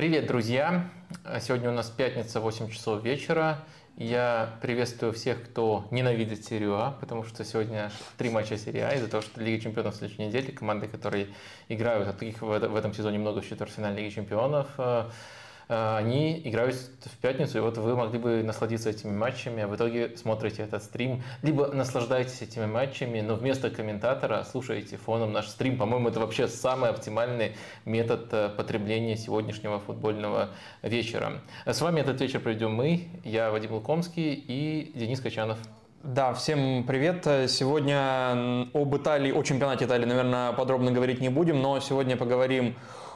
Привет, друзья! Сегодня у нас пятница, 8 часов вечера. Я приветствую всех, кто ненавидит серию А, потому что сегодня три матча серии А, из-за того, что Лига Чемпионов в следующей неделе, команды, которые играют, таких в этом сезоне много в четвертьфинале Лиги Чемпионов, Э, они играют в пятницу, и вот вы могли бы насладиться этими матчами, а в итоге смотрите этот стрим, либо наслаждаетесь этими матчами, но вместо комментатора слушаете фоном наш стрим. По-моему, это вообще самый оптимальный метод э, потребления сегодняшнего футбольного вечера. С вами этот вечер проведем мы, я Вадим Лукомский и Денис Качанов. Да, всем привет. Сегодня об Италии, о чемпионате Италии, наверное, подробно говорить не будем, но сегодня поговорим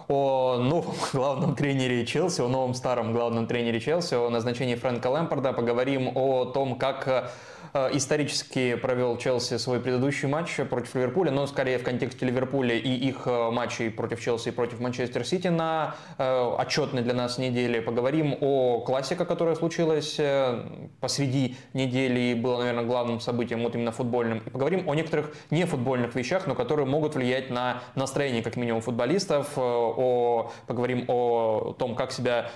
о новом главном тренере Челси, о новом старом главном тренере Челси, о назначении Фрэнка Лэмпорда. Поговорим о том, как Э, исторически провел Челси свой предыдущий матч против Ливерпуля, но скорее в контексте Ливерпуля и их э, матчей против Челси и против Манчестер Сити на э, отчетной для нас неделе. Поговорим о классике, которая случилась посреди недели и было, наверное, главным событием, вот именно футбольным. И поговорим о некоторых нефутбольных вещах, но которые могут влиять на настроение, как минимум, футболистов. О, поговорим о том, как себя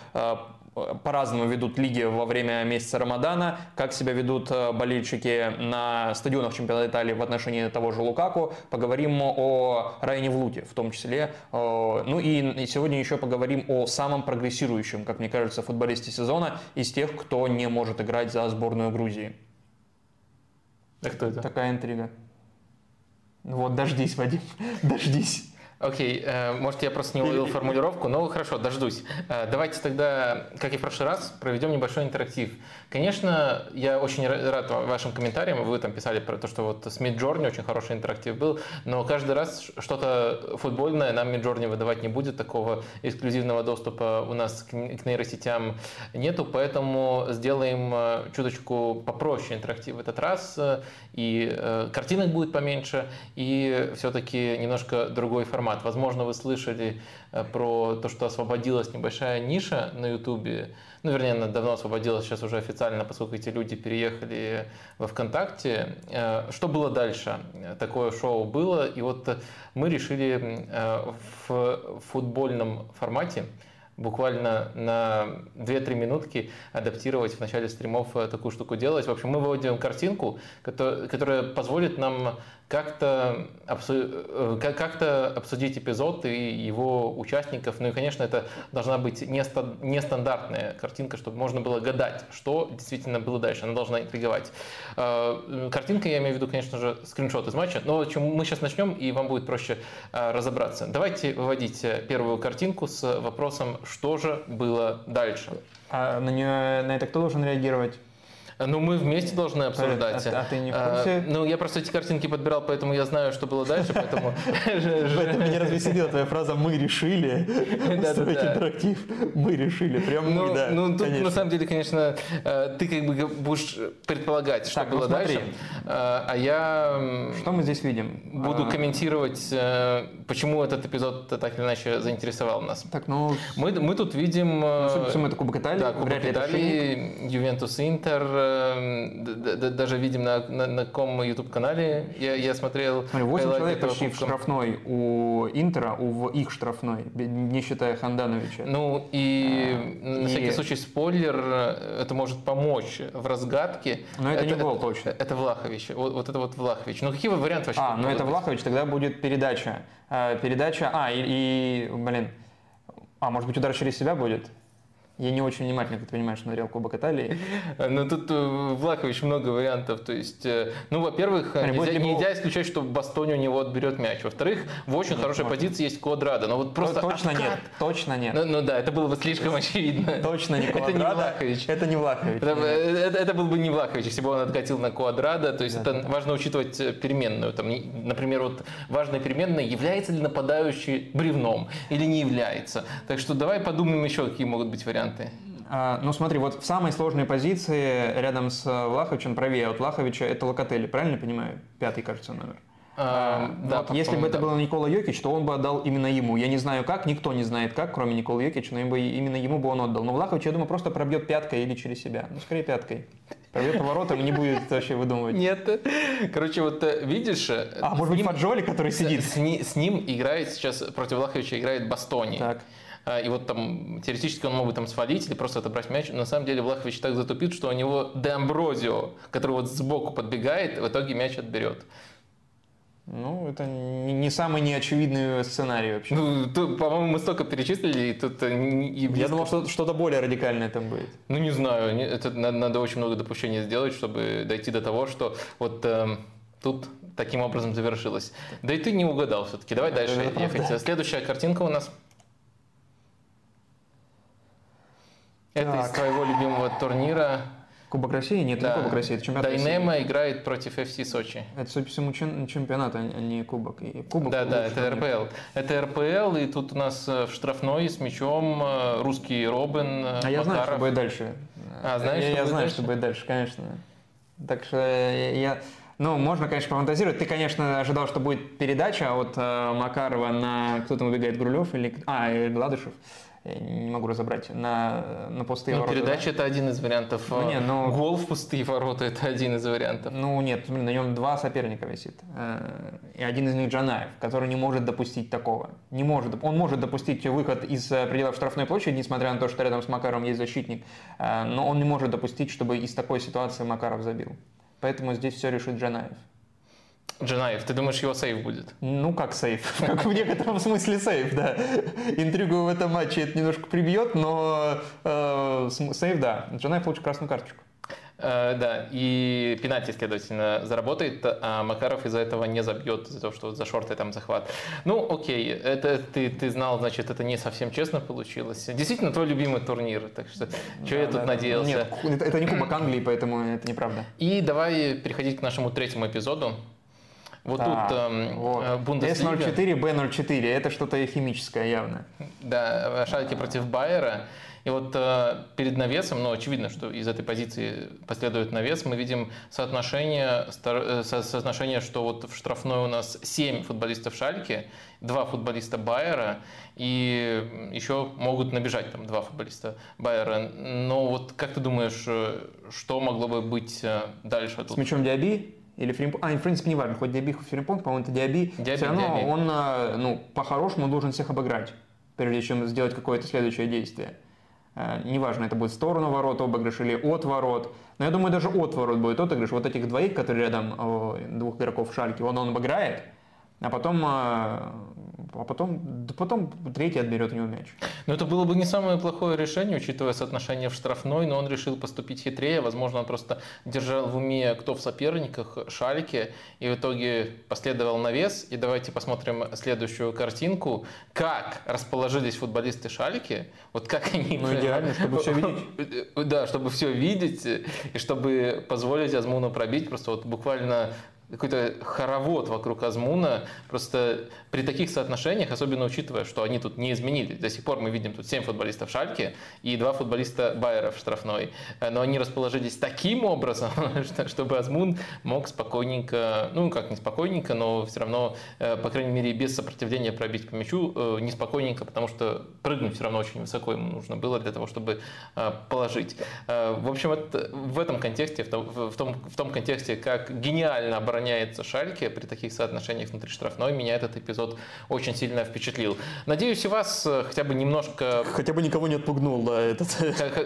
по-разному ведут лиги во время месяца Рамадана, как себя ведут э, болельщики на стадионах чемпионата Италии в отношении того же Лукаку. Поговорим о Райане Влуте в том числе. Э, ну и сегодня еще поговорим о самом прогрессирующем, как мне кажется, футболисте сезона из тех, кто не может играть за сборную Грузии. А кто это? Такая интрига. Вот, дождись, Вадим, дождись. Окей, okay, э, может я просто не уловил формулировку, но хорошо, дождусь. Э, давайте тогда, как и в прошлый раз, проведем небольшой интерактив. Конечно, я очень рад вашим комментариям, вы там писали про то, что вот с Midjourney очень хороший интерактив был, но каждый раз что-то футбольное нам Midjourney выдавать не будет, такого эксклюзивного доступа у нас к нейросетям нету, поэтому сделаем э, чуточку попроще интерактив в этот раз, и картинок будет поменьше, и все-таки немножко другой формат. Возможно, вы слышали э, про то, что освободилась небольшая ниша на Ютубе. Ну, вернее, она давно освободилась, сейчас уже официально, поскольку эти люди переехали во ВКонтакте. Э, что было дальше? Такое шоу было, и вот мы решили э, в футбольном формате буквально на 2-3 минутки адаптировать в начале стримов такую штуку делать. В общем, мы выводим картинку, которая позволит нам как-то э, как обсудить эпизод и его участников. Ну и, конечно, это должна быть нестандартная картинка, чтобы можно было гадать, что действительно было дальше. Она должна интриговать. Э, картинка, я имею в виду, конечно же, скриншот из матча. Но мы сейчас начнем, и вам будет проще э, разобраться. Давайте выводить первую картинку с вопросом, что же было дальше. А на, нее, на это кто должен реагировать? Ну, мы вместе должны обсуждать. А, а ты не в курсе? А, ну, я просто эти картинки подбирал, поэтому я знаю, что было дальше, поэтому... Поэтому меня развеселила твоя фраза «мы решили» строить интерактив. «Мы решили». Прям мы, да. Ну, тут на самом деле, конечно, э, ты как бы будешь предполагать, что ну было дальше. Э, а я... Что мы здесь видим? Буду а. комментировать, э, почему этот эпизод так или иначе заинтересовал нас. Так, ну... Мы тут видим... Ну, собственно, это Кубок Италии. Да, Кубок Италии, Ювентус Интер, Даже видим на, на, на ком YouTube-канале, я, я смотрел... Смотри, 8 человек почти в штрафной у Интера, у, их штрафной, не считая Хандановича. Ну и а, на и... всякий случай спойлер, это может помочь в разгадке. Но это, это не гол это, точно. Это Влахович, вот, вот это вот Влахович. Ну какие варианты вообще? А, ну это быть? Влахович, тогда будет передача. А, передача, а, и, и, блин, а, может быть удар через себя будет? Я не очень внимательно, как ты понимаешь, смотрел Кубок Италии. Ну, тут э, Влахович много вариантов. То есть, э, ну, во-первых, нельзя, либо... нельзя исключать, что Бастони у него отберет мяч. Во-вторых, в очень нет, хорошей может. позиции есть Квадрада. Но вот просто Точно откат. нет, точно нет. Ну, ну да, это было бы слишком очевидно. Точно не Квадрада. Это не Влахович. Это не Влахович. Это, это, это был бы не Влахович, если бы он откатил на Квадрада. То есть, да, это да. важно учитывать э, переменную. Там, например, вот важная переменная, является ли нападающий бревном или не является. Так что давай подумаем еще, какие могут быть варианты. А, ну смотри, вот в самой сложной позиции рядом с Влаховичем, правее от Влаховича, это Локотели, правильно понимаю? Пятый, кажется, номер. А, а, да, вот, если бы это да. был Никола Йокич, то он бы отдал именно ему. Я не знаю как, никто не знает как, кроме Никола Йокича, но именно ему бы он отдал. Но Влахович, я думаю, просто пробьет пяткой или через себя. Ну, скорее пяткой. Пробьет поворотом и не будет вообще выдумывать. Нет. Короче, вот э, видишь... Э, а, может быть, Фаджоли, который сидит? С, с, с ним играет сейчас, против Влаховича играет Бастони. Так. А, и вот там теоретически он мог бы там свалить или просто отобрать мяч. Но на самом деле Влахович так затупит, что у него Де Амброзио, который вот сбоку подбегает, в итоге мяч отберет. Ну, это не самый неочевидный сценарий вообще. Ну, тут, по-моему, мы столько перечислили, и тут... Э, и Я думал, что что-то более радикальное там будет. Ну, не знаю, это надо, надо очень много допущений сделать, чтобы дойти до того, что вот э, тут таким образом завершилось. Да и ты не угадал все-таки. Давай это дальше ехать. Следующая картинка у нас. Это так. из твоего любимого турнира. Кубок России? Нет, да. не Кубок России, это чемпионат Дайнема России. играет против FC Сочи. Это, судя по всему, чемпионат, а не Кубок. И кубок да, да, это РПЛ. Это РПЛ, и тут у нас э, в штрафной с мячом э, русский Робин, э, А Макаров. я знаю, что будет дальше. А, знаешь, я, что я знаю, дальше? что будет дальше, конечно. Так что я... Ну, можно, конечно, пофантазировать. Ты, конечно, ожидал, что будет передача от э, Макарова на кто там выбегает Грулев или... А, и Гладышев не могу разобрать, на, на пустые ну, ворота. Передача да? это один из вариантов. Ну, нет, но... Гол в пустые ворота это один из вариантов. Ну нет, на нем два соперника висит. Э, и один из них Джанаев, который не может допустить такого. Не может. Он может допустить выход из э, пределов штрафной площади, несмотря на то, что рядом с Макаром есть защитник. Э, но он не может допустить, чтобы из такой ситуации Макаров забил. Поэтому здесь все решит Джанаев. Джанаев, ты думаешь, его сейф будет? Ну, как сейф. Как в некотором смысле сейф, да. Интригу в этом матче это немножко прибьет, но э, сейф, да. Джанаев получит красную карточку. Э, да, и пенальти, следовательно, заработает, а Макаров из-за этого не забьет, из-за того, что за шорты там захват. Ну, окей, это ты, ты знал, значит, это не совсем честно получилось. Действительно, твой любимый турнир, так что, что да, я тут да, надеялся? Нет, это не Кубок Англии, поэтому это неправда. И давай переходить к нашему третьему эпизоду. Вот так, тут эм, вот. Э, Бундеслига. S04, B04, это что-то химическое явно. Да, Шальке против Байера. И вот э, перед навесом, ну, очевидно, что из этой позиции последует навес, мы видим соотношение, э, со, соотношение, что вот в штрафной у нас 7 футболистов Шальки, 2 футболиста Байера, и еще могут набежать там два футболиста Байера. Но вот как ты думаешь, э, что могло бы быть дальше? С мячом Диаби? Или Фримпонг. А, в принципе, не важно, хоть Диаби, хоть Фримпонг, по-моему, это Диаби. Диаби Все равно Диаби. он, а, ну, по-хорошему должен всех обыграть, прежде чем сделать какое-то следующее действие. А, неважно, это будет в сторону ворот обыгрыш или от ворот. Но я думаю, даже от ворот будет отыгрыш. Вот этих двоих, которые рядом, двух игроков в шальке, он, он обыграет – а потом, а, потом, потом третий отберет у него мяч. Но это было бы не самое плохое решение, учитывая соотношение в штрафной, но он решил поступить хитрее. Возможно, он просто держал в уме, кто в соперниках, шальки, и в итоге последовал навес. И давайте посмотрим следующую картинку. Как расположились футболисты шальки, вот как они... Ну, идеально, чтобы все видеть. Да, чтобы все видеть, и чтобы позволить Азмуну пробить. Просто вот буквально какой-то хоровод вокруг Азмуна. Просто при таких соотношениях, особенно учитывая, что они тут не изменились. До сих пор мы видим тут 7 футболистов Шальки и 2 футболиста Байера в штрафной. Но они расположились таким образом, чтобы Азмун мог спокойненько, ну как не спокойненько, но все равно, э, по крайней мере, без сопротивления пробить по мячу, э, не спокойненько, потому что прыгнуть все равно очень высоко ему нужно было для того, чтобы э, положить. В общем, в этом контексте, в том, в том, в том контексте, как гениально обороняется обороняется Шальке при таких соотношениях внутри штрафной, меня этот эпизод очень сильно впечатлил. Надеюсь, и вас э, хотя бы немножко... Хотя бы никого не отпугнул, да, этот...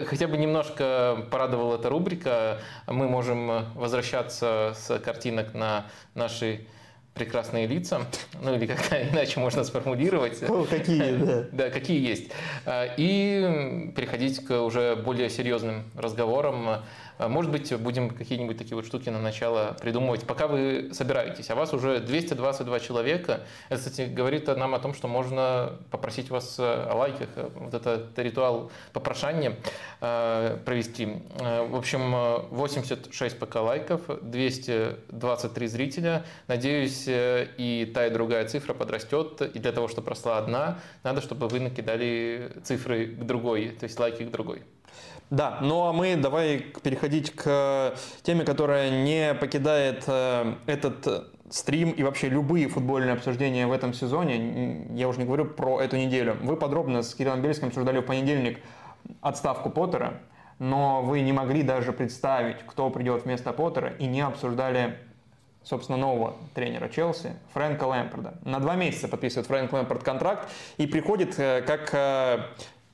Хотя бы немножко порадовала эта рубрика. Мы можем возвращаться с картинок на наши прекрасные лица, ну или как иначе можно сформулировать. Ну, какие, да. Да, какие есть. Э, и переходить к уже более серьезным разговорам а, может быть, будем какие-нибудь такие вот штуки на начало придумывать, пока вы собираетесь. А вас уже 222 человека. Это, кстати, говорит нам о том, что можно попросить вас э, о лайках, э, вот этот ритуал попрошания э, провести. В общем, 86 пока лайков, 223 зрителя. Надеюсь, и та, и другая цифра подрастет. И для того, чтобы росла одна, надо, чтобы вы накидали цифры к другой, то есть лайки к другой. Да, ну а мы давай переходить к теме, которая не покидает э, этот стрим и вообще любые футбольные обсуждения в этом сезоне. Я уже не говорю про эту неделю. Вы подробно с Кириллом Бельским обсуждали в понедельник отставку Поттера, но вы не могли даже представить, кто придет вместо Поттера, и не обсуждали собственно, нового тренера Челси, Фрэнка Лэмпорда. На два месяца подписывает Фрэнк Лэмпорд контракт и приходит э, как э,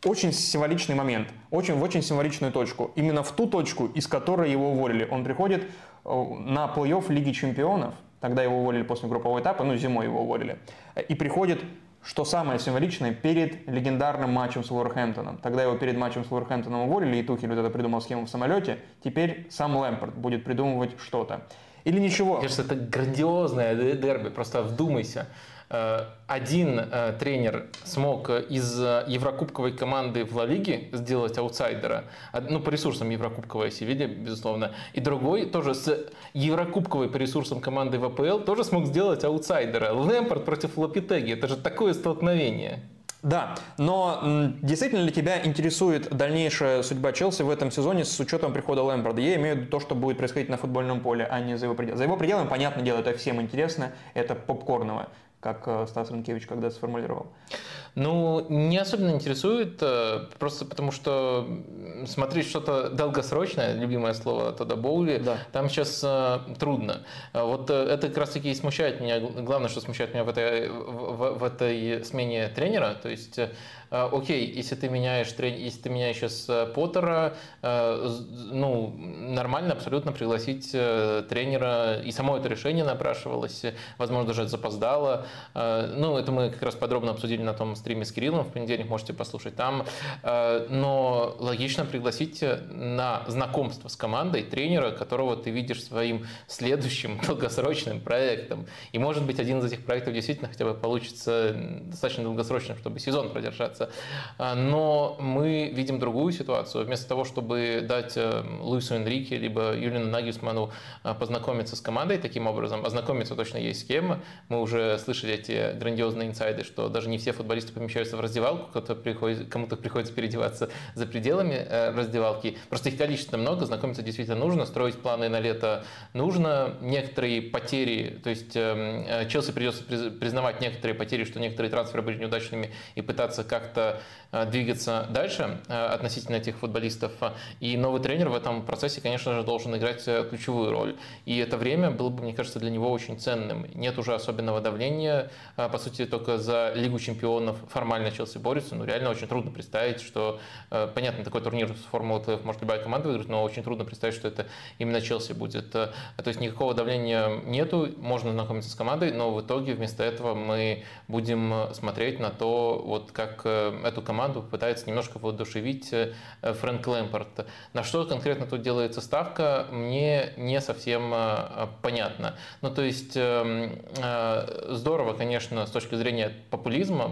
очень символичный момент, очень, в очень символичную точку. Именно в ту точку, из которой его уволили. Он приходит э, на плей-офф Лиги Чемпионов, тогда его уволили после группового этапа, ну зимой его уволили, и приходит что самое символичное, перед легендарным матчем с Вулверхэмптоном. Тогда его перед матчем с Вулверхэмптоном уволили, и Тухель вот это придумал схему в самолете. Теперь сам Лэмпорт будет придумывать что-то. Или ничего. Мне кажется, это грандиозное дерби, просто вдумайся. Э, один э, тренер смог из еврокубковой команды в Ла Лиге сделать аутсайдера, ну, по ресурсам еврокубковой виде, безусловно, и другой тоже с еврокубковой по ресурсам команды в АПЛ тоже смог сделать аутсайдера. Лэмпорт против Лапитеги, это же такое столкновение. Да, но действительно ли тебя интересует дальнейшая судьба Челси в этом сезоне с учетом прихода Лэмпорда? Я имею в виду то, что будет происходить на футбольном поле, а не за его пределами. За его пределами, понятное дело, это всем интересно, это попкорново как э, Стас Ренкевич когда сформулировал? Ну, не особенно интересует, э, просто потому что смотреть что-то долгосрочное, любимое слово Тода Боули, да. там сейчас э, трудно. Вот это как раз таки и смущает меня, главное, что смущает меня в этой, в, в этой смене тренера, то есть окей, если ты меняешь, если ты меняешь сейчас э, Поттера, э, ну, нормально абсолютно пригласить тренера, и само это решение напрашивалось, возможно, даже запоздало. Ну, это мы как раз подробно обсудили на том стриме с Кириллом, в понедельник можете послушать там. Но логично пригласить на знакомство с командой тренера, которого ты видишь своим следующим долгосрочным проектом. И, может быть, один из этих проектов действительно хотя бы получится достаточно долгосрочным, чтобы сезон продержаться нравится. А, но мы видим другую ситуацию. Вместо того, чтобы дать э, Луису Энрике либо Юлину Нагельсману э, познакомиться с командой таким образом, ознакомиться точно есть с кем. Мы уже слышали эти грандиозные инсайды, что даже не все футболисты помещаются в раздевалку, кому-то приходится, кому приходится переодеваться за пределами э, раздевалки. Просто их количество много, знакомиться действительно нужно, строить планы на лето нужно. Некоторые потери, то есть Челси придется признавать некоторые потери, что некоторые трансферы были неудачными и пытаться как как-то э, двигаться дальше э, относительно этих футболистов. И новый тренер в этом процессе, конечно же, должен играть э, ключевую роль. И это время было бы, мне кажется, для него очень ценным. Нет уже особенного давления. По сути, только за Лигу чемпионов формально Челси борется. Ну, реально очень трудно представить, что, понятно, такой турнир с Формулы ТФ может любая команда выиграть, но очень трудно представить, что это именно Челси будет. То есть никакого давления нету, можно знакомиться с командой, но в итоге вместо этого мы будем смотреть на то, вот как эту команду пытается немножко воодушевить э, Фрэнк Лэмпорт. На что конкретно тут делается ставка, мне не совсем э, понятно. Ну, то есть э, здорово, конечно, с точки зрения популизма.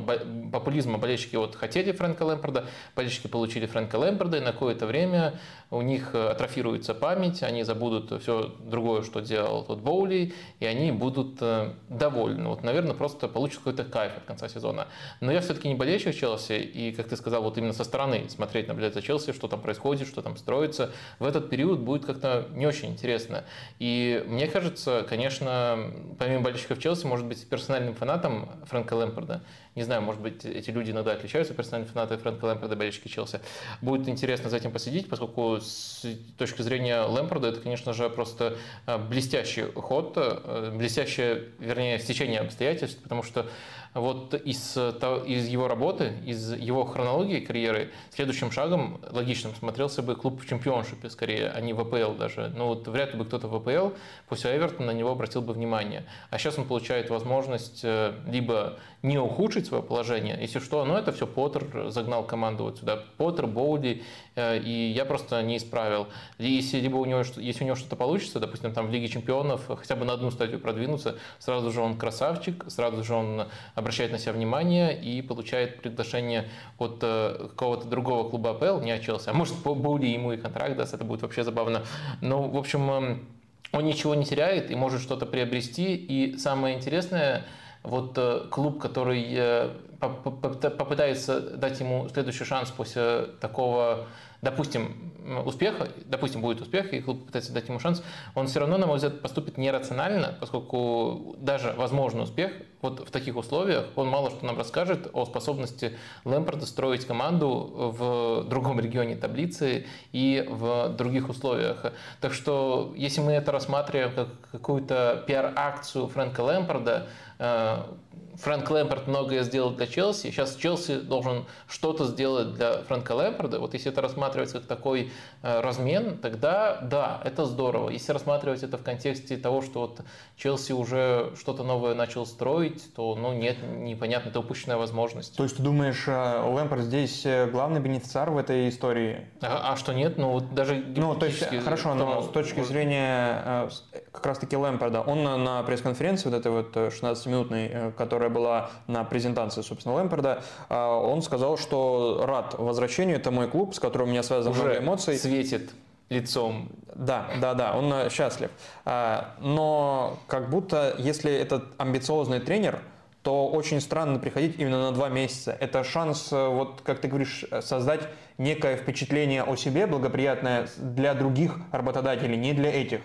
Популизма болельщики вот хотели Фрэнка Лэмпорда, болельщики получили Фрэнка Лэмпорда, и на какое-то время у них атрофируется память, они забудут все другое, что делал тот Боули, и они будут довольны. Вот, наверное, просто получат какой-то кайф от конца сезона. Но я все-таки не болельщик Челси, и, как ты сказал, вот именно со стороны смотреть, наблюдать за Челси, что там происходит, что там строится, в этот период будет как-то не очень интересно. И мне кажется, конечно, помимо болельщиков Челси, может быть, персональным фанатом Фрэнка Лэмпорда, не знаю, может быть, эти люди иногда отличаются, персональные фанаты Фрэнка Лэмпорда, болельщики Челси, будет интересно за этим последить, поскольку с точки зрения Лэмпорда это, конечно же, просто э, блестящий ход, э, блестящее, вернее, стечение обстоятельств, потому что вот из, из его работы, из его хронологии карьеры, следующим шагом логичным смотрелся бы клуб в чемпионшипе, скорее, а не в АПЛ даже. Ну вот вряд ли бы кто-то в АПЛ после Эвертона на него обратил бы внимание. А сейчас он получает возможность э, либо не ухудшить свое положение, если что, но это все Поттер загнал команду вот сюда. Поттер, Боуди, э, и я просто не исправил. Если, либо у него, если у него что-то получится, допустим, там в Лиге чемпионов хотя бы на одну стадию продвинуться, сразу же он красавчик, сразу же он обращает на себя внимание и получает приглашение от э, какого-то другого клуба АПЛ, не от Челси. А может, Боуди ему и контракт даст, это будет вообще забавно. Ну, в общем, эм, он ничего не теряет и может что-то приобрести. И самое интересное, вот э, клуб, который э, попытается дать ему следующий шанс после такого допустим, успеха, допустим, будет успех, и клуб пытается дать ему шанс, он все равно, на мой взгляд, поступит нерационально, поскольку даже возможный успех вот в таких условиях, он мало что нам расскажет о способности Лэмпорда строить команду в другом регионе таблицы и в других условиях. Так что, если мы это рассматриваем как какую-то пиар-акцию Фрэнка Лэмпорда, Э, Фрэнк Лэмпорт многое сделал для Челси. Сейчас Челси должен что-то сделать для Фрэнка Лэмпорда. Вот если это рассматривается как такой э, размен, тогда да, это здорово. Если рассматривать это в контексте того, что вот Челси уже что-то новое начал строить, то ну нет, непонятно, это упущенная возможность. То есть ты думаешь, э, Лэмпорт здесь главный бенефициар в этой истории? А, а что нет? Ну вот даже Ну то есть хорошо, но с точки зрения как раз-таки Лэмпорда, он на пресс-конференции вот этой вот 16 15-минутной, э, которая была на презентации, собственно, Лэмпорда, а, он сказал, что рад возвращению, это мой клуб, с которым у меня связаны Уже много эмоций. светит лицом. Да, да, да, он э, счастлив. А, но как будто, если этот амбициозный тренер, то очень странно приходить именно на два месяца. Это шанс, э, вот как ты говоришь, создать некое впечатление о себе благоприятное для других работодателей, не для этих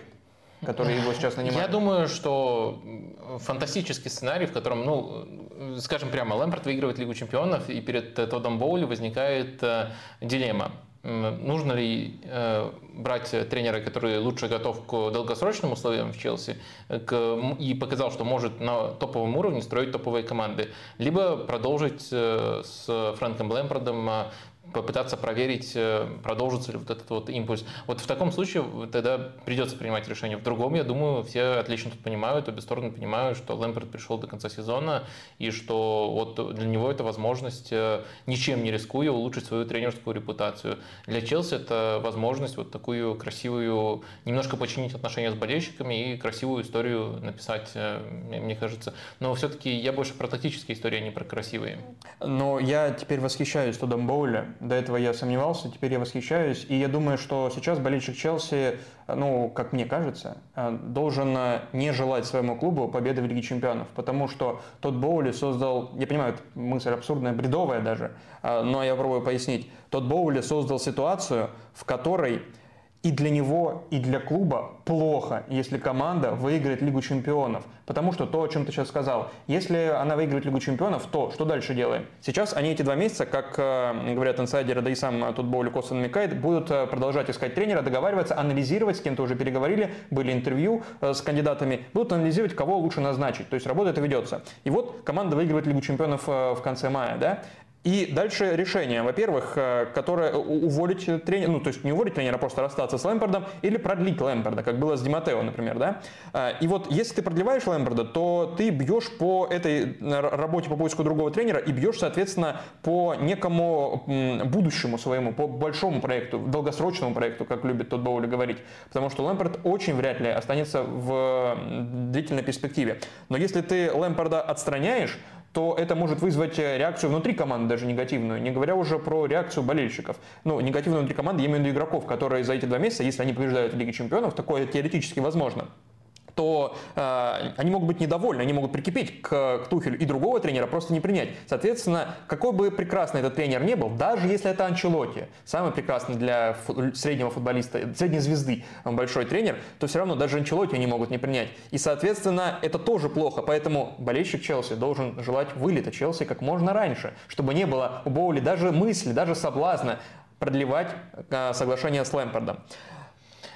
которые его сейчас нанимают? Я думаю, что фантастический сценарий, в котором, ну, скажем прямо, Лэмпорт выигрывает Лигу чемпионов, и перед Тодом Боули возникает э, дилемма. Нужно ли э, брать тренера, который лучше готов к долгосрочным условиям в Челси к, и показал, что может на топовом уровне строить топовые команды, либо продолжить э, с Фрэнком Лэмпордом попытаться проверить, э, продолжится ли вот этот вот импульс. Вот в таком случае тогда придется принимать решение. В другом, я думаю, все отлично тут понимают, обе стороны понимают, что Лэмпорт пришел до конца сезона, и что вот для него это возможность, э, ничем не рискуя, улучшить свою тренерскую репутацию. Для Челси это возможность вот такую красивую, немножко починить отношения с болельщиками и красивую историю написать, э, мне кажется. Но все-таки я больше про тактические истории, а не про красивые. Но я теперь восхищаюсь Тодом Боуля. До этого я сомневался, теперь я восхищаюсь. И я думаю, что сейчас болельщик Челси, ну, как мне кажется, э, должен э, не желать своему клубу победы в Лиге Чемпионов. Потому что тот Боули создал, я понимаю, мысль абсурдная, бредовая даже, э, но я пробую пояснить. Тот Боули создал ситуацию, в которой и для него, и для клуба плохо, если команда выиграет Лигу чемпионов. Потому что то, о чем ты сейчас сказал, если она выиграет Лигу чемпионов, то что дальше делаем? Сейчас они эти два месяца, как э, говорят инсайдеры, да и сам тут Боули Коста намекает, будут э, продолжать искать тренера, договариваться, анализировать, с кем-то уже переговорили, были интервью э, с кандидатами, будут анализировать, кого лучше назначить. То есть работа это ведется. И вот команда выигрывает Лигу чемпионов в конце мая, да? И дальше решение, во-первых, э, которое э, уволить тренера, ну то есть не уволить тренера, а просто расстаться с Лэмпордом или продлить Лэмпорда, как было с Диматео, например, да. Э, и вот если ты продлеваешь Лэмпорда, то ты бьешь по этой работе по поиску другого тренера и бьешь, соответственно, по некому будущему своему, по большому проекту, долгосрочному проекту, как любит тот Боули говорить. Потому что Лэмпорд очень вряд ли останется в длительной перспективе. Но если ты Лэмпорда отстраняешь, то это может вызвать э, реакцию внутри команды даже негативную, не говоря уже про реакцию болельщиков. Ну, негативную внутри команды, я имею в виду игроков, которые за эти два месяца, если они побеждают в Лиге Чемпионов, такое теоретически возможно то э, они могут быть недовольны, они могут прикипеть к, к Тухелю и другого тренера просто не принять. Соответственно, какой бы прекрасный этот тренер не был, даже если это Анчелоти, самый прекрасный для фу- среднего футболиста, средней звезды большой тренер, то все равно даже Анчелоти они могут не принять. И, соответственно, это тоже плохо. Поэтому болельщик Челси должен желать вылета Челси как можно раньше, чтобы не было у Боули даже мысли, даже соблазна продлевать э, соглашение с Лэмпордом.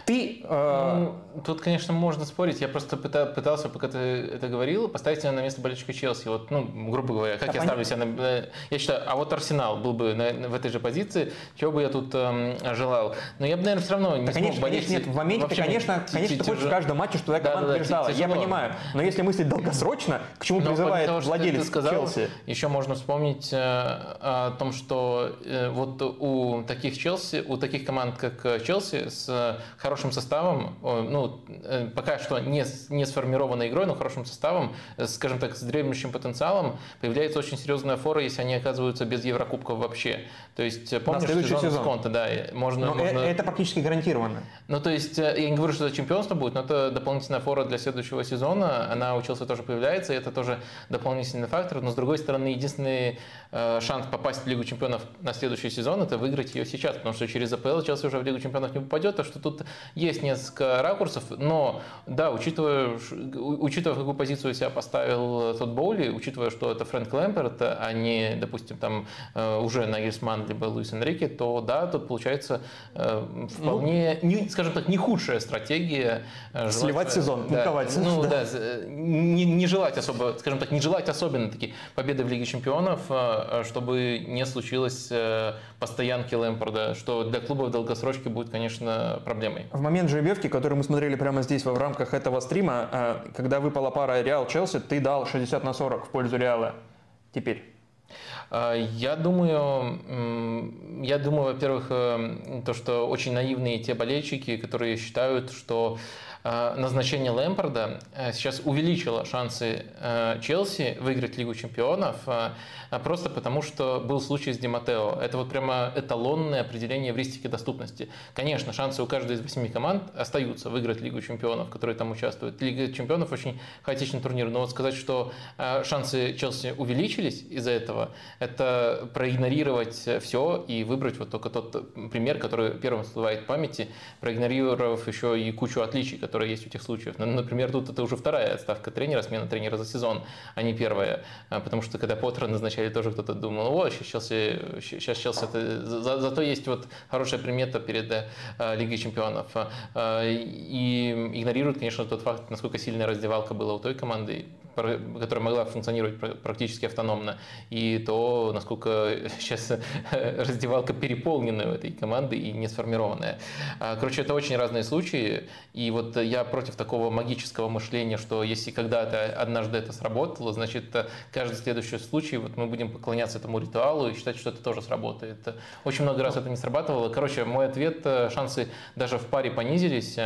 Ты... Э... Ну, тут, конечно, можно спорить. Я просто пытался, пока ты это говорил, поставить себя на место болельщика Челси. Вот, ну, грубо говоря, как да, я ставлю себя на... Я считаю, а вот Арсенал был бы на, в этой же позиции, чего бы я тут э, желал. Но я бы, наверное, все равно не да, конечно, смог болеть. Нет, в моменте, ты, конечно, конечно, ты хочешь в каждом матче, что твоя команда да, побеждала. Я понимаю. Но если мыслить долгосрочно, к чему Но призывает того, владелец сказал, Челси? Еще можно вспомнить э, о том, что э, вот у таких Челси, у таких команд, как Челси, с хорошим хорошим составом, ну, э, пока что не, не сформированной игрой, но хорошим составом, скажем так, с дремлющим потенциалом, появляется очень серьезная фора, если они оказываются без Еврокубков вообще. То есть, помнишь, сезон, сезон. с Конте, да, можно, но можно... Это практически гарантированно. Ну, то есть, я не говорю, что это чемпионство будет, но это дополнительная фора для следующего сезона. Она у Челси тоже появляется, и это тоже дополнительный фактор. Но, с другой стороны, единственный шанс попасть в Лигу чемпионов на следующий сезон – это выиграть ее сейчас, потому что через АПЛ Челси уже в Лигу чемпионов не попадет, так что тут есть несколько ракурсов, но да, учитывая, учитывая, какую позицию себя поставил тот Боули, учитывая, что это Фрэнк Лэмперт, а не, допустим, там э, уже Нагельсман либо Луис Энрике, то да, тут получается э, вполне, ну, не, скажем так, не худшая стратегия. Э, сливать сезон, да, паниковать. Ну да, да не, не желать особо, скажем так, не желать особенно таки победы в Лиге чемпионов, чтобы не случилось постоянки Лэмпорда, что для клуба в долгосрочке будет, конечно, проблемой. В момент жеребьевки, который мы смотрели прямо здесь в рамках этого стрима, э, когда выпала пара Реал-Челси, ты дал 60 на 40 в пользу Реала. Теперь. Э, я думаю, я думаю, во-первых, э, то, что очень наивные те болельщики, которые считают, что назначение Лэмпорда э, сейчас увеличило шансы э, Челси выиграть Лигу чемпионов, просто потому что был случай с Диматео. Это вот прямо эталонное определение эвристики доступности. Конечно, шансы у каждой из восьми команд остаются выиграть Лигу чемпионов, которые там участвуют. Лига чемпионов очень хаотичный турнир, но вот сказать, что шансы Челси увеличились из-за этого, это проигнорировать все и выбрать вот только тот пример, который первым всплывает в памяти, проигнорировав еще и кучу отличий, которые есть у тех случаев. Ну, например, тут это уже вторая отставка тренера, смена тренера за сезон, а не первая. А, потому что когда Поттера назначали, тоже кто-то думал, о, сейчас Челси, сейчас Челси это... За, зато есть вот хорошая примета перед э, Лигой чемпионов. Э, и игнорируют, конечно, тот факт, насколько сильная раздевалка была у той команды, которая могла функционировать практически автономно, и то, насколько сейчас раздевалка переполнена у этой команды и не сформированная. А, короче, это очень разные случаи, и вот я против такого магического мышления, что если когда-то однажды это сработало, значит, каждый следующий случай вот мы будем поклоняться этому ритуалу и считать, что это тоже сработает. Очень много раз это не срабатывало. Короче, мой ответ, шансы даже в паре понизились,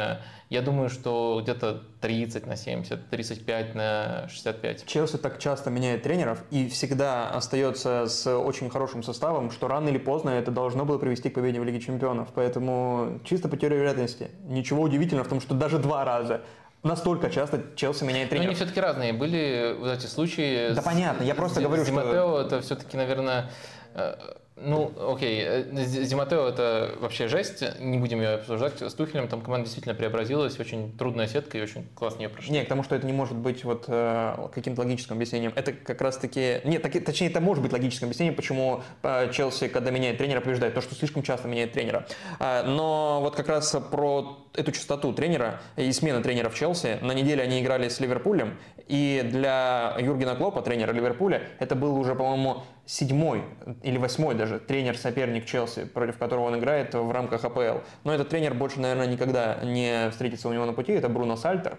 я думаю, что где-то 30 на 70, 35 на 65. Челси так часто меняет тренеров и всегда остается с очень хорошим составом, что рано или поздно это должно было привести к победе в Лиге Чемпионов. Поэтому чисто по теории вероятности. Ничего удивительного в том, что даже два раза Настолько часто Челси меняет тренера. Но они все-таки разные. Были вот эти случаи. Да с, понятно, я просто с, говорю, с что... Матео это все-таки, наверное, э, ну, окей, э, Зиматео это вообще жесть, не будем ее обсуждать. С Тухелем там команда действительно преобразилась, очень трудная сетка и очень классно ее прошли. Не, к тому, что это не может быть вот э, каким-то логическим объяснением. Это как раз-таки... Нет, так, точнее, это может быть логическим объяснением, почему э, Челси, когда меняет тренера, побеждает. То, что слишком часто меняет тренера. Э, но вот как раз про эту частоту тренера и смены тренера в Челси. На неделе они играли с Ливерпулем, и для Юргена Клопа, тренера Ливерпуля, это был уже, по-моему, седьмой или восьмой даже тренер-соперник Челси, против которого он играет в рамках АПЛ. Но этот тренер больше, наверное, никогда не встретится у него на пути. Это Бруно Сальтер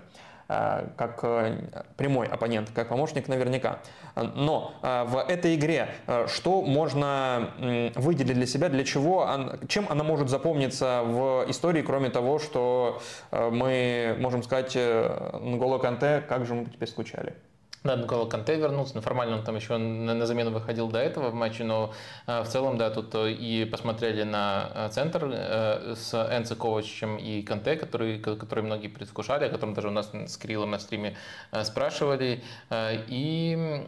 как э, прямой оппонент, как помощник наверняка. Но э, в этой игре что можно выделить для себя, для чего, чем она может запомниться в истории, кроме того, что мы можем сказать Нголо Канте, как же мы тебе скучали? Да, Никола Канте вернулся, но формально он там еще на, замену выходил до этого в матче, но э, в целом, да, тут э, и посмотрели на э, центр с Энце Ковачем и Канте, который, который многие предвкушали, о котором даже у нас с Кириллом на стриме спрашивали, и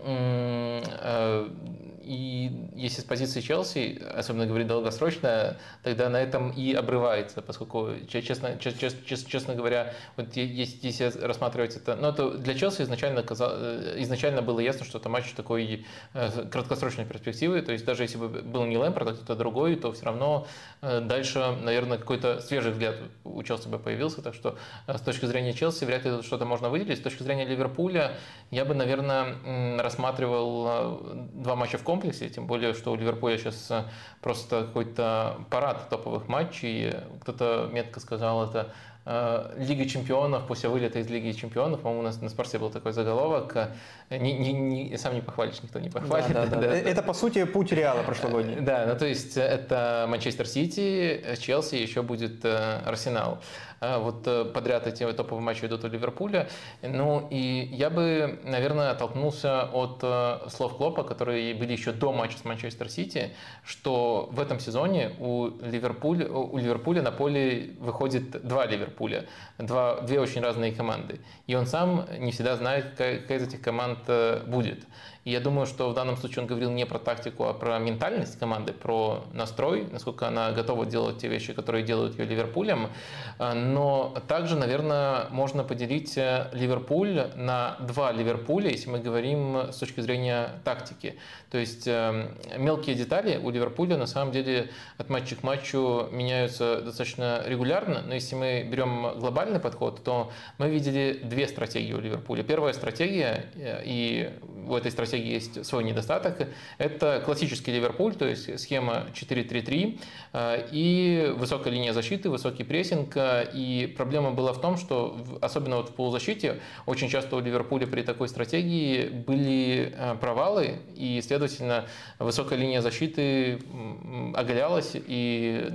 и если с позиции Челси, особенно говорить долгосрочно, тогда на этом и обрывается, поскольку, честно, честно, честно, говоря, вот если, если рассматривать это, ну, это для Челси изначально, э, изначально было ясно, что это матч такой э, краткосрочной перспективы, то есть даже если бы был не Лэмпорт, а кто-то другой, то все равно э, дальше, наверное, какой-то свежий взгляд у Челси бы появился, так что с точки зрения Челси вряд ли что-то можно выделить. С точки зрения Ливерпуля я бы, наверное, рассматривал два матча в комплексе, комплексе, тем более, что у Ливерпуля сейчас э, просто какой-то парад топовых матчей. Кто-то метко сказал это э, Лига чемпионов после вылета из Лиги чемпионов, по-моему, у нас на спорте был такой заголовок. Не, не, не, сам не похвалишь, никто не похвалит. Да, да. да. Это, по сути, путь Реала прошлогодний. Да, ну то есть это Манчестер Сити, Челси, еще будет Арсенал. Вот подряд эти топовые матчи идут у Ливерпуля. Ну и я бы, наверное, оттолкнулся от слов Клопа, которые были еще до матча с Манчестер Сити, что в этом сезоне у Ливерпуля, у Ливерпуля на поле выходит два Ливерпуля, два, две очень разные команды. И он сам не всегда знает, какая из этих команд будет. И я думаю, что в данном случае он говорил не про тактику, а про ментальность команды, про настрой, насколько она готова делать те вещи, которые делают ее Ливерпулем. А, но также, наверное, можно поделить э, Ливерпуль на два Ливерпуля, если мы говорим с точки зрения тактики. То есть э, мелкие детали у Ливерпуля на самом деле от матча к матчу меняются достаточно регулярно. Но если мы берем глобальный подход, то мы видели две стратегии у Ливерпуля. Первая стратегия, э, и у этой стратегии стратегии есть свой недостаток. Это классический Ливерпуль, то есть схема 4-3-3 э, и высокая линия защиты, высокий прессинг. И проблема была в том, что особенно вот в полузащите очень часто у Ливерпуля при такой стратегии были э, провалы, и, следовательно, высокая линия защиты оголялась, и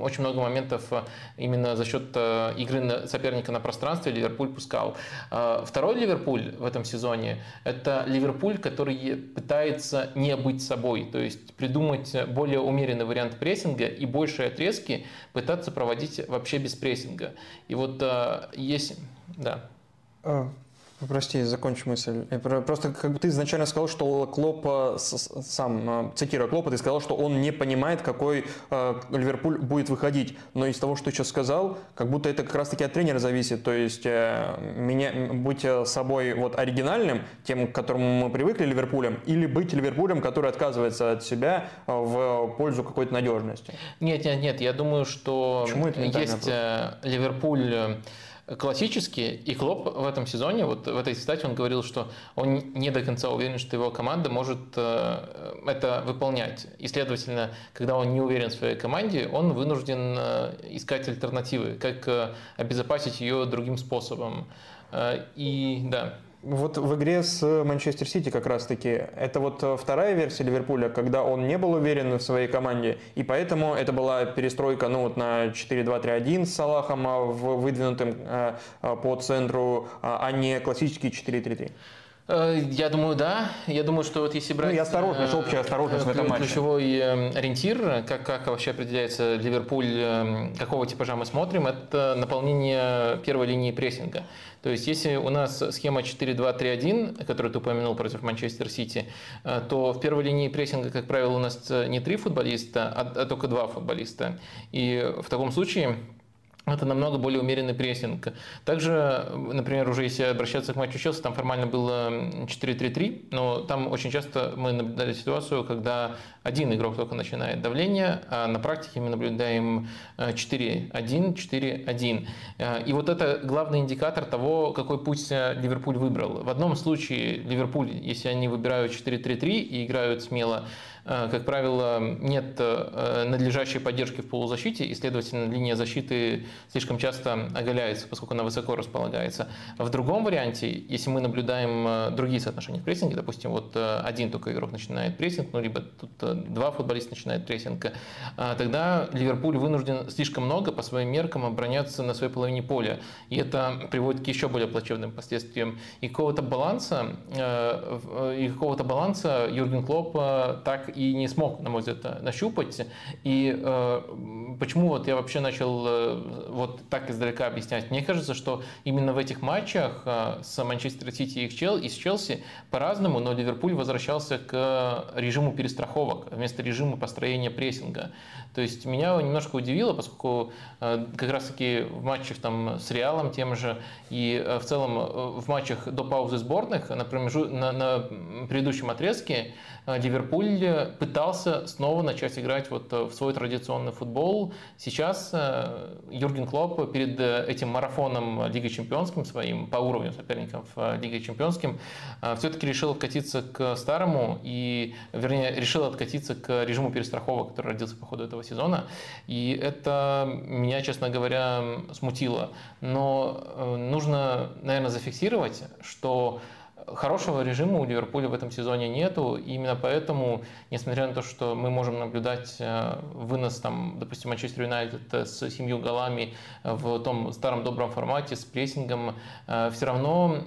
очень много моментов именно за счет э, игры соперника на пространстве Ливерпуль пускал. Второй Ливерпуль в этом сезоне – это Ливерпуль, который который пытается не быть собой, то есть придумать более умеренный вариант прессинга и большие отрезки пытаться проводить вообще без прессинга. И вот э, есть... Да. Прости, закончу мысль. Просто как бы ты изначально сказал, что Клоп сам, а, цитируя Клопа, ты сказал, что он не понимает, какой э, Ливерпуль будет выходить. Но из того, что ты сейчас сказал, как будто это как раз-таки от тренера зависит. То есть э, меня, быть собой вот оригинальным, тем, к которому мы привыкли Ливерпулем, или быть Ливерпулем, который отказывается от себя в пользу какой-то надежности. Нет, нет, нет. Я думаю, что Почему это есть Ливерпуль классические, и Клоп в этом сезоне, вот в этой цитате он говорил, что он не до конца уверен, что его команда может э, это выполнять. И, следовательно, когда он не уверен в своей команде, он вынужден э, искать альтернативы, как э, обезопасить ее другим способом. И да, вот в игре с Манчестер Сити как раз-таки, это вот э, вторая версия Ливерпуля, когда он не был уверен в своей команде, и поэтому это была перестройка ну, вот на 4-2-3-1 с Салахом а, выдвинутым э, э, по центру, а, а не классический 4-3-3. Э, я думаю, да. Я думаю, что вот если брать... Ну и осторожность, общая осторожность в этом матче. Ключевой э, ориентир, как, как вообще определяется Ливерпуль, э, какого типажа мы смотрим, это наполнение первой линии прессинга. То есть если у нас схема 4-2-3-1, которую ты упомянул против Манчестер Сити, то в первой линии прессинга, как правило, у нас не три футболиста, а, а только два футболиста. И в таком случае это намного более умеренный прессинг. Также, например, уже если обращаться к матчу Челси, там формально было 4-3-3, но там очень часто мы наблюдали ситуацию, когда один игрок только начинает давление, а на практике мы наблюдаем 4-1, э, 4-1. Э, и вот это главный индикатор того, какой путь э, Ливерпуль выбрал. В одном случае Ливерпуль, если они выбирают 4-3-3 и играют смело, как правило, нет надлежащей поддержки в полузащите, и, следовательно, линия защиты слишком часто оголяется, поскольку она высоко располагается. В другом варианте, если мы наблюдаем другие соотношения в прессинге, допустим, вот один только игрок начинает прессинг, ну, либо тут два футболиста начинают прессинг, тогда Ливерпуль вынужден слишком много по своим меркам обороняться на своей половине поля. И это приводит к еще более плачевным последствиям. И какого-то баланса, э, и какого-то баланса Юрген Клоп э, так и не смог, на мой взгляд, нащупать. И э, почему вот я вообще начал вот так издалека объяснять? Мне кажется, что именно в этих матчах с Манчестер Сити и с Челси по-разному, но Ливерпуль возвращался к режиму перестраховок вместо режима построения прессинга. То есть меня немножко удивило, поскольку э, как раз-таки в матчах там, с Реалом тем же и э, в целом э, в матчах до паузы сборных на, на, на предыдущем отрезке Ливерпуль пытался снова начать играть вот в свой традиционный футбол. Сейчас Юрген Клоп перед этим марафоном Лиги Чемпионским своим по уровню соперников Лиги Чемпионским все-таки решил откатиться к старому и, вернее, решил откатиться к режиму перестраховок, который родился по ходу этого сезона. И это меня, честно говоря, смутило. Но э, нужно, наверное, зафиксировать, что Хорошего режима у Ливерпуля в этом сезоне нету, и именно поэтому, несмотря на то, что мы можем наблюдать э, вынос, там, допустим, Манчестер Юнайтед э, с семью голами в том старом добром формате, с прессингом, э, все равно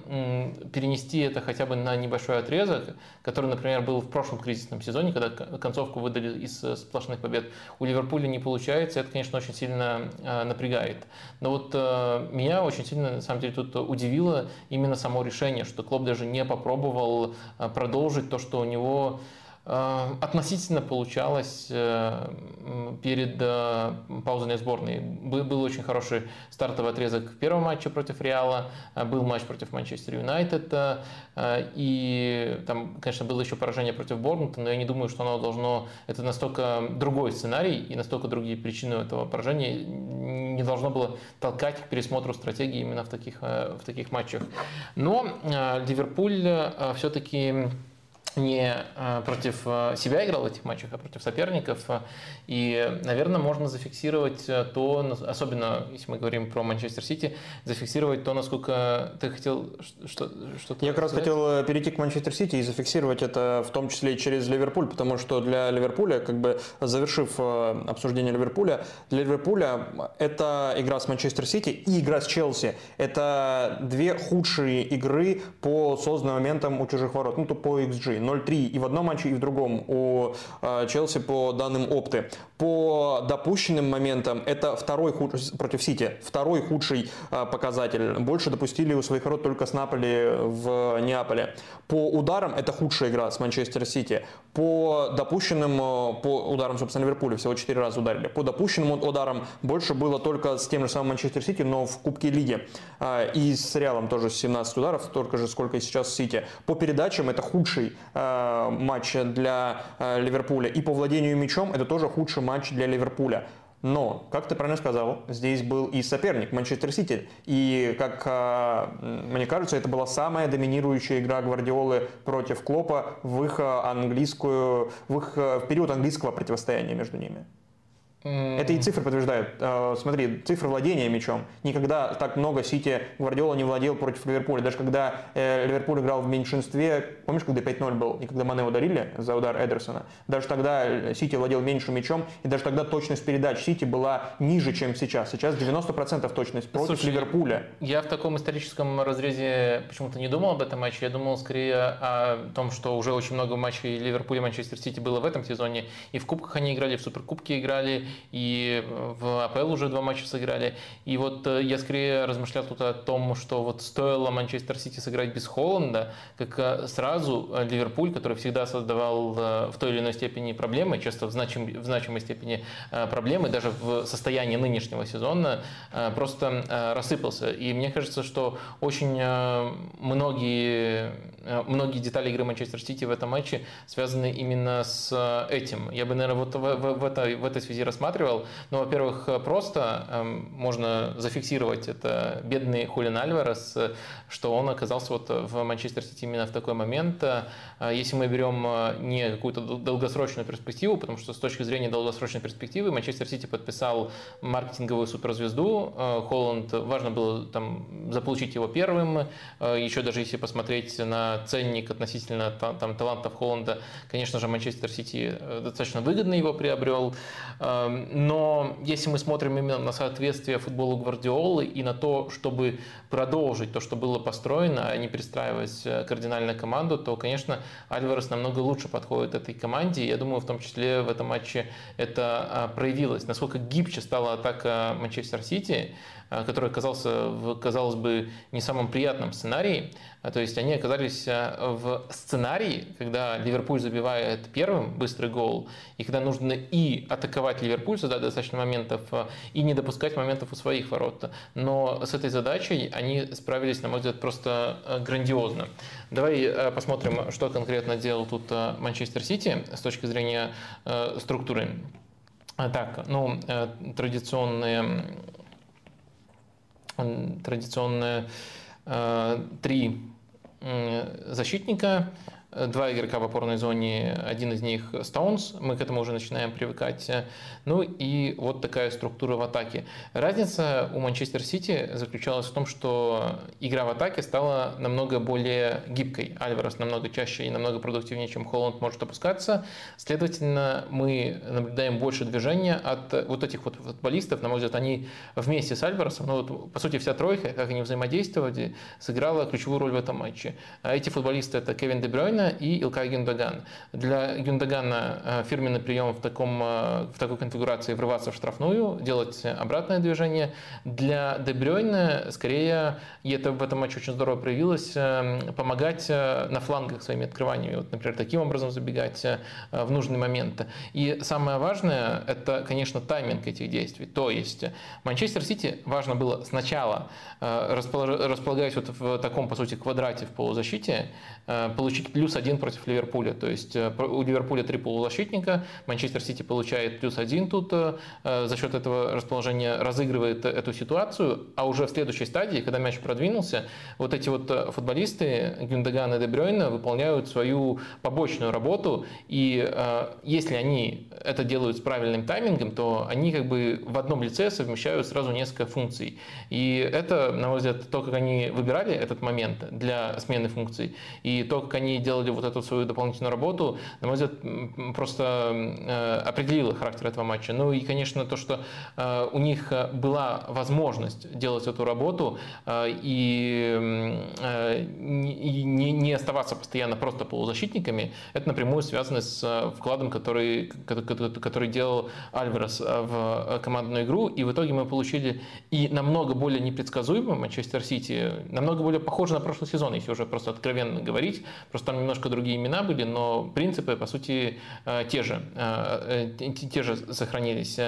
перенести это хотя бы на небольшой отрезок, который, например, был в прошлом кризисном сезоне, когда концовку выдали из сплошных побед, у Ливерпуля не получается, это, конечно, очень сильно напрягает. Но вот меня очень сильно, на самом деле, тут удивило именно само решение, что Клоп даже не попробовал э, продолжить то, что у него относительно получалось э, перед паузой на сборной. Был очень хороший стартовый отрезок в первом матче против Реала, был матч против Манчестер Юнайтед, и там, конечно, было еще поражение против Борнмута, но я не думаю, что оно должно... Это настолько другой сценарий и настолько другие причины этого поражения не должно было толкать к пересмотру стратегии именно в таких, в таких матчах. Но Ливерпуль все-таки не э, против э, себя играл в этих матчах, а против соперников. И, наверное, можно зафиксировать то, особенно если мы говорим про Манчестер Сити, зафиксировать то, насколько ты хотел что, что Я как раз хотел э, перейти к Манчестер Сити и зафиксировать это в том числе и через Ливерпуль, потому что для Ливерпуля, как бы завершив обсуждение Ливерпуля, для Ливерпуля это игра с Манчестер Сити и игра с Челси. Это две худшие игры по созданным моментам у чужих ворот, ну то по XG. 0-3 и в одном матче, и в другом у э, Челси по данным опты. По допущенным моментам это второй худший, против Сити, второй худший э, показатель. Больше допустили у своих ворот только с Наполи в Неаполе. По ударам это худшая игра с Манчестер Сити. По допущенным, э, по ударам, собственно, Ливерпуля всего 4 раза ударили. По допущенным ударам больше было только с тем же самым Манчестер Сити, но в Кубке Лиги. И с Реалом тоже 17 ударов, только же сколько и сейчас Сити. По передачам это худший матч для э, Ливерпуля. И по владению мячом это тоже худший матч для Ливерпуля. Но, как ты правильно сказал, здесь был и соперник Манчестер Сити. И, как э, мне кажется, это была самая доминирующая игра Гвардиолы против Клопа в их английскую, в их в период английского противостояния между ними. Это и цифры подтверждают. А, смотри, цифры владения мячом. Никогда так много Сити Гвардиола не владел против Ливерпуля. Даже когда э, Ливерпуль играл в меньшинстве, помнишь, когда 5-0 был, и когда Мане ударили за удар Эдерсона, даже тогда э, Сити владел меньше мячом, и даже тогда точность передач Сити была ниже, чем сейчас. Сейчас 90% точность против Слушай, Ливерпуля. Я в таком историческом разрезе почему-то не думал об этом матче. Я думал скорее о том, что уже очень много матчей Ливерпуля и Манчестер Сити было в этом сезоне. И в Кубках они играли, в Суперкубке играли, и в АПЛ уже два матча сыграли. И вот э, я скорее размышлял тут о том, что вот стоило Манчестер Сити сыграть без Холланда, как э, сразу э, Ливерпуль, который всегда создавал в той или иной степени проблемы, часто в, значим, в значимой степени проблемы, даже в состоянии нынешнего сезона, просто рассыпался. И мне кажется, что очень многие, многие детали игры Манчестер Сити в этом матче связаны именно с этим. Я бы, наверное, вот в, в, в, этой, в этой связи рассматривал рассматривал. Ну, во-первых, просто эм, можно зафиксировать это бедный Хулин Альварес, что он оказался вот в Манчестер Сити именно в такой момент. Э, если мы берем э, не какую-то долгосрочную перспективу, потому что с точки зрения долгосрочной перспективы Манчестер Сити подписал маркетинговую суперзвезду. Э, Холланд, важно было там заполучить его первым. Еще даже если посмотреть на ценник относительно там, талантов Холланда, конечно же, Манчестер Сити достаточно выгодно его приобрел. Эм, но если мы смотрим именно на соответствие футболу Гвардиолы и на то, чтобы продолжить то, что было построено, а не перестраивать э, кардинально команду, то, конечно, Альварес намного лучше подходит этой команде. Я думаю, в том числе в этом матче это а, проявилось. Насколько гибче стала атака Манчестер Сити, Э, который оказался, в, казалось бы, не самом приятном сценарии. А, то есть они оказались э, в сценарии, когда Ливерпуль забивает первым быстрый гол, и когда нужно и атаковать Ливерпуль, создать достаточно моментов, э, и не допускать моментов у своих ворот. Но с этой задачей они справились, на мой взгляд, просто грандиозно. Давай посмотрим, что конкретно делал тут Манчестер Сити с точки зрения структуры. Так, ну, традиционные традиционные э, три защитника, два игрока в опорной зоне, один из них Стоунс, мы к этому уже начинаем привыкать. Ну и вот такая структура в атаке. Разница у Манчестер Сити заключалась в том, что игра в атаке стала намного более гибкой. Альварес намного чаще и намного продуктивнее, чем Холланд может опускаться. Следовательно, мы наблюдаем больше движения от вот этих вот футболистов. На мой взгляд, они вместе с Альваресом, ну вот, по сути, вся тройка, как они взаимодействовали, сыграла ключевую роль в этом матче. А эти футболисты это Кевин Де Брюйна и Илкай Гюндаган. Для Гюндагана э, фирменный прием в, таком, э, в такой конфигурации врываться в штрафную, делать обратное движение. Для Де Брюйна, скорее, и это в этом матче очень здорово проявилось, э, помогать на флангах своими открываниями. Вот, например, таким образом забегать в нужный момент. И самое важное, это, конечно, тайминг этих действий. То есть Манчестер Сити важно было сначала, располагаясь вот в таком, по сути, квадрате в полузащите, получить плюс один против Ливерпуля. То есть у Ливерпуля три полузащитника, Манчестер Сити получает плюс один тут, за счет этого расположения разыгрывает эту ситуацию, а уже в следующей стадии, когда мяч продвинулся, вот эти вот футболисты, Гюндаган и Дебрёйна, выполняют свою побочную работу, и если они это делают с правильным таймингом, то они как бы в одном лице совмещают сразу несколько функций. И это, на мой взгляд, то, как они выбирали этот момент для смены функций, и то, как они делали вот эту свою дополнительную работу, на мой взгляд, просто э, определило характер этого матча. Ну и, конечно, то, что э, у них была возможность делать эту работу э, и не оставаться постоянно просто полузащитниками, это напрямую связано с вкладом, который, который делал Альварес в командную игру. И в итоге мы получили и намного более непредсказуемый Манчестер Сити, намного более похоже на прошлый сезон, если уже просто откровенно говорить. Просто там немножко другие имена были, но принципы, по сути, э, те же, э, э, те же сохранились.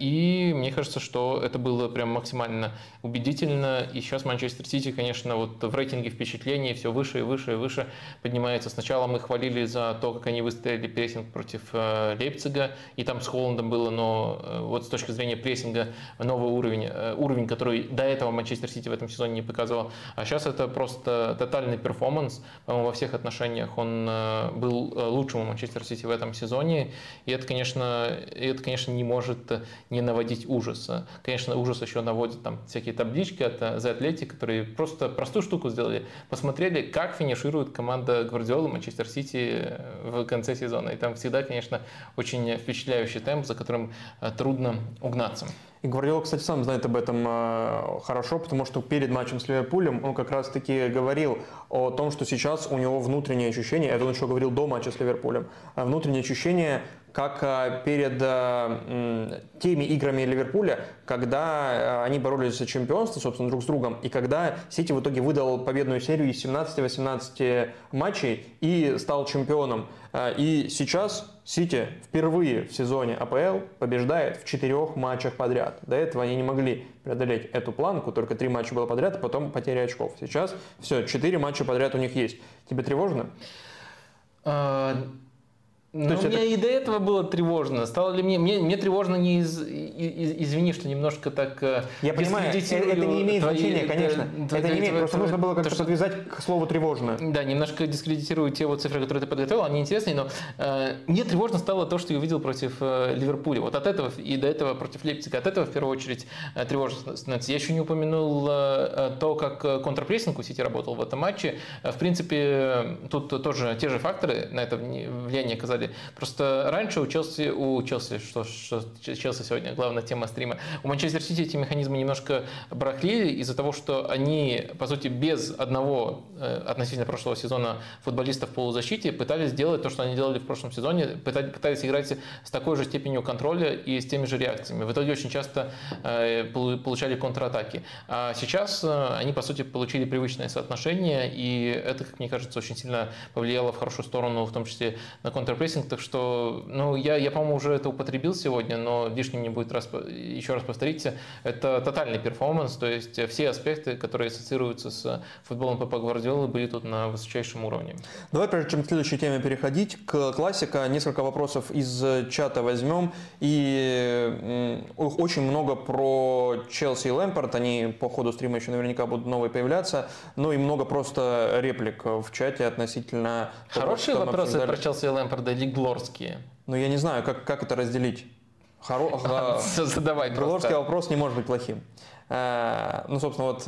И мне кажется, что это было прям максимально убедительно. И сейчас Манчестер Сити, конечно, вот в рейтинге впечатлений все выше и выше и выше поднимается. Сначала мы хвалили за то, как они выстояли прессинг против Лейпцига, и там с Холландом было, но вот с точки зрения прессинга новый уровень, уровень, который до этого Манчестер Сити в этом сезоне не показывал. А сейчас это просто тотальный перформанс. По-моему, во всех отношениях он был лучшим у Манчестер Сити в этом сезоне. И это, конечно, это, конечно, не может не наводить ужаса. Конечно, ужас еще наводит там всякие таблички от э, The Athletic, которые просто простую штуку сделали. Посмотрели, как финиширует команда Гвардиолы Манчестер Сити в конце сезона. И там всегда, конечно, очень впечатляющий темп, за которым э, трудно угнаться. И Гвардиола, кстати, сам знает об этом э, хорошо, потому что перед матчем с Ливерпулем он как раз-таки говорил о том, что сейчас у него внутреннее ощущение, это он еще говорил до матча с Ливерпулем, внутреннее ощущение как э, перед э, теми играми Ливерпуля, когда э, они боролись за чемпионство, собственно, друг с другом, и когда Сити в итоге выдал победную серию из 17-18 матчей и стал чемпионом. И сейчас Сити впервые в сезоне АПЛ побеждает в четырех матчах подряд. До этого они не могли преодолеть эту планку, только три матча было подряд, а потом потеря очков. Сейчас все, четыре матча подряд у них есть. Тебе тревожно? Ну, То есть мне это... и до этого было тревожно. Стало ли мне... Мне, мне тревожно не из, из... Извини, что немножко так э, Я понимаю, это, это не имеет твои, значения, конечно. Это, это не имеет, просто нужно было как-то подвязать к слову тревожно. Да, немножко дискредитирую те вот цифры, которые ты подготовил, они интересные, но э, мне тревожно стало то, что я увидел против э, Ливерпуля. Вот от этого и до этого против Лейпцига, от этого в первую очередь э, тревожно становится. Я еще не упомянул э, то, как э, контрпрессинг у Сити работал в этом матче. Э, в принципе, тут тоже те же факторы на это влияние оказали сказали. Просто раньше у Челси, у Челси, что, что Челси сегодня главная тема стрима, у Манчестер Сити эти механизмы немножко барахлили из-за того, что они, по сути, без одного э, относительно прошлого сезона футболиста в полузащите пытались сделать то, что они делали в прошлом сезоне, пытались играть с такой же степенью контроля и с теми же реакциями. В итоге очень часто э, получали контратаки. А сейчас э, они, по сути, получили привычное соотношение, и это, как мне кажется, очень сильно повлияло в хорошую сторону, в том числе на контрпрессинг, так что, ну, я, я по-моему, уже это употребил сегодня, но лишним не будет раз, еще раз повторите, это тотальный перформанс, то есть все аспекты, которые ассоциируются с футболом Пепа Гвардиолы, были тут на высочайшем уровне. Давай, прежде чем к следующей теме переходить, к классика, несколько вопросов из чата возьмем. И очень много про Челси и Лэмпорт, они по ходу стрима еще наверняка будут новые появляться, ну и много просто реплик в чате относительно... Хорошие того, вопросы про Челси и Лэмпорда или глорские? Ну я не знаю, как, как это разделить. Хоро... Задавай Глорский вопрос не может быть плохим. Э, ну, собственно, вот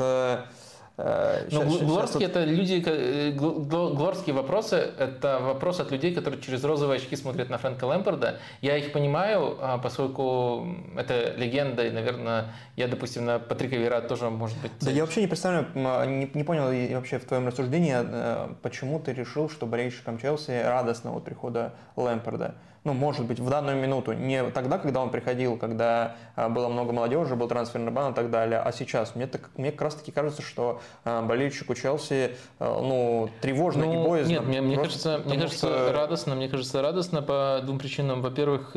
э, Э, ну, глорские это люди, э, глорские вопросы это вопрос от людей, которые через розовые очки смотрят на Фрэнка Лэмпорда. Я их понимаю, а, поскольку это легенда, и, наверное, я, допустим, на Патрика Вера тоже, может быть... Да я вообще не представляю, а, не, не понял и вообще в твоем рассуждении, а, почему ты решил, что болельщикам Челси радостно от прихода Лэмпорда ну, может быть, в данную минуту, не тогда, когда он приходил, когда а, было много молодежи, был трансферный бан и так далее, а сейчас. Мне, так, мне как раз таки кажется, что а, болельщику Челси, а, ну, тревожно ну, и боязно. Нет, мне, мне кажется, мне кажется что... радостно, мне кажется радостно по двум причинам. Во-первых,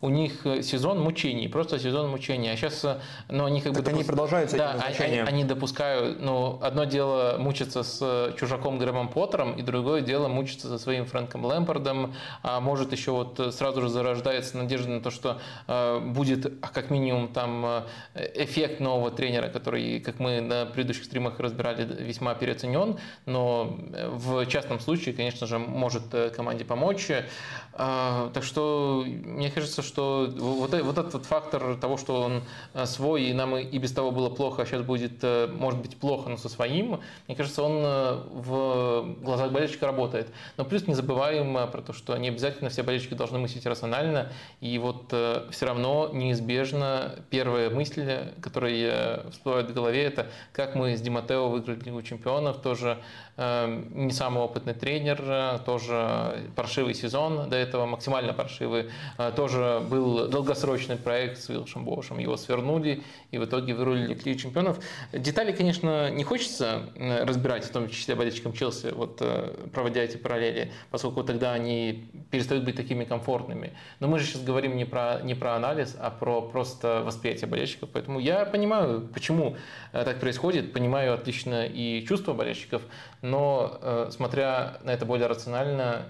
у них сезон мучений, просто сезон мучений, а сейчас, ну, они как так бы... они допуск... продолжаются да, они, они допускают, ну, одно дело мучиться с чужаком Грэмом Поттером, и другое дело мучиться со своим Фрэнком Лэмпордом, а может еще вот сразу же зарождается надежда на то, что э, будет как минимум там э, эффект нового тренера, который, как мы на предыдущих стримах разбирали, весьма переоценен, но в частном случае, конечно же, может команде помочь. Так что мне кажется, что вот, вот этот фактор того, что он свой, и нам и без того было плохо, а сейчас будет, может быть, плохо, но со своим, мне кажется, он в глазах болельщика работает. Но плюс не забываем про то, что не обязательно все болельщики должны мыслить рационально, и вот э, все равно неизбежно первая мысль, которая всплывает в голове, это как мы с Диматео выиграли Лигу Чемпионов, тоже э, не самый опытный тренер, тоже паршивый сезон. До этого, максимально паршивый, э, тоже был долгосрочный проект с Вилшем Бошем, его свернули, и в итоге вырулили к Лиге Чемпионов. Детали, конечно, не хочется разбирать, в том числе болельщикам Челси, вот проводя эти параллели, поскольку тогда они перестают быть такими комфортными. Но мы же сейчас говорим не про, не про анализ, а про просто восприятие болельщиков. Поэтому я понимаю, почему э, так происходит, понимаю отлично и чувства болельщиков, но э, смотря на это более рационально,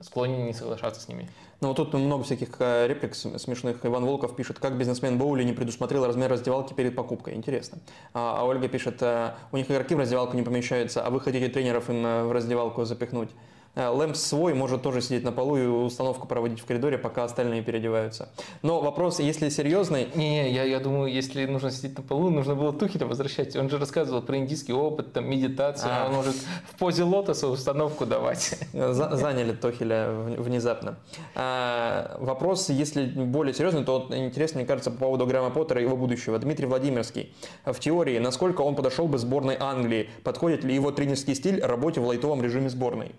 склонен не соглашаться с ними. Ну вот тут много всяких э, реплик смешных. Иван Волков пишет, как бизнесмен Боули не предусмотрел размер раздевалки перед покупкой. Интересно. А, а Ольга пишет, у них игроки в раздевалку не помещаются, а вы хотите тренеров им в раздевалку запихнуть. Э, Лэмпс свой может тоже сидеть на полу и установку проводить в коридоре, пока остальные переодеваются. Но вопрос, если серьезный... Не-не, я, я думаю, если нужно сидеть на полу, нужно было Тухеля возвращать. Он же рассказывал про индийский опыт, там, медитацию. А. Он может в позе лотоса установку давать. Заняли Тухеля внезапно. А, вопрос, если более серьезный, то интересно, мне кажется, по поводу Грэма Поттера и его будущего. Дмитрий Владимирский. В теории, насколько он подошел бы сборной Англии? Подходит ли его тренерский стиль работе в лайтовом режиме сборной?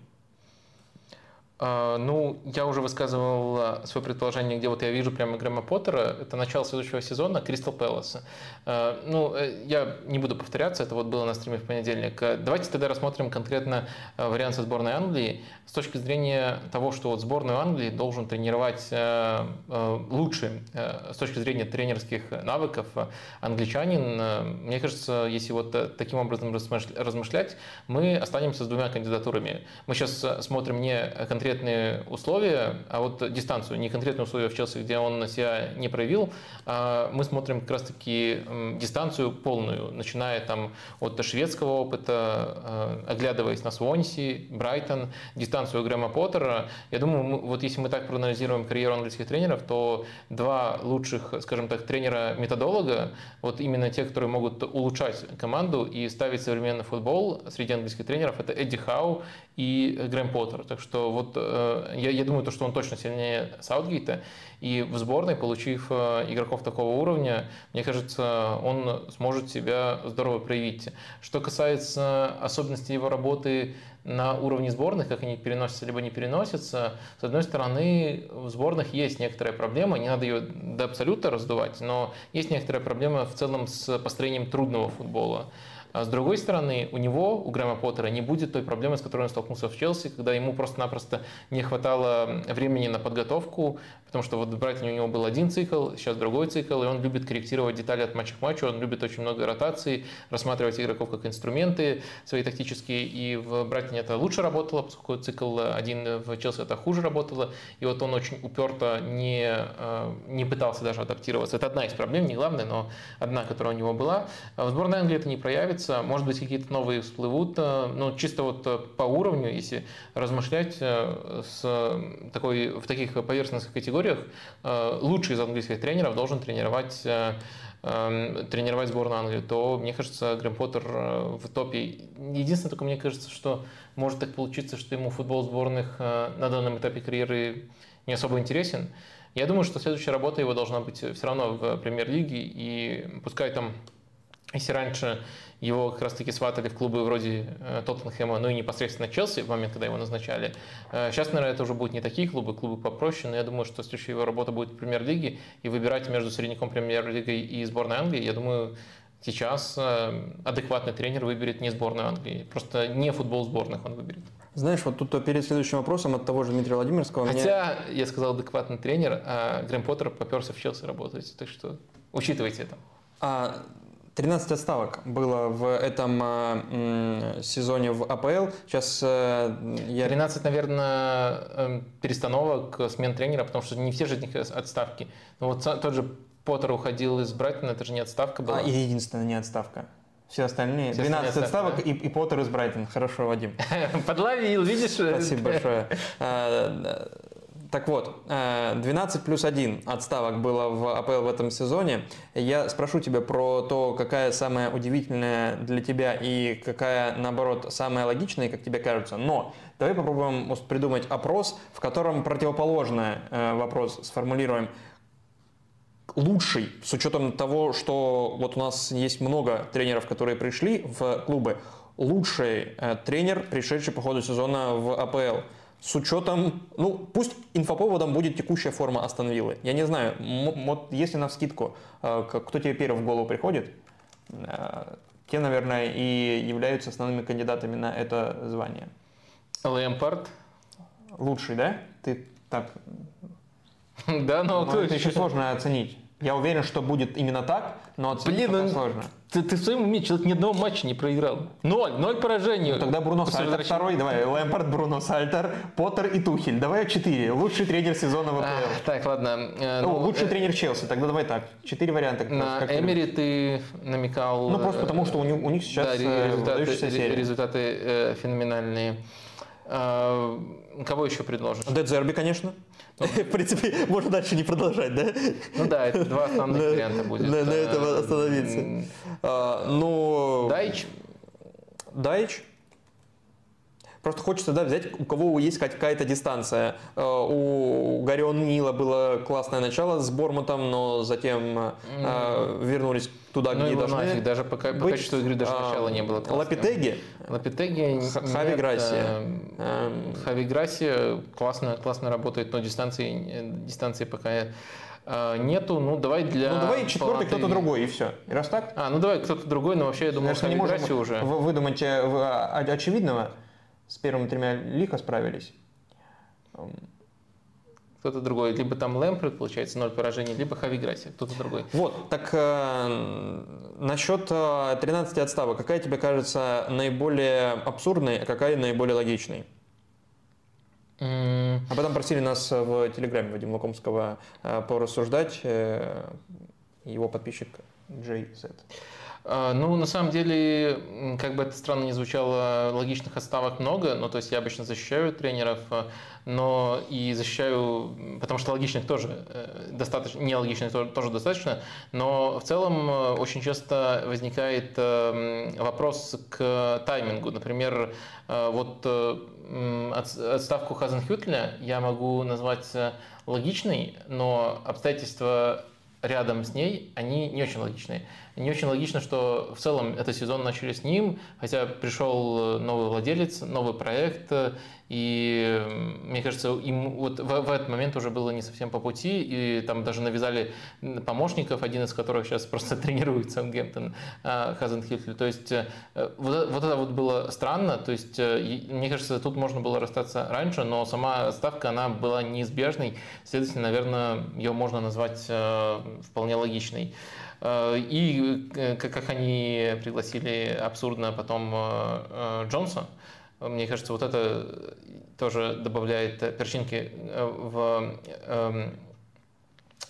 А, ну, я уже высказывал а, свое предположение, где вот я вижу прямо Грэма Поттера. Это начало следующего сезона Кристал Пэласа. А, ну, э, я не буду повторяться, это вот было на стриме в понедельник. Давайте тогда рассмотрим конкретно вариант со сборной Англии с точки зрения того, что вот сборную Англии должен тренировать лучше с точки зрения тренерских навыков англичанин. Мне кажется, если вот таким образом размышлять, мы останемся с двумя кандидатурами. Мы сейчас смотрим не конкретно конкретные условия, а вот дистанцию, не конкретные условия в Челси, где он себя не проявил, а мы смотрим как раз-таки дистанцию полную, начиная там от шведского опыта, а, оглядываясь на Свонси, Брайтон, дистанцию Грэма Поттера. Я думаю, вот если мы так проанализируем карьеру английских тренеров, то два лучших, скажем так, тренера-методолога, вот именно те, которые могут улучшать команду и ставить современный футбол среди английских тренеров, это Эдди Хау и Грэм Поттер. Так что вот я, я думаю, то, что он точно сильнее Саутгейта. И в сборной, получив э, игроков такого уровня, мне кажется, он сможет себя здорово проявить. Что касается особенностей его работы на уровне сборных, как они переносятся либо не переносятся, с одной стороны, в сборных есть некоторая проблема, не надо ее до абсолюта раздувать, но есть некоторая проблема в целом с построением трудного футбола. А с другой стороны, у него, у Грэма Поттера, не будет той проблемы, с которой он столкнулся в Челси, когда ему просто-напросто не хватало времени на подготовку, потому что вот Брайтоне у него был один цикл, сейчас другой цикл, и он любит корректировать детали от матча к матчу, он любит очень много ротаций, рассматривать игроков как инструменты свои тактические, и в Брайтоне это лучше работало, поскольку цикл один в Челси это хуже работало, и вот он очень уперто не, э, не пытался даже адаптироваться. Это одна из проблем, не главная, но одна, которая у него была. А в сборной Англии это не проявится, может быть, какие-то новые всплывут, э, но чисто вот э, по уровню, если размышлять с такой, в таких поверхностных категориях, лучший из английских тренеров должен тренировать тренировать сборную Англии, то, мне кажется, Грэм Поттер в топе. Единственное, только мне кажется, что может так получиться, что ему футбол сборных на данном этапе карьеры не особо интересен. Я думаю, что следующая работа его должна быть все равно в премьер-лиге, и пускай там, если раньше его как раз-таки сватали в клубы вроде э, Тоттенхэма, ну и непосредственно Челси в момент, когда его назначали. Сейчас, э, наверное, это уже будут не такие клубы, клубы попроще, но я думаю, что следующая его работа будет в премьер-лиге, и выбирать между средняком премьер-лигой и сборной Англии, я думаю, сейчас э, адекватный тренер выберет не сборную Англии, просто не футбол сборных он выберет. Знаешь, вот тут перед следующим вопросом от того же Дмитрия Владимирского... Хотя, мне... я сказал адекватный тренер, а Грэм Поттер поперся в Челси работать, так что учитывайте это. А 13 отставок было в этом э, сезоне в АПЛ. Сейчас э, я... 13, наверное, э, перестановок, смен тренера, потому что не все же из них отставки. Но вот тот же Поттер уходил из Брайтона, это же не отставка была. А, и единственная не отставка. Все остальные. Все 12 остальные отставок да? и, и Поттер из Брайтон. Хорошо, Вадим. Подловил, видишь? Спасибо большое. Так вот, 12 плюс 1 отставок было в АПЛ в этом сезоне. Я спрошу тебя про то, какая самая удивительная для тебя и какая, наоборот, самая логичная, как тебе кажется. Но давай попробуем придумать опрос, в котором противоположный э, вопрос сформулируем лучший, с учетом того, что вот у нас есть много тренеров, которые пришли в клубы, лучший э, тренер, пришедший по ходу сезона в АПЛ. С учетом, ну, пусть инфоповодом будет текущая форма Астон Виллы. Я не знаю, вот если на вскидку, э, кто тебе первый в голову приходит, э, те, наверное, и являются основными кандидатами на это звание. Лэмпард. Лучший, да? Ты так... Да, но, но это еще сложно оценить. Я уверен, что будет именно так, но оценить Блин, ну, сложно. Ты, ты в своем уме человек ни одного матча не проиграл. Ноль, ноль поражений. Ну, тогда Бруно Сальтер второй, давай, Лэмпард, Бруно Сальтер, Поттер и Тухель. Давай четыре. Лучший тренер сезона в АПЛ. А, так, ладно. Э, ну, ну, лучший э, тренер Челси, тогда давай так. Четыре варианта. На как Эмери ты намекал. Ну, просто потому, что у них, у них сейчас да, э, результаты, результаты э, феноменальные. А, кого еще предложишь? Дедзерби, конечно. В принципе, можно дальше не продолжать, да? Ну да, это два основных варианта будет. На, на этом остановиться. А, ну... Дайч. Дайч. Просто хочется да, взять, у кого есть какая-то дистанция. А, у Гарри Нила было классное начало с Бормутом, но затем mm. вернулись туда, ну, где должны нафиг, даже по, по быть. качеству игры даже а, начала не было классного. Лапитеги? Лапитеги Хави Грасия. Эм, Хави Грасия классно, классно работает, но дистанции, дистанции пока э, нету, ну давай для... Ну давай четвертый палаты... кто-то другой, и все. И раз так? А, ну давай кто-то другой, но вообще я думаю, что не можем уже... выдумать э, очевидного. С первыми тремя лихо справились кто-то другой. Либо там Лэмпред, получается, ноль поражений, либо Хави Грасси, кто-то другой. Вот, так э, насчет 13 э, отставок, какая тебе кажется наиболее абсурдной, а какая наиболее логичной? Mm. Об этом просили нас в Телеграме Вадима Лакомского э, порассуждать, э, его подписчик Джей Z. А, ну, на самом деле, как бы это странно не звучало, логичных отставок много, ну, то есть я обычно защищаю тренеров, а, но и защищаю, потому что логичных тоже э, достаточно, нелогичных тоже, тоже достаточно, но в целом э, очень часто возникает э, вопрос к таймингу. Например, вот отставку Хазенхютля я могу назвать логичной, но обстоятельства рядом с ней, они не очень логичные. Не очень логично, что в целом этот сезон начали с ним, хотя пришел новый владелец, новый проект, и мне кажется, им вот в, в этот момент уже было не совсем по пути, и там даже навязали помощников, один из которых сейчас просто тренирует Саутгемптон, а, Хазен Хильфель. То есть э, вот, вот это вот было странно, то есть э, мне кажется, тут можно было расстаться раньше, но сама ставка, она была неизбежной, следовательно, наверное, ее можно назвать э, вполне логичной. И как они пригласили абсурдно потом Джонса, мне кажется, вот это тоже добавляет перчинки э, в эм,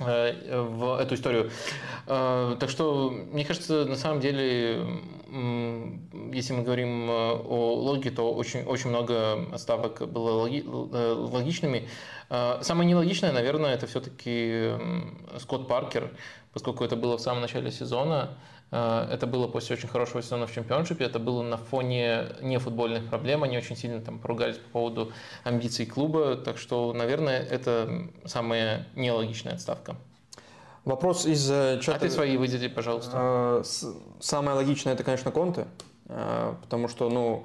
э, в эту историю. Э, так что, мне кажется, на самом деле, если мы говорим о логике, то очень, очень много ставок было логи, логичными. Самое нелогичное, наверное, это все-таки Скотт Паркер, поскольку это было в самом начале сезона. Э, это было после очень хорошего сезона в чемпионшипе, это было на фоне нефутбольных проблем, они очень сильно там поругались по поводу амбиций клуба, так что, наверное, это самая нелогичная отставка. Вопрос из э, чата. А ты свои выдели, пожалуйста. Э, самое логичное это, конечно, Конте, потому что, ну,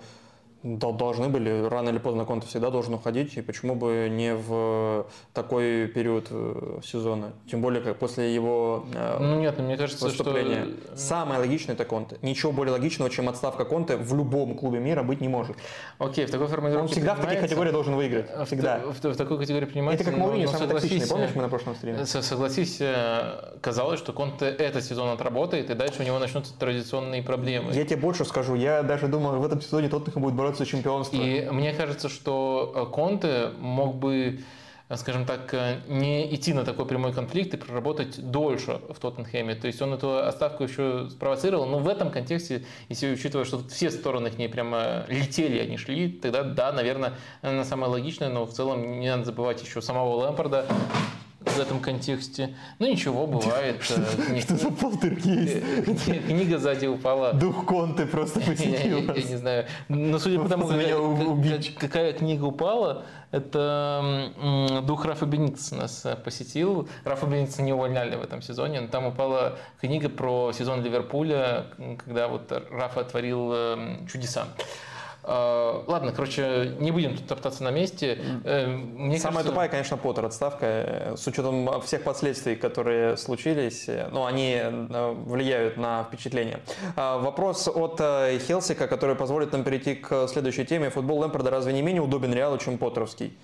должны были, рано или поздно Конте всегда должен уходить, и почему бы не в такой период э, сезона, тем более как после его э, ну, нет, мне кажется, выступления. Что... Самое логичное это Конте. Ничего более логичного, чем отставка Конте в любом клубе мира быть не может. Окей, в такой формулировке Он всегда в такой категории должен выиграть. Всегда. В, в, в такой категории принимается. Это как Мауриньо, самый токсичный, помнишь мы на прошлом стриме? Согласись, э, казалось, что Конте этот сезон отработает, и дальше у него начнутся традиционные проблемы. Я тебе больше скажу, я даже думал, в этом сезоне Тоттенхэм будет бороться за чемпионство. И мне кажется, что э, Конте мог бы э, скажем так, э, не идти на такой прямой конфликт и проработать дольше в Тоттенхэме. То есть он эту оставку еще спровоцировал, но в этом контексте, если учитывая, что все стороны к ней прямо летели, они шли, тогда да, наверное, она самая логичная, но в целом не надо забывать еще самого Лэмпорда, в этом контексте. Ну ничего, бывает. Э, что за полтергейст? Э, книга сзади упала. Дух Конты просто посетил Я не знаю. Но судя по тому, какая книга упала, это дух Рафа Беникс нас э, посетил. Рафа Беникса не увольняли в этом сезоне, но там упала книга про сезон Ливерпуля, когда вот Рафа отворил чудеса. А, ладно, короче, не будем тут топтаться на месте. Э, мне Самая кажется... тупая, конечно, Поттер отставка. Э, с учетом всех последствий, которые случились, э, ну, они влияют на впечатление. А, вопрос от Хелсика, который позволит нам перейти к следующей теме. Футбол Лэмпорда разве не менее удобен Реалу, чем Поттеровский?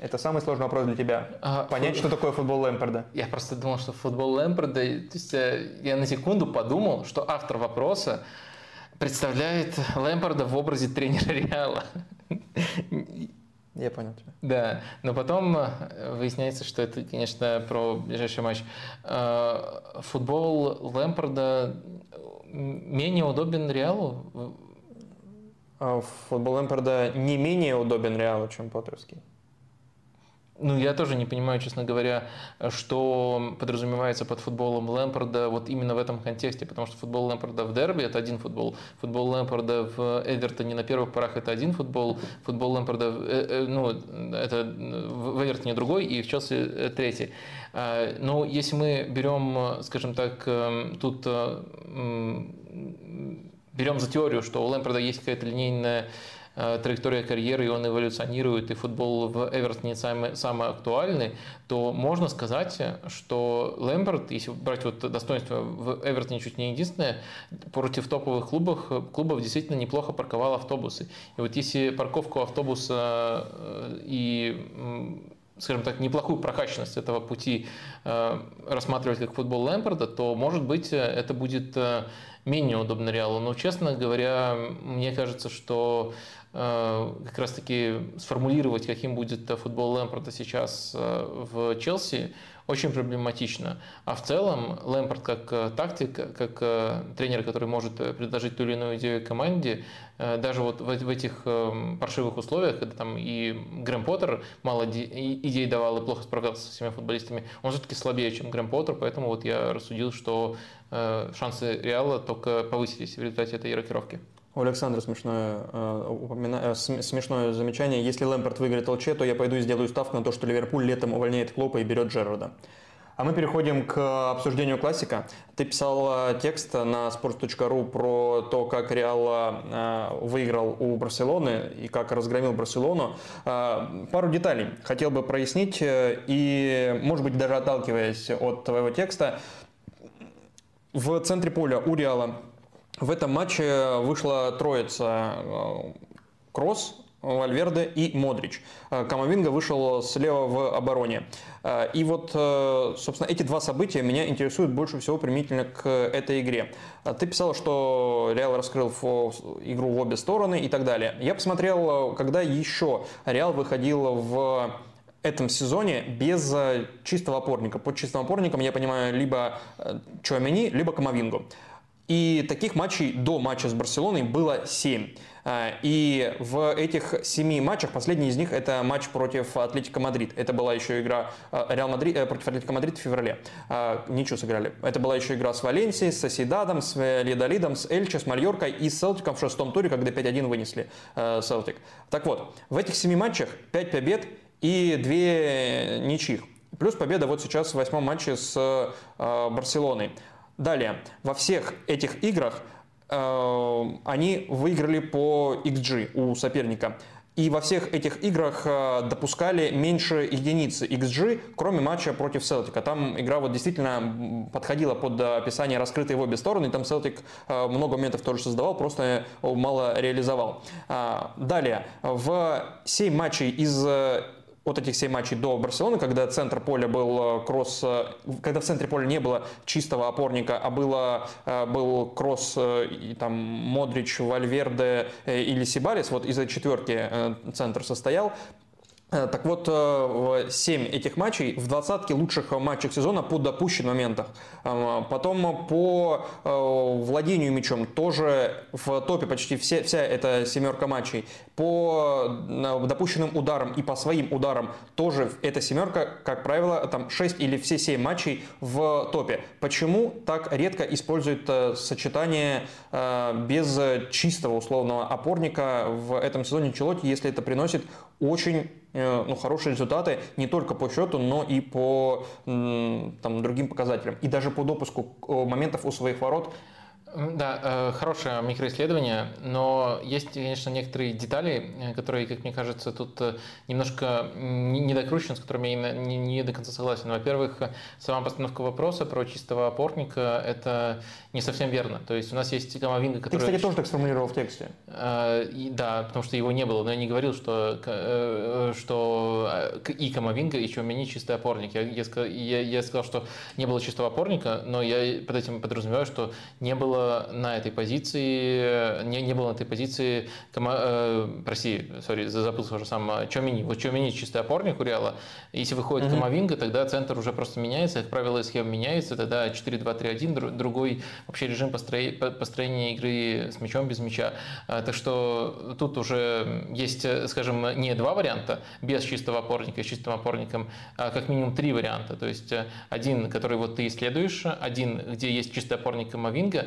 Это самый сложный вопрос для тебя. А, Понять, фут... что такое футбол Лэмпорда. Я просто думал, что футбол Лэмпорда... То есть я на секунду подумал, что автор вопроса представляет Лэмпорда в образе тренера Реала. Я понял тебя. Да, но потом э, выясняется, что это, конечно, про ближайший матч. Э, футбол Лэмпорда менее удобен Реалу? А футбол Лэмпорда не менее удобен Реалу, чем Поттерский. Ну, я тоже не понимаю, честно говоря, что подразумевается под футболом Лэмпорда вот именно в этом контексте, потому что футбол Лэмпорда в дерби – это один футбол, футбол Лэмпорда в Эвертоне на первых порах – это один футбол, футбол Лэмпорда, э, э, ну, это в Эвертоне другой и в Челси э, третий. А, но если мы берем, скажем так, тут берем за теорию, что у Лэмпорда есть какая-то линейная траектория карьеры, и он эволюционирует, и футбол в Эвертоне самый, самый актуальный, то можно сказать, что Лэмберт, если брать вот достоинство, в Эвертоне чуть не единственное, против топовых клубов, клубов действительно неплохо парковал автобусы. И вот если парковку автобуса э, и скажем так, неплохую прокачанность этого пути э, рассматривать как футбол Лэмпорда, то, может быть, это будет менее удобно Реалу. Но, честно говоря, мне кажется, что Э, как раз-таки сформулировать, каким будет футбол Лэмпорта сейчас э, в Челси, очень проблематично. А в целом Лэмпорт как э, тактик, как тренер, который может предложить ту или иную идею команде, даже вот в этих паршивых условиях, когда там и Грэм Поттер мало идей давал и плохо справлялся со всеми футболистами, он все-таки слабее, чем Грэм Поттер, поэтому вот я рассудил, что шансы Реала только повысились в результате этой рокировки. У Александра смешное, э, упомина... Э, смешное замечание. Если Лэмпорт выиграет ЛЧ, то я пойду и сделаю ставку на то, что Ливерпуль летом увольняет Клопа и берет Джерарда. А мы переходим к обсуждению классика. Ты писал э, текст на sports.ru про то, как Реал э, выиграл у Барселоны и как разгромил Барселону. Э, пару деталей хотел бы прояснить и, может быть, даже отталкиваясь от твоего текста, в центре поля у Реала в этом матче вышла троица Кросс, Вальверде и Модрич. Э, Камовинга вышел слева в обороне. Э, и вот, э, собственно, эти два события меня интересуют больше всего применительно к этой игре. Ты писал, что Реал раскрыл игру в обе стороны и так далее. Я посмотрел, когда еще Реал выходил в этом сезоне без чистого опорника. Под чистым опорником я понимаю либо Чуамени, либо Камовингу. И таких матчей до матча с Барселоной было 7. А, и в этих семи матчах, последний из них это матч против Атлетика Мадрид. Это была еще игра а, Реал Мадрид э, против Атлетика Мадрид в феврале. А, ничью сыграли. Это была еще игра с Валенсией, с Сосьедадом, с Вальядолидом, с Эльче, с Мальоркой и с Селтиком в шестом туре, когда 5-1 вынесли э, Селтик. Так вот, в этих семи матчах 5 побед и 2 ничьих. Плюс победа вот сейчас в восьмом матче с э, Барселоной. Далее, во всех этих играх Э, они выиграли по XG у соперника. И во всех этих играх э, допускали меньше единицы XG, кроме матча против Селтика. Там игра вот действительно подходила под описание раскрытой в обе стороны. Там Селтик э, много моментов тоже создавал, просто мало реализовал. Далее, в 7 матчей из от этих 7 матчей до Барселоны, когда центр поля был э, кросс, э, когда в центре поля не было чистого опорника, а было, э, был кросс и там Модрич, Вальверде или Сибарис, вот из этой четверки центр состоял, так вот, 7 э, этих матчей в двадцатке лучших матчей сезона по допущенным моментах. Эм, потом по э, владению мячом тоже в топе почти все, вся эта семерка матчей. По допущенным ударам и по своим ударам тоже эта семерка, как правило, там 6 или все 7 матчей в топе. Почему так редко используют сочетание без чистого условного опорника в этом сезоне Челоти, если это приносит очень Э, ну, хорошие результаты не только по счету, но и по там, другим показателям. И даже по допуску э, моментов у своих ворот да, э, хорошее микроисследование, но есть, конечно, некоторые детали, э, которые, как мне кажется, тут э, немножко недокручены, с которыми я не до конца согласен. Во-первых, сама постановка вопроса про чистого опорника – это не совсем верно. То есть у нас есть Камовинга, который… Ты, кстати, тоже так сформулировал в тексте. Да, потому что его не было, но я не говорил, что, что и Камовинга, и Чумини чистый опорник. Я, я, я сказал, что не было чистого опорника, но я под этим подразумеваю, что не было на этой позиции, не, не было на этой позиции, кома, э, прости, сори, запутался уже сам, а, Чомини. Вот Чомини чистый опорник у Реала. Если выходит mm-hmm. Камовинга, тогда центр уже просто меняется, как правило, схема меняется, тогда 4-2-3-1, другой вообще режим построения игры с мячом, без мяча. А, так что тут уже есть, скажем, не два варианта без чистого опорника, с чистым опорником, а как минимум три варианта. То есть э, один, который вот ты исследуешь, один, где есть чистый опорник Камовинга,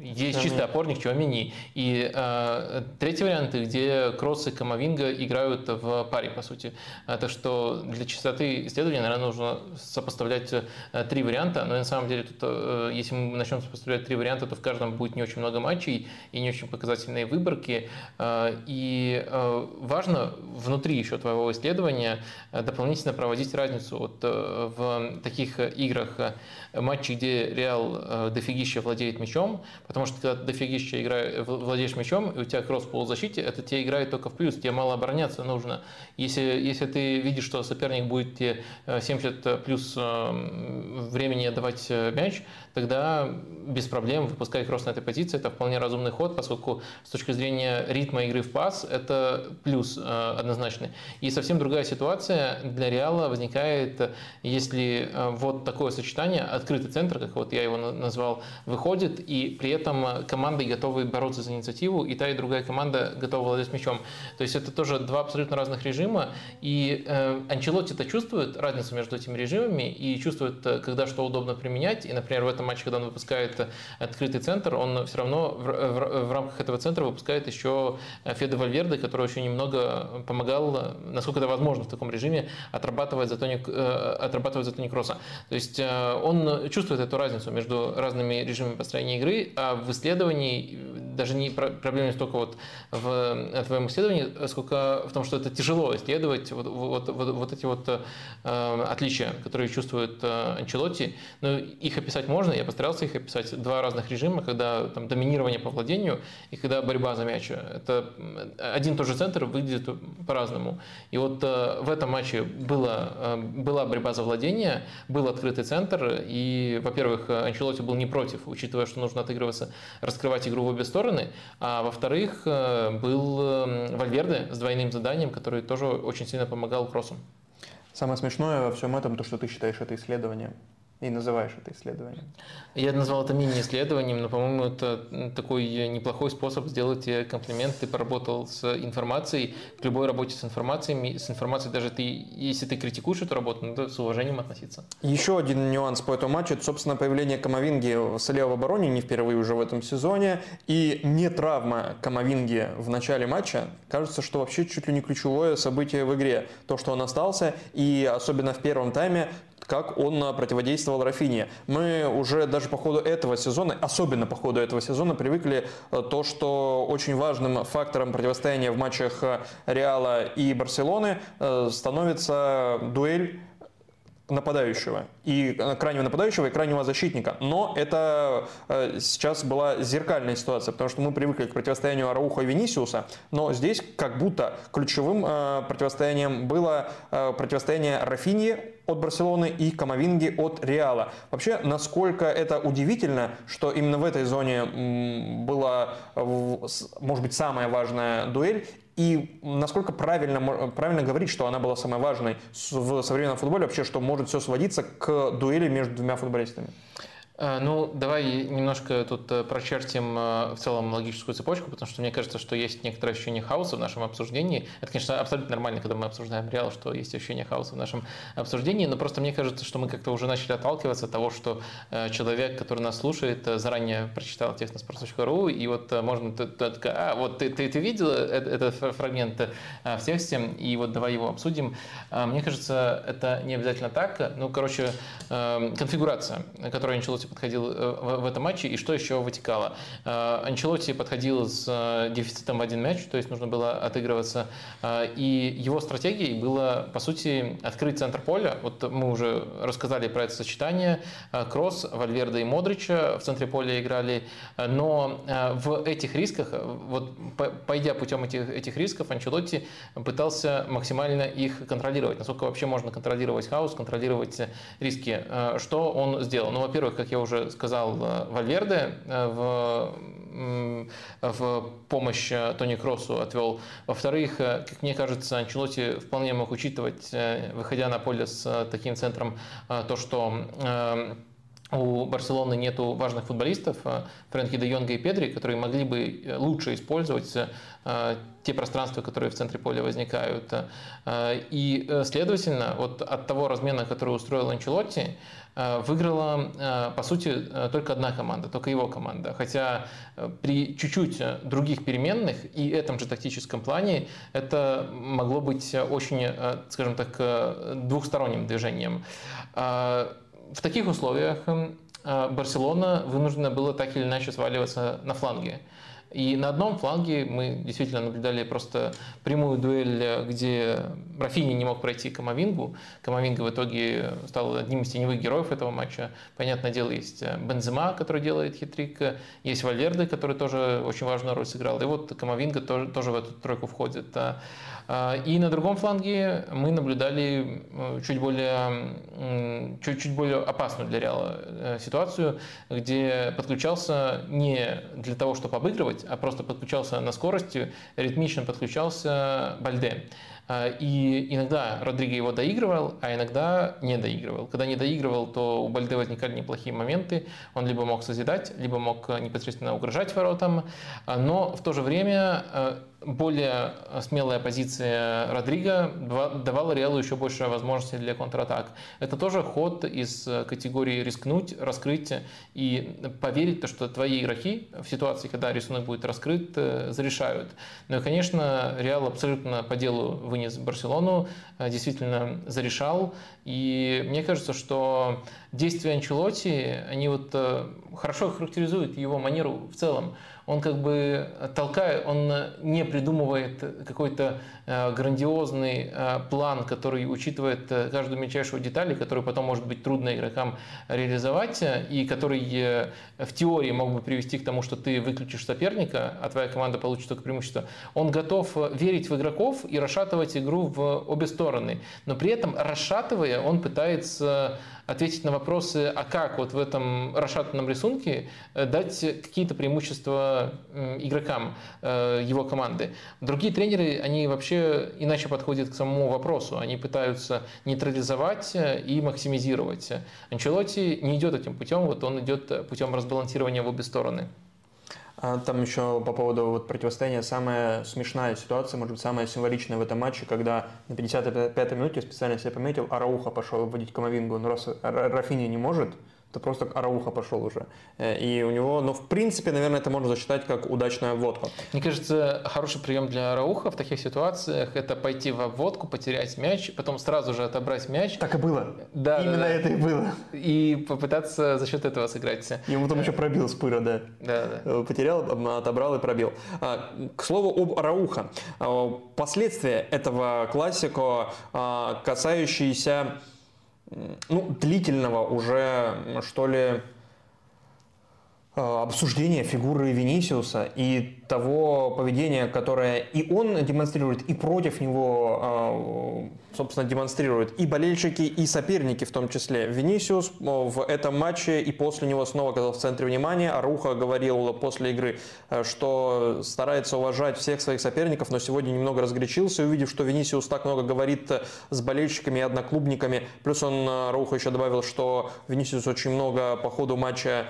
есть чистый опорник Чуамини. И э, третий вариант, где Кросс и Камовинга играют в паре, по сути. Так что для чистоты исследования, наверное, нужно сопоставлять э, три варианта. Но на самом деле, тут, э, если мы начнем сопоставлять три варианта, то в каждом будет не очень много матчей и не очень показательные выборки. Э, и э, важно внутри еще твоего исследования э, дополнительно проводить разницу вот, э, в таких играх, э, матчи, где Реал э, дофигища владеет мячом, Потому что когда ты дофигища игра... владеешь мячом, и у тебя кросс в полузащите, это тебе играет только в плюс, тебе мало обороняться нужно. Если, если ты видишь, что соперник будет тебе 70 э, плюс э, времени отдавать э, мяч, тогда без проблем выпускай кросс на этой позиции. Это вполне разумный ход, поскольку с точки зрения ритма игры в пас это плюс однозначный. И совсем другая ситуация для Реала возникает, если вот такое сочетание, открытый центр, как вот я его назвал, выходит, и при этом команды готовы бороться за инициативу, и та, и другая команда готова владеть мячом. То есть это тоже два абсолютно разных режима, и э, Анчелотти это чувствует, разницу между этими режимами, и чувствует, э, когда что удобно применять, и, например, в этом матче, когда он выпускает открытый центр, он все равно в, в, в рамках этого центра выпускает еще Феде Вальверде, который очень немного помогал, насколько это возможно в таком режиме, отрабатывать за Тони, э, отрабатывать за Тони Кросса. То есть э, он чувствует эту разницу между разными режимами построения игры, а в исследовании даже не проблема не столько вот в твоем исследовании, сколько в том, что это тяжело исследовать вот, вот, вот, вот эти вот э, отличия, которые чувствует э, Анчелотти. Но их описать можно, я постарался их описать. Два разных режима, когда там доминирование по владению и когда борьба за мяч. Это один и тот же центр выглядит по-разному. И вот э, в этом матче было, э, была борьба за владение, был открытый центр, и, во-первых, Анчелотти был не против, учитывая, что нужно отыгрываться, раскрывать игру в обе стороны. А во-вторых, э, был эм, Вальверде с двойным заданием, который тоже очень сильно помогал Кроссу. Самое смешное во всем этом то, что ты считаешь это исследованием и называешь это исследованием. Я назвал это мини-исследованием, но, по-моему, это такой неплохой способ сделать тебе комплимент. Ты поработал с информацией. К любой работе с информацией, с информацией даже ты, если ты критикуешь эту работу, надо с уважением относиться. Еще один нюанс по этому матчу, это, собственно, появление Камовинги слева в обороне, не впервые уже в этом сезоне, и не травма Камовинги в начале матча. Кажется, что вообще чуть ли не ключевое событие в игре. То, что он остался, и особенно в первом тайме, как он противодействовал Рафине. Мы уже даже по ходу этого сезона, особенно по ходу этого сезона, привыкли э, то, что очень важным фактором противостояния в матчах э, Реала и Барселоны э, становится дуэль нападающего и крайнего нападающего и крайнего защитника. Но это сейчас была зеркальная ситуация, потому что мы привыкли к противостоянию Арауха и Венисиуса, но здесь как будто ключевым противостоянием было противостояние Рафиньи от Барселоны и Камовинги от Реала. Вообще, насколько это удивительно, что именно в этой зоне была, может быть, самая важная дуэль, и насколько правильно, правильно говорить, что она была самой важной в современном футболе, вообще, что может все сводиться к дуэли между двумя футболистами? Э, ну, давай немножко тут э, прочертим э, в целом логическую цепочку, потому что мне кажется, что есть некоторое ощущение хаоса в нашем обсуждении. Это, конечно, абсолютно нормально, когда мы обсуждаем Реал, что есть ощущение хаоса в нашем обсуждении, но просто мне кажется, что мы как-то уже начали отталкиваться от того, что человек, который нас слушает, заранее прочитал текст на sports.ru, и вот можно, а, вот ты, ты, ты видел этот фрагмент в тексте, и вот давай его обсудим. Мне кажется, это не обязательно так. Ну, короче, конфигурация, которая началась подходил э, в этом матче и что еще вытекало. Э, Анчелотти подходил с э, дефицитом в один мяч, то есть нужно было отыгрываться. И его стратегией было, по сути, открыть центр поля. Вот мы уже рассказали про это сочетание. Кросс, Вальверда и Модрича в центре поля играли. Но в этих рисках, вот пойдя путем этих, этих рисков, Анчелотти пытался максимально их контролировать. Насколько вообще можно контролировать хаос, контролировать риски. Что он сделал? Ну, во-первых, как я уже уже сказал э, Вальверде, э, в, в помощь э, Тони Кроссу отвел. Во-вторых, как мне кажется, Анчелоти вполне мог учитывать, выходя на поле с таким центром, то, что у Барселоны нету важных футболистов, Фрэнки де Йонга и Педри, которые могли бы лучше использовать те пространства, которые в центре поля возникают. И, следовательно, вот от того размена, который устроил Анчелотти, выиграла, э, по сути, э, только одна команда, только его команда. Хотя при чуть-чуть других переменных и этом же тактическом плане это могло быть очень, скажем так, двухсторонним движением. В таких условиях Барселона вынуждена была так или иначе сваливаться на фланги. И на одном фланге мы действительно наблюдали просто прямую дуэль, где Рафинья не мог пройти Камовингу. Камовинга в итоге стал одним из теневых героев этого матча. Понятное дело, есть Бензема, который делает хет-трик, есть Вальверде, который тоже очень важную роль сыграл. И вот Камовинга тоже, тоже в эту тройку входит. А, и на другом фланге мы наблюдали э, чуть более, чуть, чуть более опасную для Реала э, ситуацию, где подключался не для того, чтобы обыгрывать, а просто подключался на скорости, ритмично подключался Бальде. И иногда Родриго его доигрывал, а иногда не доигрывал. Когда не доигрывал, то у Бальде возникали неплохие моменты. Он либо мог созидать, либо мог непосредственно угрожать воротам. Но в то же время более смелая позиция Родриго давала Реалу еще больше возможностей для контратак. Это тоже ход из категории рискнуть, раскрыть и поверить, что твои игроки в ситуации, когда рисунок будет раскрыт, э, зарешают. Ну и, конечно, Реал абсолютно по делу вынес Барселону, э, действительно зарешал. И мне кажется, что действия Анчелоти, они вот э, хорошо характеризуют его манеру в целом он как бы толкает, он не придумывает какой-то э, грандиозный э, план, который учитывает э, каждую мельчайшую деталь, который потом может быть трудно игрокам реализовать, и который в теории мог бы привести к тому, что ты выключишь соперника, а твоя команда получит только преимущество. Он готов верить в игроков и расшатывать игру в обе стороны. Но при этом, расшатывая, он пытается ответить на вопросы, а как вот в этом расшатанном рисунке э, дать какие-то преимущества игрокам э, его команды. Другие тренеры, они вообще иначе подходят к самому вопросу. Они пытаются нейтрализовать э, и максимизировать. Анчелотти не идет этим путем, вот он идет путем разбалансирования в обе стороны. А там еще по поводу вот противостояния самая смешная ситуация, может быть, самая символичная в этом матче, когда на 55-й минуте, специально себе пометил, Арауха пошел вводить Камовингу, но раз Рафини не может, то просто Арауха пошел уже. Э, и у него, ну, в принципе, наверное, это можно засчитать как удачная обводка. Мне кажется, хороший прием для Арауха в таких ситуациях – это пойти в обводку, потерять мяч, потом сразу же отобрать мяч. Так и было. Да, Именно да, это и было. И попытаться за счет этого сыграть. Ему потом еще пробил с пыра, да. Да, да. Э, потерял, отобрал и пробил. А, к слову об Арауха. А, последствия этого классика, касающиеся ну, длительного уже, что ли, обсуждения фигуры Венисиуса и того поведения, которое и он демонстрирует, и против него собственно, демонстрируют и болельщики, и соперники в том числе. Венисиус в этом матче и после него снова оказался в центре внимания. Аруха говорил после игры, э, что старается уважать всех своих соперников, но сегодня немного разгорячился, увидев, что Венисиус так много говорит с болельщиками и одноклубниками. Плюс он, Аруха еще добавил, что Венисиус очень много по ходу матча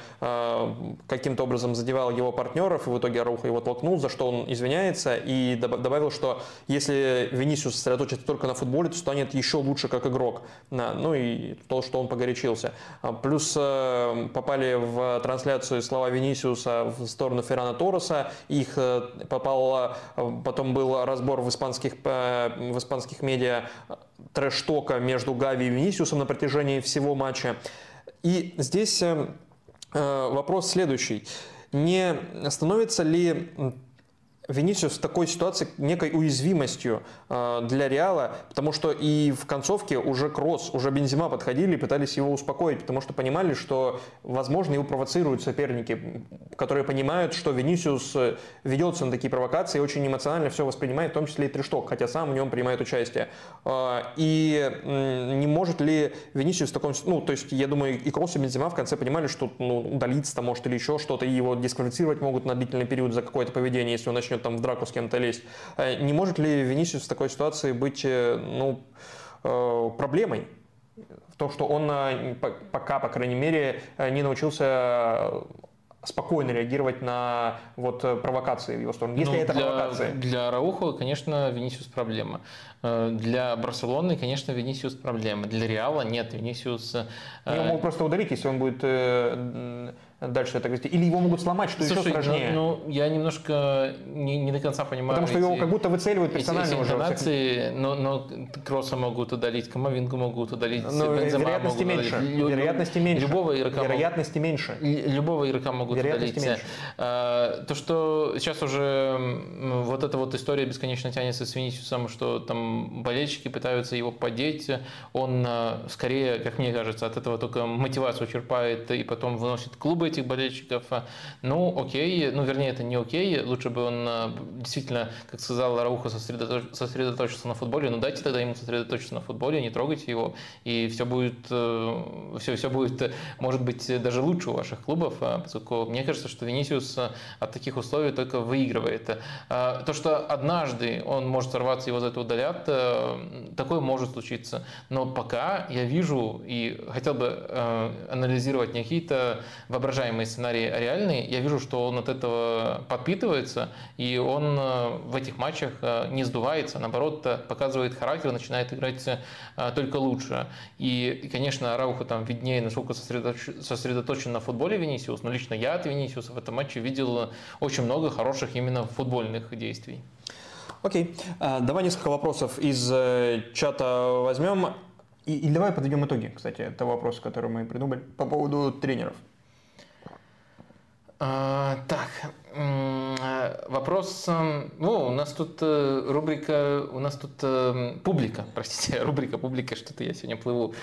каким-то образом задевал его партнеров, и в итоге Аруха его толкнул, за что он извиняется, и добавил, что если Венисиус сосредоточится только на футболе, то станет еще лучше как игрок. Ну и то, что он погорячился. А, плюс э, попали в трансляцию слова Венисиуса в сторону Феррана Торреса. Их э, попало, э, потом был разбор в испанских, в испанских медиа трэш-тока между Гави и Венисиусом на протяжении всего матча. И здесь вопрос следующий. Не становится ли Венисиус в такой ситуации некой уязвимостью э, для Реала, потому что и в концовке уже Кросс, уже Бензима подходили и пытались его успокоить, потому что понимали, что, возможно, его провоцируют соперники, которые понимают, что Венисиус э, ведется на такие провокации очень эмоционально все воспринимает, в том числе и Трешток, хотя сам в нем принимает участие. Э, и не может ли Венисиус в таком... Ну, то есть, я думаю, и Кросс, и Бензима в конце понимали, что ну, удалиться может или еще что-то, и его дисквалифицировать могут на длительный период за какое-то поведение, если он начнет начнет там в драку с кем-то лезть. Э, не может ли Венисиус в такой ситуации быть э, ну, э, проблемой? В том, что он пока, по крайней мере, не научился спокойно реагировать на вот провокации в его сторону, если ну, это для, провокация. Для Раухо, конечно, Венисиус проблема. Для Барселоны, конечно, Венисиус проблема. Для Реала нет, Венисиус... Его могут просто удалить, если он будет дальше это? Или его могут сломать, что Слушай, еще сложнее? Ну, ну, я немножко не, не до конца понимаю. Потому что эти, его как будто выцеливают персонально эти, эти уже. Но, но Кросса могут удалить, Камовингу могут удалить, но Бензема вероятности могут меньше. удалить. Вероятности меньше. Любого игрока вероятности могут, меньше. Любого игрока могут удалить. Меньше. А, то, что сейчас уже вот эта вот история бесконечно тянется с Венисиусом, что там болельщики пытаются его подеть, он а, скорее, как мне кажется, от этого только мотивацию черпает и потом выносит клубы этих болельщиков. Ну, окей, ну, вернее, это не окей, лучше бы он действительно, как сказал Рауха, сосредоточ... сосредоточился на футболе, ну, дайте тогда ему сосредоточиться на футболе, не трогайте его, и все будет, все, все будет, может быть, даже лучше у ваших клубов, поскольку мне кажется, что Венисиус от таких условий только выигрывает. То, что однажды он может сорваться, его за это удалят, такое может случиться. Но пока я вижу и хотел бы э, анализировать не какие-то воображаемые сценарии, а реальные, я вижу, что он от этого подпитывается, и он э, в этих матчах э, не сдувается, наоборот, показывает характер, начинает играть только лучше. И, конечно, Рауху там виднее, насколько сосредоточен, сосредоточен на футболе Венисиус, но лично я от Венисиуса в этом матче видел очень много хороших именно футбольных действий. Окей, а, давай несколько вопросов из э, чата возьмем. И, и давай подведем итоги, кстати, того вопроса, который мы придумали по поводу тренеров. А, так, вопрос, ну, у нас тут э, рубрика, у нас тут э, публика, простите, рубрика публика, что-то я сегодня плыву.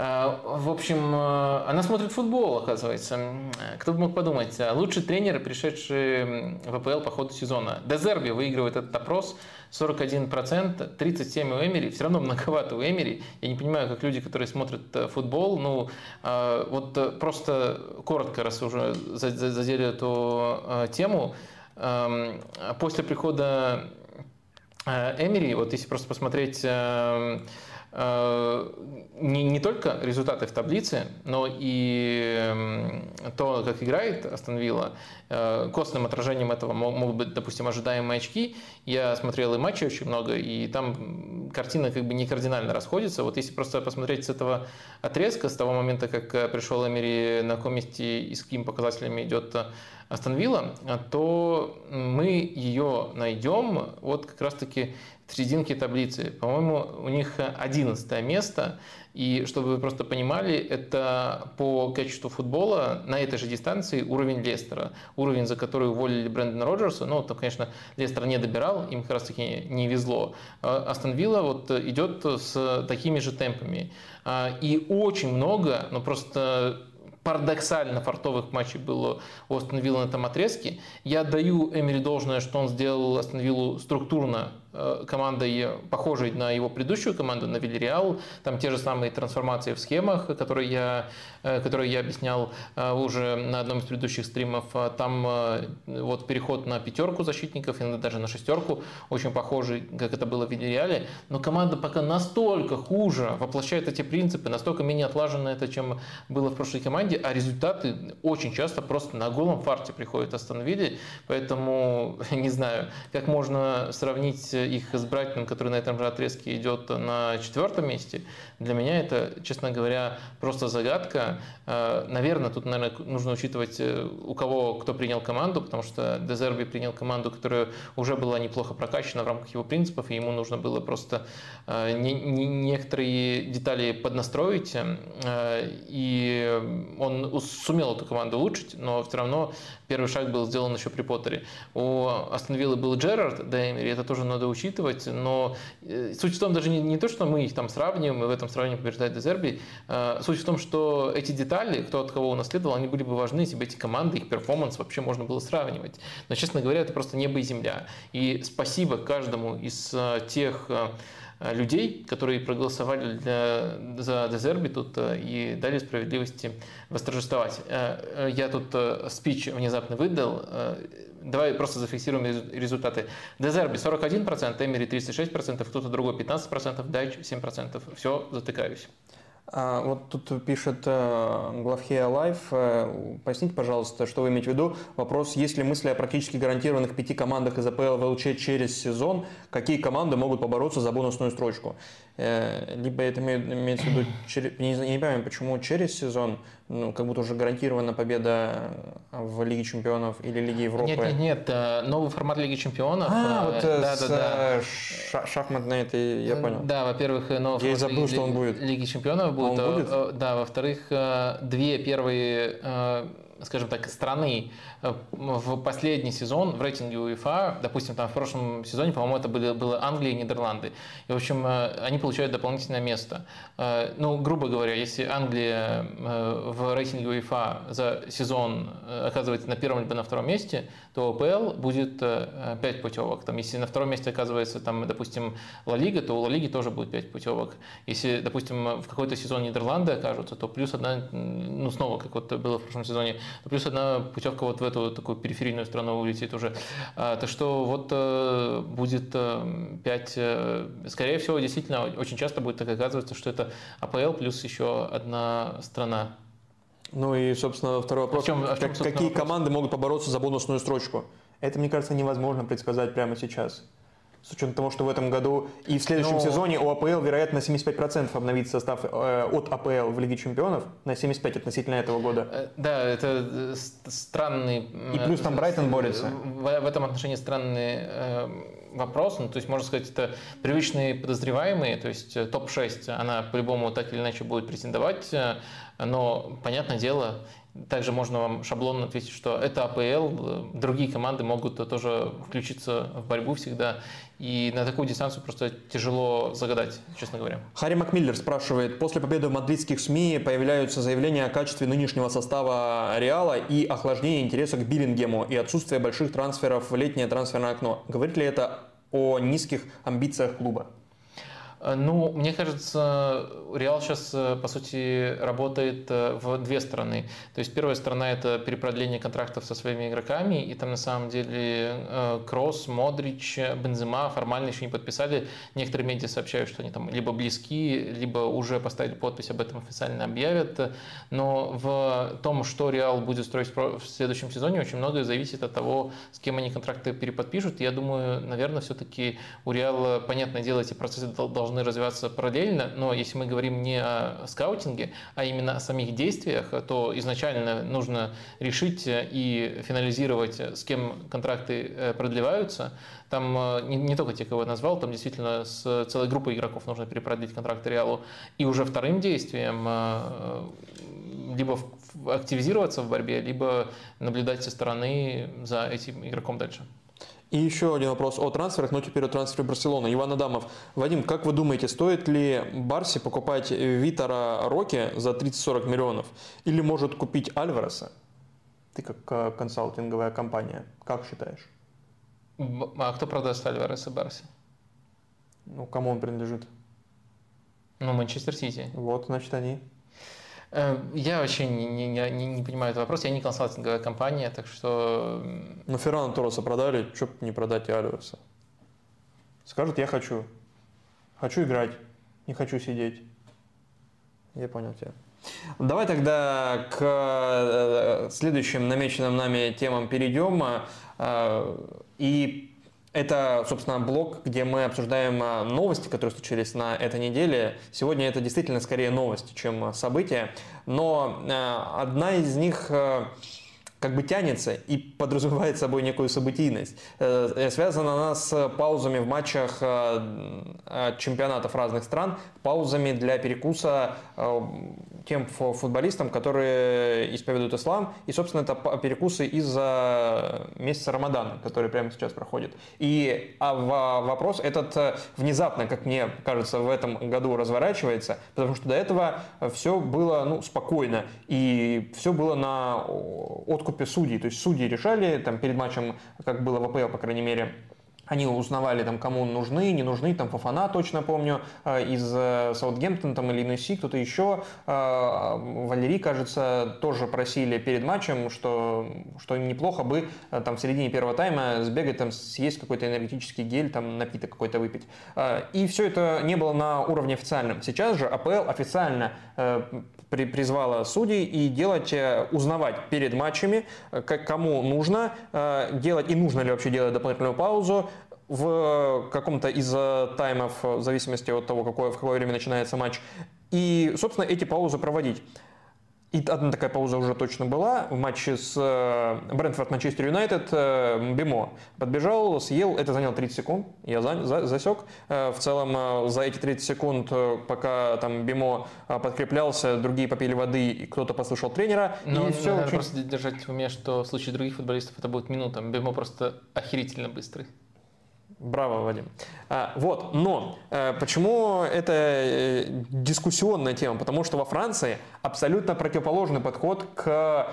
Э, в общем, э, она смотрит футбол, оказывается. Кто бы мог подумать. Лучший тренер, пришедший в АПЛ по ходу сезона. Дезерби выигрывает этот опрос. 41%, 37 у Эмери, все равно многовато у Эмери. Я не понимаю, как люди, которые смотрят э, футбол, ну, вот просто коротко, раз уже задели эту тему, эм, после прихода Эмери, вот если просто посмотреть эм, Э, не, не только результаты в таблице, но и то, как играет Астон Вилла, э, костным отражением этого могут быть, допустим, ожидаемые очки. Я смотрел и матчи очень много, и там картина как бы не кардинально расходится. Вот если просто посмотреть с этого отрезка, с того момента, как э, пришел Эмери, на каком месте и с какими показателями идет Астон Вилла, то мы ее найдем вот как раз-таки серединке таблицы. По-моему, у них 11 место. И чтобы вы просто понимали, это по качеству футбола на этой же дистанции уровень Лестера. Уровень, за который уволили Брэндона Роджерса. Ну, там, конечно, Лестер не добирал, им как раз таки не везло. А Астон Вилла вот идет с такими же темпами. А, и очень много, ну просто парадоксально фартовых матчей было у Астон Вилла на этом отрезке. Я даю Эмери должное, что он сделал Астон Виллу структурно командой, похожей на его предыдущую команду, на Вильяреал. Там те же самые трансформации в схемах, которые я, э, которые я объяснял э, уже на одном из предыдущих стримов. Там вот переход на пятерку защитников, иногда даже на шестерку, очень похожий, как это было в Вильяреале. Но команда пока настолько хуже воплощает эти принципы, настолько менее отлажена это, чем было в прошлой команде, а результаты очень часто просто на голом фарте приходят остановили. Поэтому не знаю, как можно сравнить их Брайтоном, который на этом же отрезке идет на четвертом месте, для меня это, честно говоря, просто загадка. Э, наверное, тут, наверное, нужно учитывать, э, у кого кто принял команду, потому что Дезерби принял команду, которая уже была неплохо прокачана в рамках его принципов, и ему нужно было просто э, некоторые детали поднастроить, и он сумел эту команду улучшить, но все равно первый шаг был сделан еще при Поттере. У Астон Виллы был Джерард Деймери, это тоже надо учитывать, но суть в том даже не, не то, что мы их там сравниваем, и в этом сравнении побеждает Дезерби. Э, суть в том, что эти детали, кто от кого унаследовал, они были бы важны, если бы эти команды, их перформанс вообще можно было сравнивать. Но, честно говоря, это просто небо и земля. И спасибо каждому из э, тех э, людей, которые проголосовали для, за Дезерби тут и дали справедливости восторжествовать. Я тут спич внезапно выдал. Давай просто зафиксируем результаты. Дезерби 41%, Эмери 36%, кто-то другой 15%, Дайч 7%. Все, затыкаюсь. А, вот тут пишет э, Главхея Лайф. Э, поясните, пожалуйста, что вы имеете в виду. Вопрос, есть ли мысли о практически гарантированных пяти командах из АПЛ в ЛЧ через сезон? Какие команды могут побороться за бонусную строчку? Э, либо это имеется в виду, не, не понимаю, почему через сезон, ну, как будто уже гарантирована победа в Лиге Чемпионов или Лиге Европы. Нет, нет, нет, э, новый формат Лиги Чемпионов. А, вот э, да, с, да, да. шахматной, это я понял. Да, во-первых, новый я формат забыл, Лиги, что он будет. Лиги Чемпионов будет. Он будет? Да, во-вторых, две первые скажем так, страны э, в последний сезон в рейтинге УЕФА, допустим, там в прошлом сезоне, по-моему, это были, было Англия и Нидерланды. И, в общем, они получают дополнительное место. Ну, грубо говоря, если Англия в рейтинге УЕФА за сезон оказывается на первом либо на втором месте, то ОПЛ будет 5 путевок. Там, если на втором месте оказывается, там, допустим, Ла Лига, то у Ла Лиги тоже будет 5 путевок. Если, допустим, в какой-то сезон Нидерланды окажутся, то плюс одна, ну, снова, как вот было в прошлом сезоне, плюс одна путевка вот в эту такую периферийную страну улетит уже. А, так что вот э, будет 5, э, э, скорее всего, действительно, очень часто будет так оказываться, что это АПЛ плюс еще одна страна. Ну и, собственно, второй вопрос. А в чем, а в чем, Какие вопрос? команды могут побороться за бонусную строчку? Это, мне кажется, невозможно предсказать прямо сейчас. С учетом того, что в этом году и в следующем Но... сезоне у АПЛ, вероятно, на 75% обновится состав э, от АПЛ в Лиге Чемпионов, на 75% относительно этого года. Э, да, это э, странный... И плюс там Брайтон борется. В, в этом отношении странный э, вопрос. Ну, то есть, можно сказать, это привычные подозреваемые, то есть топ-6, она по-любому так или иначе будет претендовать, но, понятное дело, также можно вам шаблонно ответить, что это АПЛ, другие команды могут тоже включиться в борьбу всегда. И на такую дистанцию просто тяжело загадать, честно говоря. Харри Макмиллер спрашивает, после победы в мадридских СМИ появляются заявления о качестве нынешнего состава Реала и охлаждение интереса к Биллингему и отсутствие больших трансферов в летнее трансферное окно. Говорит ли это о низких амбициях клуба? Э, ну, мне кажется, Реал сейчас, э, по сути, работает э, в две стороны. То есть первая сторона – это перепродление контрактов со своими игроками, и там на самом деле Кросс, Модрич, Бензема формально еще не подписали. Некоторые медиа сообщают, что они там либо близки, либо уже поставили подпись, об этом официально объявят. Но в том, что Реал будет строить в следующем сезоне, очень многое зависит от того, с кем они контракты переподпишут. Я думаю, наверное, все-таки у Реала, понятное дело, эти процессы должны должны развиваться параллельно, но если мы говорим не о скаутинге, а именно о самих действиях, то изначально нужно решить и финализировать, с кем контракты э, продлеваются. Там э, не, не только те, кого я назвал, там действительно с целой группой игроков нужно перепродлить контракты Реалу. И уже вторым действием э, либо активизироваться в борьбе, либо наблюдать со стороны за этим игроком дальше. И еще один вопрос о трансферах, но теперь о трансфере Барселоны. Иван Адамов. Вадим, как вы думаете, стоит ли Барси покупать Витара Роки за 30-40 миллионов? Или может купить Альвареса? Ты как э, консалтинговая компания, как считаешь? А кто продаст Альвареса Барси? Ну, кому он принадлежит? Ну, Манчестер Сити. Вот, значит, они. Э, я вообще не, не, не, не понимаю этот вопрос. Я не консалтинговая компания, так что... Ну, Феррана Тороса продали, что не продать и Альвеса? Скажет, я хочу. Хочу играть, не хочу сидеть. Я понял тебя. Давай тогда к э, следующим намеченным нами темам перейдем. Э, и это, собственно, блог, где мы обсуждаем а, новости, которые случились на этой неделе. Сегодня это действительно скорее новости, чем события. Но а, одна из них а, как бы тянется и подразумевает собой некую событийность. Э, связана она с паузами в матчах чемпионатов разных стран, паузами для перекуса тем футболистам, которые исповедуют ислам. И, собственно, это перекусы из-за месяца Рамадана, который прямо сейчас проходит. И а вопрос этот э, внезапно, как мне кажется, в этом году разворачивается, потому что до этого все было ну, спокойно. И все было на откупе судей. То есть судьи решали там, перед матчем, как было в АПЛ, по крайней мере, они узнавали, там, кому нужны, не нужны, там, Фафана, точно помню, э, из э, Саутгемптона, там, или Нуси, кто-то еще. Э, Валерий, кажется, тоже просили перед матчем, что, что неплохо бы там в середине первого тайма сбегать, там, съесть какой-то энергетический гель, там, напиток какой-то выпить. И все это не было на уровне официальном. Сейчас же АПЛ официально при, призвала судей и делать, узнавать перед матчами, как, кому нужно делать и нужно ли вообще делать дополнительную паузу, в каком-то из э, таймов, в зависимости от того, какое, в какое время начинается матч, и, собственно, эти паузы проводить. И одна такая пауза уже точно была в матче с э, Брентфорд Манчестер Юнайтед. Э, Бимо подбежал, съел, это заняло 30 секунд, я за, за, засек. Э, в целом за эти 30 секунд, пока там Бимо подкреплялся, другие попили воды, и кто-то послушал тренера. Но и все очень... просто держать в уме, что в случае других футболистов это будет минута. Бимо просто охерительно быстрый. Браво, Вадим. А, вот, но э, почему это э, дискуссионная тема? Потому что во Франции абсолютно противоположный подход к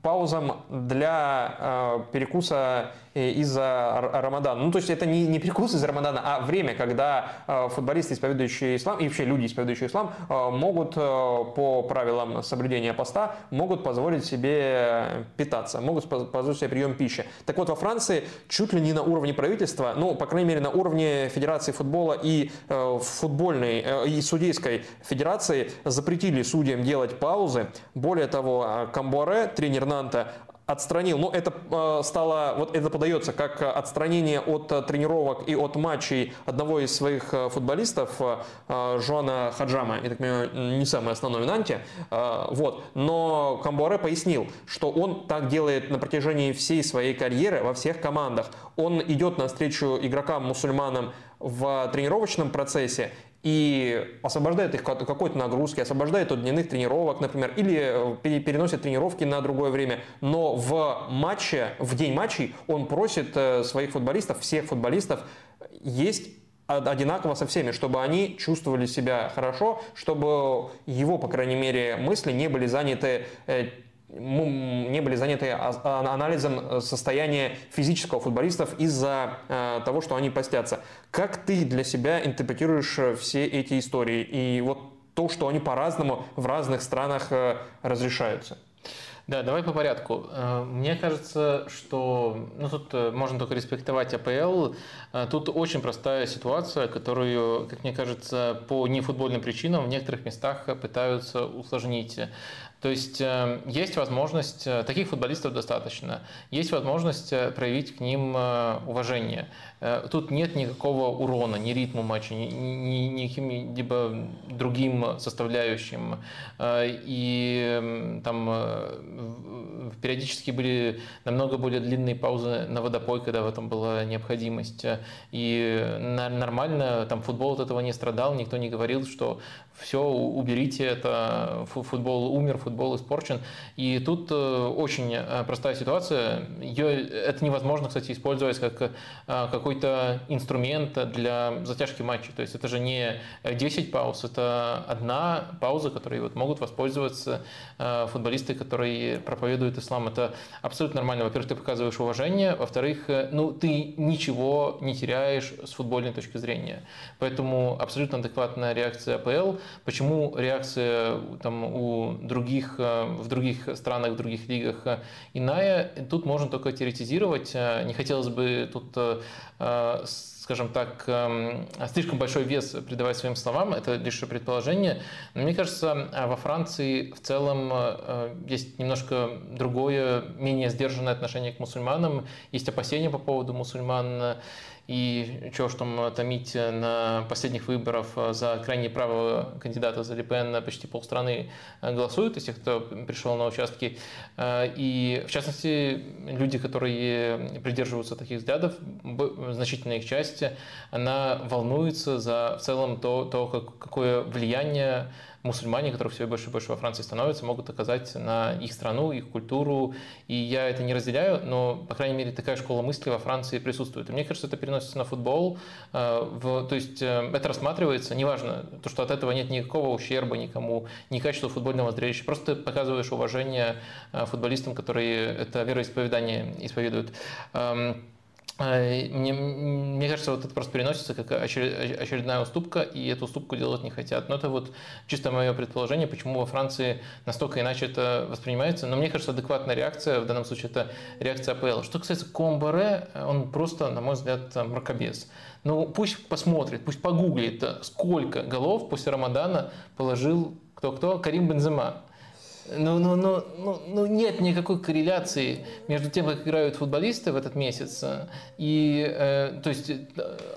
паузам для э, перекуса из-за Рамадана. Ну, то есть это не, не перекус из-за Рамадана, а время, когда э, футболисты, исповедующие ислам, и вообще люди, исповедующие ислам, э, могут по правилам соблюдения поста, могут позволить себе питаться, могут позволить себе прием пищи. Так вот, во Франции чуть ли не на уровне правительства, ну, по крайней мере, на уровне Федерации футбола и футбольной, и судейской федерации запретили судьям делать паузы. Более того, Камбуаре, тренер Нанта, отстранил, но это э, стало, вот это подается как отстранение от э, тренировок и от матчей одного из своих э, футболистов, Жуана Хаджама, я так понимаю, не самый основной в Нанте, вот, но Камбуаре пояснил, что он так делает на протяжении всей своей карьеры во всех командах. Он идет навстречу игрокам-мусульманам в тренировочном процессе и освобождает их от какой-то нагрузки, освобождает от дневных тренировок, например, или э, переносит тренировки на другое время. Но в матче, в день матчей он просит э, своих футболистов, всех футболистов, есть одинаково со всеми, чтобы они чувствовали себя хорошо, чтобы его, по крайней мере, мысли не были заняты э, не были заняты анализом состояния физического футболистов из-за э, того, что они постятся. Как ты для себя интерпретируешь э, все эти истории и вот то, что они по-разному в разных странах э, разрешаются? Да, давай по порядку. Мне кажется, что ну, тут можно только респектовать АПЛ. Тут очень простая ситуация, которую, как мне кажется, по нефутбольным причинам в некоторых местах пытаются усложнить. То есть э, есть возможность, э, таких футболистов достаточно, есть возможность э, проявить к ним уважение. Тут нет никакого урона ни ритму матча, ни, ни, ни каким-либо другим составляющим. И там периодически были намного более длинные паузы на водопой, когда в этом была необходимость. И нормально там футбол от этого не страдал, никто не говорил, что все, уберите это, футбол умер, футбол испорчен. И тут э, очень э, простая ситуация. Ее, это невозможно, кстати, использовать как э, какой-то инструмент для затяжки матча. То есть это же не 10 пауз, это одна пауза, которой вот могут воспользоваться футболисты, которые проповедуют ислам. Это абсолютно нормально. Во-первых, ты показываешь уважение, во-вторых, ну, ты ничего не теряешь с футбольной точки зрения. Поэтому абсолютно адекватная реакция АПЛ. Почему реакция там, у других, э, в других странах, в других лигах э, иная, тут можно только теоретизировать. Э, не хотелось бы тут скажем так, эм, слишком большой вес придавать своим словам, это лишь предположение. Но мне кажется, во Франции в целом есть немножко другое, менее сдержанное отношение к мусульманам, есть опасения по поводу мусульман. И что ж там томить на последних выборах за крайне правого кандидата за Лепен почти полстраны голосуют из тех, кто пришел на участки. И в частности, люди, которые придерживаются таких взглядов, значительная их часть, она волнуется за в целом то, то какое влияние мусульмане, которых все больше и больше во Франции становится, могут оказать на их страну, их культуру. И я это не разделяю, но, по крайней мере, такая школа мысли во Франции присутствует. И мне кажется, это переносится на футбол. Э, в, то есть э, это рассматривается, неважно, то, что от этого нет никакого ущерба никому, ни качества футбольного зрелища. Просто показываешь уважение э, футболистам, которые это вероисповедание исповедуют. Мне, мне кажется, вот это просто переносится как очередная уступка, и эту уступку делать не хотят. Но это вот чисто мое предположение, почему во Франции настолько иначе это воспринимается. Но мне кажется, адекватная реакция, в данном случае это реакция АПЛ. Что касается Комбаре, он просто, на мой взгляд, мракобес. Ну, пусть посмотрит, пусть погуглит, сколько голов после Рамадана положил кто-кто? Карим Бензема. Ну, ну, ну, ну, ну, нет никакой корреляции между тем, как играют футболисты в этот месяц, и, э, то есть, э,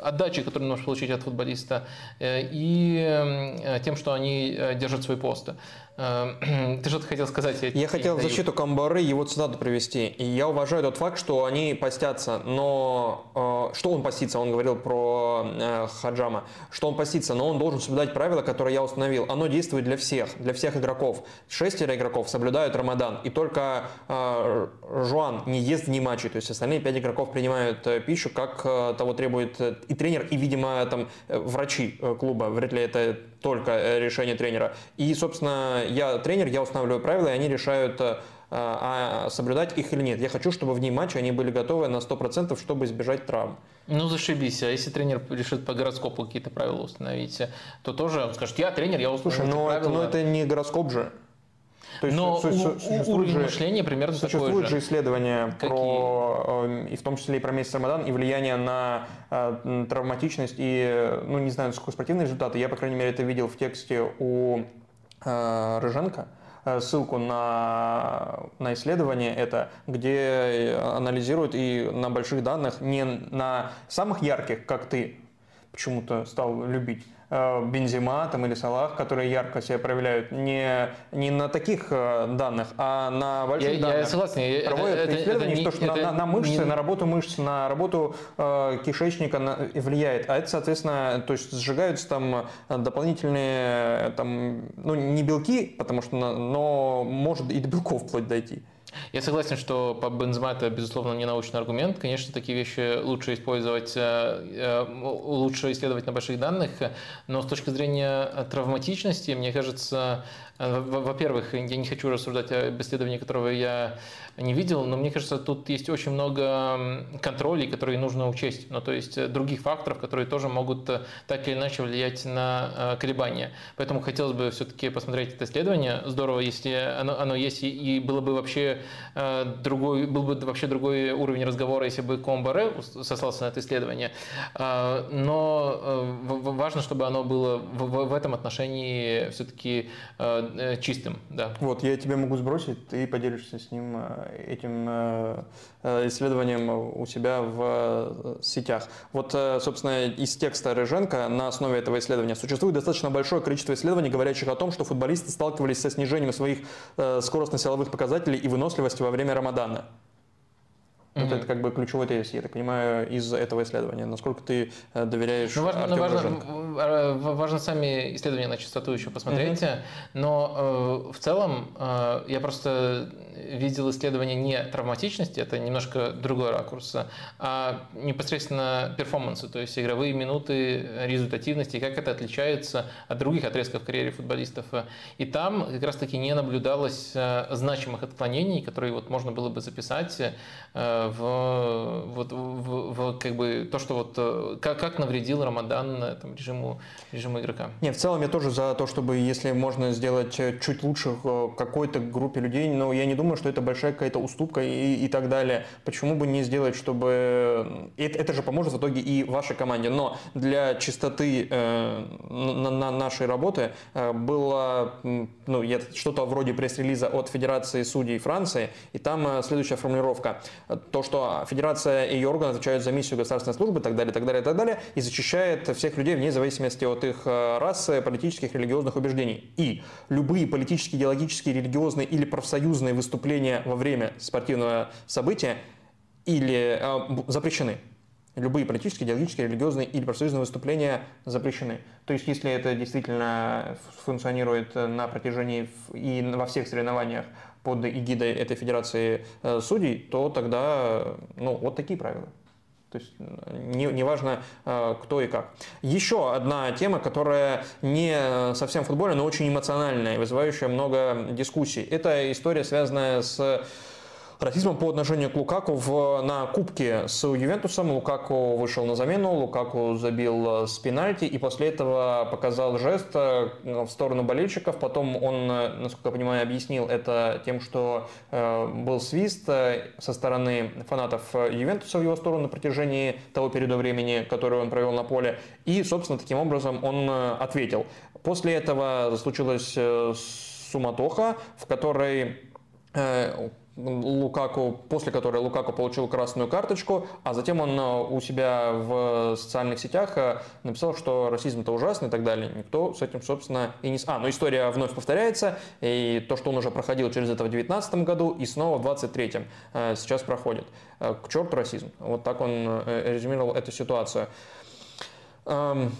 отдачи, которую нужно получить от футболиста, э, и э, тем, что они э, держат свой пост. Э, ты что-то хотел сказать? Я, я хотел в защиту Камбары его цитату привести. И я уважаю тот факт, что они постятся, но э, что он постится? Он говорил про э, Хаджама. Что он постится, но он должен соблюдать правила, которые я установил. Оно действует для всех, для всех игроков. Шестеро игроков соблюдают Рамадан. И только э, Жуан не ест вне матчей. То есть остальные пять игроков принимают э, пищу, как э, того требует э, и тренер, и, видимо, там э, врачи э, клуба. Вряд ли это только э, решение тренера. И, собственно, я тренер, я устанавливаю правила, и они решают, э, а соблюдать их или нет. Я хочу, чтобы в ней матча они были готовы на 100%, чтобы избежать травм. Ну, зашибись. А если тренер решит по гороскопу какие-то правила установить, то тоже он скажет, я тренер, я установлю Слушай, но но это не гороскоп же. То есть Но у, уровень же, мышления примерно существует такой же. же исследования Какие? про, э, и в том числе и про месяц Рамадан, и влияние на э, травматичность и, ну, не знаю, сколько спортивные результаты. Я, по крайней мере, это видел в тексте у э, Рыженко э, ссылку на, на исследование это, где анализируют и на больших данных, не на самых ярких, как ты почему-то стал любить, Э, Бензима там, или Салах, которые ярко себя проявляют, не, не на таких э, данных, а на больших я, данных. Я согласен. Проводят это, исследования, это, что, это, на, на мышцы, не... на работу мышц, на работу э, кишечника на, влияет. А это, соответственно, то есть сжигаются там дополнительные, там, ну, не белки, потому что, но может и до белков вплоть дойти. Я согласен, что по Бензема это, безусловно, не научный аргумент. Конечно, такие вещи лучше использовать, э, э, лучше исследовать на больших данных, но с точки зрения травматичности, мне кажется, во-первых, я не хочу рассуждать об исследовании, которого я не видел, но мне кажется, тут есть очень много контролей, которые нужно учесть. Ну, то есть э, других факторов, которые тоже могут э, так или иначе влиять на э, колебания. Поэтому хотелось бы все-таки посмотреть это исследование. Здорово, если оно, оно есть, и было бы вообще другой, был бы вообще другой уровень разговора, если бы Комбаре сослался на это исследование. Но важно, чтобы оно было в этом отношении все-таки чистым. Да. Вот, я тебе могу сбросить, ты поделишься с ним этим э, э, исследованием у себя в э, сетях. Вот, собственно, из текста Рыженко на основе этого исследования существует достаточно большое количество исследований, говорящих о том, что футболисты сталкивались со снижением своих скоростно-силовых показателей и выносливости во время Рамадана. Вот это как бы ключевой тезис, я так понимаю, из этого исследования. Насколько ты э, доверяешь ну, важно, Артему важно, э, важно сами исследования на частоту еще посмотреть, угу. но э, в целом э, я просто видел исследования не травматичности, это немножко другой ракурс, а непосредственно перформанса, то есть игровые минуты, результативности, как это отличается от других отрезков в карьере футболистов. И там как раз-таки не наблюдалось э, значимых отклонений, которые вот можно было бы записать в, вот, в, в как бы то, что вот э, как, как навредил Рамадан э, там, режиму, режиму игрока. Не, в целом я тоже за то, чтобы если можно сделать э, чуть лучше какой-то группе людей, но я не думаю, что это большая какая-то уступка и, и так далее. Почему бы не сделать, чтобы... Это, это же поможет в итоге и вашей команде. Но для чистоты э, на, на нашей работы э, было ну, что-то вроде пресс-релиза от Федерации судей Франции, и там э, следующая формулировка то, что Федерация и ее органы отвечают за миссию государственной службы и так далее, так далее, так далее, и защищает всех людей вне зависимости от их э, расы, политических, религиозных убеждений. И любые политические, идеологические, религиозные или профсоюзные выступления во время спортивного события или э, запрещены. Любые политические, идеологические, религиозные или профсоюзные выступления запрещены. То есть, если это действительно функционирует на протяжении и во всех соревнованиях под эгидой этой федерации э, судей, то тогда ну, вот такие правила. То есть не, не важно, э, кто и как. Еще одна тема, которая не совсем футбольная, но очень эмоциональная вызывающая много дискуссий. Это история, связанная с расизмом по отношению к Лукаку в, на кубке с Ювентусом. Лукаку вышел на замену, Лукаку забил э, с пенальти и после этого показал жест э, в сторону болельщиков. Потом он, э, насколько я понимаю, объяснил это тем, что был свист со стороны фанатов Ювентуса в его сторону на протяжении того периода времени, который он провел на поле. И, собственно, таким образом он ответил. После этого случилось суматоха, в которой Лукаку, после которой Лукаку получил красную карточку, а затем он э, у себя в социальных сетях э, написал, что расизм это ужасно и так далее. Никто с этим, собственно, и не... А, ну история вновь повторяется, и то, что он уже проходил через это в 2019 году, и снова в 2023 э, сейчас проходит. К черту расизм. Вот так он резюмировал эту ситуацию. Эм,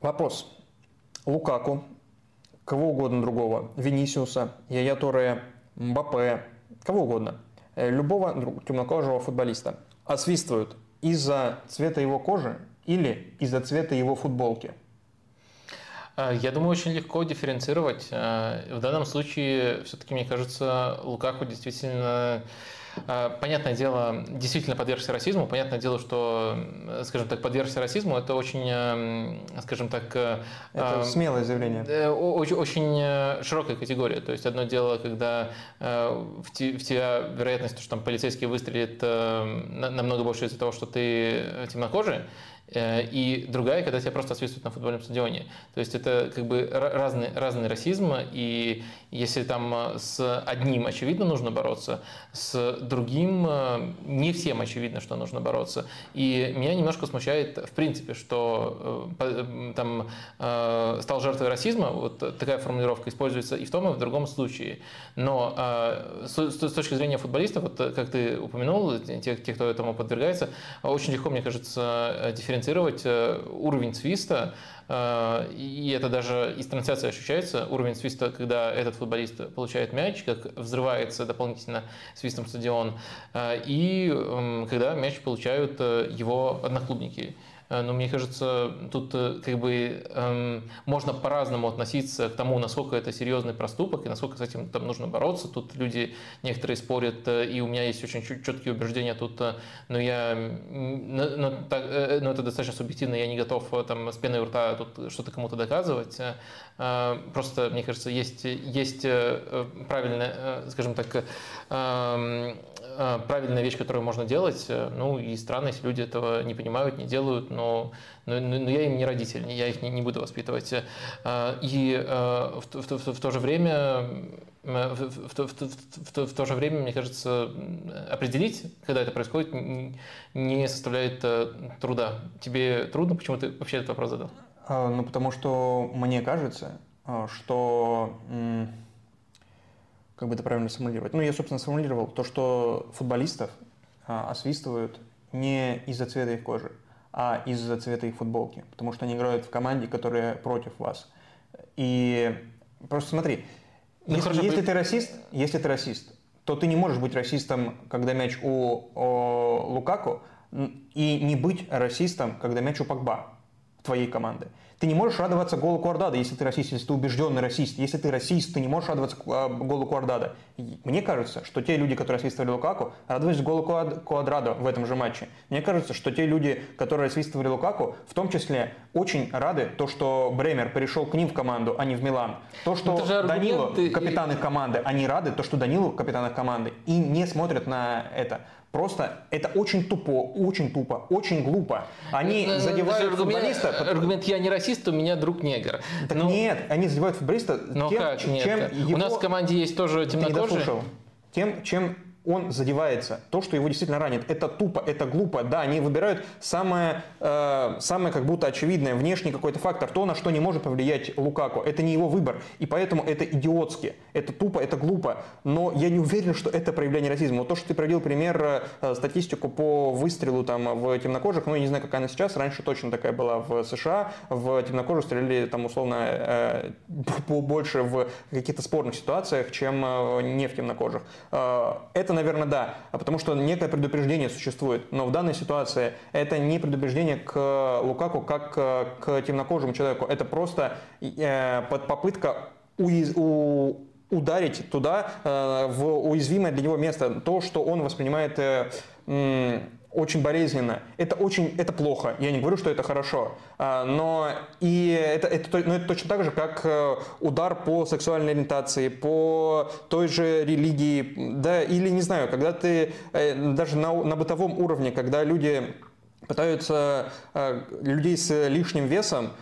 вопрос. Лукаку, кого угодно другого, Венисиуса, Яя Туре, Мбаппе, кого угодно, э, любого темнокожего футболиста освистывают из-за цвета его кожи или из-за цвета его футболки? Э, я думаю, очень легко дифференцировать. Э, в данном случае, все-таки, мне кажется, Лукаку действительно понятное дело, действительно подвергся расизму. Понятное дело, что, скажем так, подвергся расизму – это очень, эм, скажем так… Э, это а, смелое заявление. Э, очень, очень э, широкая категория. То есть одно дело, когда в тебя вероятность, что там полицейский выстрелит намного больше из-за того, что ты темнокожий, и другая, когда тебя просто освистывают на футбольном стадионе. То есть это как бы разный, разный расизм, и если там э, с одним очевидно нужно бороться, с другим э, не всем очевидно, что нужно бороться. И меня немножко смущает в принципе, что там стал жертвой расизма, вот такая формулировка используется и в том, и в другом случае. Но с точки зрения футболистов, вот как ты упомянул, тех кто этому подвергается, очень легко, мне кажется, дифференцировать дифференцировать э, уровень свиста, э, и это даже из трансляции ощущается, уровень свиста, когда этот футболист получает мяч, как взрывается дополнительно свистом стадион, э, и эм, когда мяч получают его одноклубники. Э, но мне кажется, тут э, как бы эм, можно по-разному относиться к тому, насколько это серьезный проступок и насколько с этим там нужно бороться. Тут люди некоторые спорят, э, и у меня есть очень четкие убеждения тут, но я, но, но, так, но это достаточно субъективно, я не готов там с пеной у рта тут что-то кому-то доказывать. Просто, мне кажется, есть, есть правильная, скажем так, эм, правильная вещь, которую можно делать. Э, ну и странно, если люди этого не понимают, не делают, но, но, но я им не родитель, я их не, не буду воспитывать. Э, и в, в, в, в то же время в, в, в, в, в то же время, мне кажется, определить, когда это происходит, не составляет труда. Тебе трудно? Почему ты вообще этот вопрос задал? Ну, потому что мне кажется, что как бы это правильно сформулировать? Ну, я, собственно, сформулировал то, что футболистов а, освистывают не из-за цвета их кожи, а из-за цвета их футболки, потому что они играют в команде, которая против вас. И просто смотри, ну, если, хорошо, если ты расист, если ты расист, то ты не можешь быть расистом, когда мяч у о, Лукаку, и не быть расистом, когда мяч у Пакба твоей команды. Ты не можешь радоваться голу Куардада, если ты расист, если ты убежденный расист. Если ты расист, ты не можешь радоваться а, голу Куардада. Мне кажется, что те люди, которые освистывали Лукаку, радовались голу Куадрадо в этом же матче. Мне кажется, что те люди, которые освистывали Лукаку, в том числе очень рады то, что Бремер перешел к ним в команду, а не в Милан. То, что Данило, капитан их команды, они рады, то, что Данилу, капитан их команды, и не смотрят на это. Просто это очень тупо, очень тупо, очень глупо. Они это, задевают аргумент, футболиста... Аргумент «я не расист, у меня друг негр». Так ну, нет, они задевают футболиста ну тем, как нет? чем его... У нас в команде есть тоже темнокожие. Тем, чем он задевается. То, что его действительно ранит, это тупо, это глупо. Да, они выбирают самое, э, самое как будто очевидное, внешний какой-то фактор, то, на что не может повлиять Лукаку. Это не его выбор, и поэтому это идиотски, это тупо, это глупо. Но я не уверен, что это проявление расизма. Вот то, что ты провел пример, э, статистику по выстрелу там в темнокожих, ну, я не знаю, какая она сейчас, раньше точно такая была в США, в темнокожих стреляли там условно э, больше в каких-то спорных ситуациях, чем э, не в темнокожих. Э, это это, наверное, да, а потому что некое предупреждение существует. Но в данной ситуации это не предупреждение к Лукаку как к темнокожему человеку. Это просто э, попытка уяз... у... ударить туда, э, в уязвимое для него место. То, что он воспринимает э, очень болезненно. Это очень, это плохо. Я не говорю, что это хорошо. А, но и это, это, но это точно так же, как э, удар по сексуальной ориентации, по той же религии, да, или не знаю, когда ты э, даже на, на бытовом уровне, когда люди пытаются э, людей с лишним весом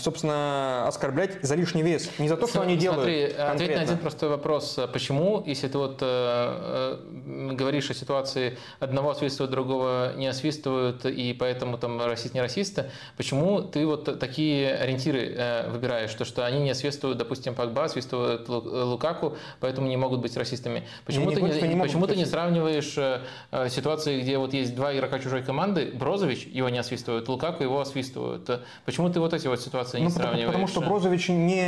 собственно, оскорблять за лишний вес. Не за то, что они делают Смотри, ответь конкретно. на один простой вопрос. Почему, если ты вот э, э, говоришь о ситуации, одного освистывают, другого не освистывают, и поэтому там расист не расист, почему ты вот такие ориентиры э, выбираешь, то, что они не освистывают, допустим, Пакба, освистывают Лу- Лукаку, поэтому не могут быть расистами? Почему, не ты, что не могут почему ты не сравниваешь э, э, ситуации, где вот есть два игрока чужой команды, Брозович, его не освистывают, Лукаку его освистывают. Почему ты вот эти вот ситуации не Ну, сравниваешь? потому что Брозович не,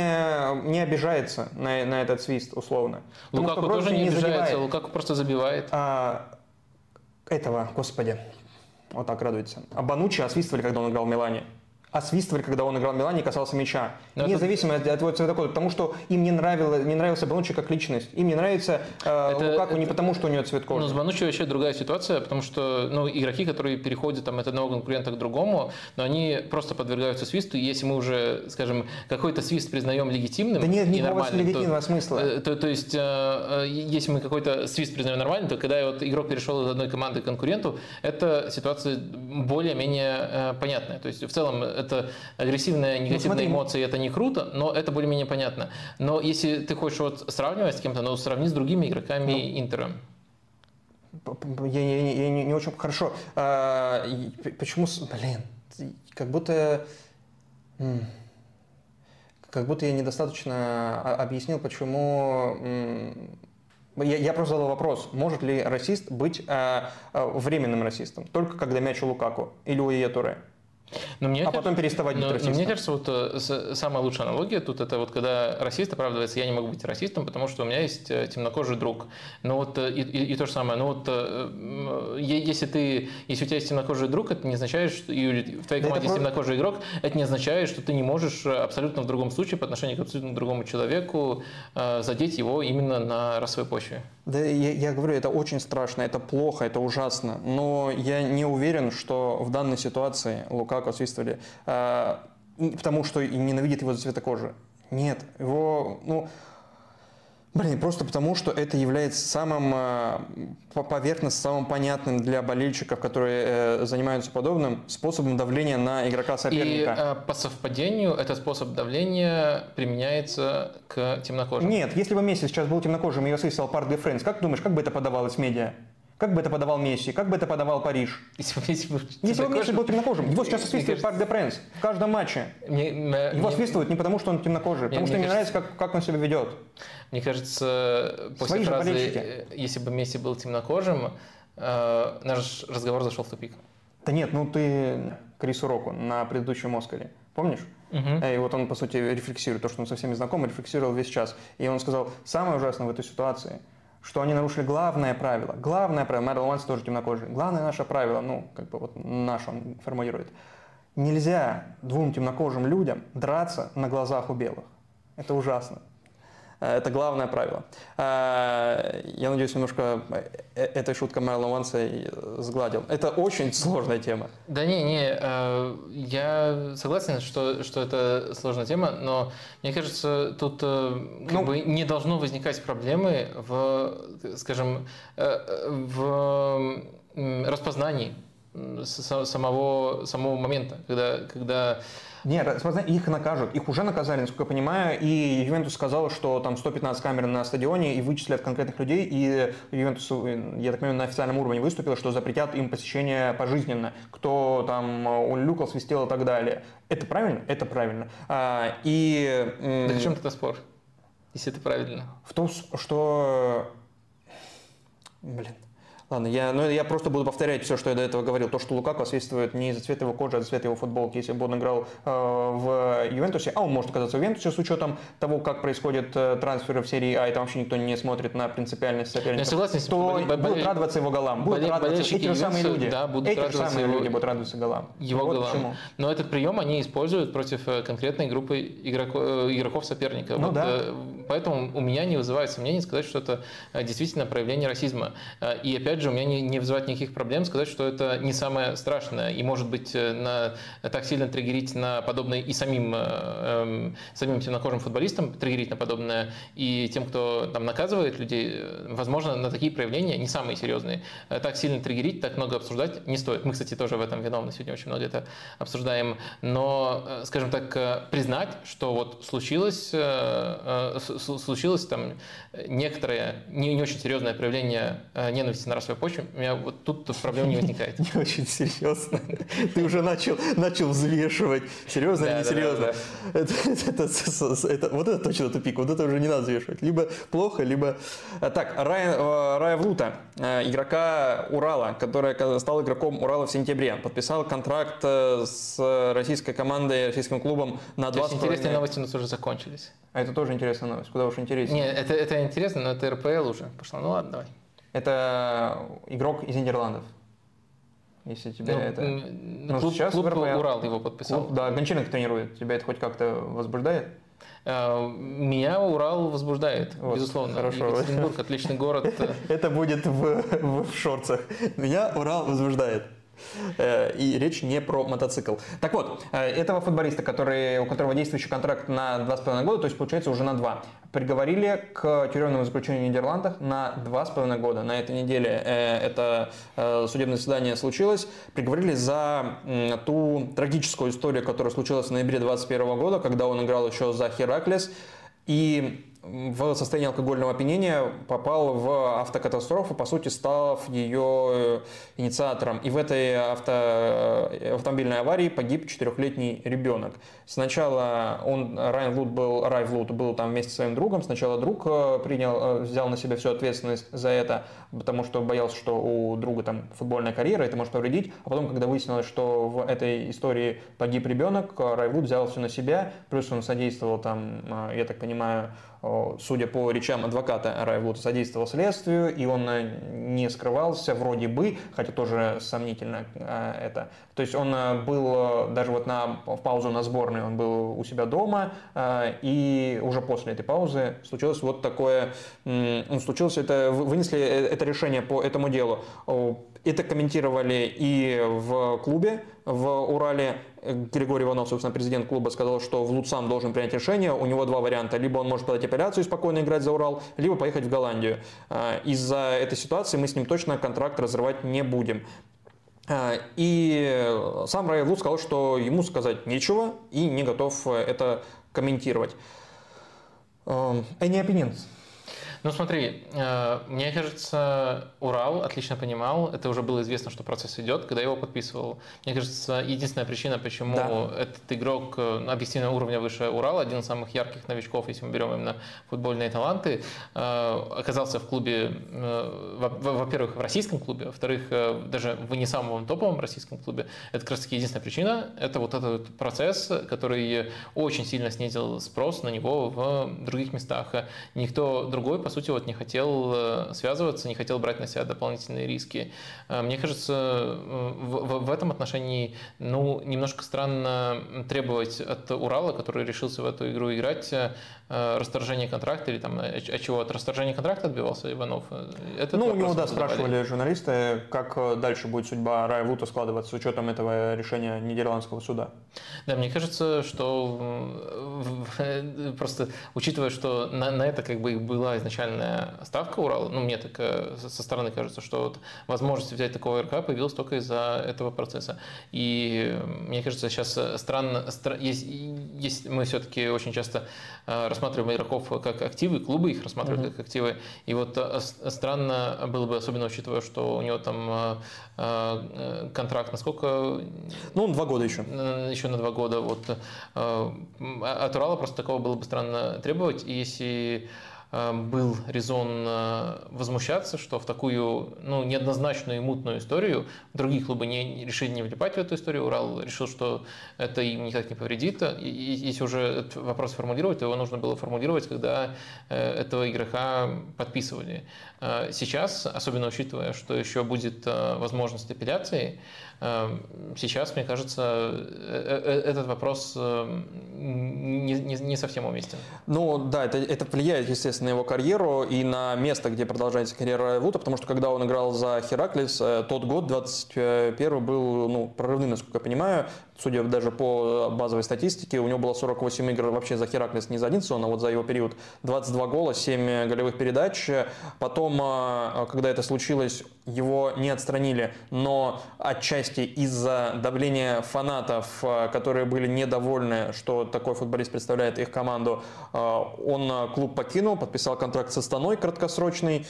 не обижается на, на этот свист, условно. Потому Лукаку тоже не обижается, задевает. Лукаку просто забивает. А, этого, господи, вот так радуется. А Банучи освистывали, когда он играл в Милане. Освистывали, когда он играл в Милане и касался мяча. Но это- Независимо от, от его цветокода, потому что им не, нравило, не нравился Банучи как личность. Им не нравится э, Это- Лукаку не это- потому, что у него цвет Ну, кожи. с Банучи вообще другая ситуация, потому что ну, игроки, которые переходят там, от одного конкурента к другому, но они просто подвергаются свисту, и если мы уже, скажем, какой-то свист признаем легитимным Да нет и нормальным, легитимного смысла. э, то, то есть, э, э, если мы какой-то свист признаем нормальным, то когда вот игрок перешел из одной команды к конкуренту, эта ситуация более-менее э, понятная. То есть, в целом, это агрессивная, негативная смотри. эмоции, это не круто, но это более-менее понятно. Но если ты хочешь вот сравнивать с кем-то, ну, сравни с другими игроками Ну, Интера. Я, я- я не, не очень хорошо. А, почему, блин, как будто, как будто я недостаточно объяснил, почему. Я, я просто задал вопрос, может ли расист быть а, временным расистом, только когда мяч у Лукаку или у Ия Туре, Но мне а кажется- потом переставать быть но- но расистом. мне кажется, вот э, самая лучшая аналогия тут это вот когда расист оправдывается, я не могу быть расистом, потому что у меня есть э, темнокожий друг. Ну вот э, и, и- и то же самое. Ну вот если ты, если у тебя есть темнокожий друг, это не означает, что и в твоей это команде есть темнокожий игрок, это не означает, что ты не можешь абсолютно в другом случае по отношению к абсолютно другому человеку задеть его именно на расовой почве. Да, я, я говорю, это очень страшно, это плохо, это ужасно. Но я не уверен, что в данной ситуации Лукаку освистывали, э, и потому что ненавидит его за цвета кожи. Нет, его, ну, блин, просто потому что это является самым э, по- поверхностным, самым понятным для болельщиков, которые э, занимаются подобным, способом давления на игрока И соперника. э, по совпадению этот способ давления применяется к темнокожим. Нет, если бы Месси сейчас был темнокожим и его свистал Парк де как думаешь, как бы это подавалось в медиа? Как бы это подавал Месси? Как бы это подавал Париж? Если бы Месси был Если бы Месси темнокожим, был темнокожим, его сейчас мне кажется, Парк де Пренс в каждом матче. мне- мне- Его мне- не потому, что он темнокожий, потому мне что им не кажется- нравится, как, как он себя ведет. Мне кажется, после Свои же фразы э, «если бы Месси был темнокожим», э, наш разговор зашел в тупик. Да нет, ну ты Крису Року на предыдущем Оскаре, помнишь? И вот он, по сути, рефлексирует, то, что он со всеми знаком, рефлексировал весь час. И он сказал, самое ужасное в этой ситуации, что они нарушили главное правило. Главное правило, Мэрил Уанс тоже темнокожий. Главное наше правило, ну, как бы вот наше он формулирует. Нельзя двум темнокожим людям драться на глазах у белых. Это ужасно. Э, Это главное правило. Э, Я надеюсь, немножко э, этой шутка Мэрила Уанса и сгладил. Это очень сложная тема. Да не, не, я согласен, что, что это сложная тема, но мне кажется, тут как Ну- бы не должно возникать проблемы в, скажем, в распознании самого, самого момента, когда, когда Нет, их накажут. Их уже наказали, насколько я понимаю. И Ювентус сказал, что там 115 камер на стадионе и вычислят конкретных людей. И Ювентус, э, я так понимаю, на официальном уровне выступил, что запретят им посещение пожизненно. Кто там э, улюкал, свистел и так далее. Это правильно? Это правильно. А, И Так в чем тогда спор? Если это правильно. в том, что... Блин. Ладно, я, ну, я просто буду повторять все, что я до этого говорил. То, что Лукаку освистывает не из-за цвета его кожи, а из-за цвета его футболки. Если бы он играл э, в Ювентусе, а он может оказаться в Ювентусе с учетом того, как происходят э, трансферы в серии А, и там вообще никто не смотрит на принципиальность соперника, Я согласен то боле- будут боле- радоваться его голам. Будут боле- радоваться болельщики эти же самые люди. да, будут эти же самые его- люди будут радоваться голам. Его вот голам. почему. Но этот прием они используют против э, конкретной группы игроко- э, игроков соперника. Ну Вот, да. э, Поэтому у меня не вызывает сомнений сказать, что это действительно проявление расизма. И опять опять же, у меня не, не вызывает никаких проблем сказать, что это не самое страшное, и может быть на, так сильно триггерить на подобное и самим, э, самим темнокожим футболистам, триггерить на подобное, и тем, кто там наказывает людей, возможно, на такие проявления не самые серьезные. Так сильно триггерить, так много обсуждать не стоит. Мы, кстати, тоже в этом виновны, сегодня очень много это обсуждаем, но, скажем так, признать, что вот случилось, случилось там некоторое не, не очень серьезное проявление э, ненависти на расовой почве, у меня вот тут проблем не возникает. Не очень серьезно. Ты уже начал, начал взвешивать, серьезно или несерьезно. Вот это точно тупик, вот это уже не надо взвешивать. Либо плохо, либо... Э, так, Рая, Рая Влута, э, игрока Урала, который стал игроком Урала в сентябре, подписал контракт с российской командой, российским клубом на два с Интересные новости у нас уже закончились. А это тоже интересная новость, куда уж интереснее. Нет, это, это интересно, но это РПЛ уже пошло. Ну ладно, давай. Это игрок из Нидерландов. Если тебя ну, это... Ну, клуб, сейчас клуб РПЛ. Урал его подписал. Клуб, да, Гончаренко тренирует. Тебя это хоть как-то возбуждает? А, меня Урал возбуждает, вот, безусловно. Хорошо. Екатеринбург отличный город. Это будет в, в шорцах. Меня Урал возбуждает. Э, и речь не про мотоцикл. Так вот, э, этого футболиста, который, у которого действующий контракт на 2,5 года, то есть получается уже на 2, приговорили к тюремному заключению в Нидерландах на 2,5 года. На этой неделе э, это судебное заседание случилось. Приговорили за ту трагическую историю, которая случилась в ноябре 2021 года, когда он играл еще за Хераклес. И в состоянии алкогольного опьянения попал в автокатастрофу, по сути, став ее э, инициатором. И в этой авто, э, автомобильной аварии погиб четырехлетний ребенок. Сначала он, Райан Лут был, Рай Лут был там вместе со своим другом. Сначала друг э, принял, взял на себя всю ответственность за это, потому что боялся, что у друга там футбольная карьера, это может повредить. А потом, когда выяснилось, что в этой истории погиб ребенок, Рай Лут взял все на себя, плюс он содействовал там, я так понимаю, судя по речам адвоката, Райвуд содействовал следствию, и он э, не скрывался вроде бы, хотя тоже сомнительно э, это. То есть он э, был даже вот на, в паузу на сборной, он был у себя дома, и уже после этой паузы случилось вот такое, ну, случилось это, вынесли это решение по этому делу. Это комментировали и в клубе в Урале. Григорий Иванов, собственно, президент клуба, сказал, что в Луцан должен принять решение. У него два варианта. Либо он может подать апелляцию и спокойно играть за Урал, либо поехать в Голландию. А, из-за этой ситуации мы с ним точно контракт разрывать не будем. А, и сам Рай Лу сказал, что ему сказать нечего и не готов это комментировать. Any opinions? Ну смотри, э, мне кажется, Урал отлично понимал, это уже было известно, что процесс идет, когда его подписывал. Мне кажется, единственная причина, почему да. этот игрок э, объективного уровня выше Урала, один из самых ярких новичков, если мы берем именно футбольные таланты, э, оказался в клубе, во-первых, в российском клубе, во-вторых, даже в не самом топовом российском клубе. Это как раз таки единственная причина, это вот этот процесс, который очень сильно снизил спрос на него в других местах. Никто другой, по сути, вот не хотел э, связываться, не хотел брать на себя дополнительные риски. Э, мне кажется, э, в, в этом отношении, ну, немножко странно требовать от Урала, который решился в эту игру играть, расторжение контракта или там, от чего, от расторжения контракта отбивался Иванов? Этот ну, у него, да, спрашивали журналисты, как дальше будет судьба Рая Вута складываться с учетом этого решения Нидерландского суда. Да, мне кажется, что просто учитывая, что на, на это как бы была изначально изначальная ставка Урала, ну, мне так э, со стороны кажется, что вот возможность взять такого РК появилась только из-за этого процесса. И мне кажется, сейчас странно, стра, есть, есть, мы все-таки очень часто э, рассматриваем игроков как активы, клубы их рассматривают mm-hmm. как активы. И вот э, странно было бы, особенно учитывая, что у него там контракт на сколько? Ну, два года еще. Еще на два года. Вот. От Урала просто такого было бы странно требовать. И если Э, был резон э, возмущаться, что в такую ну, неоднозначную и мутную историю другие клубы не, решили не влипать в эту историю. Урал решил, что это им никак не повредит. И, если уже этот вопрос формулировать, то его нужно было формулировать, когда э, этого игрока подписывали. Сейчас, особенно учитывая, что еще будет возможность апелляции, сейчас, мне кажется, э, э, э, этот вопрос эм, не, не, не совсем уместен. Ну да, это, это влияет, естественно, на его карьеру и на место, где продолжается карьера Вута, потому что когда он играл за Хераклис, тот год, 21 был ну, прорывным, насколько я понимаю, судя даже по базовой статистике, у него было 48 игр вообще за Хераклис, не за один сезон, а вот за его период 22 гола, 7 голевых передач. Потом, э, когда это случилось, его не отстранили, но отчасти из-за давления фанатов, э, которые были недовольны, что такой футболист представляет их команду, он клуб покинул, подписал контракт с Астаной краткосрочный,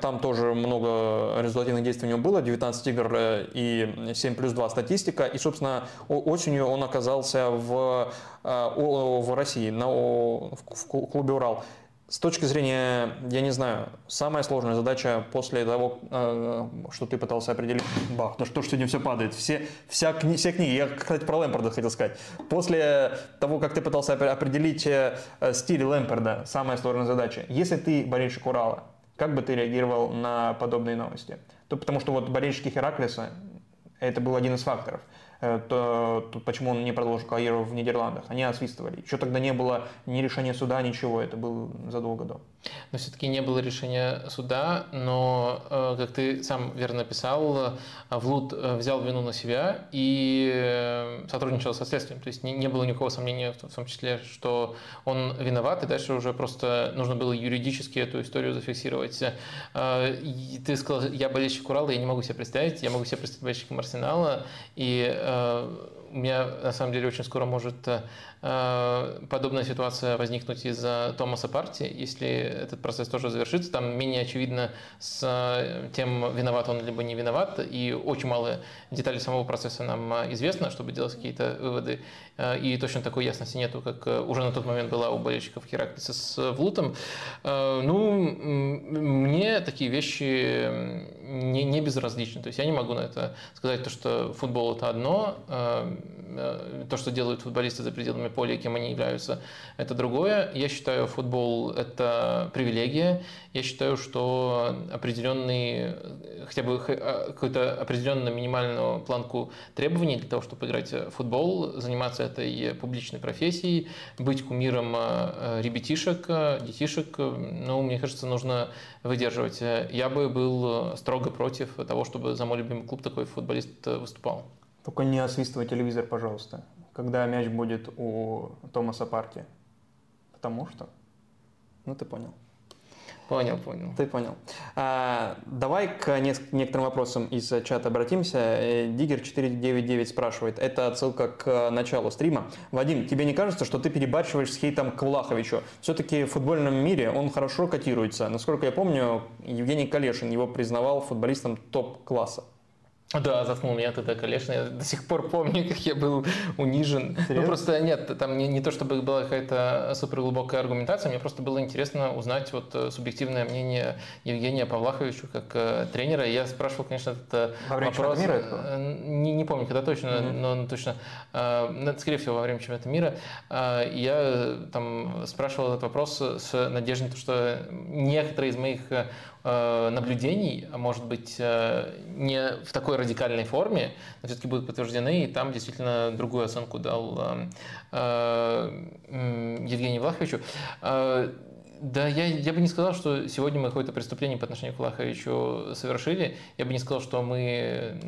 там тоже много результативных действий у него было, 19 игр и 7 плюс 2 статистика, и, собственно, осенью он оказался в, э, в России, на, в клубе «Урал». С точки зрения, я не знаю, самая сложная задача после того, э, что ты пытался определить... Бах, да что ж сегодня все падает. Все, вся, все книги, я, кстати, про Лэмпорда хотел сказать. После того, как ты пытался определить э, стиль Лэмпорда, самая сложная задача. Если ты болельщик Урала, как бы ты реагировал на подобные новости? То, потому что вот болельщики Хераклиса, это был один из факторов – то, то почему он не продолжил карьеру в Нидерландах. Они освистывали. Еще тогда не было ни решения суда, ничего. Это было задолго до. Но все-таки не было решения суда, но, э, как ты сам верно писал, э, Влуд взял вину на себя и сотрудничал со следствием. То есть не, было никакого сомнения в том числе, что он виноват, и дальше уже просто нужно было юридически эту историю зафиксировать. И ты сказал, я болельщик Урала, я не могу себе представить, я могу себе представить болельщиком Арсенала, и у меня на самом деле очень скоро может Э, подобная ситуация возникнуть из-за Томаса Парти, если этот процесс тоже завершится. Там менее очевидно с э, тем, виноват он либо не виноват, и очень мало деталей самого процесса нам э, известно, чтобы делать какие-то выводы. И точно такой ясности нету, как уже на тот момент была у болельщиков Хераклиса с Влутом. Ну, мне такие вещи не, не безразличны. То есть я не могу на это сказать, то, что футбол это одно, то, что делают футболисты за пределами поля, кем они являются, это другое. Я считаю, футбол – это привилегия. Я считаю, что определенный, хотя бы а, какую-то определенную минимальную планку требований для того, чтобы играть в футбол, заниматься этой публичной профессией, быть кумиром а, ребятишек, детишек, ну, мне кажется, нужно выдерживать. Я бы был строго против того, чтобы за мой любимый клуб такой футболист выступал. Только не освистывай телевизор, пожалуйста когда мяч будет у Томаса Парти. Потому что... Ну, ты понял. Понял, понял. Ты понял. А, давай к некоторым вопросам из чата обратимся. Э, Диггер 499 спрашивает. Это отсылка к началу стрима. Вадим, тебе не кажется, что ты перебарщиваешь с хейтом к Влаховичу? Все-таки в футбольном мире он хорошо котируется. Насколько я помню, Евгений Калешин его признавал футболистом топ-класса. Да, заткнул меня тогда, конечно. Я до сих пор помню, как я был унижен. Серьезно? Ну, просто нет, там не, не то, чтобы была какая-то супер глубокая аргументация, мне просто было интересно узнать вот э, субъективное мнение Евгения Павлаховича как э, тренера. Я спрашивал, конечно, этот во время вопрос. Мира этого? Э, не, не помню, когда точно, mm-hmm. но точно, э, скорее всего, во время чемпионата мира. Э, я там спрашивал этот вопрос с надеждой, что некоторые из моих Э, наблюдений, а может быть, э, не в такой радикальной форме, но все-таки будут подтверждены, и там действительно другую оценку дал э, Евгению Влаховичу. Да, я, я бы не сказал, что сегодня мы какое-то преступление по отношению к Влаховичу совершили. Я бы не сказал, что мы,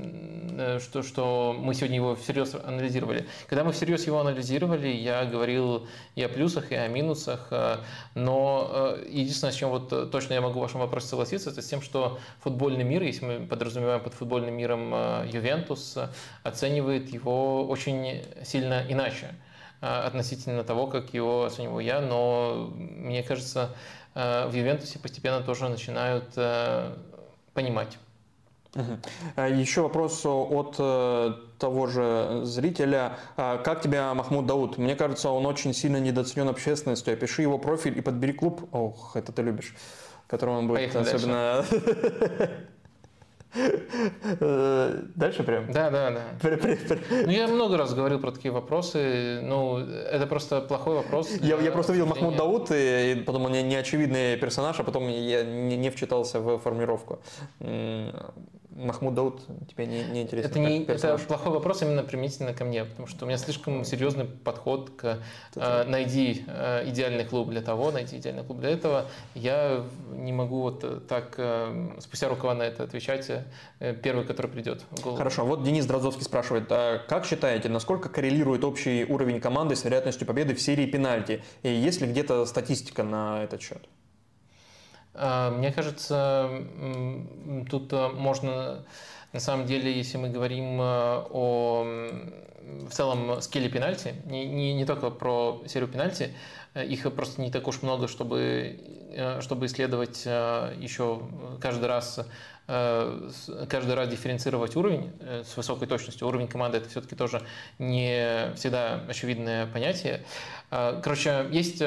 э, что, что мы сегодня его всерьез анализировали. Когда мы всерьез его анализировали, я говорил и о плюсах, и о минусах. Э, но э, единственное, с чем вот точно я могу в вашем вопросе согласиться, это с тем, что футбольный мир, если мы подразумеваем под футбольным миром Ювентус, оценивает его очень сильно иначе. А, относительно того, как его оцениваю я, но мне кажется, а, в Ювентусе постепенно тоже начинают а, понимать. Еще вопрос от э, того же зрителя. Как тебе Махмуд Дауд? Мне кажется, он очень сильно недооценен общественностью. Опиши его профиль и подбери клуб. Ох, это ты любишь. Которым он будет Поехали особенно... Э, дальше прям? Да, да, да. Ну, я много раз говорил про такие вопросы. Ну, это просто плохой вопрос. Я, я просто видел Махмуд Дауд, и, и потом он неочевидный персонаж, а потом я не, не вчитался в формулировку. Махмуд Дауд тебе не, не интересен? Это, не, это плохой вопрос именно применительно ко мне, потому что у меня слишком серьезный подход к э, найди э, идеальный клуб для того, найти идеальный клуб для этого. Я не могу вот так э, спустя рукава на это отвечать. Э, первый, который придет в голову. Хорошо, вот Денис Дроздовский спрашивает, а как считаете, насколько коррелирует общий уровень команды с вероятностью победы в серии пенальти? И есть ли где-то статистика на этот счет? А, мне кажется, тут э, можно, на самом деле, если мы говорим э, о в целом скилле пенальти, не, не, не только про серию пенальти, э, их просто не так уж много, чтобы, чтобы исследовать еще каждый раз Э, каждый раз дифференцировать уровень э, с высокой точностью. Уровень команды – это все-таки тоже не всегда очевидное понятие. Э, короче, есть,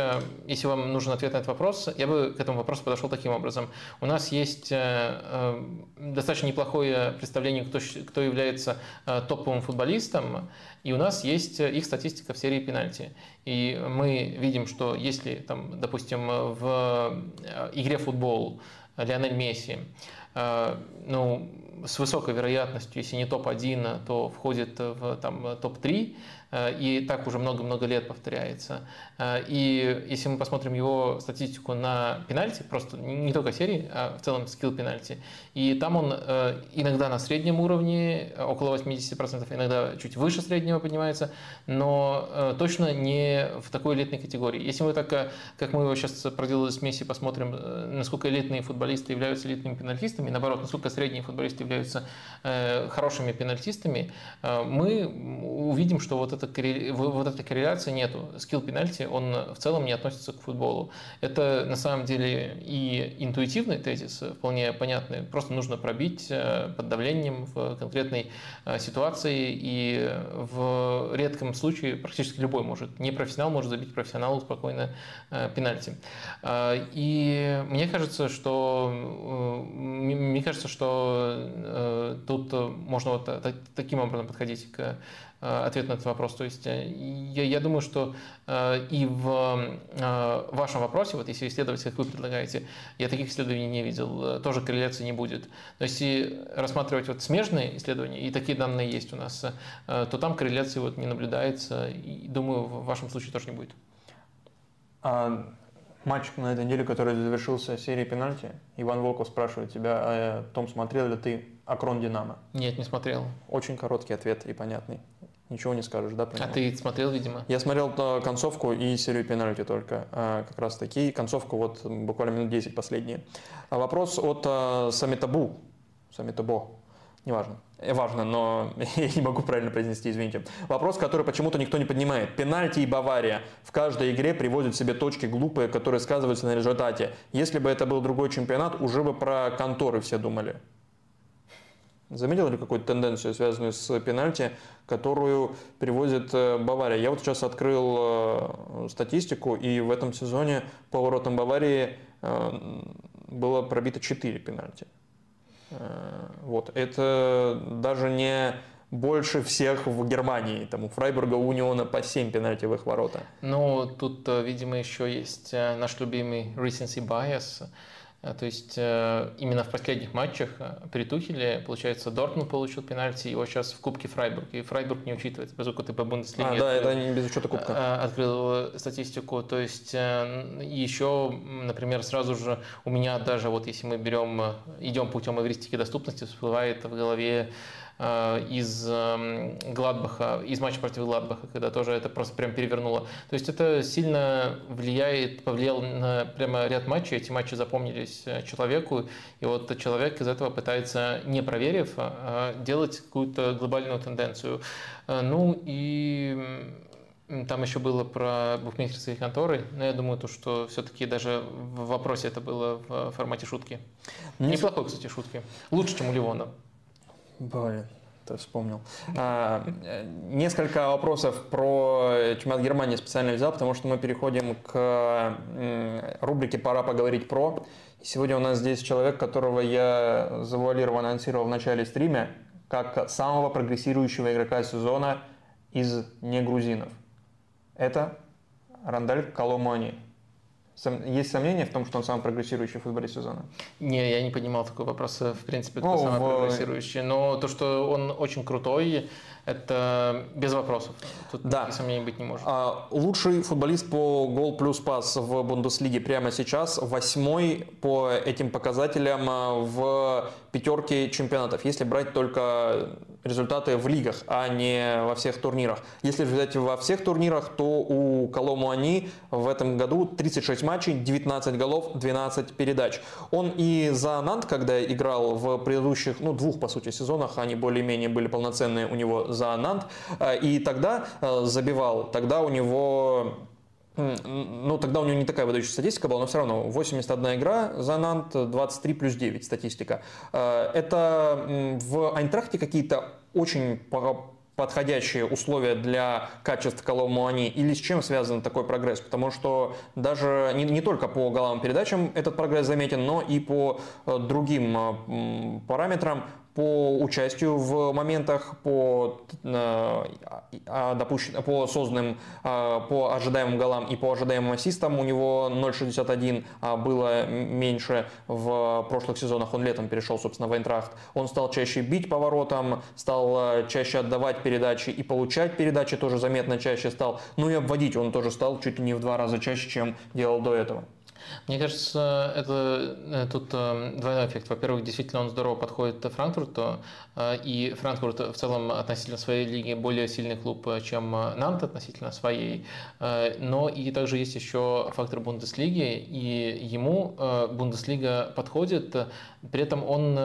если вам нужен ответ на этот вопрос, я бы к этому вопросу подошел таким образом. У нас есть достаточно неплохое представление, кто, кто является топовым футболистом, и у нас есть их статистика в серии пенальти. И мы видим, что если, там, допустим, в игре футбол Лионель Месси Э, ну, с высокой вероятностью, если не топ-1, то входит в там, топ-3. Э, и так уже много-много лет повторяется. Э, и если мы посмотрим его статистику на пенальти, просто не только серии, а в целом скилл пенальти, и там он э, иногда на среднем уровне, около 80%, иногда чуть выше среднего поднимается, но точно не в такой элитной категории. Если мы так, как мы его сейчас проделали с Месси, посмотрим, насколько элитные футболисты являются элитными пенальтистами, наоборот, насколько средние футболисты являются хорошими пенальтистами, мы увидим, что вот это, вот этой корреляции нету. Скилл пенальти, он в целом не относится к футболу. Это на самом деле и интуитивный тезис, вполне понятный. Просто нужно пробить э, под давлением в конкретной э, ситуации. И в редком случае практически любой может, не профессионал может забить профессионалу спокойно э, пенальти. И мне кажется, что мне кажется, что тут можно вот таким образом подходить к ответ на этот вопрос. То есть э, я, я думаю, что э, и в вашем вопросе, вот если исследовать, как вы предлагаете, я таких исследований не видел, тоже корреляции не будет. Но если рассматривать вот смежные исследования, и такие данные есть у нас, то там корреляции вот не наблюдается, и думаю, в вашем случае тоже не будет. А матч на этой неделе, который завершился серией пенальти, Иван Волков спрашивает тебя, а, Том, смотрел ли ты Акрон Динамо? Нет, не смотрел. Очень короткий ответ и понятный. Ничего не скажешь, да? Про а ты смотрел, видимо? Я смотрел э, концовку и серию пенальти только, э, как раз таки. Концовку вот буквально минут 10 последние. А вопрос от э, Самитабу. Самитабо. Неважно. Важно, но я не могу правильно произнести, извините. Вопрос, который почему-то никто не поднимает. Пенальти и Бавария в каждой игре приводят себе точки глупые, которые сказываются на результате. Если бы это был другой чемпионат, уже бы про конторы все думали. Заметил ли какую-то тенденцию, связанную с пенальти, которую привозит э, Бавария? Я вот сейчас открыл э, статистику, и в этом сезоне по воротам Баварии э, было пробито 4 пенальти. Вот. Это даже не больше всех в Германии. Там у Фрайбурга, у Униона по 7 пенальтивых ворота. Ну, тут, видимо, еще есть наш любимый recency bias – то есть э, именно в последних матчах э, при Тухеле, получается, Дортмунд получил пенальти, его сейчас в Кубке Фрайбург, и Фрайбург не учитывается, поскольку ты по Бундеслиге а, да, это не без учета Кубка. открыл статистику. То есть еще, например, сразу же у меня даже, вот если мы берем, идем путем эвристики доступности, всплывает в голове Э, из эм, Гладбаха, из матча против Гладбаха, когда тоже это просто прям перевернуло. То есть это сильно влияет, повлияло на прямо ряд матчей, эти матчи запомнились э, человеку, и вот человек из этого пытается, не проверив, а, а делать какую-то глобальную тенденцию. Э, ну и там еще было про букмекерские конторы, но я думаю, то, что все-таки даже в вопросе это было в формате шутки. Неплохой, кстати, шутки. Лучше, чем у Ливона. Блин, ты вспомнил. А, несколько вопросов про чемпионат Германии специально взял, потому что мы переходим к рубрике «Пора поговорить про». Сегодня у нас здесь человек, которого я завуалированно анонсировал в начале стрима, как самого прогрессирующего игрока сезона из негрузинов. Это Рандаль Коломони. Есть сомнения в том, что он самый прогрессирующий футболист сезона? Не, я не понимал такой вопрос, в принципе, кто самый в... прогрессирующий. Но то, что он очень крутой, это без вопросов. Тут да. сомнений быть не может. А, лучший футболист по гол плюс пас в Бундеслиге прямо сейчас, восьмой по этим показателям а, в пятерке чемпионатов, если брать только результаты в лигах, а не во всех турнирах. Если взять во всех турнирах, то у Колому они в этом году 36 матчей, 19 голов, 12 передач. Он и за Нант, когда играл в предыдущих, ну, двух, по сути, сезонах, они более-менее были полноценные у него за Нант, э, и тогда э, забивал, тогда у него ну, тогда у него не такая выдающая статистика была, но все равно 81 игра за Нант, 23 плюс 9 статистика. Э, это в Айнтрахте какие-то очень подходящие условия для качества Коломуани или с чем связан такой прогресс? Потому что даже не, не только по голам передачам этот прогресс заметен, но и по э, другим параметрам по участию в моментах, по, э, а, допущен, по созданным, э, по ожидаемым голам и по ожидаемым ассистам у него 0,61 а было меньше в прошлых сезонах. Он летом перешел, собственно, в Айнтрахт. Он стал чаще бить поворотом, стал э, чаще отдавать передачи и получать передачи тоже заметно чаще стал. Ну и обводить он тоже стал чуть ли не в два раза чаще, чем делал до этого. Мне кажется, это э, тут э, двойной эффект. Во-первых, действительно он здорово подходит Франкфурту, э, и Франкфурт в целом относительно своей лиги более сильный клуб, чем Нант относительно своей. Но и также есть еще фактор Бундеслиги, и ему Бундеслига подходит. При этом он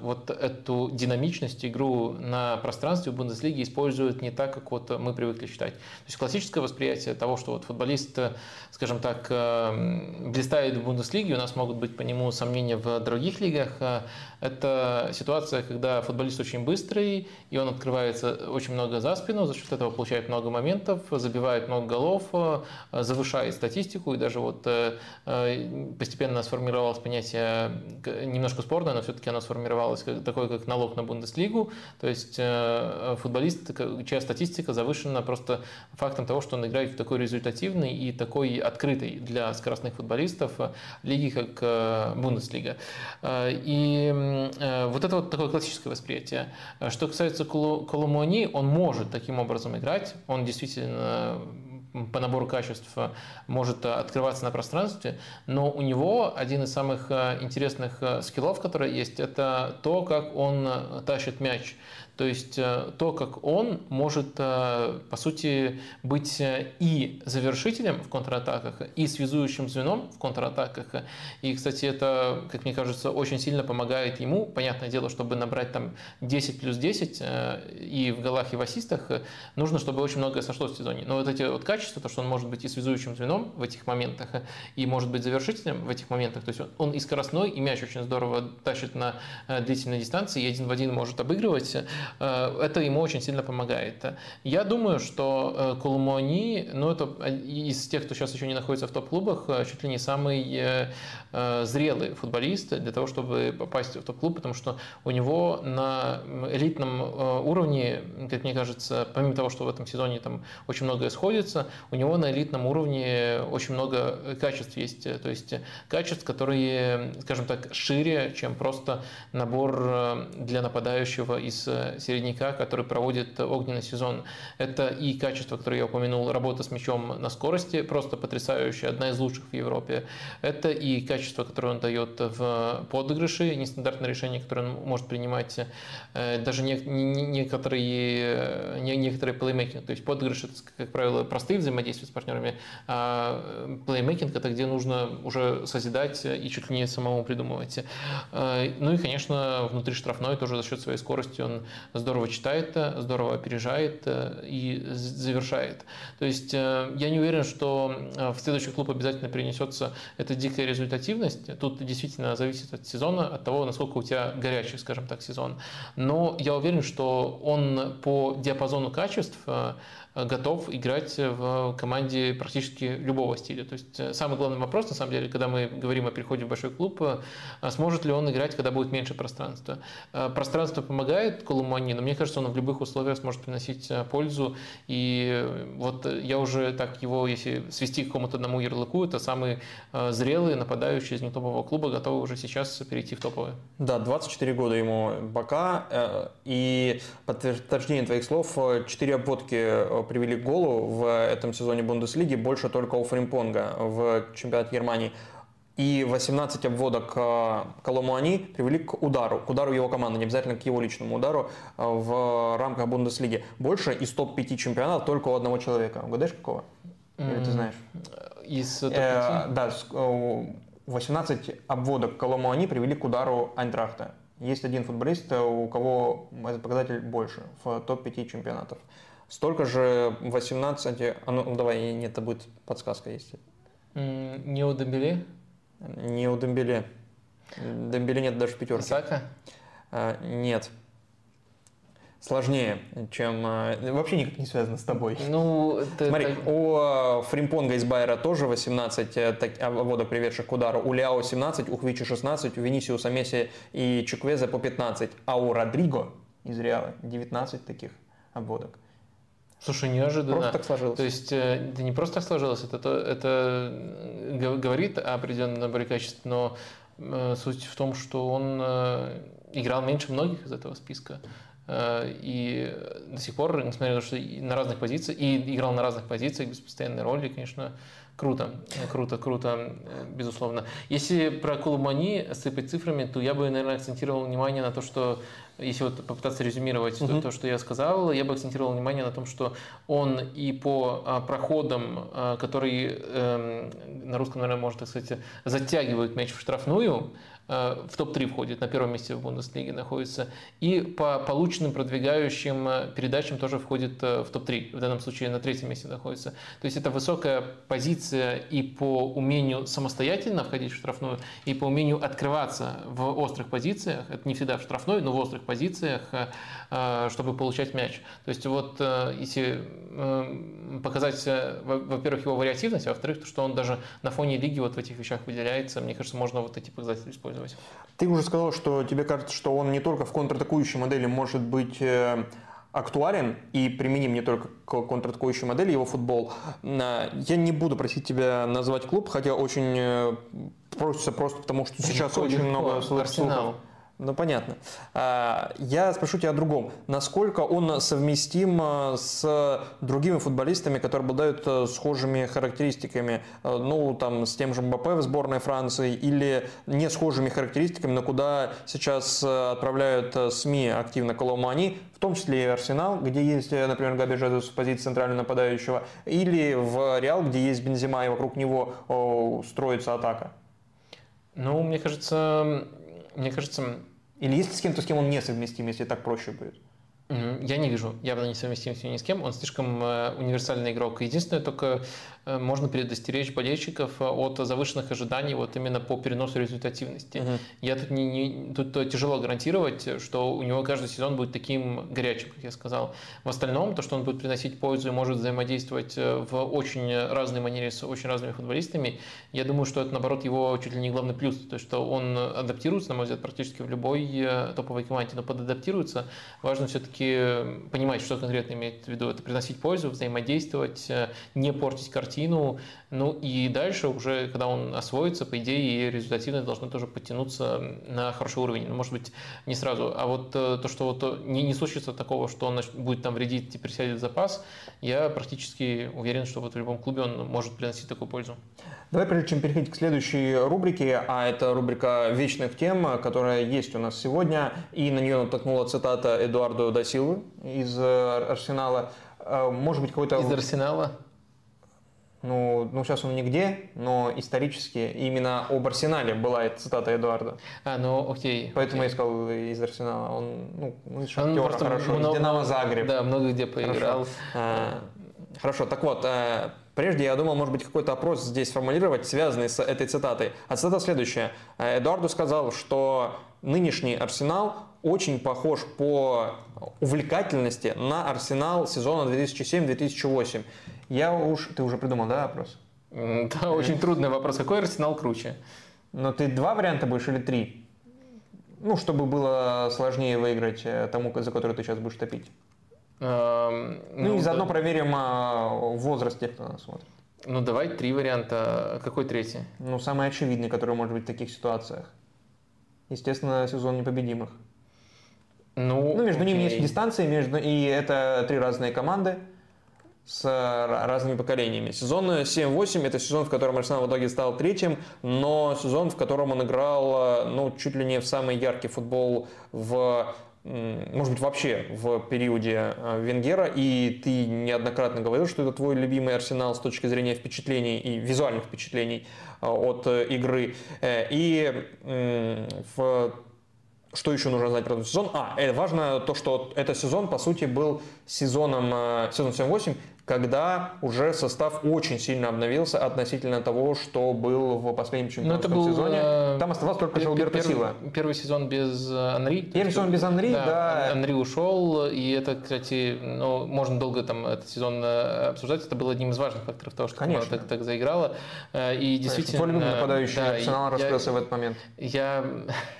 вот эту динамичность, игру на пространстве Бундеслиги использует не так, как вот мы привыкли считать. То есть классическое восприятие того, что вот футболист, скажем так, блистает ставит в Бундеслиге, у нас могут быть по нему сомнения в других лигах. Это ситуация, когда футболист очень быстрый, и он открывается очень много за спину, за счет этого получает много моментов, забивает много голов, завышает статистику, и даже вот э, э, постепенно сформировалось понятие немножко спорное, но все-таки оно сформировалось как, такое, как налог на Бундеслигу, то есть э, футболист, чья статистика завышена просто фактом того, что он играет в такой результативный и такой открытый для скоростных футболистов, футболистов э, лиги, как э, Бундеслига. Э, и вот это вот такое классическое восприятие. Что касается Коломуани, он может таким образом играть, он действительно по набору качеств может открываться на пространстве, но у него один из самых интересных скиллов, которые есть, это то, как он тащит мяч. То есть э, то, как он может, э, по сути, быть э, и завершителем в контратаках, и связующим звеном в контратаках. И, кстати, это, как мне кажется, очень сильно помогает ему. Понятное дело, чтобы набрать там 10 плюс 10 и в голах, и в ассистах, нужно, чтобы очень многое сошлось в сезоне. Но вот эти вот качества, то, что он может быть и связующим звеном в этих моментах, и может быть завершителем в этих моментах, то есть он и скоростной, и мяч очень здорово тащит на длительной дистанции, и один в один может обыгрывать, это ему очень сильно помогает. Я думаю, что э, Колумуани, ну это из тех, кто сейчас еще не находится в топ-клубах, э, чуть ли не самый зрелый футболист для того, чтобы попасть в топ-клуб, потому что у него на элитном уровне, как мне кажется, помимо того, что в этом сезоне там очень многое сходится, у него на элитном уровне очень много качеств есть. То есть качеств, которые, скажем так, шире, чем просто набор для нападающего из середняка, который проводит огненный сезон. Это и качество, которое я упомянул, работа с мячом на скорости, просто потрясающая, одна из лучших в Европе. Это и качество, которое он дает в подыгрыше, нестандартное решение, которое он может принимать, э, даже не, не, некоторые, не, некоторые плеймейкинг. То есть подыгрыш это, как правило, простые взаимодействия с партнерами, а плеймейкинг это где нужно уже созидать и чуть ли не самому придумывать. Э, ну и, конечно, внутри штрафной тоже за счет своей скорости он здорово читает, здорово опережает э, и завершает. То есть э, я не уверен, что э, в следующий клуб обязательно принесется эта дикая результативность. Тут действительно зависит от сезона, от того, насколько у тебя горячий, скажем так, сезон. Но я уверен, что он по диапазону качеств готов играть в команде практически любого стиля. То есть самый главный вопрос, на самом деле, когда мы говорим о переходе в большой клуб, сможет ли он играть, когда будет меньше пространства. Пространство помогает Колуму Коломани, но мне кажется, он в любых условиях сможет приносить э, пользу. И вот я уже так его, если свести к какому-то одному ярлыку, это самый э, зрелый нападающий из нетопового клуба, готовый уже сейчас перейти в топовый. Да, 24 года ему пока. Э, и подтверждение твоих слов, 4 обводки привели к голу в этом сезоне Бундеслиги, больше только у Фримпонга в чемпионате Германии и 18 обводок э, Коломуани привели к удару, к удару его команды, не обязательно к его личному удару э, в рамках Бундеслиги. Больше из топ-5 чемпионатов только у одного человека. Угадаешь, какого? Или ты знаешь? Из топ-5? Э, да, 18 обводок Коломуани привели к удару Айнтрахта. Есть один футболист, у кого этот показатель больше в топ-5 чемпионатов. Столько же 18... А ну, давай, нет, это будет подсказка есть. Не у Дембеле? Не у Дембеле. Дембеле нет даже пятерки. Сака? А, нет. Сложнее, чем... А, вообще никак не связано с тобой. Ну, это, Смотри, это... у а, Фримпонга из Байера тоже 18 э, так, водок, приведших к удару. У Ляо 17, у Хвичи 16, у Венисиуса Месси и Чуквезе по 15. А у Родриго из Реала 19 таких обводок. Слушай, неожиданно. Просто так сложилось. То есть э, это не просто так сложилось, это, это э, говорит о определенном наборе качеств, но э, суть в том, что он играл меньше многих из этого списка. И до сих пор, несмотря на то, что на разных позициях, и играл на разных позициях без постоянной роли, конечно, Круто, круто, круто, безусловно. Если про Колумани сыпать цифрами, то я бы, наверное, акцентировал внимание на то, что если вот попытаться резюмировать угу. то, то, что я сказал, я бы акцентировал внимание на том, что он и по а, проходам, а, которые э, на русском, наверное, можно так сказать, затягивают мяч в штрафную, Э, в топ-3 входит, на первом месте в Бундеслиге находится. И по полученным продвигающим э, передачам тоже входит э, в топ-3, в данном случае на третьем месте находится. То есть это высокая позиция и по умению самостоятельно входить в штрафную, и по умению открываться в острых позициях, это не всегда в штрафной, но в острых позициях, чтобы получать мяч. То есть вот если показать, во-первых, его вариативность, а во-вторых, то, что он даже на фоне лиги вот в этих вещах выделяется, мне кажется, можно вот эти показатели использовать использовать. Ты уже сказал, что тебе кажется, что он не только в контратакующей модели может быть э, актуален и применим не только к контратакующей модели его футбол. Э, я не буду просить тебя назвать клуб, хотя очень э, просится просто потому, что сейчас очень много слухов. Ну, понятно. А, я спрошу тебя о другом. Насколько он совместим а, с другими футболистами, которые обладают а, схожими характеристиками? Ну, там, с тем же Мбаппе в сборной Франции или не схожими характеристиками, но куда сейчас отправляют СМИ активно Коломани, в том числе и Арсенал, где есть, например, Габи Жезус в позиции центрального нападающего, или в Реал, где есть Бензима, и вокруг него строится атака? Ну, мне кажется, мне кажется, или есть с кем-то, с кем он несовместим, если так проще будет? Я не вижу явно несовместимости ни с кем. Он слишком э, универсальный игрок. Единственное, только Э, можно предостеречь болельщиков э, от завышенных ожиданий вот именно по переносу результативности. Угу. Я тут, не, не, тут тяжело гарантировать, что у него каждый сезон будет таким горячим, как я сказал. В остальном, то, что он будет приносить пользу и может взаимодействовать в очень разной манере с очень разными футболистами, я думаю, что это, наоборот, его чуть ли не главный плюс. То есть, что он адаптируется, на мой взгляд, практически в любой топовой команде, но подадаптируется. Важно все-таки понимать, что конкретно имеет в виду. Это приносить пользу, взаимодействовать, не портить картину. Ну и дальше уже, когда он освоится, по идее, результативность должна тоже подтянуться на хороший уровень. Ну, может быть, не сразу. А вот э, то, что вот не, не случится такого, что он будет там вредить, теперь сядет в запас, я практически уверен, что вот в любом клубе он может приносить такую пользу. Давай, прежде чем переходить к следующей рубрике, а это рубрика вечных тем, которая есть у нас сегодня, и на нее натолкнула цитата Эдуарда Дасилы из э, Арсенала. Э, может быть, какой-то... Из Арсенала? Ну, ну, сейчас он нигде, но исторически именно об Арсенале была эта цитата Эдуарда. А, ну, окей. Поэтому окей. я сказал из Арсенала. Он, ну, ну из Шахтера, хорошо, много, из Динамо Загреб. Да, много где поиграл. Хорошо, а, хорошо. так вот, Прежде я думал, может быть, какой-то опрос здесь формулировать, связанный с этой цитатой. А цитата следующая. Эдуарду сказал, что нынешний Арсенал очень похож по увлекательности на Арсенал сезона 2007-2008. Я уж... Ты уже придумал, да, вопрос? Да, очень трудный вопрос. Какой Арсенал круче? Но ты два варианта будешь или три? Ну, чтобы было сложнее выиграть э, тому, за который ты сейчас будешь топить. Эм, Ну, и заодно проверим а, возраст тех, кто нас смотрит. Ну, давай три варианта. Какой третий? Ну, самый очевидный, который может быть в таких ситуациях. Естественно, сезон непобедимых. Ну, Ну, между ними окей. есть дистанция, между... и это три разные команды с ра- разными поколениями. Сезон 7-8 – это сезон, в котором Арсенал в итоге стал третьим, но сезон, в котором он играл, э, ну, чуть ли не в самый яркий футбол в может быть, вообще в периоде э, Венгера, и ты неоднократно говорил, что это твой любимый арсенал с точки зрения впечатлений и визуальных впечатлений э, от э, игры. Э, И в что еще нужно знать про этот сезон? А, э, важно то, что этот сезон, по сути, был сезоном, э, сезон 7-8, когда уже состав очень сильно обновился относительно того, что был в последнем Ну, чемпионском был... сезоне. э, Там оставался только пер- Жилберто первый- Сила. Первый сезон без э, Анри. Первый сезон без Анри, да. Анри ушел, и это, кстати, ну, можно долго там этот сезон э, обсуждать. Это был одним из важных факторов того, что Конечно. так, так заиграла. И действительно... Твой любимый нападающий да, Арсенал я- раскрылся в этот момент. Я...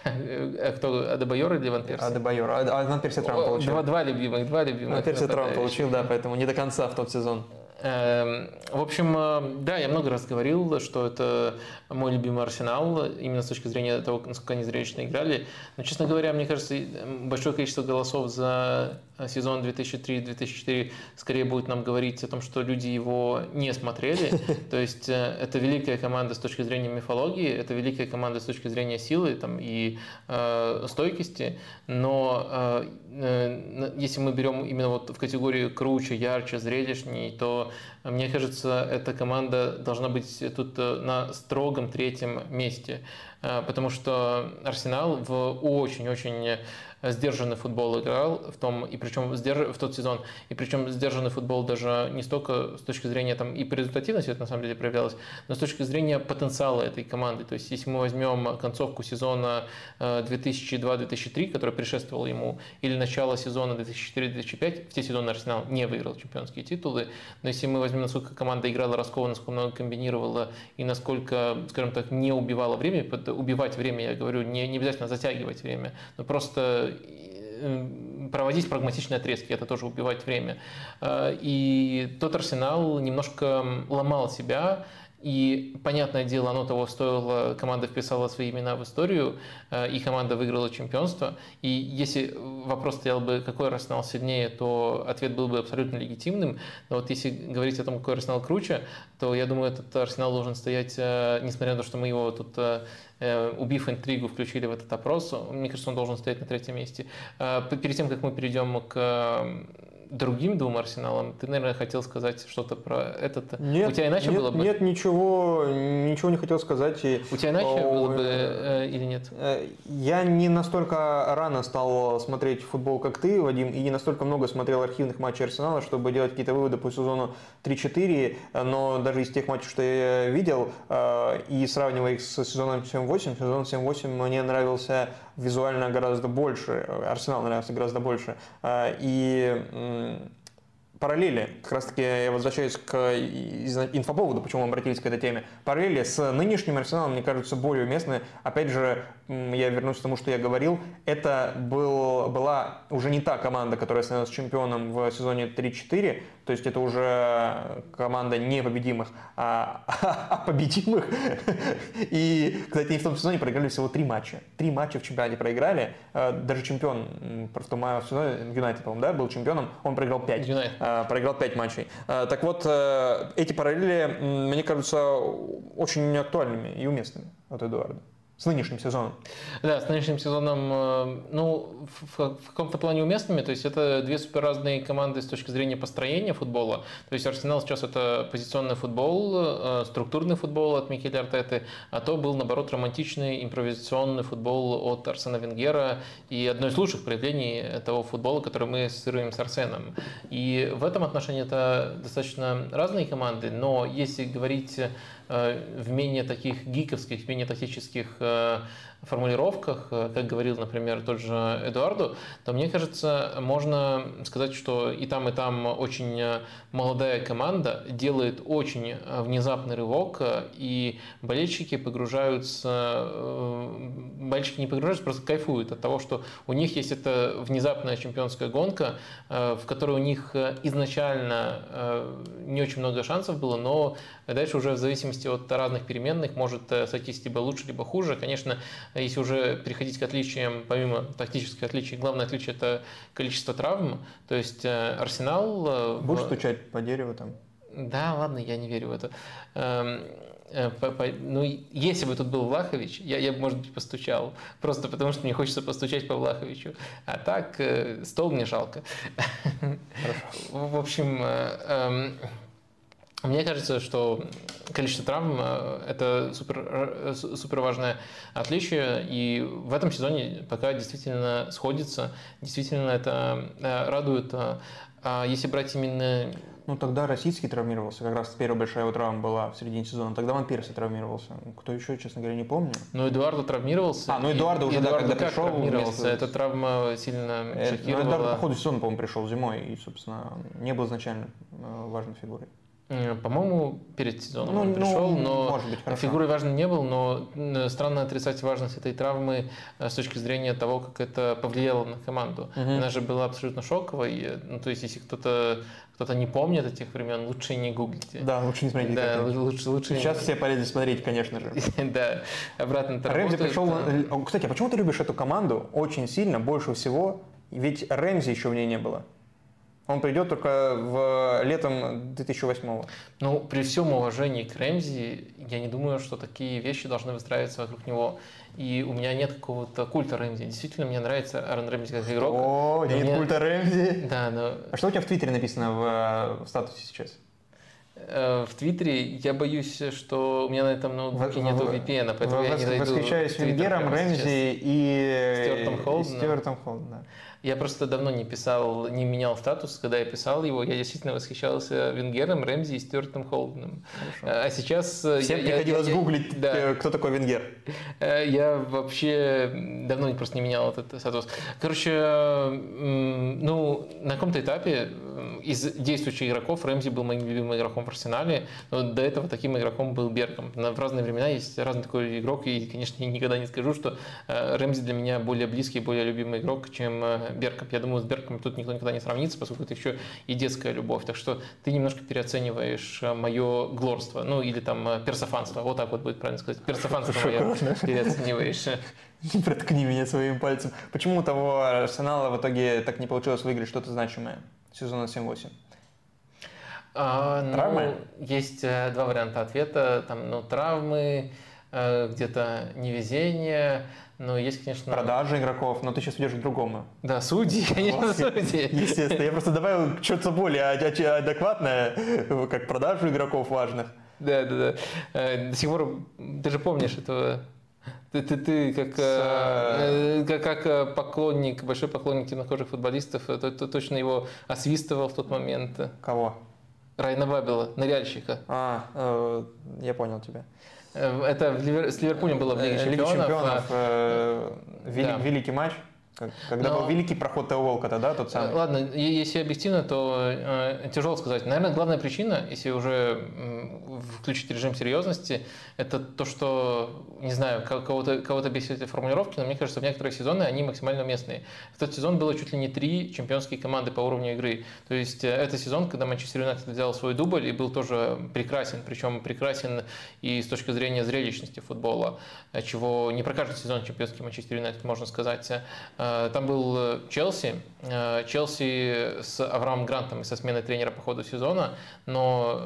а кто? Адебайор или Ван Перси? Адебайор. А а Ван Перси травму О, получил. Два, два любимых, два любимых. Ван Перси нападающих. получил, да, поэтому не до конца в тот сезон. Эм, В общем, э, да, я много раз говорил, что это мой любимый Арсенал, именно с точки зрения того, насколько они зрелищно играли. Но, честно говоря, мне кажется, и, м, большое количество голосов за э, сезон 2003-2004 скорее будет нам говорить о том, что люди его не смотрели. То есть э, это великая команда с точки зрения мифологии, это великая команда с точки зрения силы там, и э, стойкости, но э, э, если мы берем именно вот в категорию круче, ярче, зрелищней, то мне кажется, эта команда должна быть тут э, на строгом третьем месте, Э, потому что Арсенал в очень-очень сдержанный футбол играл в том и причем в тот сезон и причем сдержанный футбол даже не столько с точки зрения там и по результативности это на самом деле проявлялось но с точки зрения потенциала этой команды. То есть если мы возьмем концовку сезона э, 2002-2003 который предшествовал ему или начало сезона 2004-2005 в те сезоны Арсенал не выиграл чемпионские титулы. Но если мы возьмем насколько команда играла раскованно насколько много комбинировала и насколько скажем так не убивала время убивать время я говорю не, не обязательно затягивать время но просто проводить прагматичные отрезки, это тоже убивать время. Э, И тот Арсенал немножко ломал себя, и, понятное дело, оно того стоило, команда вписала свои имена в историю, э, и команда выиграла чемпионство. И если вопрос стоял бы, какой Арсенал сильнее, то ответ был бы абсолютно легитимным. Но вот если говорить о том, какой Арсенал круче, то я думаю, этот Арсенал должен стоять, э, несмотря на то, что мы его тут э, э, убив интригу, включили в этот опрос, мне кажется, он должен стоять на третьем месте. Э, Перед тем, как мы перейдем к э, другим двум арсеналам, ты, наверное, хотел сказать что-то про этот. Нет, У тебя иначе нет, было бы? Нет, ничего, ничего не хотел сказать. И, У тебя иначе О, было бы э, э, или нет? Э, Я не настолько рано стал смотреть футбол, как ты, Вадим, и не настолько много смотрел архивных матчей Арсенала, чтобы делать какие-то выводы по сезону 3-4, но даже из тех матчей, что я видел, э, и сравнивая их с сезоном 7-8, сезон 7-8 мне нравился визуально гораздо больше, Арсенал нравился гораздо больше. Э, И параллели, как раз таки я возвращаюсь к из- инфоповоду, почему мы обратились к этой теме, параллели с нынешним Арсеналом, мне кажется, более уместны. Опять же, я вернусь к тому, что я говорил, это был, была уже не та команда, которая становилась чемпионом в сезоне 3-4, то есть это уже команда не победимых, а, а победимых. И, кстати, они в том сезоне проиграли всего три матча. Три матча в чемпионате проиграли. Э, Даже чемпион м, в сезоне, Юнайтед, по-моему, да, был чемпионом, он проиграл пять. Юнайтед. Э, проиграл 5 матчей. Э, Так вот, эти параллели, мне кажутся, очень актуальными и уместными от Эдуарда. С нынешним сезоном. Да, с нынешним сезоном, э, ну, в, в- каком-то плане уместными, то есть это две супер разные команды с точки зрения построения футбола. То есть Арсенал сейчас это позиционный футбол, э, структурный футбол от Микеля Артеты, а то был, наоборот, романтичный импровизационный футбол от Арсена Венгера и одно из лучших проявлений того футбола, который мы ассоциируем с Арсеном. И в этом отношении это достаточно разные команды, но если говорить в менее таких гиковских, менее тактических э, формулировках, э, как говорил, например, тот же Эдуарду, то мне кажется, можно сказать, что и там, и там очень э, молодая команда делает очень э, внезапный рывок, и болельщики погружаются, болельщики не погружаются, просто кайфуют от того, что у них есть эта внезапная чемпионская гонка, в которой у них изначально не очень много шансов было, но дальше уже в зависимости от разных переменных может сойтись либо лучше, либо хуже. Конечно, если уже переходить к отличиям, помимо тактических отличий, главное отличие – это количество травм. То есть э, Арсенал… Э, Будешь стучать по дереву там? Да, ладно, я не верю в это. Эм, э, ну, если бы тут был Влахович, я, я бы, может быть, постучал. Просто потому, что мне хочется постучать по Влаховичу. А так, стол мне жалко. Хорошо. В общем, эм, мне кажется, что количество травм э, – это супер, э, супер важное отличие, и в этом сезоне пока действительно сходится, действительно это э, радует. А если брать именно ну, тогда российский травмировался, как раз первая большая его травма была в середине сезона. Тогда Ван Перси травмировался. Кто еще, честно говоря, не помню. Ну, Эдуардо травмировался. А, ну Эдуардо уже, Эдуардо да, когда пришел травмировался. Эта травма сильно шокировала. Ну, Эдуардо по ходу сезона, по-моему, пришел зимой и, собственно, не был изначально важной фигурой. По-моему, перед сезоном ну, он пришел, ну, но может быть, фигурой важным не был, но странно отрицать важность этой травмы э, с точки зрения того, как это повлияло на команду. Угу. Она же была абсолютно шоковой. Ну, то есть, если кто-то кто-то не помнит этих времен, лучше не гуглите. Да, лучше не смотрите. Да, лучше, лучше Сейчас все полезли смотреть, конечно же. да, обратно это Рэмзи пришел... Э, кстати, а почему ты любишь эту команду очень сильно, больше всего? Ведь Рэмзи еще в ней не было. Он придет только в летом 2008 -го. Ну, при всем уважении к Рэмзи, я не думаю, что такие вещи должны выстраиваться вокруг него. И у меня нет какого-то культа Рэмзи. Действительно, мне нравится Аарон Рэмзи как игрок. О, нет мне... культа Рэмзи. Да, но... А что у тебя в Твиттере написано в, в статусе сейчас? Э, в Твиттере я боюсь, что у меня на этом ноутбуке нет VPN, поэтому я не найду Восхищаюсь Венгером, Рэмзи и Стюартом Холденом. Стюартом Холденом, я просто давно не писал, не менял статус. Когда я писал его, я действительно восхищался Венгером, Рэмзи и Стюартом Холденом. Хорошо. А сейчас... Э, Всем я, приходилось я, гуглить, да. Э, кто такой Венгер. Э, я вообще давно просто не менял этот статус. Короче, ну, на каком-то этапе из действующих игроков Рэмзи был моим любимым игроком в Арсенале, но до этого таким игроком был Бергом. В разные времена есть разный такой игрок, и, конечно, я никогда не скажу, что Рэмзи для меня более близкий, более любимый игрок, чем Берком. Я думаю, с Берком тут никто никогда не сравнится, поскольку это еще и детская любовь. Так что ты немножко переоцениваешь э, мое глорство, ну или там э, персофанство. Вот так вот будет правильно сказать. Персофанство мое переоцениваешь. Не проткни меня своим пальцем. Почему у того Арсенала в итоге так не получилось выиграть что-то значимое сезона 7-8? А, ну, травмы? Есть э, два варианта ответа. Там, ну, травмы, где-то невезение, но есть, конечно... Продажи игроков, но ты сейчас идешь к другому. Да, судьи, конечно, вот, судьи. Естественно. Я просто добавил что-то более адекватное, как продажу игроков важных. Да, да, да. Э, до сих пор, ты же помнишь этого ты, ты, ты как, С... э, как, как поклонник, большой поклонник темнокожих футболистов, то, то, точно его освистывал в тот момент. Кого? Райна Бабела, ныряльщика. А, э, я понял тебя. Э, это с Ливерпулем было в Лиге Чемпионов. Лиге чемпионов э, велик, да. Великий матч. Когда Но... был великий проход Тео Волкота, да, тот самый? Ладно, если объективно, то э, тяжело сказать. Наверное, главная причина, если уже э, включить режим серьезности, это то, что, не знаю, кого-то кого бесит эти формулировки, но мне кажется, в некоторые сезоны они максимально уместные. В тот сезон было чуть ли не три чемпионские команды по уровню игры. То есть э, это сезон, когда Манчестер Юнайтед взял свой дубль и был тоже прекрасен, причем прекрасен и с точки зрения зрелищности футбола, э, чего не про каждый сезон чемпионский Манчестер Юнайтед можно сказать. Э, там был э, Челси, э, Челси с Авраамом Грантом и со сменой тренера по ходу сезона, но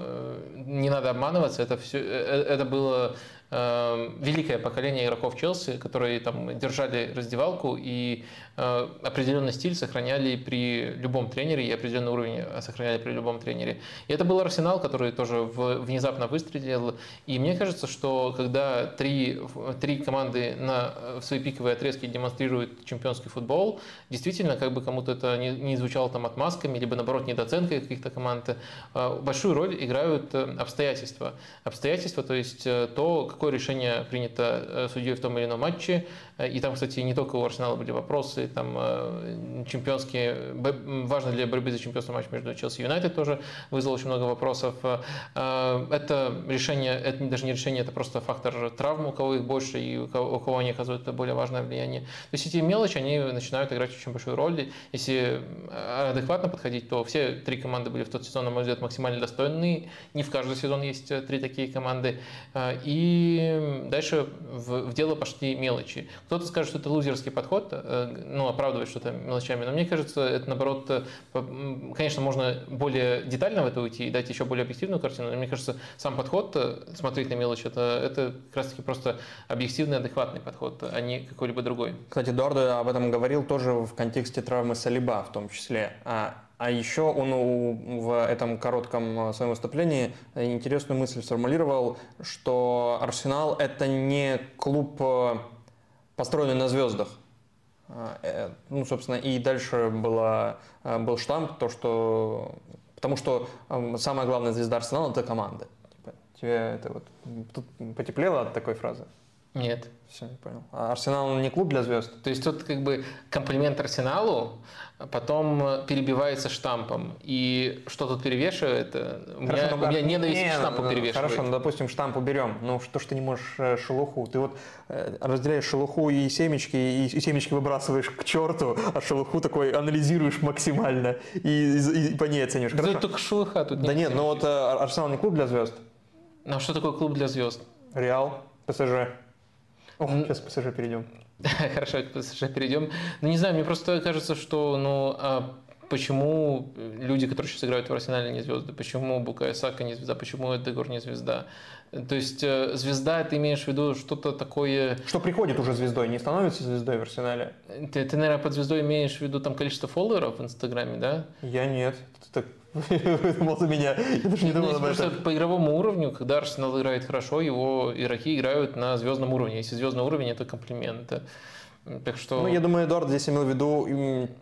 не надо обманываться, это, все, это было великое поколение игроков Челси, которые там держали раздевалку и Э, определенный стиль сохраняли при любом тренере и определенный уровень сохраняли при любом тренере. И это был Арсенал, который тоже внезапно выстрелил. И мне кажется, что когда три, три команды на, в свои пиковые отрезки демонстрируют чемпионский футбол, действительно, как бы кому-то это не, не звучало там отмазками, либо наоборот недооценкой каких-то команд, э, большую роль играют э, обстоятельства. Обстоятельства, то есть то, какое решение принято судьей в том или ином матче. И там, кстати, не только у Арсенала были вопросы, там чемпионские, важно для борьбы за чемпионство матч между Челси и Юнайтед тоже вызвал очень много вопросов. Это решение, это даже не решение, это просто фактор травм, у кого их больше и у кого, они оказывают более важное влияние. То есть эти мелочи, они начинают играть очень большую роль. Если адекватно подходить, то все три команды были в тот сезон, на мой взгляд, максимально достойные. Не в каждый сезон есть э, три такие команды. Э, и дальше в, в дело пошли мелочи. Кто-то скажет, что это лузерский подход, э, ну, оправдывает что-то мелочами, но мне кажется, это наоборот, конечно, можно более детально в это уйти и дать еще более объективную картину, но мне кажется, сам подход, смотреть на мелочи, это, это как раз-таки просто объективный, адекватный подход, а не какой-либо другой. Кстати, Эдуардо об этом говорил тоже в контексте травмы Салиба в том числе. А а еще он в этом коротком э, своем выступлении интересную мысль сформулировал, что Арсенал это не клуб, э, построенный на звездах. А, э, ну, собственно, и дальше была, был штамп, то, что... Потому что самая главная звезда Арсенала – это команда. Типа, тебе это вот тут потеплело от такой фразы? Нет. Все, я понял. А Арсенал не клуб для звезд? То есть тут как бы комплимент Арсеналу, потом перебивается штампом. И что тут перевешивает? У, хорошо, меня, ну, у меня ненависть не, к штампу ну, перевешивает. Хорошо, ну допустим штамп уберем. Ну что ж ты не можешь э, шелуху? Ты вот э, разделяешь шелуху и семечки, и, и семечки выбрасываешь к черту, а шелуху такой анализируешь максимально и, и, и по ней оцениваешь. Хорошо. Это только шелуха тут Да нет, но вот э, Арсенал не клуб для звезд. Ну а что такое клуб для звезд? Реал, ПСЖ. Ох, сейчас к ПСЖ перейдем. Хорошо, к ПСЖ перейдем. Ну, не знаю, мне просто кажется, что, ну, а почему люди, которые сейчас играют в Арсенале, не звезды? Почему Букая Сака не звезда? Почему Эдегор не звезда? То есть э, звезда, ты имеешь в виду что-то такое... Что приходит уже звездой, не становится звездой в Арсенале? Ты, ты наверное, под звездой имеешь в виду там количество фолловеров в Инстаграме, да? Я нет. Ты так за меня. Я даже не думал ну, об этом. По игровому уровню, когда Арсенал играет хорошо, его игроки играют на звездном уровне. Если звездный уровень, это комплимент. Так что... Ну, я думаю, Эдуард здесь имел в виду,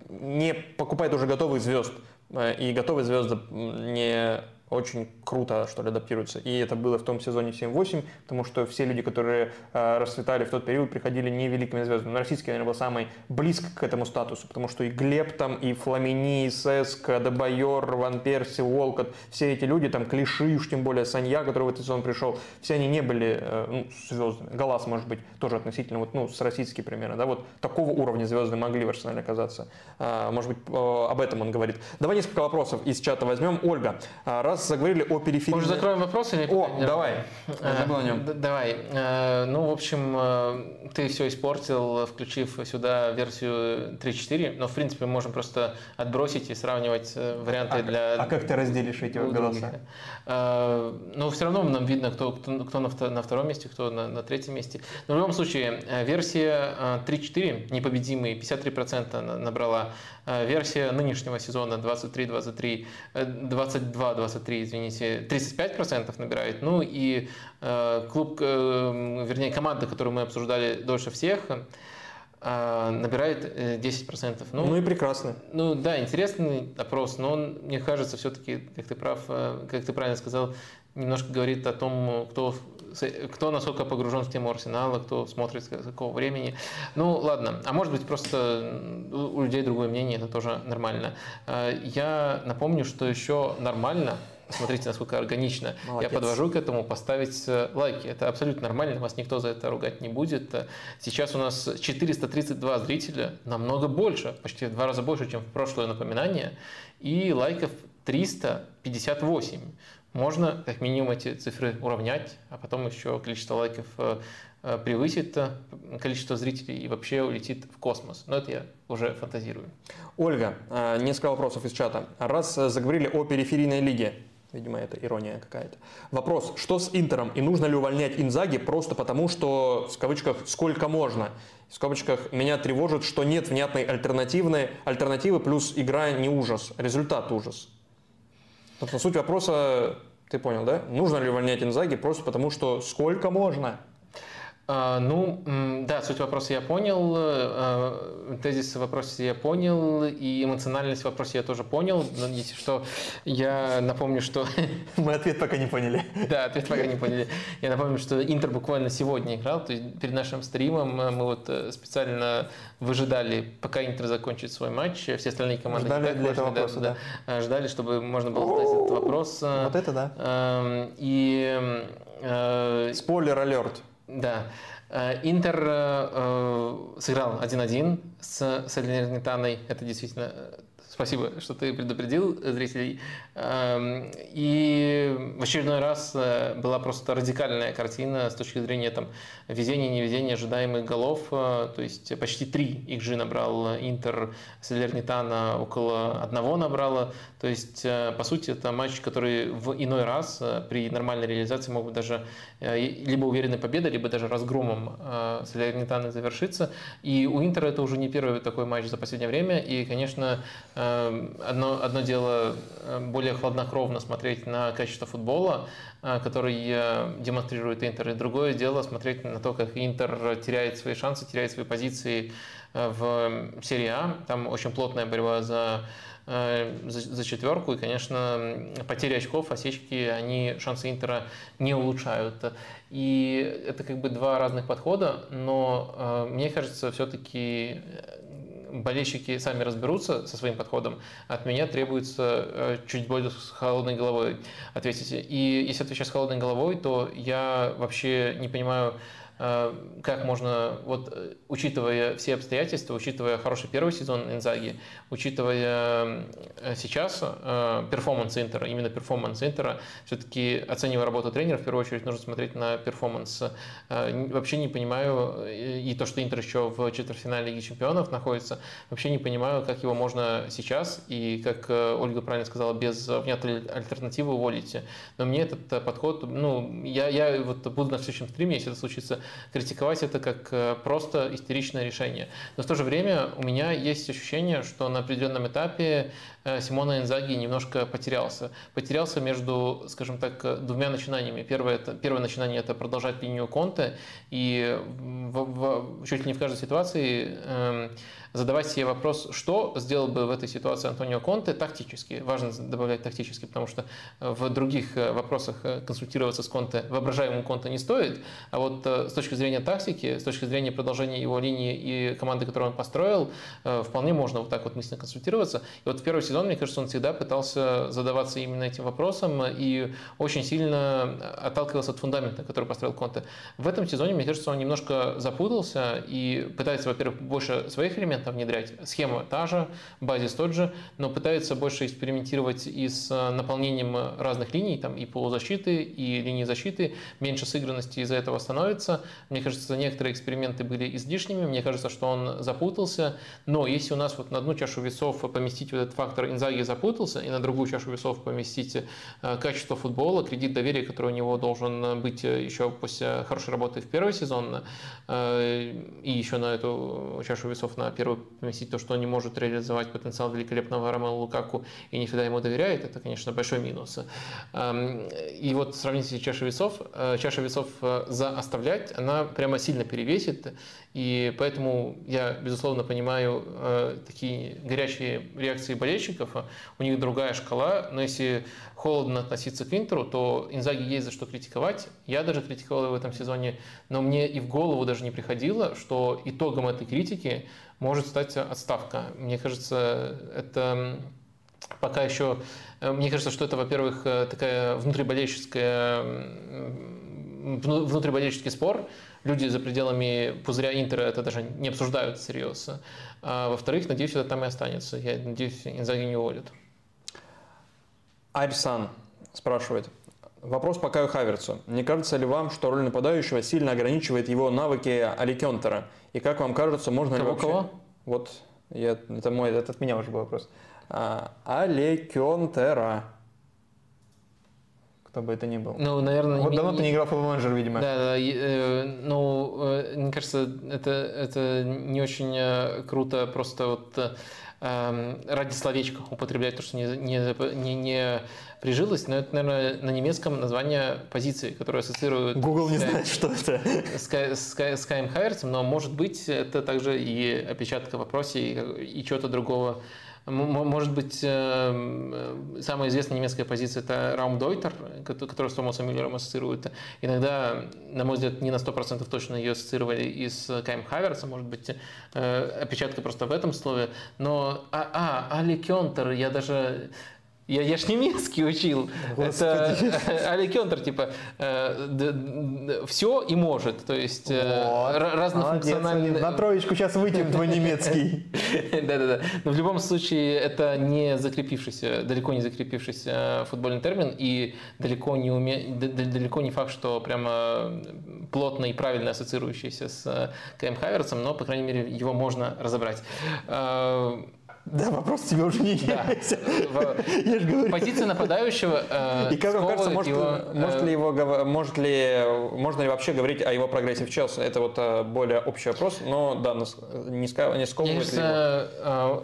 не покупает уже готовых звезд. Э, и готовые звезды не очень круто, что ли, адаптируются. И это было в том сезоне 7-8, потому что все люди, которые э, расцветали в тот период, приходили не великими звездами. Но российский, наверное, был самый близко к этому статусу, потому что и Глеб там, и Фламини, и Сеск, Дебайор, Ван Перси, Волкот, все эти люди, там, Клиши, уж тем более Санья, который в этот сезон пришел, все они не были э, ну, звездами. Галас, может быть, тоже относительно, вот, ну, с российский примерно, да, вот такого уровня звезды могли в Арсенале оказаться. Э, может быть, э, об этом он говорит. Давай несколько вопросов из чата возьмем. Ольга, э, раз заговорили о периферии... Может, закроем вопрос или... О, давай. Э, забыл о нем. Давай. Э, ну, в общем, э, ты все испортил, включив сюда версию 3.4, но, в принципе, мы можем просто отбросить и сравнивать варианты а, для... А как ты разделишь эти голоса? Ну, все равно нам видно, кто, кто, кто на, втором месте, кто на, на третьем месте. Но в любом случае, версия 3.4, непобедимый, 53% набрала. Версия нынешнего сезона 23-23, 22-23, извините, 35% набирает. Ну и э, клуб, э, вернее, команда, которую мы обсуждали дольше всех, э, набирает 10%. Э, ну, ну и прекрасно. Ну да, интересный опрос, но он, мне кажется, все-таки, как ты прав, как ты правильно сказал, немножко говорит о том, кто кто насколько погружен в тему Арсенала, кто смотрит с какого времени. Ну, ладно. А может быть, просто у людей другое мнение, это тоже нормально. Я напомню, что еще нормально Смотрите, насколько органично. Молодец. Я подвожу к этому поставить э, лайки. Это абсолютно нормально, вас никто за это ругать не будет. Сейчас у нас 432 зрителя, намного больше, почти в два раза больше, чем в прошлое напоминание. И лайков 358. Можно как минимум эти цифры уравнять, а потом еще количество лайков э, э, превысит количество зрителей и вообще улетит в космос. Но это я уже фантазирую. Ольга, несколько вопросов из чата. Раз заговорили о периферийной лиге, Видимо, это ирония какая-то. Вопрос, что с Интером и нужно ли увольнять Инзаги просто потому, что, в кавычках, сколько можно? В скобочках, меня тревожит, что нет внятной альтернативной, альтернативы, плюс игра не ужас, результат ужас. Собственно, суть вопроса, ты понял, да? Нужно ли увольнять Инзаги просто потому, что сколько можно? А, ну, да, суть вопроса я понял, э, тезис в вопросе я понял, и эмоциональность в вопросе я тоже понял. Но если что, я напомню, что... Мы ответ пока не поняли. Да, ответ пока не поняли. Я напомню, что Интер буквально сегодня играл, то есть перед нашим стримом э, мы вот э, специально выжидали, пока Интер закончит свой матч, все остальные команды ждали для этого вопроса, да, да. Ждали, чтобы можно было задать этот вопрос. Вот это да. Эм, и... Спойлер алерт. Да. Э, Интер э, э, сыграл 1-1 с Салернитаной. Это действительно Спасибо, что ты предупредил зрителей. Эм, и в очередной раз э, была просто радикальная картина с точки зрения там, везения, невезения ожидаемых голов. Э, то есть почти три XG набрал Интер, Салернитана около одного набрала. То есть, э, по сути, это матч, который в иной раз при нормальной реализации мог бы даже либо уверенной победой, либо даже разгромом Салернитаны завершиться. И у Интера это уже не первый такой матч за последнее время. И, конечно, одно, одно дело э, более хладнокровно смотреть на качество футбола, э, который э, демонстрирует Интер, и другое дело смотреть на то, как Интер теряет свои шансы, теряет свои позиции в серии А. Там очень плотная борьба за за, за четверку. И, конечно, потери очков, осечки, они шансы Интера не улучшают. И это как бы два разных подхода, но мне кажется, все-таки болельщики сами разберутся со своим подходом. От меня требуется э, чуть более с холодной головой ответить. И если отвечать с холодной головой, то я вообще не понимаю, как можно, вот э, учитывая все обстоятельства, учитывая хороший первый сезон Инзаги, учитывая э, сейчас перформанс Интера, именно перформанс Интера, все-таки оценивая работу тренера, в первую очередь нужно смотреть на перформанс. Вообще не понимаю, и то, что Интер еще в четвертьфинале Лиги Чемпионов находится, вообще не понимаю, как его можно сейчас, и как Ольга правильно сказала, без внятной альтернативы уволить. Но мне этот подход, ну, я, я вот буду на следующем стриме, если это случится, критиковать это как э, просто истеричное решение. Но в то же время у меня есть ощущение, что на определенном этапе Симона Инзаги немножко потерялся. Потерялся между, скажем так, двумя начинаниями. Первое, это, первое начинание – это продолжать линию Конте, и в, в, чуть ли не в каждой ситуации э, задавать себе вопрос, что сделал бы в этой ситуации Антонио Конте тактически. Важно добавлять тактически, потому что э, в других э, вопросах э, консультироваться с Конте, воображаемым Конте не стоит, а вот с точки зрения тактики, с точки зрения продолжения его линии и команды, которую он построил, вполне можно вот так вот мысленно консультироваться. И вот в первый сезон, мне кажется, он всегда пытался задаваться именно этим вопросом и очень сильно отталкивался от фундамента, который построил Конте. В этом сезоне, мне кажется, он немножко запутался и пытается, во-первых, больше своих элементов внедрять. Схема та же, базис тот же, но пытается больше экспериментировать и с наполнением разных линий, там и полузащиты, и линии защиты. Меньше сыгранности из-за этого становится. Мне кажется, некоторые эксперименты были излишними. Мне кажется, что он запутался. Но если у нас вот на одну чашу весов поместить вот этот фактор Инзаги запутался, и на другую чашу весов поместить э, качество футбола, кредит доверия, который у него должен быть э, еще после хорошей работы в первый сезон, и еще на эту чашу весов на первый поместить то, что он не может реализовать потенциал великолепного Ромео Лукаку и не всегда ему доверяет, это, конечно, большой минус. Эм, и вот сравните чашу весов, э, чаша весов э, за оставлять, она прямо сильно перевесит, и поэтому я, безусловно, понимаю э, такие горячие реакции болельщиков. У них другая шкала, но если холодно относиться к Интеру, то Инзаги есть за что критиковать. Я даже критиковал его в этом сезоне, но мне и в голову даже не приходило, что итогом этой критики может стать отставка. Мне кажется, это пока еще... Э, мне кажется, что это, во-первых, э, такая внутриболельческая внутриболельческий спор, люди за пределами пузыря Интера это даже не обсуждают серьезно. А во-вторых, надеюсь, это там и останется. Я надеюсь, Инзаги не уволят. Арьсан спрашивает. Вопрос по Каю Хаверцу. Не кажется ли вам, что роль нападающего сильно ограничивает его навыки Аликентера? И как вам кажется, можно кого, ли вообще... Кого? Вот, я, это, мой, это от меня уже был вопрос. А, Алекентера кто бы это ни был. Ну, наверное... Вот давно не, ты не играл в менеджер, видимо. Да, да. Э, ну, э, мне кажется, это, это не очень э, круто просто вот эм, ради словечка употреблять то, что не, не, не, не прижилось, но это, наверное, на немецком название позиции, которое ассоциирует... Google не знает, что это. С, с, с Каем Хайерцем, но может быть это также и опечатка в вопросе, и, и чего-то другого может быть, э, самая известная немецкая позиция – это Раумдойтер, которую с Томасом Мюллером ассоциируют. Иногда, на мой взгляд, не на 100% точно ее ассоциировали и с Кайм Хаверса, может быть, э, опечатка просто в этом слове. Но, а, а Али Кёнтер, я даже я, я ж немецкий учил. Господи. Это Али Кентер, типа, э, все и может. То есть э, вот. разнофункциональный... На троечку сейчас вытем твой немецкий. Да-да-да. Но в любом случае это не закрепившийся, далеко не закрепившийся футбольный термин и далеко не, уме... далеко не факт, что прямо плотно и правильно ассоциирующийся с КМ Хаверсом, но, по крайней мере, его можно разобрать. Э, да, вопрос тебе уже не да. Я же говорю. Позиция нападающего э, И как вам кажется, может, его, может ли его, может ли, можно ли вообще говорить о его прогрессе в Челси? Это вот э, более общий вопрос, но да, не, не сковывает ли его? Э,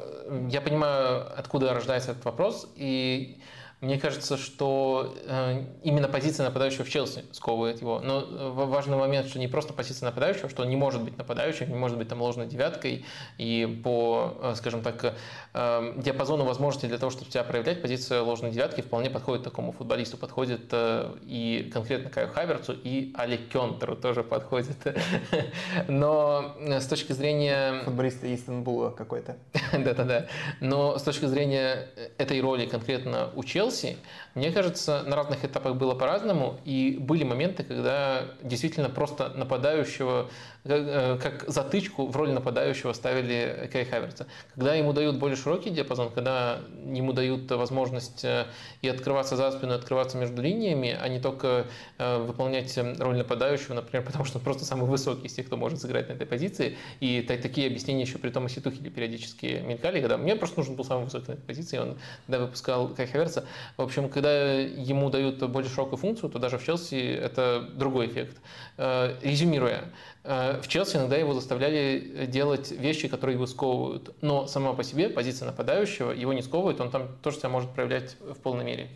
я понимаю, откуда рождается этот вопрос, и мне кажется, что э, именно позиция нападающего в Челси сковывает его. Но э, важный момент, что не просто позиция нападающего, что он не может быть нападающим, не может быть там ложной девяткой. И по, э, скажем так, диапазону возможностей для того, чтобы себя проявлять, позиция ложной девятки вполне подходит такому футболисту. Подходит и конкретно Каю Хаверцу, и Али Кентеру тоже подходит. Но с точки зрения... Футболиста из Истанбула какой-то. Да-да-да. Но с точки зрения этой роли конкретно у Челси, Челси, мне кажется, на разных этапах было по-разному, и были моменты, когда действительно просто нападающего Э, как затычку в роли нападающего ставили Кай Хаверца. Когда ему дают более широкий диапазон, когда ему дают возможность э, и открываться за спину, и открываться между линиями, а не только э, выполнять роль нападающего, например, потому что он просто самый высокий из тех, кто может сыграть на этой позиции. И такие объяснения еще при том и Ситухеле периодически мелькали, когда мне просто нужен был самый высокий на этой позиции, он когда выпускал Кай Хаверца. В общем, когда ему дают более широкую функцию, то даже в Челси это другой эффект. Резюмируя, Э, в Челси иногда его заставляли делать вещи, которые его сковывают. Но сама по себе позиция нападающего его не сковывает, он там тоже себя может проявлять в полной мере.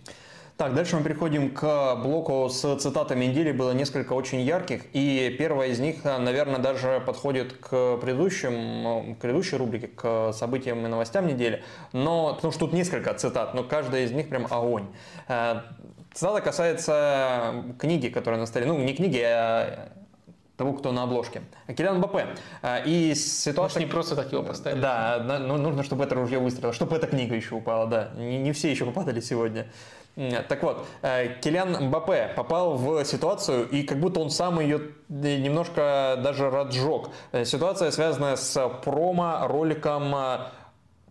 Так, дальше мы переходим к блоку с цитатами недели. Было несколько очень ярких. И первая из них, наверное, даже подходит к предыдущим, к предыдущей рубрике, к событиям и новостям недели. Но, потому что тут несколько цитат, но каждая из них прям огонь. Э, цитата касается книги, которая на столе. Ну, не книги, а того, кто на обложке. Килиан Мбаппе. А, и ситуация... Может, не просто так его поставили. Да, ну, нужно, чтобы это ружье выстрелило, чтобы эта книга еще упала, да. Не, не все еще попадали сегодня. Так вот, э, Килиан Мбаппе попал в ситуацию, и как будто он сам ее э, немножко даже разжег. Э, ситуация связана с промо-роликом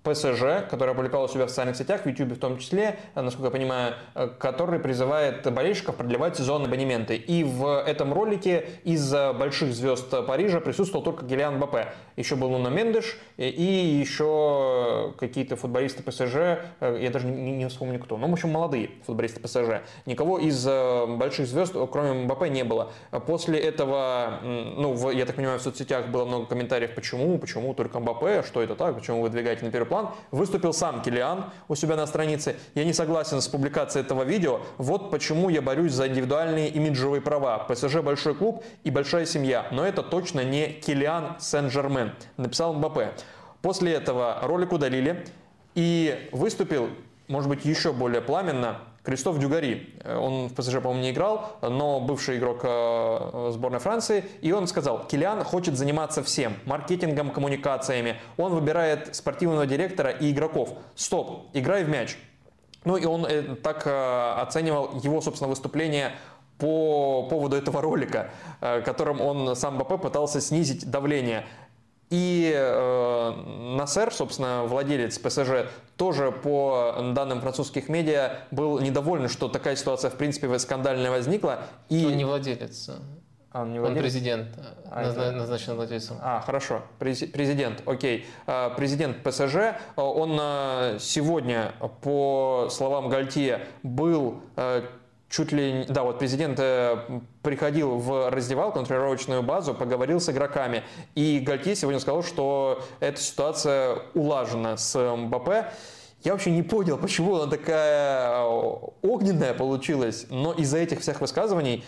ПСЖ, который опубликовал у себя в социальных сетях, в YouTube в том числе, насколько я понимаю, который призывает болельщиков продлевать сезон абонементы. И в этом ролике из больших звезд Парижа присутствовал только Гелиан Бапе. Еще был Нуно Мендеш и еще какие-то футболисты ПСЖ, я даже не, вспомню кто, но, в общем, молодые футболисты ПСЖ. Никого из больших звезд, кроме Мбаппе, не было. После этого, ну, в, я так понимаю, в соцсетях было много комментариев, почему, почему только Мбаппе, что это так, почему вы выдвигаете на первый план. Выступил сам Килиан у себя на странице. Я не согласен с публикацией этого видео. Вот почему я борюсь за индивидуальные имиджевые права. ПСЖ большой клуб и большая семья. Но это точно не Килиан Сен-Жермен. Написал Мбаппе. После этого ролик удалили. И выступил, может быть, еще более пламенно Кристоф Дюгари. Э, он в ПСЖ, по-моему, не играл, но бывший игрок э, сборной Франции. И он сказал, Килиан хочет заниматься всем. Маркетингом, коммуникациями. Он выбирает спортивного директора и игроков. Стоп, играй в мяч. Ну и он э, так оценивал его, собственно, выступление по поводу этого ролика, которым он сам БП пытался снизить давление. И э, Насер, собственно, владелец ПСЖ, тоже по данным французских медиа был недоволен, что такая ситуация, в принципе, скандальная возникла. И... Он не владелец. А, он, не владелец? он президент, а, назна- это... назначен владельцем. А, хорошо. Президент, окей. А, президент ПСЖ, он а, сегодня, по словам Гальтье, был чуть ли... Да, вот президент э, приходил в раздевалку, на тренировочную базу, поговорил с игроками. И Гальтье сегодня сказал, что эта ситуация улажена с МБП. Я вообще не понял, почему она такая огненная получилась, но из-за этих всех высказываний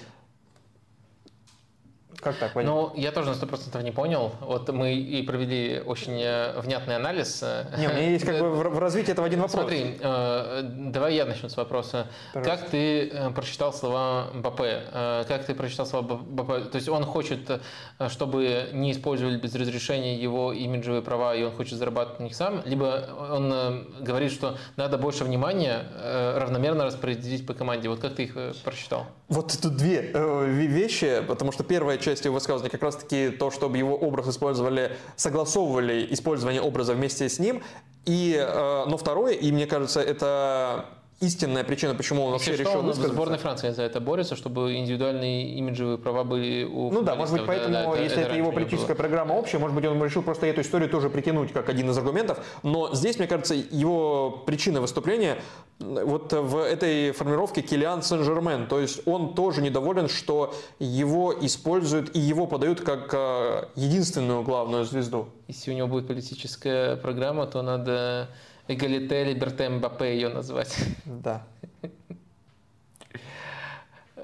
как так, Вадим? Ну, я тоже на сто процентов не понял. Вот мы и провели очень э, внятный анализ. Не, у меня есть как бы в развитии этого один вопрос. Смотри, э, давай я начну с вопроса. Пожалуйста. Как ты э, прочитал слова Мбаппе? Как ты прочитал слова Мбаппе? То есть он хочет, чтобы не использовали без разрешения его имиджевые права, и он хочет зарабатывать на них сам, либо он говорит, что надо больше внимания равномерно распределить по команде. Вот как ты их прочитал? Вот тут две вещи, потому что первая часть частью высказывания как раз-таки то, чтобы его образ использовали, согласовывали использование образа вместе с ним. И, э, но второе, и мне кажется, это истинная причина, почему он вообще Если решил что, высказаться. Сборная Франции за это борется, чтобы индивидуальные имиджевые права были у Ну да, может быть, поэтому, да, да, если это, это его политическая программа общая, может быть, он решил просто эту историю тоже притянуть как один из аргументов. Но здесь, мне кажется, его причина выступления вот в этой формировке Килиан Сен-Жермен. То есть он тоже недоволен, что его используют и его подают как э, единственную главную звезду. Если у него будет политическая программа, то надо Эгалите, Либерте, Мбаппе ее назвать. Да.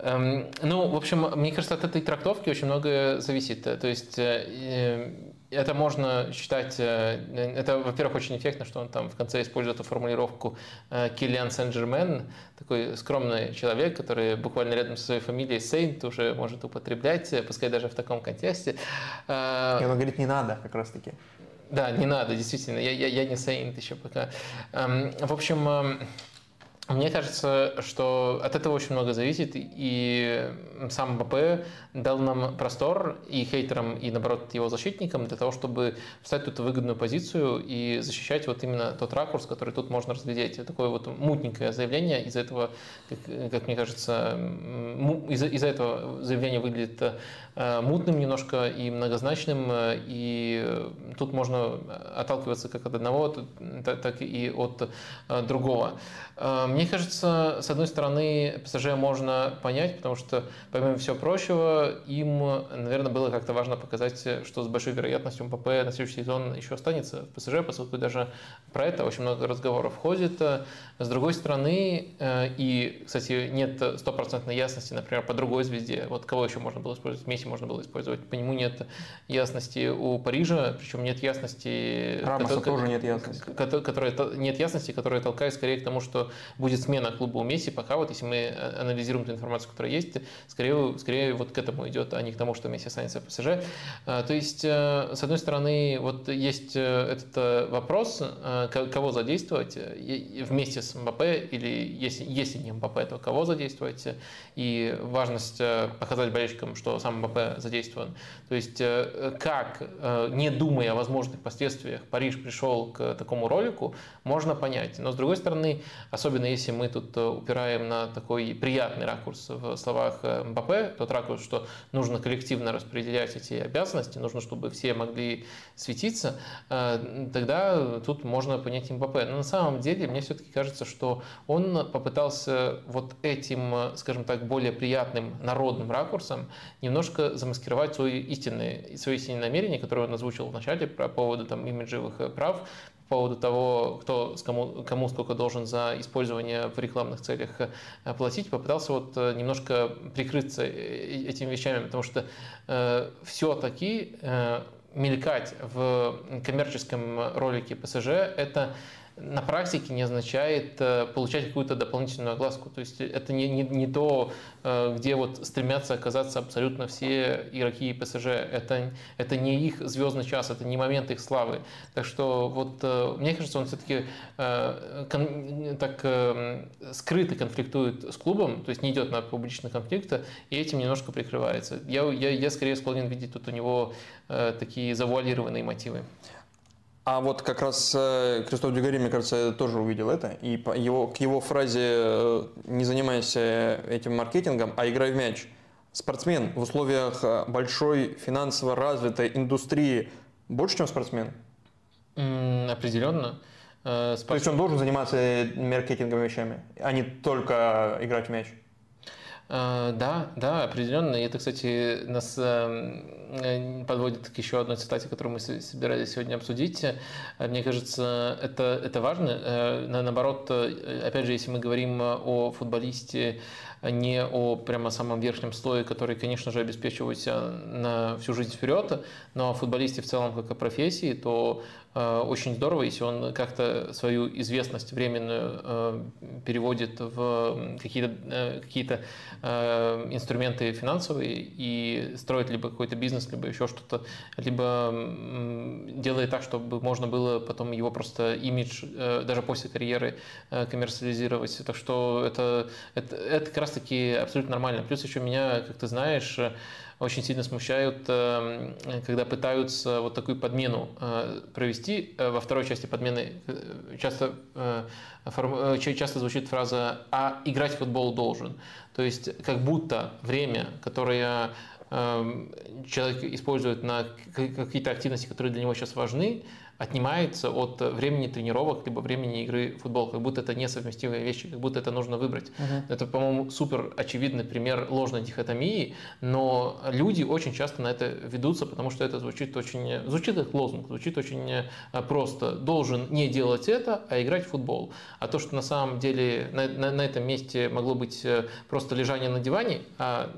Эм, ну, в общем, мне кажется, от этой трактовки очень многое зависит. То есть э, это можно считать, э, это, во-первых, очень эффектно, что он там в конце использует эту формулировку э, Киллиан Сен-Жермен, такой скромный человек, который буквально рядом со своей фамилией Сейнт уже может употреблять, пускай даже в таком контексте. И он говорит, не надо, как раз таки. Да, не надо, действительно. Я, я, я не Saint еще пока. Эм, в общем, эм, мне кажется, что от этого очень много зависит, и сам МБП дал нам простор и хейтерам, и наоборот его защитникам для того, чтобы встать в выгодную позицию и защищать вот именно тот ракурс, который тут можно разглядеть. Такое вот мутненькое заявление, из-за этого, как, как мне кажется, из-за из этого заявление выглядит э, мутным немножко и многозначным, и тут можно отталкиваться как от одного, так и от э, другого. Мне кажется, с одной стороны, ПСЖ можно понять, потому что, помимо всего прочего, им, наверное, было как-то важно показать, что с большой вероятностью МПП на следующий сезон еще останется в ПСЖ, поскольку даже про это очень много разговоров ходит. С другой стороны, э, и, кстати, нет стопроцентной ясности, например, по другой звезде. Вот кого еще можно было использовать? Месси можно было использовать. По нему нет ясности у Парижа, причем нет ясности... Рамоса который, тоже нет ясности. Которая, нет ясности, которая толкает скорее к тому, что будет смена клуба у Месси. Пока вот, если мы анализируем ту информацию, которая есть, скорее, скорее вот к этому идет, а не к тому, что Месси останется в ПСЖ. А, то есть, э, с одной стороны, вот есть э, этот вопрос, кого задействовать вместе с Мбаппе, или если, если не Мбаппе, то кого задействовать, и важность э, показать болельщикам, что сам Мбаппе задействован. То есть э, как, э, не думая о возможных последствиях, Париж пришел к такому ролику, можно понять. Но с другой стороны, особенно если мы тут упираем на такой приятный ракурс в словах Мбаппе, тот ракурс, что нужно коллективно распределять эти обязанности, нужно, чтобы все могли светиться, тогда тут можно понять Мбаппе. Но на самом деле, мне все-таки кажется, что он попытался вот этим, скажем так, более приятным народным ракурсом немножко замаскировать свои истинные, свои истинные намерения, которые он озвучил в начале по поводу там, имиджевых прав, поводу того, кто кому, кому сколько должен за использование в рекламных целях э, платить, попытался вот э, немножко прикрыться э, этими вещами, потому что э, все-таки э, мелькать в коммерческом ролике ПСЖ – это на практике не означает э, получать какую-то дополнительную огласку. То есть это не, не, не то, э, где вот стремятся оказаться абсолютно все игроки ПСЖ. Это, это не их звездный час, это не момент их славы. Так что вот э, мне кажется, он все-таки так скрыто конфликтует с клубом, то есть не идет на публичный конфликт, и этим немножко прикрывается. Я, я, я скорее склонен видеть тут у него такие завуалированные мотивы. А вот как раз э, Кристоф Дюгари, мне кажется, тоже увидел это. И его, к его фразе э, «не занимайся этим маркетингом, а играй в мяч». Спортсмен в условиях э, большой финансово развитой индустрии больше, чем спортсмен? Mm, определенно. Спорт... То есть он должен заниматься маркетинговыми вещами, а не только играть в мяч? Э, да, да, определенно. И это, кстати, нас эм, э, подводит к еще одной цитате, которую мы собирались сегодня обсудить. Мне кажется, это, это важно. Наоборот, опять же, если мы говорим о футболисте, не о прямо самом верхнем слое, который, конечно же, обеспечивает себя на всю жизнь вперед, но о футболисте в целом как о профессии, то Э, очень здорово, если он как-то свою известность временную э, переводит в какие-то э, какие инструменты финансовые и строит либо какой-то бизнес, либо еще что-то, либо делает так, чтобы можно было потом его просто имидж даже после карьеры коммерциализировать. Так что это, это, это как раз-таки абсолютно нормально. Плюс еще меня, как ты знаешь, очень сильно смущают, эм, когда пытаются вот такую подмену э, провести. Э, во второй части подмены э, часто, часто звучит фраза «а играть в футбол должен». То есть как будто время, которое эм, человек использует на какие-то активности, которые для него сейчас важны, отнимается от времени тренировок, либо времени игры в футбол, как будто это несовместимые вещи, как будто это нужно выбрать. Uh-huh. Это, по-моему, супер очевидный пример ложной дихотомии, но люди очень часто на это ведутся, потому что это звучит очень, звучит как лозунг, звучит очень э, просто. Должен не делать это, а играть в футбол. А то, что на самом деле на, на, на этом месте могло быть э, просто лежание на диване, а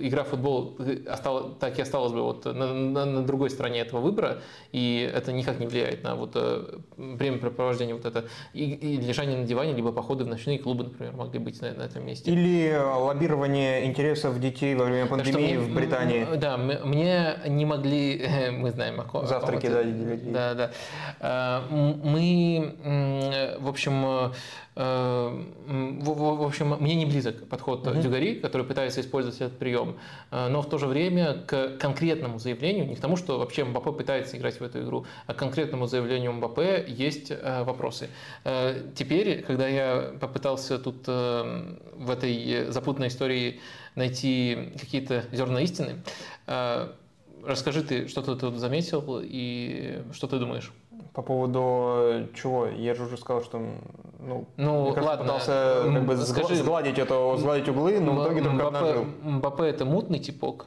игра в футбол осталась, так и осталась бы вот на, на, на другой стороне этого выбора, и это никак не влияет на вот э, времяпрепровождение вот это и, и лежание на диване, либо походы в ночные клубы, например, могли быть на, на этом месте. Или э, лоббирование интересов детей во время пандемии мне, в Британии. Да, мне не могли, мы знаем о ком. Завтраки, да, Да, да. Э, мы, в общем, в общем, мне не близок подход uh-huh. Дюгари, который пытается использовать этот прием, э, но в то же время к конкретному заявлению, не к тому, что вообще Мбаппе пытается играть в эту игру, а к конкретному заявлению Мбаппе есть э, вопросы. Э, теперь, когда я попытался тут в этой запутанной истории найти какие-то зерна истины, расскажи ты, что ты тут заметил и что ты думаешь? По поводу чего? Я же уже сказал, что ну, ну мне кажется, ладно. пытался как бы Скажи, сгладить это, сгладить углы, но в итоге только Мбаппе, обнажил. Мбаппе это мутный типок?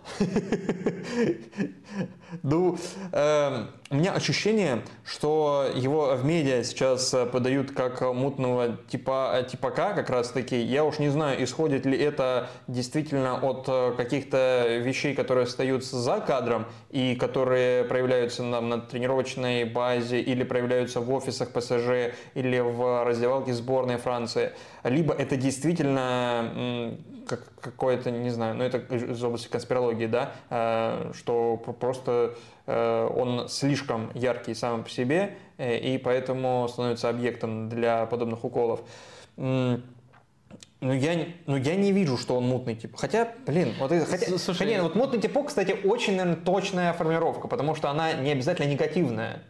Ну, эм, у меня ощущение, что его в медиа сейчас э, подают как мутного типа, э, типака как раз таки. Я уж не знаю, исходит ли это действительно от э, каких-то вещей, которые остаются за кадром и которые проявляются на, на тренировочной базе или проявляются в офисах ПСЖ или в раздевалке сборной Франции. Либо это действительно как, какое-то, не знаю, ну это из области конспирологии, да, что просто Э, он слишком яркий сам по себе, э, и поэтому становится объектом для подобных уколов. Ну я, ну, я не вижу, что он мутный тип. Хотя, блин, вот, хотя, Слушай, хотя, вот мутный типок, кстати, очень, наверное, точная формулировка, потому что она не обязательно негативная.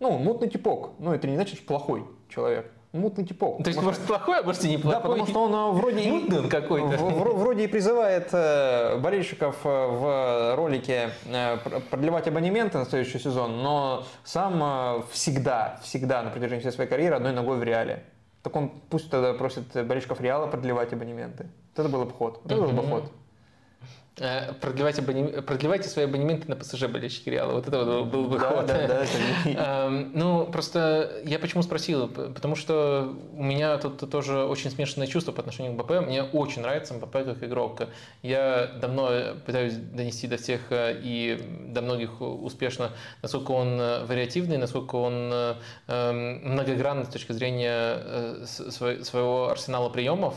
Ну, мутный типок. Ну, это не значит, что плохой человек мутный типок. То есть, может, плохой, а может, и не плохой? Да, потому что он э, вроде... Мутный какой-то. Вроде и призывает э, болельщиков э, в ролике продлевать абонементы на следующий сезон, но сам всегда, всегда на протяжении всей своей карьеры одной ногой в реале. Так он пусть тогда просит болельщиков Реала продлевать абонементы. Вот это был бы ход. Вот это был бы ход. Э, продлевать абонем... продлевайте свои абонементы на ПСЖ болельщики Реала. Вот это вот был бы да, ход. Да, да, эм, ну, просто я почему спросил? Потому что у меня тут тоже очень смешанное чувство по отношению к МБП. Мне очень нравится МБП как игрок. Я давно пытаюсь донести до всех э, и до многих успешно, насколько он э, вариативный, насколько он эм, многогранный с точки зрения своего арсенала приемов.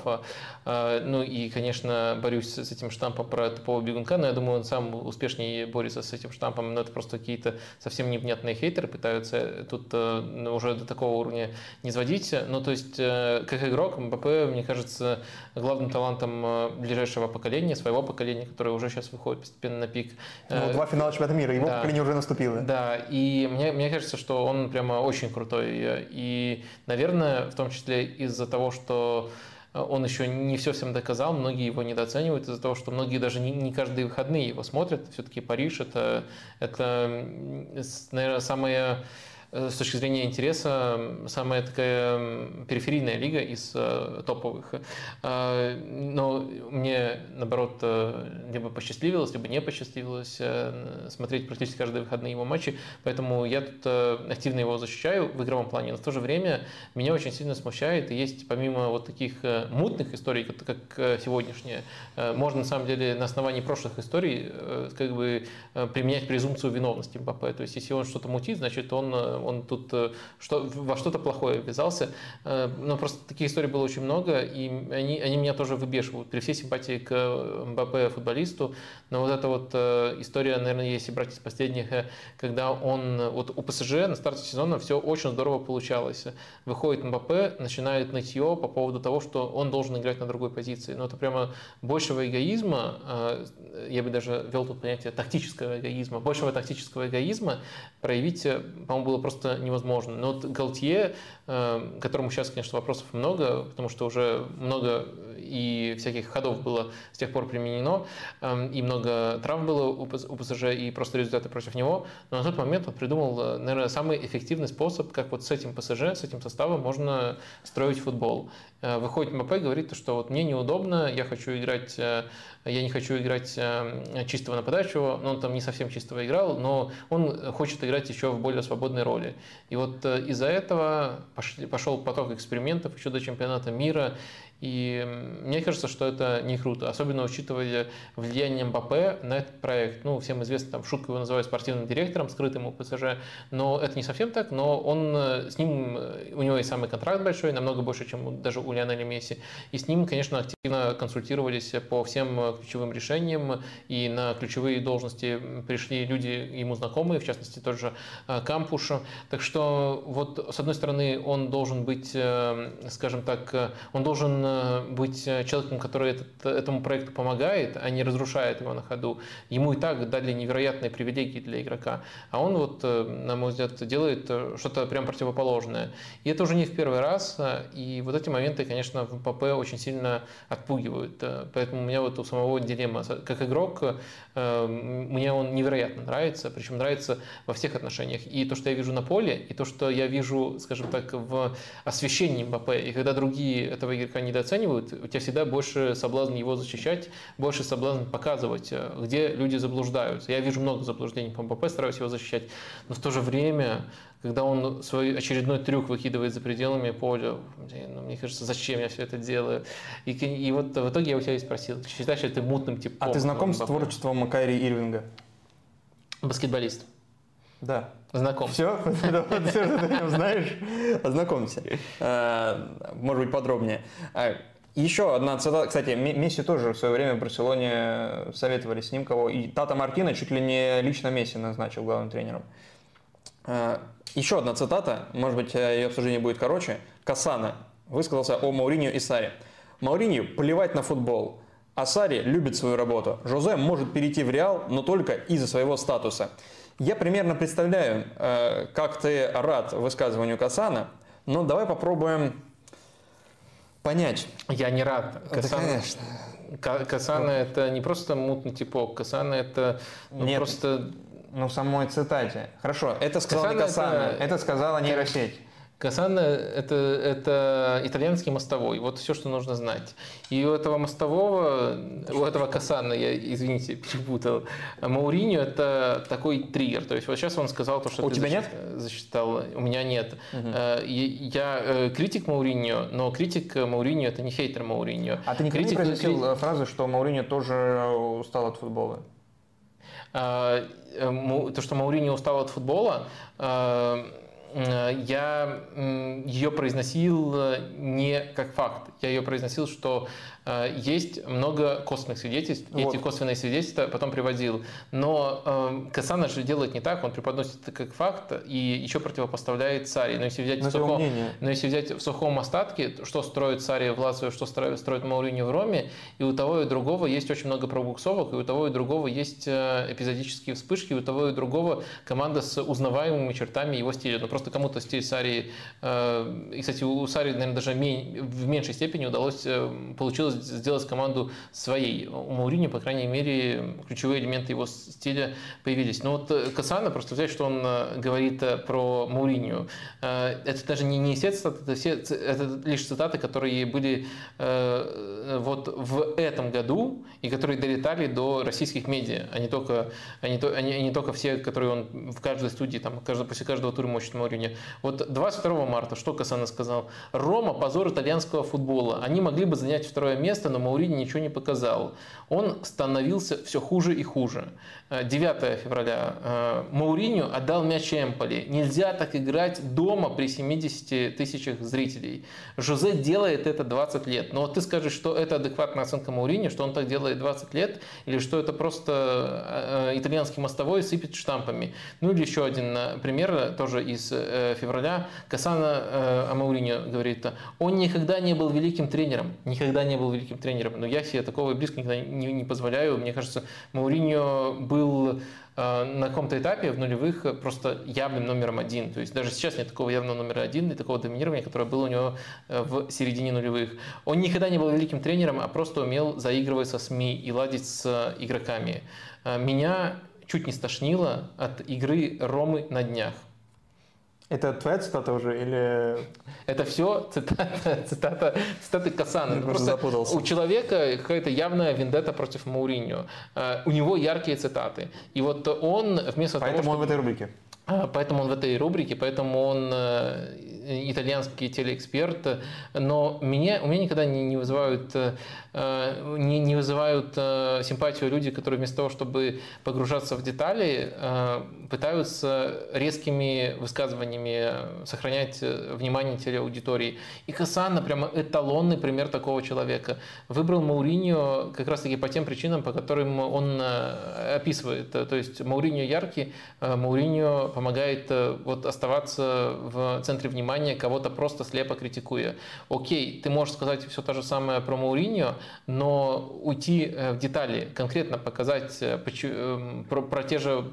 Ну и, конечно, борюсь с этим штампом про типового бегунка, но я думаю, он сам успешнее борется с этим штампом, но это просто какие-то совсем невнятные хейтеры пытаются тут э, ну, уже до такого уровня не сводить. Ну, то есть, э, как игрок, МБП, мне кажется, главным талантом э, ближайшего поколения, своего поколения, которое уже сейчас выходит постепенно на пик. Ну, два финала чемпионата мира, его да, поколение уже наступило. Да, и мне, мне кажется, что он прямо очень крутой. И, наверное, в том числе из-за того, что он еще не все всем доказал, многие его недооценивают из-за того, что многие даже не, не каждые выходные его смотрят. Все-таки Париж это, это наверное, самое с точки зрения интереса самая такая периферийная лига из топовых. Но мне, наоборот, либо посчастливилось, либо не посчастливилось смотреть практически каждые выходные его матчи, поэтому я тут активно его защищаю в игровом плане, но в то же время меня очень сильно смущает, и есть помимо вот таких мутных историй, как сегодняшняя, можно на самом деле на основании прошлых историй как бы применять презумпцию виновности Мбаппе. То есть, если он что-то мутит, значит, он, он тут что, во что-то плохое ввязался. Но просто таких историй было очень много, и они, они меня тоже выбешивают. При всей симпатии к Мбаппе футболисту, но вот эта вот история, наверное, если брать из последних, когда он вот у ПСЖ на старте сезона все очень здорово получалось. Выходит Мбаппе, начинает нытье по поводу того, что он должен играть на другой позиции. Но это прямо большего эгоизма, я бы даже ввел тут понятие тактического эгоизма, большего тактического эгоизма проявить, по-моему, было просто невозможно. Но вот Галтье, которому сейчас, конечно, вопросов много, потому что уже много и всяких ходов было с тех пор применено, и много трав было у ПСЖ, и просто результаты против него. Но на тот момент он придумал, наверное, самый эффективный способ, как вот с этим ПСЖ, с этим составом можно строить футбол. Э, выходит МП и говорит, что вот мне неудобно, я хочу играть, э, я не хочу играть э, чистого нападающего, но он там не совсем чистого играл, но он хочет играть еще в более свободной роли. И вот из-за этого пошел поток экспериментов еще до чемпионата мира, и мне кажется, что это не круто, особенно учитывая влияние Мбаппе на этот проект. Ну, всем известно, там, шутку его называют спортивным директором, скрытым у ПСЖ, но это не совсем так, но он, э, с ним, э, у него есть самый контракт большой, намного больше, чем даже у Лионеля Месси, и с ним, конечно, активно консультировались по всем э, ключевым решениям, и на ключевые должности пришли люди ему знакомые, в частности, тот же Кампуш. Так что, вот, с одной стороны, он должен быть, скажем так, он должен быть человеком, который этот, этому проекту помогает, а не разрушает его на ходу. Ему и так дали невероятные привилегии для игрока, а он вот, э, на мой взгляд, делает э, что-то прям противоположное. И это уже не в первый раз, э, и вот эти моменты, конечно, в ПП очень сильно отпугивают. Поэтому у меня вот у самого дилемма. Как игрок, мне он невероятно нравится, причем нравится во всех отношениях. И то, что я вижу на поле, и то, что я вижу, скажем так, в освещении МБП, и когда другие этого игрока не недооценивают, у тебя всегда больше соблазн его защищать, больше соблазн показывать, э, где люди заблуждаются. Я вижу много заблуждений по МПП, стараюсь его защищать, но в то же время когда он свой очередной трюк выкидывает за пределами поля, ну, мне кажется, зачем я все это делаю? И, и вот в итоге я у тебя и спросил, считаешь ли ты мутным типом? А ты знаком с творчеством Кайри Ирвинга? Баскетболист. Да. Знаком. Все? Все, что ты знаешь? Ознакомься. Э, может быть, подробнее. А, еще одна цитата. Кстати, Месси тоже в свое время в Барселоне советовали с ним кого. И Тата Мартина чуть ли не лично Месси назначил главным тренером. Э, еще одна цитата, может быть, ее обсуждение будет короче. Касана высказался о Мауриньо и Саре. Мауриньо плевать на футбол. А Сари любит свою работу. Жозе может перейти в Реал, но только из-за своего статуса. Я примерно представляю, э, как ты рад высказыванию Касана, но давай попробуем понять. Я не рад. Касана, да, конечно. Касана это не просто мутный типок, Касана это ну, Нет, просто... Ну, в самой цитате. Хорошо, это сказал Касана не Касана, это, это сказала нейросеть. Касана это, это итальянский мостовой. Вот все, что нужно знать. И у этого мостового, у этого Касана, я, извините, перепутал, Мауриньо это такой триггер. То есть вот сейчас он сказал то, что у тебя защит, нет? засчитал. У меня нет. Угу. Я э, критик Мауриньо, но критик Мауриньо это не хейтер Мауриньо. А ты никогда критик, не произносил критик... фразу, что Мауриньо тоже устал от футбола? А, то, что Мауриньо устал от футбола, Э, я ее произносил э, не как факт. Я ее произносил, что Э, есть много косвенных свидетельств, вот. эти косвенные свидетельства потом приводил. Но э, Касана же делает не так, он преподносит это как факт и еще противопоставляет Сари. Но если взять, в сухом, но если взять в сухом остатке, что строит Сари в Лацио, что строит Мауриньо в Роме, и у того и другого есть очень много пробуксовок, и у того и другого есть э, эпизодические вспышки, и у того и другого команда с узнаваемыми чертами его стиля. Ну просто кому-то стиль Сари, э, и, кстати, у Сари, наверное, даже в меньшей степени удалось, э, получилось сделать команду своей. У Маурини, по крайней мере, ключевые элементы его стиля появились. Но вот Касана, просто взять, что он говорит про Мауринию. Это даже не, не все цитаты, это, все, это лишь цитаты, которые были вот в этом году и которые долетали до российских медиа, а не только, а не, а не, а не только все, которые он в каждой студии, там, каждый, после каждого тура мочит Мауриньо. Вот 22 марта, что Касана сказал? Рома – позор итальянского футбола. Они могли бы занять второе место, но Мауриньо ничего не показал. Он становился все хуже и хуже. 9 февраля. Э, Мауриньо отдал мяч Эмполи. Нельзя так играть дома при 70 тысячах зрителей. Жозе делает это 20 лет. Но вот ты скажешь, что это адекватная оценка Мауриньо, что он так делает 20 лет, или что это просто э, итальянский мостовой сыпет штампами. Ну или еще один э, пример, тоже из февраля. Касана о Мауриньо говорит, он никогда не был великим тренером. Никогда не был великим тренером. Но я себе такого близко никогда не, не позволяю. Мне кажется, Мауриньо был был э, на каком-то этапе в нулевых просто явным номером один. То есть даже сейчас нет такого явного номера один и такого доминирования, которое было у него э, в середине нулевых. Он никогда не был великим тренером, а просто умел заигрывать со СМИ и ладить с игроками. Э, меня чуть не стошнило от игры Ромы на днях. Это твоя цитата уже или... Это все цитата, цитата, цитаты Касана. Я просто запутался. У человека какая-то явная вендета против Мауриньо. Э, у него яркие цитаты. И вот он вместо Поэтому того, чтобы... он в этой рубрике. А, поэтому он в этой рубрике, поэтому он э, итальянский телеэксперт, но меня, у меня никогда не, не вызывают, э, не, не вызывают э, симпатию люди, которые вместо того, чтобы погружаться в детали, пытаются резкими высказываниями сохранять внимание телеаудитории. И Хасана прямо эталонный пример такого человека. Выбрал Мауриньо как раз-таки по тем причинам, по которым он описывает. То есть Мауриньо яркий, Мауриньо помогает э, вот оставаться в центре внимания, кого-то просто слепо критикуя. Окей, ты можешь сказать все то же самое про Мауриньо, но уйти э, в детали, конкретно показать э, про, про, те же,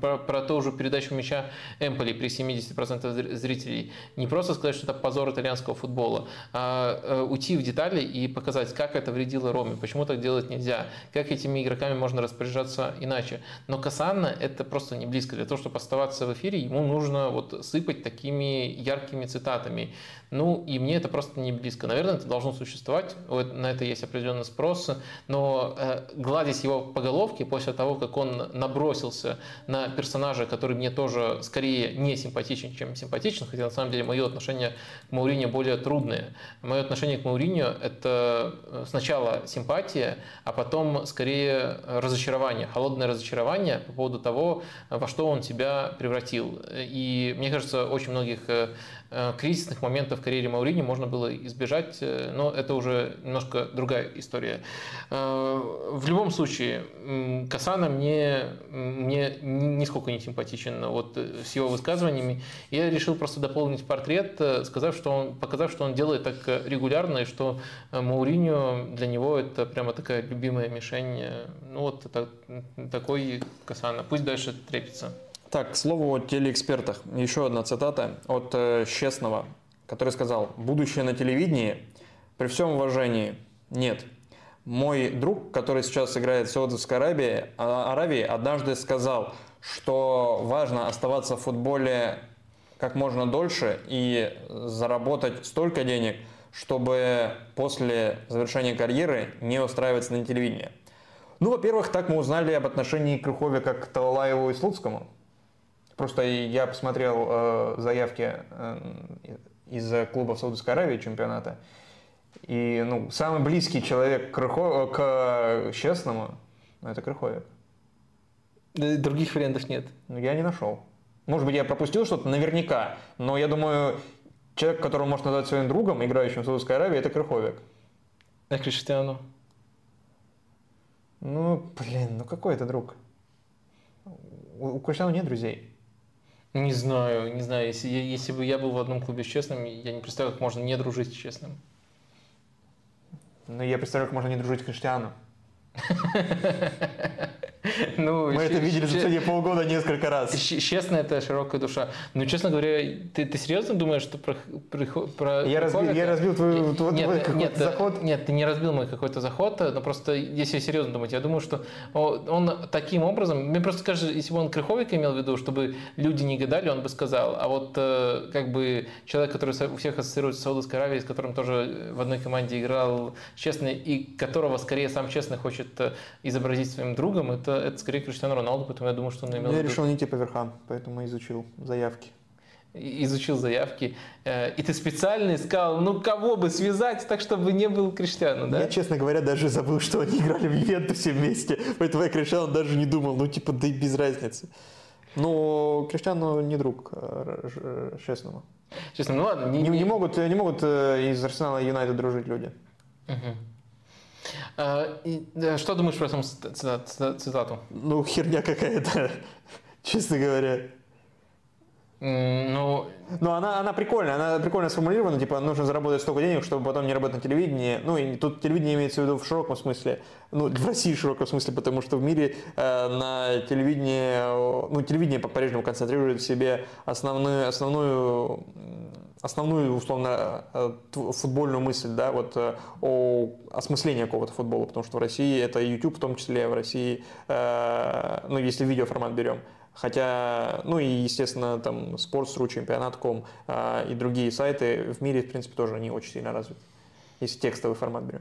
про, про ту же передачу мяча Эмполи при 70% зрителей. Не просто сказать, что это позор итальянского футбола, а уйти в детали и показать, как это вредило Роме, почему так делать нельзя, как этими игроками можно распоряжаться иначе. Но Касанна это просто не близко для того, чтобы оставаться в эфире, ему нужно вот сыпать такими яркими цитатами. Ну, и мне это просто не близко. Наверное, это должно существовать, вот на это есть определенный спрос, но э, гладить его по головке после того, как он набросился на персонажа, который мне тоже скорее не симпатичен, чем симпатичен, хотя на самом деле мое отношение к Мауриньо более трудное. Мое отношение к Мауриньо – это э, сначала симпатия, а потом скорее разочарование, холодное разочарование по поводу того, во что он тебя превратил. И мне кажется, очень многих Э, кризисных моментов в карьере Маурини можно было избежать, э, но это уже немножко другая история. Э, в любом случае, Касана мне, мне нисколько не симпатичен вот, с его высказываниями. Я решил просто дополнить портрет, сказав, что он, показав, что он делает так регулярно, и что Мауриньо для него это прямо такая любимая мишень. Ну вот это, такой Касана. Пусть дальше трепится. Так, к слову о телеэкспертах. Еще одна цитата от э, Честного, который сказал, «Будущее на телевидении, при всем уважении, нет. Мой друг, который сейчас играет в Саудовской Аравии, а, Аравии, однажды сказал, что важно оставаться в футболе как можно дольше и заработать столько денег, чтобы после завершения карьеры не устраиваться на телевидении. Ну, во-первых, так мы узнали об отношении Крыховика к Талалаеву и Слуцкому. Просто я посмотрел э, заявки э, из клуба в Саудовской Аравии чемпионата. И ну, самый близкий человек к, Крыхо... к честному ну, это Крыховик. Других вариантов нет. Ну, я не нашел. Может быть, я пропустил что-то наверняка, но я думаю, человек, которого можно назвать своим другом, играющим в Саудовской Аравии, это Крыховик. А Криштиану? Ну, блин, ну какой это друг? У, у Криштиану нет друзей. Не знаю, не знаю. Если, если бы я был в одном клубе с честным, я не представляю, как можно не дружить с честным. Ну, я представляю, как можно не дружить с Криштиану. Ну, Мы это видели за последние полгода несколько раз. Честно, это широкая душа. Ну, честно говоря, ты, ты серьезно думаешь, что про, про, я, разбил, я разбил твой, твой нет, нет, заход? Нет, ты не разбил мой какой-то заход, но просто если серьезно думать, я думаю, что он таким образом, мне просто кажется, если бы он Крыховик имел в виду, чтобы люди не гадали, он бы сказал. А вот э, как бы человек, который у всех ассоциируется с Саудовской Аравией, с которым тоже в одной команде играл честный, и которого скорее сам честный хочет э, изобразить своим другом, это, это скорее Криштиану Роналду, поэтому я думаю, что он имел Я решил не идти по верхам, поэтому изучил заявки изучил заявки, э, и ты специально искал, ну, кого бы связать так, чтобы не был Криштиану, да? Я, честно говоря, даже забыл, что они играли в Ювентусе вместе, поэтому я Криштиану даже не думал, ну, типа, да и без разницы. Но Криштиану не друг э, честному. Честно, ну ладно. Не, не, не, могут, не могут э, из Арсенала и Юнайтед дружить люди. Угу. И, что думаешь про эту цитату? Ну, херня какая-то, честно говоря. Ну, но она, она прикольная, она прикольно сформулирована, типа нужно заработать столько денег, чтобы потом не работать на телевидении. Ну и тут телевидение имеется в виду в широком смысле, ну в России в широком смысле, потому что в мире э, на телевидении, ну телевидение по-прежнему концентрирует в себе основную, основную основную, условно, э, футбольную мысль, да, вот э, о осмыслении какого-то футбола, потому что в России это YouTube в том числе, в России, э, ну, если видеоформат берем, Хотя, ну и, естественно, там Sports.ru, Чемпионат.ком и другие сайты в мире, в принципе, тоже не очень сильно развиты, если текстовый формат берем.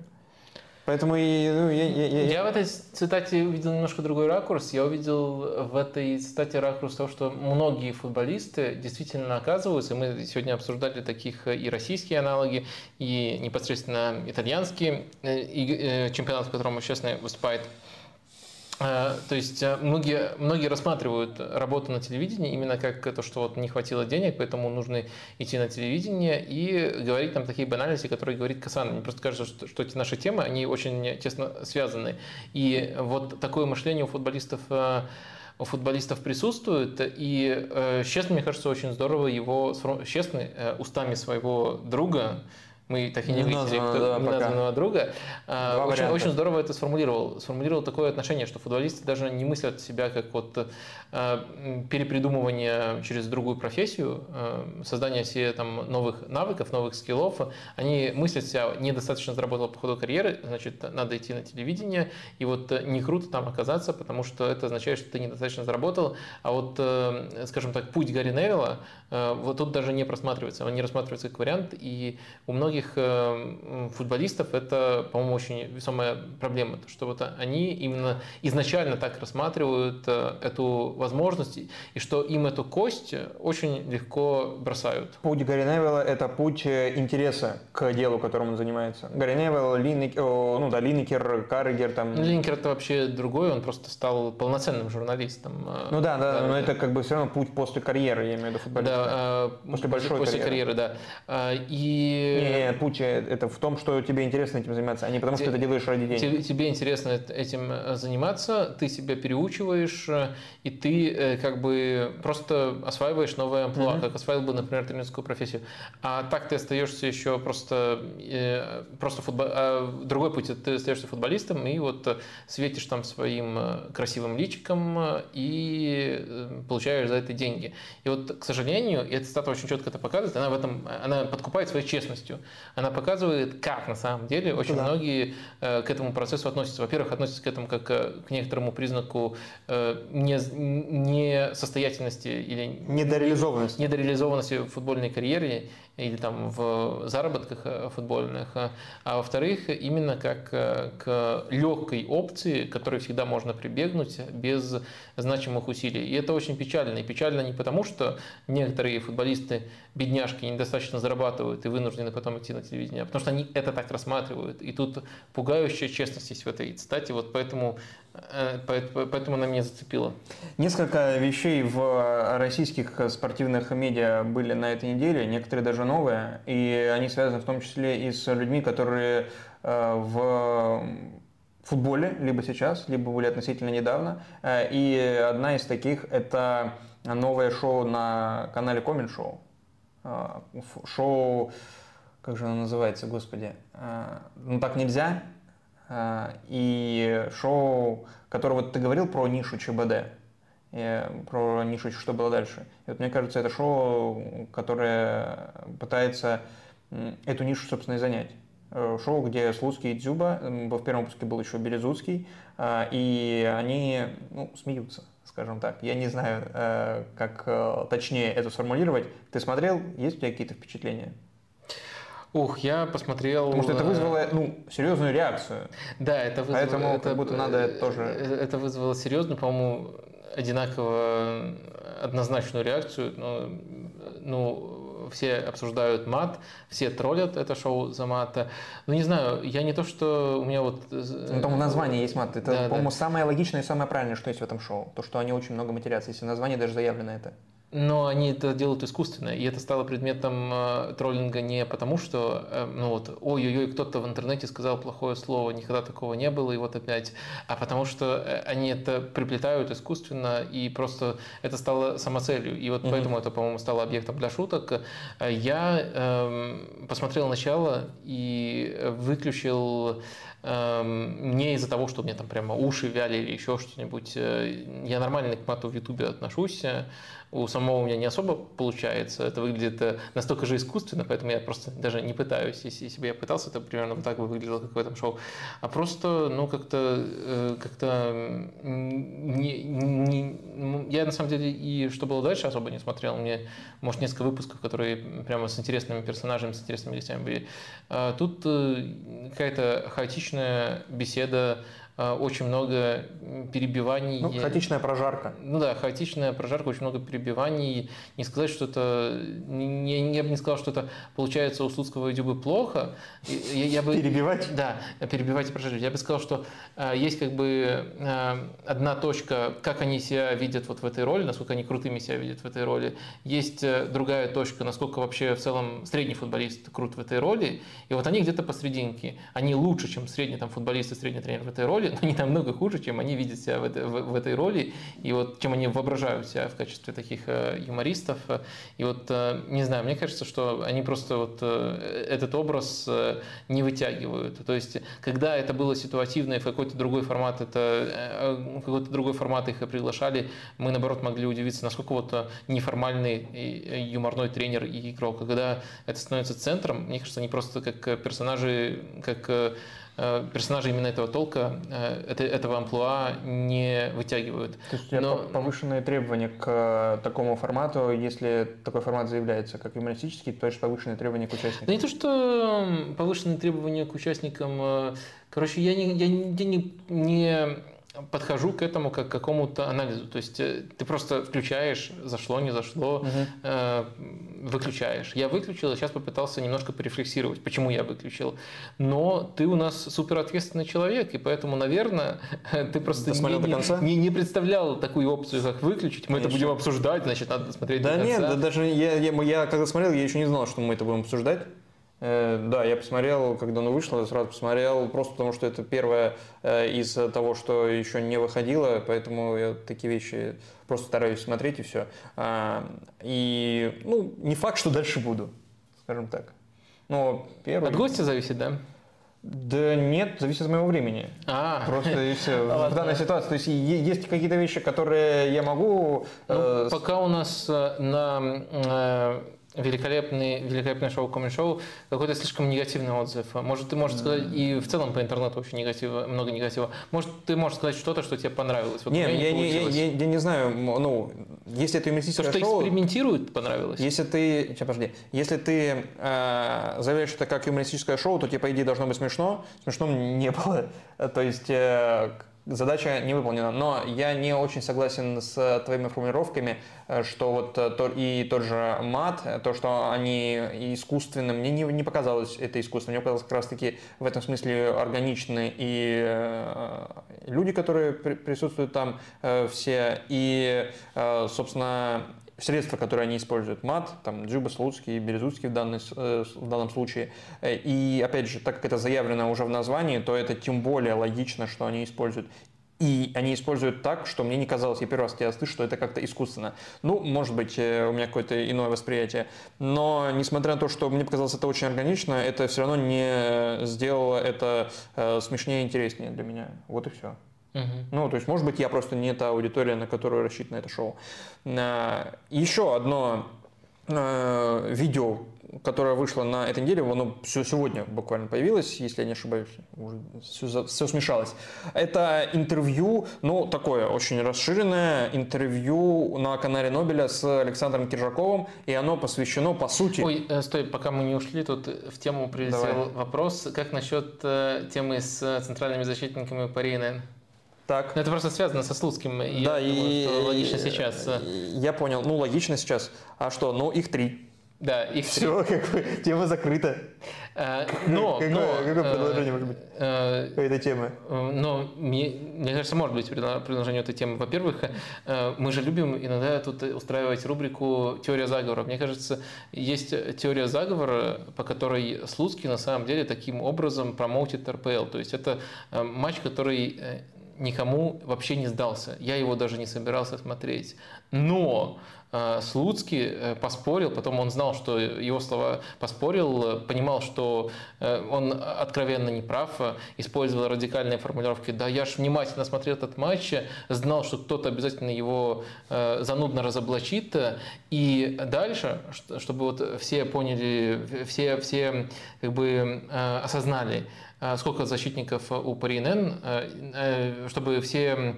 Поэтому и, ну, я, я, я... я в этой цитате увидел немножко другой ракурс. Я увидел в этой цитате ракурс того, что многие футболисты действительно оказываются, мы сегодня обсуждали таких и российские аналоги, и непосредственно итальянские, э, и, э, чемпионат, в котором, честно, выступает Э, то есть э, многие, многие рассматривают работу на телевидении именно как то, что вот не хватило денег, поэтому нужно идти на телевидение и говорить там такие банальности, которые говорит Касан. Мне просто кажется, что, что эти наши темы, они очень тесно связаны. И вот такое мышление у футболистов э, у футболистов присутствует, и э, честно, мне кажется, очень здорово его, честно, э, устами своего друга, мы так и не, не выяснили, кто да, названного друга. А, очень, очень здорово это сформулировал. Сформулировал такое отношение, что футболисты даже не мыслят себя как вот а, перепридумывание через другую профессию, а, создание себе там новых навыков, новых скиллов. Они мыслят себя, недостаточно заработал по ходу карьеры, значит, надо идти на телевидение, и вот не круто там оказаться, потому что это означает, что ты недостаточно заработал. А вот, скажем так, путь Гарри Невилла вот тут даже не просматривается, он не рассматривается как вариант, и у многих многих э, футболистов это, по-моему, очень весомая проблема, то, что вот они именно изначально так рассматривают э, эту возможность, и что им эту кость очень легко бросают. Путь Гарри Невилла – это путь э, интереса к делу, которым он занимается. Гарри Невилл, Линекер, ну да, Линекер, Карригер там. Линекер это вообще другой, он просто стал полноценным журналистом. Ну да, да, да но да. это как бы все равно путь после карьеры, я имею в виду футболиста. Да, после большой после карьеры. карьеры, да. И путь это в том, что тебе интересно этим заниматься, а не потому, что ты это делаешь ради денег. Тебе интересно этим э, заниматься, ты себя переучиваешь, э, и ты э, как бы просто осваиваешь новое амплуа, mm-hmm. как осваивал бы, например, тренерскую профессию. А так ты остаешься еще просто, просто футбол... а другой путь, ты остаешься футболистом и вот светишь там своим красивым личиком и получаешь за это деньги. И вот, к сожалению, и эта статуя очень четко это показывает, она в этом, она подкупает своей честностью она показывает, как на самом деле очень да. многие э, к этому процессу относятся. Во-первых, относятся к этому как э, к некоторому признаку э, не, несостоятельности или недореализованности. недореализованности в футбольной карьере или там в заработках э, футбольных, а, а во-вторых, именно как э, к легкой опции, к которой всегда можно прибегнуть без значимых усилий. И это очень печально. И печально не потому, что некоторые футболисты, бедняжки, недостаточно зарабатывают и вынуждены потом идти на телевидение, а потому что они это так рассматривают. И тут пугающая честность есть в этой цитате. Вот поэтому Э, поэтому она меня зацепила. Несколько вещей в российских спортивных медиа были на этой неделе, некоторые даже новые, и они связаны в том числе и с людьми, которые э, в футболе, либо сейчас, либо были относительно недавно. Э, и одна из таких – это новое шоу на канале Комин Шоу. Шоу, как же оно называется, господи? Ну так нельзя, и шоу, которое вот ты говорил про нишу ЧБД, про нишу «Что было дальше». И вот мне кажется, это шоу, которое пытается эту нишу, собственно, и занять. Э, шоу, где Слуцкий и Дзюба, в первом выпуске был еще Березуцкий, и они ну, смеются, скажем так. Я не знаю, э, как э, точнее это сформулировать. Ты смотрел? Есть у тебя какие-то впечатления? Ух, я посмотрел... Потому что это вызвало ну, серьезную реакцию. Да, это вызвало... Поэтому это, как будто надо это тоже... Это вызвало серьезную, по-моему, одинаково однозначную реакцию. Ну, ну, все обсуждают мат, все троллят это шоу за мата. Ну, не знаю, я не то, что у меня вот... Ну, там в названии есть мат. Это, да, по-моему, да. самое логичное и самое правильное, что есть в этом шоу. То, что они очень много матерятся. Если название даже заявлено это. Но они это делают искусственно, и это стало предметом э, троллинга не потому, что, э, ну вот, ой-ой-ой, кто-то в интернете сказал плохое слово, никогда такого не было, и вот опять, а потому что э, они это приплетают искусственно, и просто это стало самоцелью, и вот mm-hmm. поэтому это, по-моему, стало объектом для шуток. Я э, посмотрел начало и выключил не из-за того, что меня там прямо уши вяли или еще что-нибудь. Я нормально к мату в Ютубе отношусь у самого у меня не особо получается. Это выглядит э, настолько же искусственно, поэтому я просто даже не пытаюсь. Если, если бы я пытался, это примерно вот так бы выглядело, как в этом шоу. А просто, ну, как-то, э, как-то не, не, я на самом деле и что было дальше особо не смотрел. Мне, может, несколько выпусков, которые прямо с интересными персонажами, с интересными гостями были. А тут э, какая-то хаотичная беседа а, очень много перебиваний. Ну, хаотичная прожарка. Ну да, хаотичная прожарка, очень много перебиваний. Не сказать, что это... Не, я бы не сказал, что это получается у Слуцкого и Дюбы плохо. Я, я бы, перебивать? Да, перебивать и прожаривать. Я бы сказал, что а, есть как бы а, одна точка, как они себя видят вот в этой роли, насколько они крутыми себя видят в этой роли. Есть э, другая точка, насколько вообще в целом средний футболист крут в этой роли. И вот они где-то посрединке. Они лучше, чем средний там, футболист и средний тренер в этой роли, но не намного хуже, чем они видят себя в, этой, в, в этой роли, и вот чем они воображают себя в качестве таких э, юмористов. И вот, э, не знаю, мне кажется, что они просто вот э, этот образ не вытягивают. То есть, когда это было ситуативно и в какой-то другой формат, это в какой-то другой формат их приглашали, мы, наоборот, могли удивиться, насколько вот неформальный юморной тренер и игрок. Когда это становится центром, мне кажется, они просто как персонажи, как персонажи именно этого толка, э, это, этого амплуа не вытягивают. То есть Но... повышенные требования к э, такому формату, если такой формат заявляется как юмористический, то есть повышенные требования к участникам? Да не то, что повышенные требования к участникам. Короче, я не, я не, не, не подхожу к этому как к какому-то анализу. То есть э, ты просто включаешь, зашло, не зашло, угу. э, выключаешь. Я выключил, и сейчас попытался немножко порефлексировать, почему я выключил. Но ты у нас супер ответственный человек, и поэтому, наверное, ты просто не, не, не, не представлял такую опцию, как выключить. Мы Конечно. это будем обсуждать, значит, надо смотреть да до конца. нет, да, даже я, я, я когда смотрел, я еще не знал, что мы это будем обсуждать. Э, да, я посмотрел, когда оно вышло, я сразу посмотрел, просто потому что это первое э, из того, что еще не выходило, поэтому я такие вещи просто стараюсь смотреть и все. А, и, ну, не факт, что дальше буду, скажем так. Но первый... От гостя зависит, да? Да нет, зависит от моего времени. А. Просто и все. В данной ситуации. То есть есть какие-то вещи, которые я могу... Ну, э, пока у нас на великолепный, великолепное шоу Коммент Шоу, какой-то слишком негативный отзыв. Может, ты можешь сказать, и в целом по интернету очень негатива, много негатива. Может, ты можешь сказать что-то, что тебе понравилось? Вот Нет, я, не, я, я, я не знаю, ну, если это юмористическое То, что шоу... экспериментирует, понравилось? Если ты, сейчас, подожди, если ты э, заявляешь это как юмористическое шоу, то тебе, по идее, должно быть смешно. Смешно не было. То есть, э, задача не выполнена. Но я не очень согласен с твоими формулировками, э, что вот э, и тот же мат, э, то, что они искусственны, мне не, не показалось это искусственно. Мне показалось как раз-таки в этом смысле органичны и люди, которые при, присутствуют там все, и, собственно, средства, которые они используют, мат, там, Джуба, Слуцкий, Березутский в, данный, э, в данном случае. Э, и, опять же, так как это заявлено уже в названии, то это тем более логично, что они используют И они используют так, что мне не казалось, я первый раз тебя слышу, что это как-то искусственно. Ну, может быть, э, у меня какое-то иное восприятие. Но, несмотря на то, что мне показалось это очень органично, это все равно не сделало это смешнее и интереснее для меня. Вот и все. Угу. Ну, то есть, может быть, я просто не та аудитория, на которую рассчитано это шоу. Э, еще одно э, видео, которая вышла на этой неделе, оно все сегодня буквально появилось, если я не ошибаюсь, уже все, все смешалось. Это интервью, ну, такое очень расширенное интервью на канале Нобеля с Александром Киржаковым, и оно посвящено, по сути... Ой, э, стой, пока мы не ушли, тут в тему прилетел Давай. вопрос, как насчет э, темы с центральными защитниками РНН? Так. Но это просто связано со Слуцким. Да, я и... Думаю, логично сейчас. Я понял. Ну, логично сейчас. А что? Ну, их три. Да, их Все, как бы, тема закрыта. А, но, какое, но, какое э, предложение может быть а, этой темы? Но мне, мне кажется, может быть предложение этой темы. Во-первых, мы же любим иногда тут устраивать рубрику «Теория заговора». Мне кажется, есть теория заговора, по которой Слуцкий на самом деле таким образом промоутит РПЛ. То есть это матч, который никому вообще не сдался. Я его даже не собирался смотреть. Но Э, Слуцкий э, поспорил, потом он знал, что его слова поспорил, понимал, что э, он откровенно не прав, использовал радикальные формулировки. Да, я же внимательно смотрел этот матч, знал, что кто-то обязательно его занудно разоблачит. И дальше, чтобы вот все поняли, все, все как бы осознали, сколько защитников у Паринен, чтобы все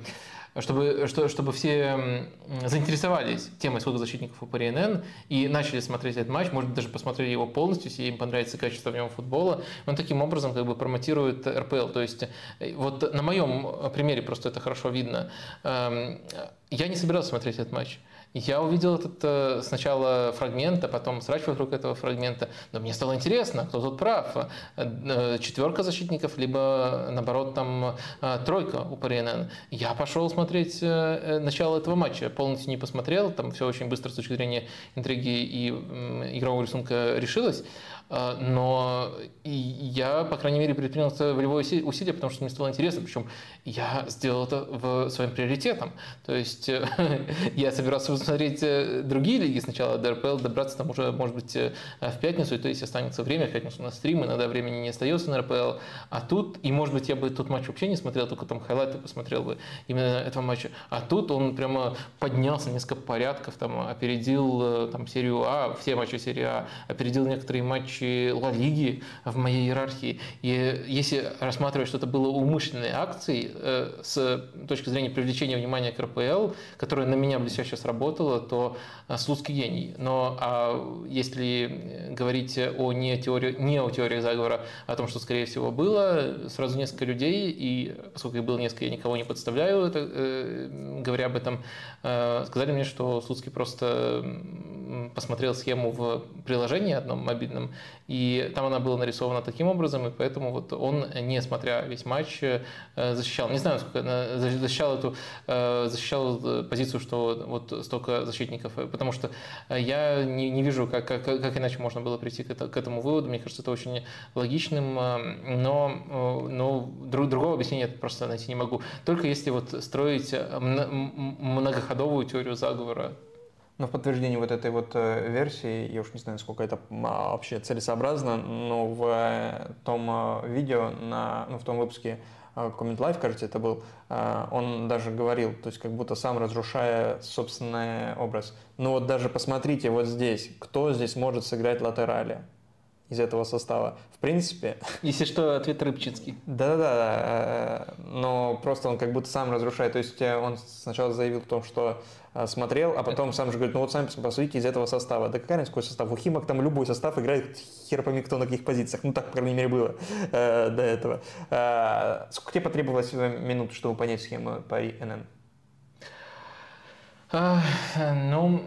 чтобы, чтобы все заинтересовались темой сколько защитников у ПРНН и начали смотреть этот матч, может даже посмотрели его полностью, если им понравится качество в нем футбола. Он таким образом как бы промотирует РПЛ. То есть э, вот на моем примере просто это хорошо видно. Эм, я не собирался смотреть этот матч. Я увидел этот э, сначала фрагмент, а потом срач вокруг этого фрагмента. Но мне стало интересно, кто тут прав. Э, четверка защитников, либо наоборот там э, тройка у ПРНН. Я пошел смотреть начало этого матча. Полностью не посмотрел, там все очень быстро с точки зрения интриги и игрового рисунка решилось. А, но я, по крайней мере, предпринял волевое усилие, потому что мне стало интересно, причем я сделал это в своим приоритетом. То есть я собирался посмотреть э, другие лиги сначала, ДРПЛ, добраться там уже, может быть, э, в пятницу, и то есть останется время, в пятницу у нас стрим, иногда времени не остается на РПЛ, а тут, и может быть, я бы тот матч вообще не смотрел, только там хайлайты посмотрел бы именно этого матча, а тут он прямо поднялся несколько порядков, там, опередил э, там, серию А, все матчи серии А, опередил некоторые матчи матчи Ла Лиги в моей иерархии. И если рассматривать, что это было умышленной акцией э, с точки зрения привлечения внимания к РПЛ, которая на меня блестяще сработала, то э, Слуцкий гений. Но а если говорить о не, теории, не о теории заговора, о том, что, скорее всего, было, сразу несколько людей, и поскольку их было несколько, я никого не подставляю, это, э, говоря об этом, сказали мне, что Слуцкий просто посмотрел схему в приложении одном мобильном, и там она была нарисована таким образом, и поэтому вот он, несмотря весь матч, э, защищал, не знаю, сколько, защищал эту, э, защищал позицию, что вот столько защитников, потому что я не, не вижу, как, как, как иначе можно было прийти к, это, к этому выводу, мне кажется, это очень логичным, но, но другого объяснения просто найти не могу. Только если вот строить многоходовую теорию заговора, но в подтверждении вот этой вот э, версии, я уж не знаю, насколько это а, вообще целесообразно, но в э, том э, видео, на, ну, в том выпуске Comment Live, кажется, это был, он даже говорил, то есть как будто сам разрушая собственный образ. Ну вот даже посмотрите вот здесь, кто здесь может сыграть латерали из этого состава. В принципе... Если что, ответ Рыбчинский. Да-да-да, но просто он как будто сам разрушает. То есть он сначала заявил о том, что а, смотрел, а потом сам же говорит, ну вот сами посмотрите из этого состава. Да какая разница, какой состав? У Химок там любой состав играет хер пойми кто на каких позициях. Ну так, по крайней мере, было э, до этого. Э, сколько тебе потребовалось минут, чтобы понять схему по НН? Ну,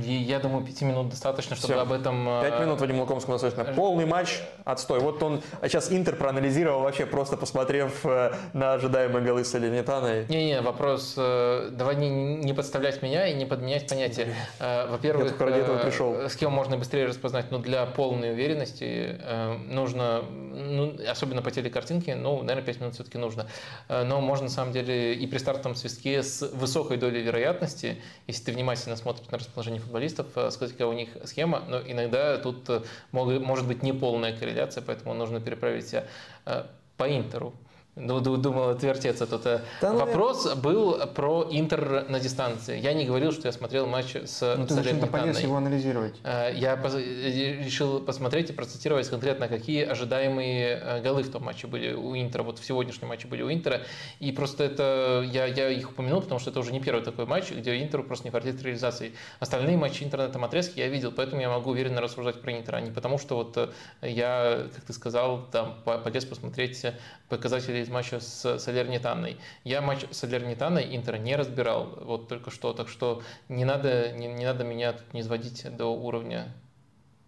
я думаю, пяти минут достаточно, чтобы Все. об этом... Пять э, минут Вадим Лукомскому достаточно. Полный матч, отстой. Вот он а сейчас Интер проанализировал вообще, просто посмотрев э, на ожидаемые голы Салернитана. Не-не, вопрос... Э, давай не, не подставлять меня и не подменять понятия. Во-первых, с кем можно быстрее распознать? Ну, для полной уверенности нужно, ну, особенно по телекартинке, ну, наверное, пять минут все-таки нужно. Но можно, на самом деле, и при стартовом свистке с высокой долей вероятности если ты внимательно смотришь на расположение футболистов, э, какая у них схема, но иногда тут э, может быть неполная корреляция, поэтому нужно перепроверить себя э, по Интеру. Думал отвертеться тут. Э, да, ну, Вопрос я... был про Интер на дистанции. Я не говорил, что я смотрел матч с Ну, ты зачем-то полез его анализировать. Э, я решил посмотреть и процитировать конкретно, какие ожидаемые э, голы в том матче были у Интера, вот в сегодняшнем матче были у Интера. И просто это, я, я их упомянул, потому что это уже не первый такой матч, где Интеру просто не хватит реализации. Остальные матчи Интера на этом отрезке я видел, поэтому я могу уверенно рассуждать про Интер, а не потому, что вот я, как ты сказал, там полез посмотреть показатели из матча с Салернитаной. Я матч с Салернитаной Интер не разбирал вот только что, так что не надо, не, не надо меня тут не изводить до уровня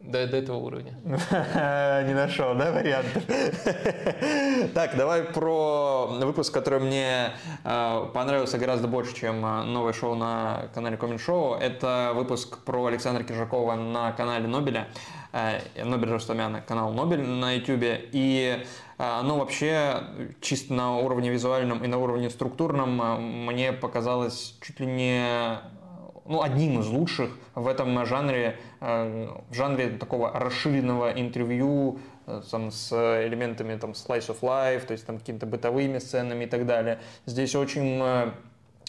до, до этого уровня. Не нашел, да, вариантов? Так, давай про выпуск, который мне э, понравился гораздо больше, чем э, новое шоу на канале Комин Шоу. Это выпуск про Александра Киржакова на канале Нобеля. Э, Нобель Ростомяна, канал Нобель на YouTube. И оно вообще чисто на уровне визуальном и на уровне структурном мне показалось чуть ли не ну, одним из лучших в этом жанре, э, в жанре такого расширенного интервью э, там, с элементами там, slice of life, то есть там какими-то бытовыми сценами и так далее. Здесь очень э,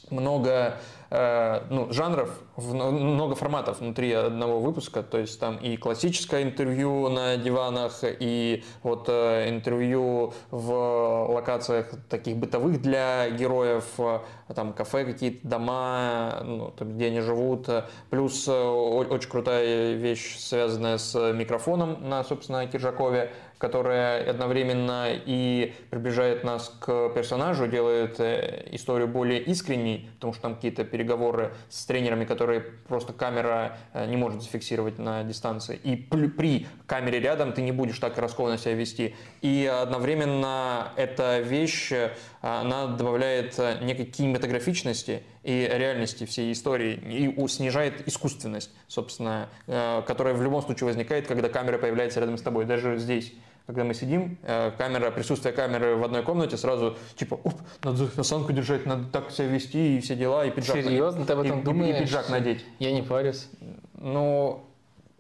много ну, жанров, много форматов внутри одного выпуска, то есть там и классическое интервью на диванах, и вот э, интервью в локациях таких бытовых для героев, э, там кафе какие-то, дома, ну, там, где они живут, плюс очень крутая вещь, связанная с микрофоном на, собственно, Киржакове, которая одновременно и приближает нас к персонажу, делает историю более искренней, потому что там какие-то переговоры с тренерами, которые просто камера э, не может зафиксировать на дистанции. И при камере рядом ты не будешь так раскованно себя вести. И одновременно эта вещь, э, она добавляет э, некой кинематографичности и реальности всей истории и снижает искусственность, собственно, которая в любом случае возникает, когда камера появляется рядом с тобой, даже здесь когда мы сидим, э, камера, присутствие камеры в одной комнате, сразу типа, оп, надо осанку держать, надо так себя вести и все дела, и пиджак Серьезно, ты об этом и, думаешь? И пиджак надеть. Я не парюсь. Ну,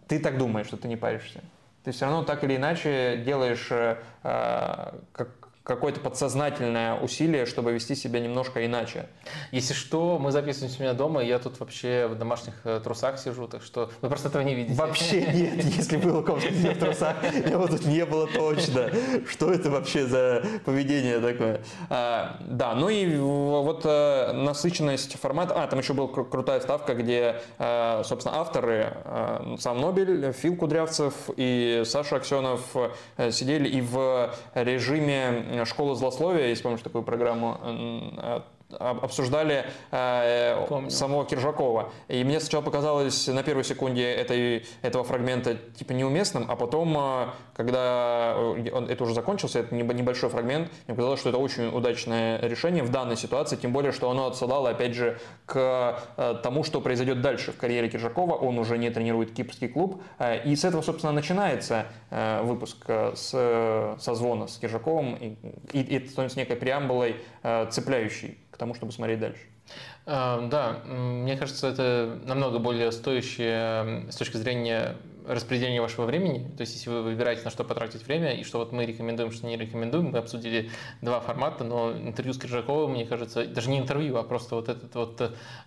ты так думаешь, что ты не паришься. Ты все равно так или иначе делаешь э, э как, какое-то подсознательное усилие, чтобы вести себя немножко иначе. Если что, мы записываемся у меня дома, и я тут вообще в домашних э, трусах сижу, так что вы просто этого не видите. Вообще нет, если был Лукомский в трусах, его тут не было точно. Что это вообще за поведение такое? А, да, ну и вот а, насыщенность формата. А, там еще была кру- крутая ставка, где, а, собственно, авторы, а, сам Нобель, Фил Кудрявцев и Саша Аксенов сидели и в режиме школу злословия, если помнишь такую программу, обсуждали э, самого Киржакова. И мне сначала показалось на первой секунде этой, этого фрагмента типа неуместным, а потом, э, когда он, это уже закончился, это небольшой фрагмент, мне показалось, что это очень удачное решение в данной ситуации, тем более, что оно отсылало, опять же, к э, тому, что произойдет дальше в карьере Киржакова. Он уже не тренирует кипрский клуб. Э, и с этого, собственно, начинается э, выпуск э, с созвона с Киржаковым. И, и, и это становится некой преамбулой, э, цепляющей тому, чтобы смотреть дальше. А, да, мне кажется, это намного более стоящее с точки зрения распределения вашего времени. То есть, если вы выбираете, на что потратить время, и что вот мы рекомендуем, что не рекомендуем, мы обсудили два формата, но интервью с Киржаковым, мне кажется, даже не интервью, а просто вот этот вот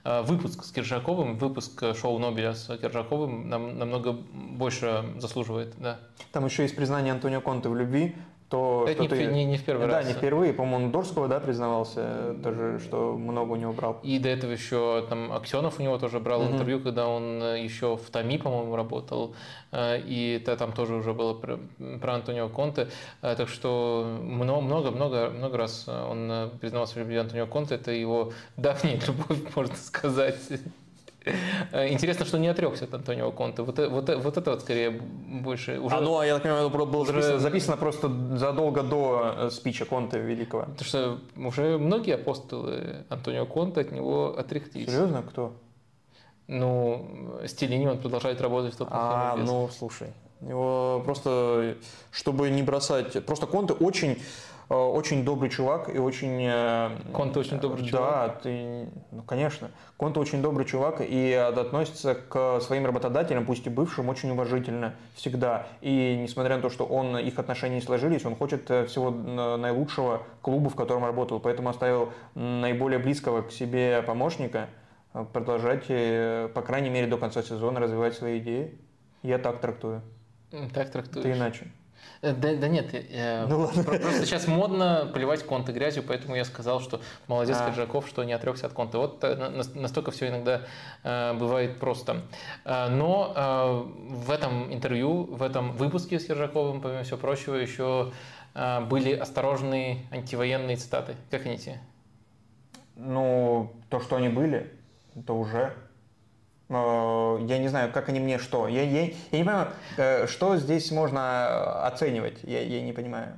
э, выпуск с Киржаковым, выпуск шоу Нобеля с Киржаковым нам намного больше заслуживает, да. Там еще есть признание Антонио Конте в любви, то Это что не, ты... не, не в первый да, раз. Да, не впервые. По-моему, Дорского, да, признавался тоже, что много у него брал. И до этого еще там Аксенов у него тоже брал угу. интервью, когда он э, еще в ТАМИ, по-моему, работал. Э, и это там тоже уже было про, про Антонио Конте. Э, так что много-много много раз он признавался в любви Антонио Конте. Это его давняя любовь, можно сказать. Э, интересно, что не отрекся от Антонио Конте. Вот, вот, вот это вот скорее больше... Уже... А ну, а я так понимаю, было уже... записано, записано просто задолго до э, спича Конте Великого. Потому что уже многие апостолы Антонио Конте от него отреклись. Серьезно? Кто? Ну, Стилини, он продолжает работать в топ А, ну, слушай. Его просто, чтобы не бросать... Просто Конте очень Э, очень добрый чувак и очень... Э, Конте очень добрый чувак? Да, ты, ну, конечно. Конте очень добрый чувак и относится к своим работодателям, пусть и бывшим, очень уважительно всегда. И несмотря на то, что он, их отношения не сложились, он хочет э, всего наилучшего клуба, в котором работал. Поэтому оставил наиболее близкого к себе помощника продолжать, по крайней мере, до конца сезона развивать свои идеи. Я так трактую. Так трактуешь. Ты иначе. Э, да, да нет, я, ну, просто сейчас модно поливать конты грязью, поэтому я сказал, что молодец а. Коржаков, что не отрекся от конты. Вот э, настолько все иногда э, бывает просто. Э, но э, в этом интервью, в этом выпуске с Киржаковым, помимо всего прочего, еще э, были осторожные антивоенные цитаты. Как они те? Ну, то, что они были, это уже Э, я не знаю, как они мне что. Я, я, я не понимаю, э, что здесь можно оценивать. Я, я не понимаю.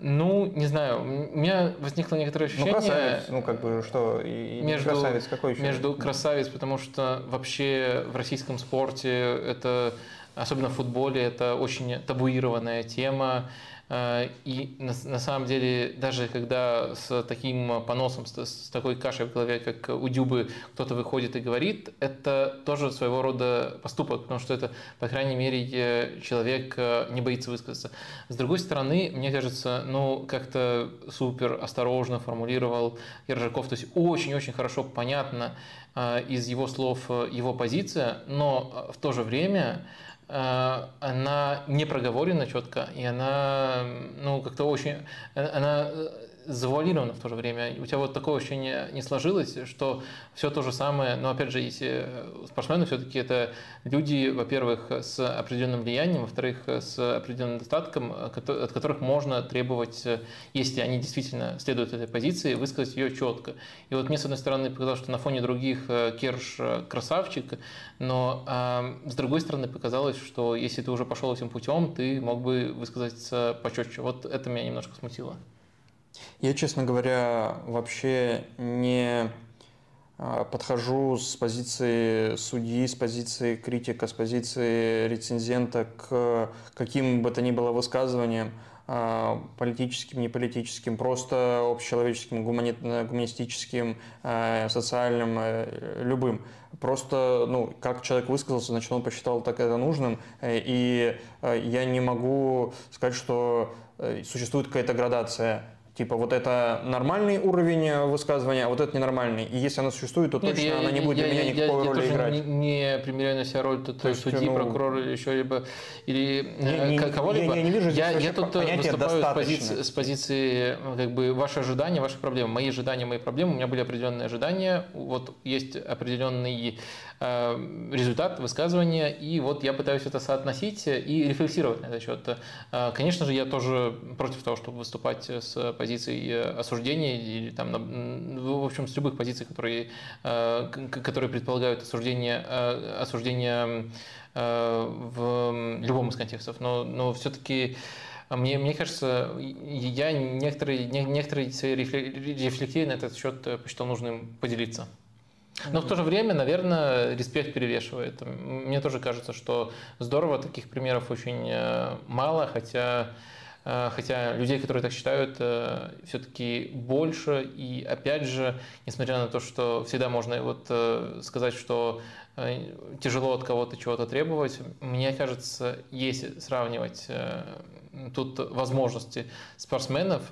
Ну, не знаю, у меня возникло некоторое ощущение... Ну, красавец, ну, как бы, что, и между, красавец, какой еще? Между красавец, потому что вообще в российском спорте это, особенно в футболе, это очень табуированная тема, Э, и на, на самом деле, даже когда с таким поносом, с, с такой кашей в голове, как у Дюбы, кто-то выходит и говорит, это тоже своего рода поступок, потому что это, по крайней мере, человек э, не боится высказаться. С другой стороны, мне кажется, ну, как-то супер осторожно формулировал Ержаков, то есть очень-очень хорошо понятно э, из его слов его позиция, но в то же время Э, она не проговорена четко, и она, ну, как-то очень, она э, завуалировано в то же время. У тебя вот такое ощущение не сложилось, что все то же самое, но опять же, если э, спортсмены все-таки это люди, во-первых, с определенным влиянием, во-вторых, с определенным достатком, от которых можно требовать, э, если они действительно следуют этой позиции, высказать ее четко. И вот мне, с одной стороны, показалось, что на фоне других э, Керш красавчик, но э, с другой стороны показалось, что если ты уже пошел этим путем, ты мог бы высказаться почетче. Вот это меня немножко смутило. Я, честно говоря, вообще не а, подхожу с позиции судьи, с позиции критика, с позиции рецензента к каким бы то ни было высказываниям, а, политическим, не политическим, просто общечеловеческим, гумани... гуманистическим, а, социальным, э, любым. Просто, ну, как человек высказался, значит, он посчитал так это нужным, э, и э, я не могу сказать, что существует какая-то градация Типа вот это нормальный уровень э, высказывания, а вот это ненормальный. И если она существует, то Нет, точно я, она не будет я, для меня никакой я, роли я играть. Не, не примеряю на себя роль тут то есть, судьи, ну, прокурора или еще либо или не, э, кого-либо. Я, я не вижу я, я тут э, выступаю с позиции, с позиции как бы ваши ожидания, ваши проблемы. Мои ожидания, мои проблемы. У меня были определенные ожидания. Вот есть определенный э, результат высказывания, и вот я пытаюсь это соотносить и рефлексировать на этот счет. Э, конечно же, я тоже против того, чтобы выступать с позиции осуждения или там, в общем, с любых позиций, которые, э, которые предполагают осуждение, э, осуждение в любом из контекстов. Но, но все-таки мне, мне кажется, я некоторые, некоторые рефлексии на этот счет посчитал нужным поделиться. Но в то же время, наверное, респект перевешивает. Мне тоже кажется, что здорово, таких примеров очень мало, хотя Э, хотя людей, которые так считают, э, все-таки больше. И опять же, несмотря на то, что всегда можно вот э, сказать, что тяжело от кого-то чего-то требовать, мне кажется, если сравнивать тут возможности спортсменов,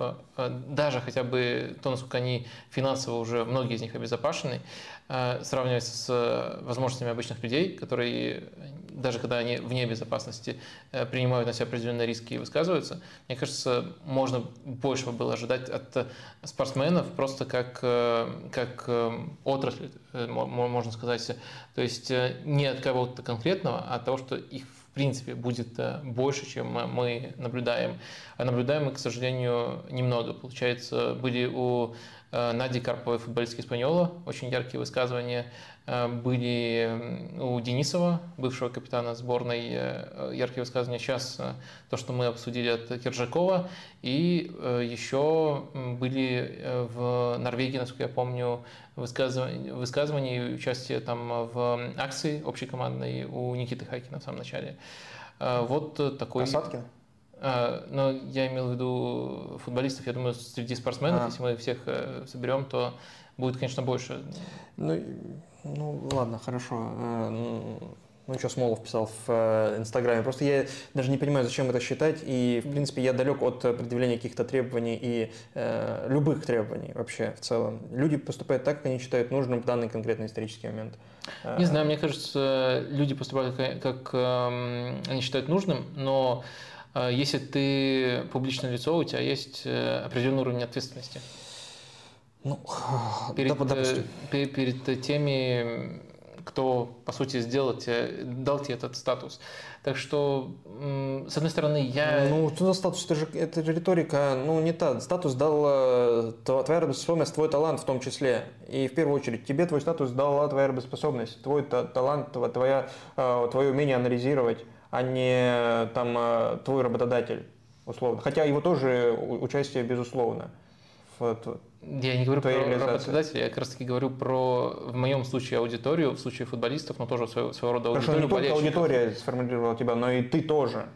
даже хотя бы то, насколько они финансово уже, многие из них обезопасены, сравнивать с возможностями обычных людей, которые даже когда они вне безопасности э, принимают на себя определенные риски и высказываются, мне кажется, можно больше было ожидать от э, спортсменов просто как, э, как отрасль, можно сказать. То есть не от кого-то конкретного, а от того, что их принципе будет больше, чем мы наблюдаем. А наблюдаем мы, к сожалению, немного. Получается, были у Нади Карповой футболистки Испаньола, очень яркие высказывания. Э, были у Денисова, бывшего капитана сборной, э, яркие высказывания. Сейчас э, то, что мы обсудили от Киржакова. И еще были в Норвегии, насколько я помню, высказывания, высказывания и участие там в акции общекомандной у Никиты Хайкина в самом начале. Вот такой... Касаткин? Но я имел в виду футболистов, я думаю, среди спортсменов, а. если мы всех соберем, то будет, конечно, больше. Ну, ну, ладно, хорошо. Э, ну, еще Смолов писал в э, Инстаграме. Просто я даже не понимаю, зачем это считать. И, в принципе, я далек от предъявления каких-то требований и э, любых требований вообще в целом. Люди поступают так, как они считают нужным в данный конкретный исторический момент. Не э, знаю, мне кажется, люди поступают как, как э, они считают нужным, но э, если ты публичное лицо, у тебя есть определенный уровень ответственности. Ну, перед, да, допустим. Перед, перед теми, кто, по сути, сделал тебе, дал тебе этот статус. Так что, с одной стороны, я... Ну, что за статус? Это же, это же риторика, ну, не та. Статус дал э, твоя работоспособность, твой талант в том числе. И в первую очередь, тебе твой статус дала твоя работоспособность, твой талант, твоя, э, твое умение анализировать, а не там э, твой работодатель, условно. Хотя его тоже участие, безусловно. В, я не говорю про работодателя, я как раз таки говорю про, в моем случае, аудиторию, в случае футболистов, но тоже своего, своего рода аудиторию. Хорошо, не только аудитория сформулировала тебя, но и ты тоже.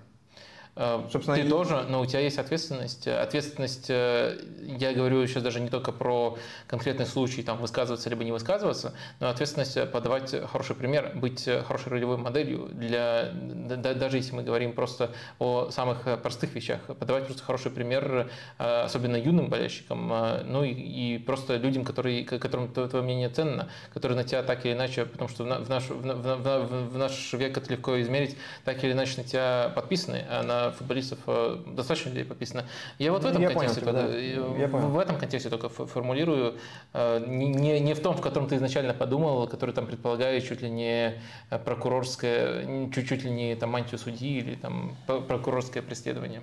Э, Собственно, ты и... тоже, но у тебя есть ответственность. Ответственность, э, я говорю сейчас даже не только про конкретный случай, там, высказываться либо не высказываться, но ответственность подавать хороший пример, быть хорошей ролевой моделью для, даже если мы говорим просто о самых простых вещах, подавать просто хороший пример, э, особенно юным болельщикам, ну и, и просто людям, которые, которым твое мнение ценно, которые на тебя так или иначе, потому что в наш, в, в, в наш век это легко измерить, так или иначе на тебя подписаны, а на футболистов э, достаточно людей подписано. Я вот в этом я контексте, понял, да. я в этом контексте только формулирую, э, не, не в том, в котором ты изначально подумал, который там предполагает чуть ли не прокурорское, чуть-чуть ли не там мантию судьи или там прокурорское преследование.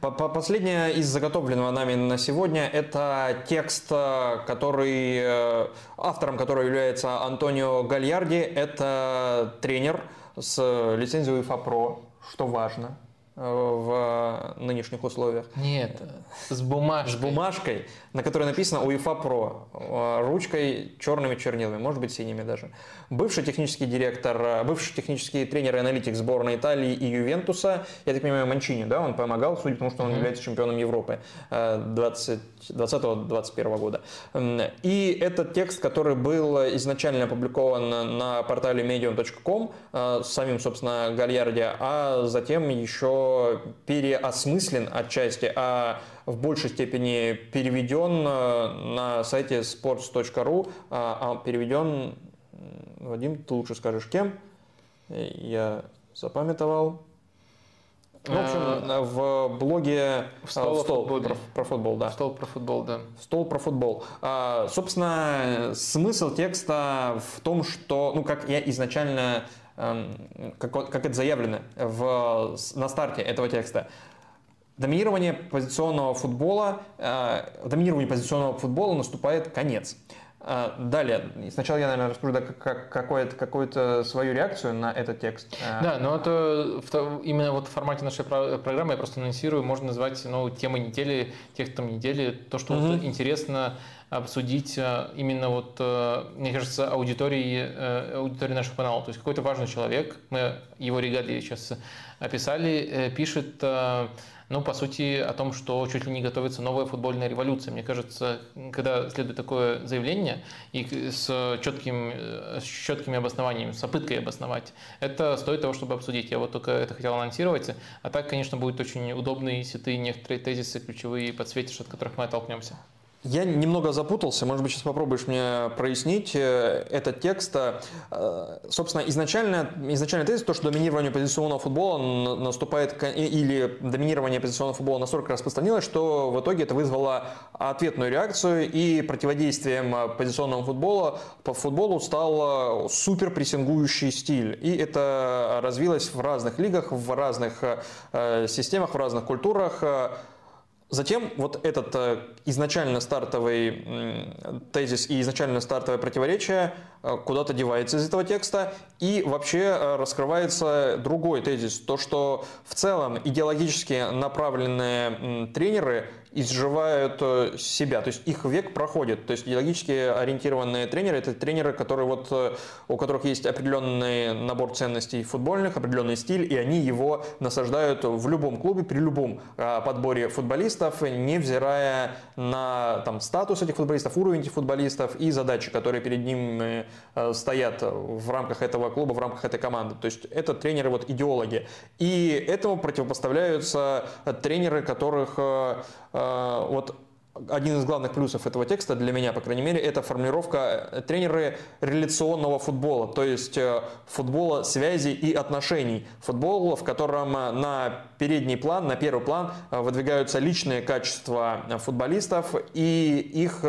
Последнее из заготовленного нами на сегодня это текст, э, который автором которого является Антонио Гальярди. Это тренер с лицензией УЕФА ПРО, что важно в нынешних условиях. Нет, с бумажкой. С бумажкой, на которой написано УЕФА ПРО, э, ручкой черными чернилами, может быть синими даже. Бывший технический директор, э, бывший технический тренер и аналитик сборной Италии и Ювентуса, я так понимаю, Манчини, да, он помогал, судя по тому, что он mm-hmm. является чемпионом Европы 2020-2021 э, года. И этот текст, который был изначально опубликован на портале medium.com самим, собственно, Гальярди, а затем еще переосмыслен отчасти, а в большей степени переведен э, на сайте sports.ru, а, а переведен, Вадим, ты лучше скажешь, кем? Я запамятовал. В общем, а, в блоге в стол, стол про, про футбол, да. Стол про футбол, да. Стол про футбол. А, собственно, смысл текста в том, что, ну, как я изначально как, как это заявлено в, на старте этого текста, доминирование позиционного футбола, э, доминированию позиционного футбола наступает конец. Э, далее, сначала я, наверное, расскажу да, какую-то, какую-то свою реакцию на этот текст. Э, да, но это именно вот в формате нашей программы я просто анонсирую, можно назвать ну, темой недели, текстом недели, то, что mm-hmm. вот интересно обсудить э, именно вот, э, мне кажется, аудитории, э, аудитории нашего канала. То есть какой-то важный человек, мы его регалии сейчас описали, пишет ну, по сути, о том, что чуть ли не готовится новая футбольная революция. Мне кажется, когда следует такое заявление и с, четким, с четкими обоснованиями, с попыткой обосновать, это стоит того, чтобы обсудить. Я вот только это хотел анонсировать. А так, конечно, будет очень удобно, если ты некоторые тезисы ключевые подсветишь, от которых мы оттолкнемся. Я немного запутался, может быть, сейчас попробуешь мне прояснить э, этот текст. Э, собственно, изначально, изначально тезис, то, что доминирование позиционного футбола наступает, или доминирование позиционного футбола настолько распространилось, что в итоге это вызвало ответную реакцию, и противодействием позиционного футбола по футболу стал супер прессингующий стиль. И это развилось в разных лигах, в разных э, системах, в разных культурах. Затем вот этот э, изначально стартовый тезис и изначально стартовое противоречие э, куда-то девается из этого текста, и вообще э, раскрывается другой тезис, то, что в целом идеологически направленные тренеры изживают э, себя, то есть их век проходит. То есть идеологически ориентированные тренеры – это тренеры, которые вот, э, у которых есть определенный набор ценностей футбольных, определенный стиль, и они его насаждают в любом клубе, при любом э, подборе футболистов, невзирая на там, статус этих футболистов, уровень этих футболистов и задачи, которые перед ним стоят в рамках этого клуба, в рамках этой команды. То есть это тренеры вот идеологи. И этому противопоставляются тренеры, которых вот один из главных плюсов этого текста для меня, по крайней мере, это формулировка э, тренеры реляционного футбола, то есть э, футбола связи и отношений. Футбола, в котором на передний план, на первый план выдвигаются личные качества футболистов и их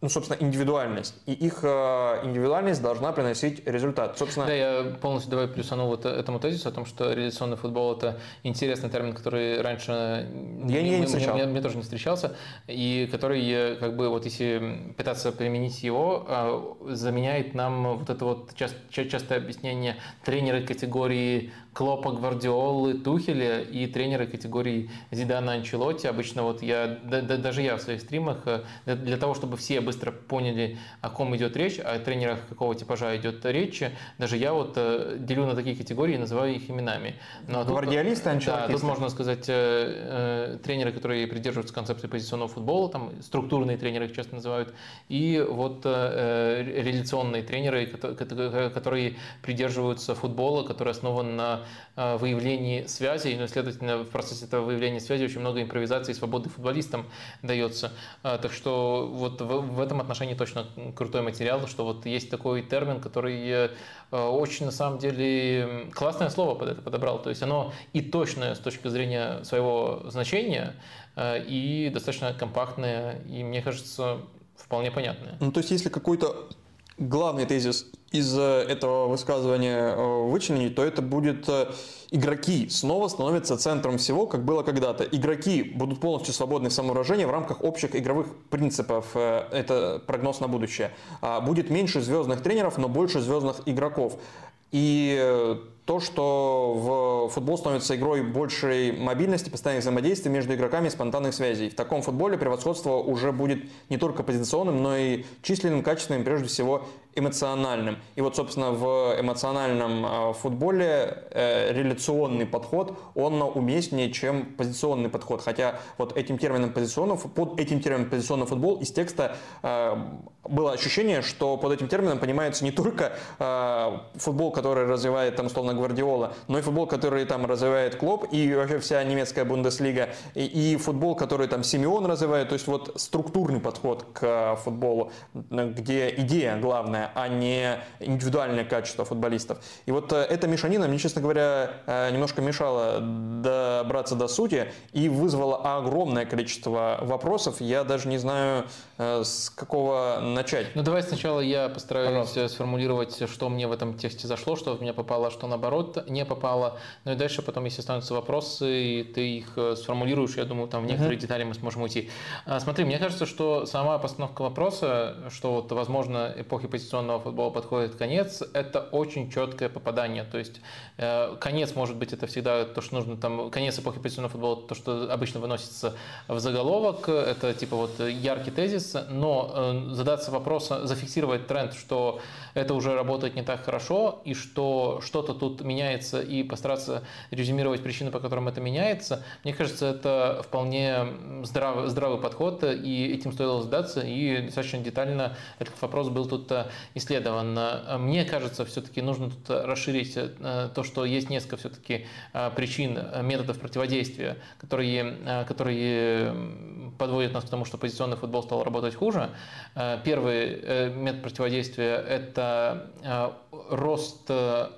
ну, собственно, индивидуальность. И их э, индивидуальность должна приносить результат. Собственно... Да, я полностью давай плюсану вот этому тезису о том, что реализационный футбол – это интересный термин, который раньше я не, не встречал. Мне, мне тоже не встречался, и который, как бы, вот если пытаться применить его, э, заменяет нам вот это вот часто, частое объяснение тренеры категории Клопа, Гвардиолы, Тухеля и тренеры категории Зидана, Анчелотти. Обычно вот я, да, да, даже я в своих стримах, э, для того, чтобы все быстро поняли, о ком идет речь, о тренерах какого типажа идет речь, даже я вот э, делю на такие категории и называю их именами. А Гвардиолисты, Да, тут можно сказать э, тренеры, которые придерживаются концепции позиционного футбола, там структурные тренеры их часто называют, и вот реляционные тренеры, которые придерживаются футбола, который основан на выявлении связей, но, следовательно, в процессе этого выявления связи очень много импровизации и свободы футболистам дается. Э, так что вот в, в этом отношении точно крутой материал, что вот есть такой термин, который э, очень, на самом деле, классное слово под это подобрал. То есть оно и точное с точки зрения своего значения, и достаточно компактное, и, мне кажется, вполне понятное. Ну, то есть, если какой-то главный тезис из этого высказывания э, вычленить, то это будет э, игроки снова становятся центром всего, как было когда-то. Игроки будут полностью свободны в самовыражении в рамках общих игровых принципов. Э, это прогноз на будущее. А будет меньше звездных тренеров, но больше звездных игроков. И то, что в футбол становится игрой большей мобильности, постоянных взаимодействий между игроками спонтанных связей. В таком футболе превосходство уже будет не только позиционным, но и численным, качественным, прежде всего эмоциональным. И вот, собственно, в эмоциональном а, футболе э, реляционный подход, он уместнее, чем позиционный подход. Хотя вот этим термином позиционный, под этим термином позиционный футбол из текста э, было ощущение, что под этим термином понимается не только э, футбол, который развивает там условно Гвардиола, но и футбол, который там развивает Клоп и вообще вся немецкая Бундеслига, и, и футбол, который там Симеон развивает, то есть вот структурный подход к футболу, где идея главная а не индивидуальное качество футболистов. И вот э, эта мешанина мне, честно говоря, э, немножко мешала добраться до сути и вызвала огромное количество вопросов. Я даже не знаю, с какого начать. Ну давай сначала я постараюсь Пожалуйста. сформулировать, что мне в этом тексте зашло, что в меня попало, что наоборот не попало. Ну и дальше потом, если останутся вопросы, ты их сформулируешь, я думаю, там в некоторые угу. детали мы сможем уйти. А, смотри, мне кажется, что сама постановка вопроса, что вот, возможно, эпохи позиционного позиционного футбола подходит конец, это очень четкое попадание. То есть э, конец, может быть, это всегда то, что нужно там, конец эпохи позиционного футбола, то, что обычно выносится в заголовок, это типа вот яркий тезис, но э, задаться вопросом, зафиксировать тренд, что это уже работает не так хорошо, и что что-то тут меняется, и постараться резюмировать причины, по которым это меняется, мне кажется, это вполне здравый, здравый подход, и этим стоило задаться, и достаточно детально этот вопрос был тут исследован. Мне кажется, все-таки нужно тут расширить то, что есть несколько все-таки причин, методов противодействия, которые, которые подводят нас к тому, что позиционный футбол стал работать хуже. Первый метод противодействия – это рост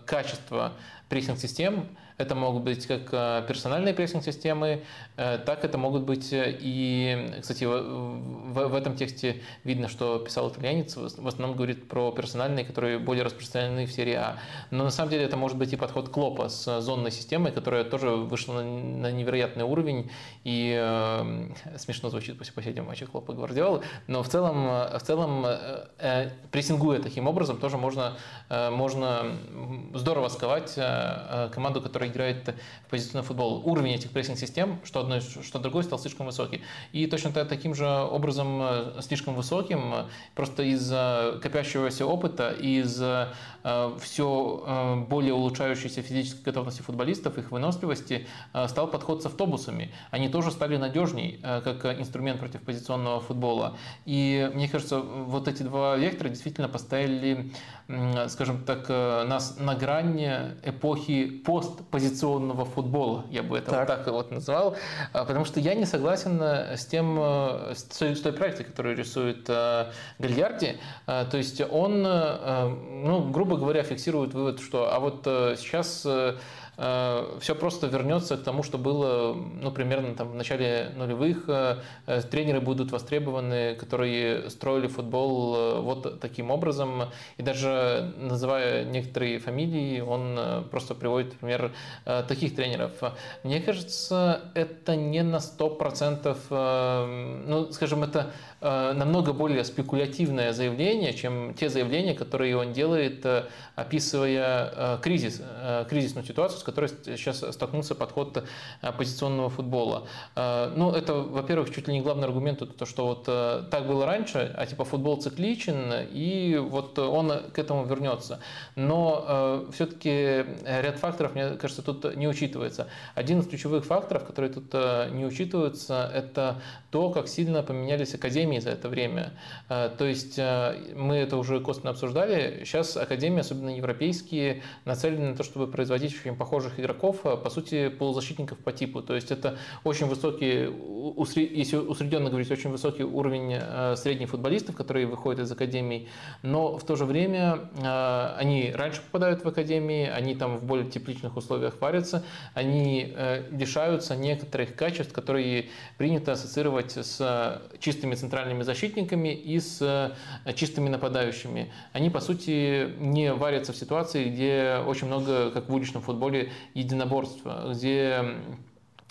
качества прессинг-систем, это могут быть как э, персональные прессинг-системы, э, так это могут быть и, кстати, в, этом тексте видно, что писал итальянец, в основном говорит про персональные, которые более распространены в серии А. Но на самом деле это может быть и подход Клопа с зонной системой, которая тоже вышла на, невероятный уровень и э, смешно звучит после последнего матча Клопа Гвардиолы, но в целом, в целом э, э, прессингуя таким образом тоже можно, э, можно здорово сковать э, команду, которая играет позиционный футбол. Уровень этих прессинг-систем, что одно, что другое, стал слишком высокий. И точно таким же образом э, слишком высоким, просто из-за копящегося опыта, из Э, все э, более улучшающейся физической готовности футболистов, их выносливости, стал подход с автобусами. Они тоже стали надежней, как инструмент против позиционного футбола. И мне кажется, вот эти два вектора действительно поставили, скажем так, нас на грани эпохи постпозиционного футбола, я бы это так. вот так вот назвал, потому что я не согласен с тем, с той, с той проекцией, которую рисует Гальярди. То есть он, ну, грубо говоря, фиксируют вывод, что а вот э, сейчас э, Э, все просто вернется к тому, что было ну, примерно там, в начале нулевых. Э, э, тренеры будут востребованы, которые строили футбол вот таким образом. И даже называя некоторые фамилии, он просто приводит пример таких тренеров. Мне кажется, это не на 100%, ну, скажем, это намного более спекулятивное заявление, чем те заявления, которые он делает, описывая кризис, кризисную ситуацию, с которой сейчас столкнулся подход оппозиционного футбола. Э, ну, это, во-первых, чуть ли не главный аргумент, то, что вот э, так было раньше, а типа футбол цикличен, и вот он к этому вернется. Но э, все-таки ряд факторов, мне кажется, тут не учитывается. Один из ключевых факторов, которые тут не учитываются, это то, как сильно поменялись академии за это время. То есть мы это уже косвенно обсуждали. Сейчас академии, особенно европейские, нацелены на то, чтобы производить очень похожие похожих игроков, э, по сути, полузащитников по типу. То есть это очень высокий, если усредненно говорить, очень высокий уровень э, средних футболистов, которые выходят из академий, но в то же время э, они раньше попадают в академии, они там в более тепличных условиях варятся, они лишаются некоторых качеств, которые принято ассоциировать с чистыми центральными защитниками и с чистыми нападающими. Они, по сути, не варятся в ситуации, где очень много, как в уличном футболе, единоборства, где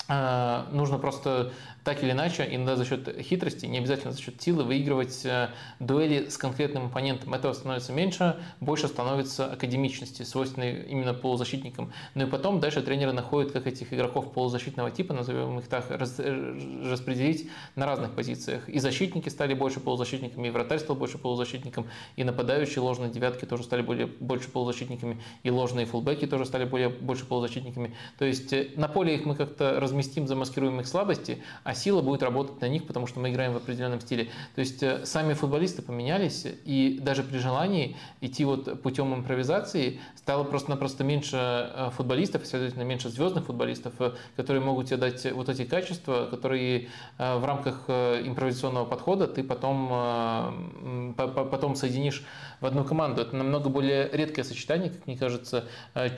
э, нужно просто так или иначе, иногда за счет хитрости, не обязательно за счет силы, выигрывать э, дуэли с конкретным оппонентом. Этого становится меньше, больше становится академичности, свойственной именно полузащитникам. Ну и потом дальше тренеры находят, как этих игроков полузащитного типа, назовем их так, э, распределить на разных позициях. И защитники стали больше полузащитниками, и вратарь стал больше полузащитником, и нападающие ложные девятки тоже стали более, больше полузащитниками, и ложные фулбеки тоже стали более, больше полузащитниками. То есть э, на поле их мы как-то разместим, замаскируем их слабости, сила будет работать на них, потому что мы играем в определенном стиле. То есть э, сами футболисты поменялись, и даже при желании идти вот путем импровизации стало просто-напросто меньше э, футболистов, следовательно, меньше звездных футболистов, э, которые могут тебе дать вот эти качества, которые в рамках импровизационного подхода ты потом, потом соединишь в одну команду. Это намного более редкое сочетание, как мне кажется,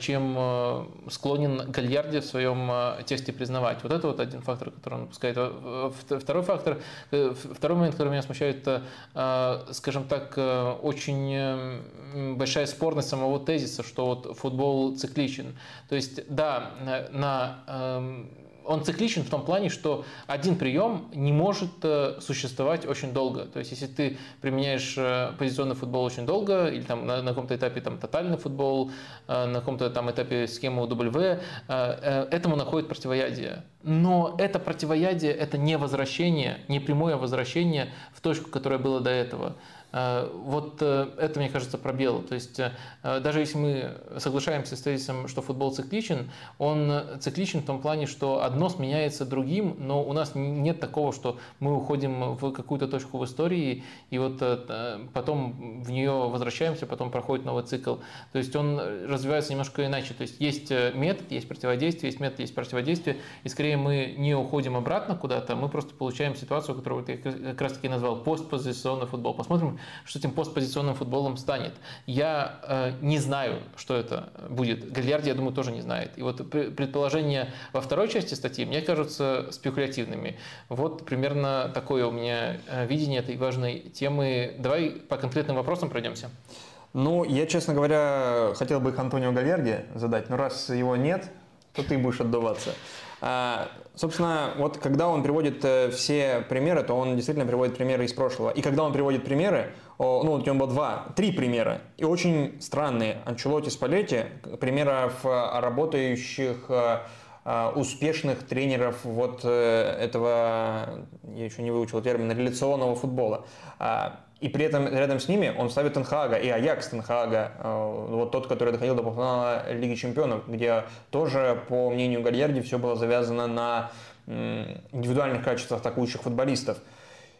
чем склонен Гальярди в своем тексте признавать. Вот это вот один фактор, который он пускает Второй фактор, э, второй момент, который меня смущает, это, э, скажем так, э, очень большая спорность самого тезиса, что вот футбол цикличен. То есть, да, на эм, он цикличен в том плане, что один прием не может существовать очень долго. То есть, если ты применяешь позиционный футбол очень долго, или там на, на каком-то этапе там, тотальный футбол, на каком-то там этапе схему W, этому находит противоядие. но это противоядие, это не возвращение, не прямое возвращение в точку, которая была до этого. Э, вот э, это, мне кажется, пробел. То есть э, даже если мы соглашаемся с тезисом, что футбол цикличен, он цикличен в том плане, что одно сменяется другим, но у нас нет такого, что мы уходим в какую-то точку в истории, и вот потом в нее возвращаемся, потом проходит новый цикл. То есть он развивается немножко иначе. То есть есть метод, есть противодействие, есть метод, есть противодействие, и скорее мы не уходим обратно куда-то, мы просто получаем ситуацию, которую я как раз таки назвал постпозиционный футбол. Посмотрим, что этим постпозиционным футболом станет. Я э, не знаю, что это будет. Гальярди, я думаю, тоже не знает. И вот предположения во второй части статьи мне кажутся спекулятивными. Вот примерно такое у меня э, видение этой важной темы. Давай по конкретным вопросам пройдемся. Ну, я, честно говоря, хотел бы их Антонио Гальярди задать, но раз его нет, то ты будешь отдуваться. А, собственно, вот когда он приводит э, все примеры, то он действительно приводит примеры из прошлого. И когда он приводит примеры, ну, у него было два, три примера, и очень странные. Анчелоти, Спалетти, примеров э, работающих э, успешных тренеров вот этого, я еще не выучил термин, реляционного футбола. И при этом рядом с ними он ставит Тенхага и Аякс Тенхага, э, вот тот, который доходил до полуфинала Лиги Чемпионов, где тоже, по мнению Гальярди, все было завязано на индивидуальных качествах атакующих футболистов.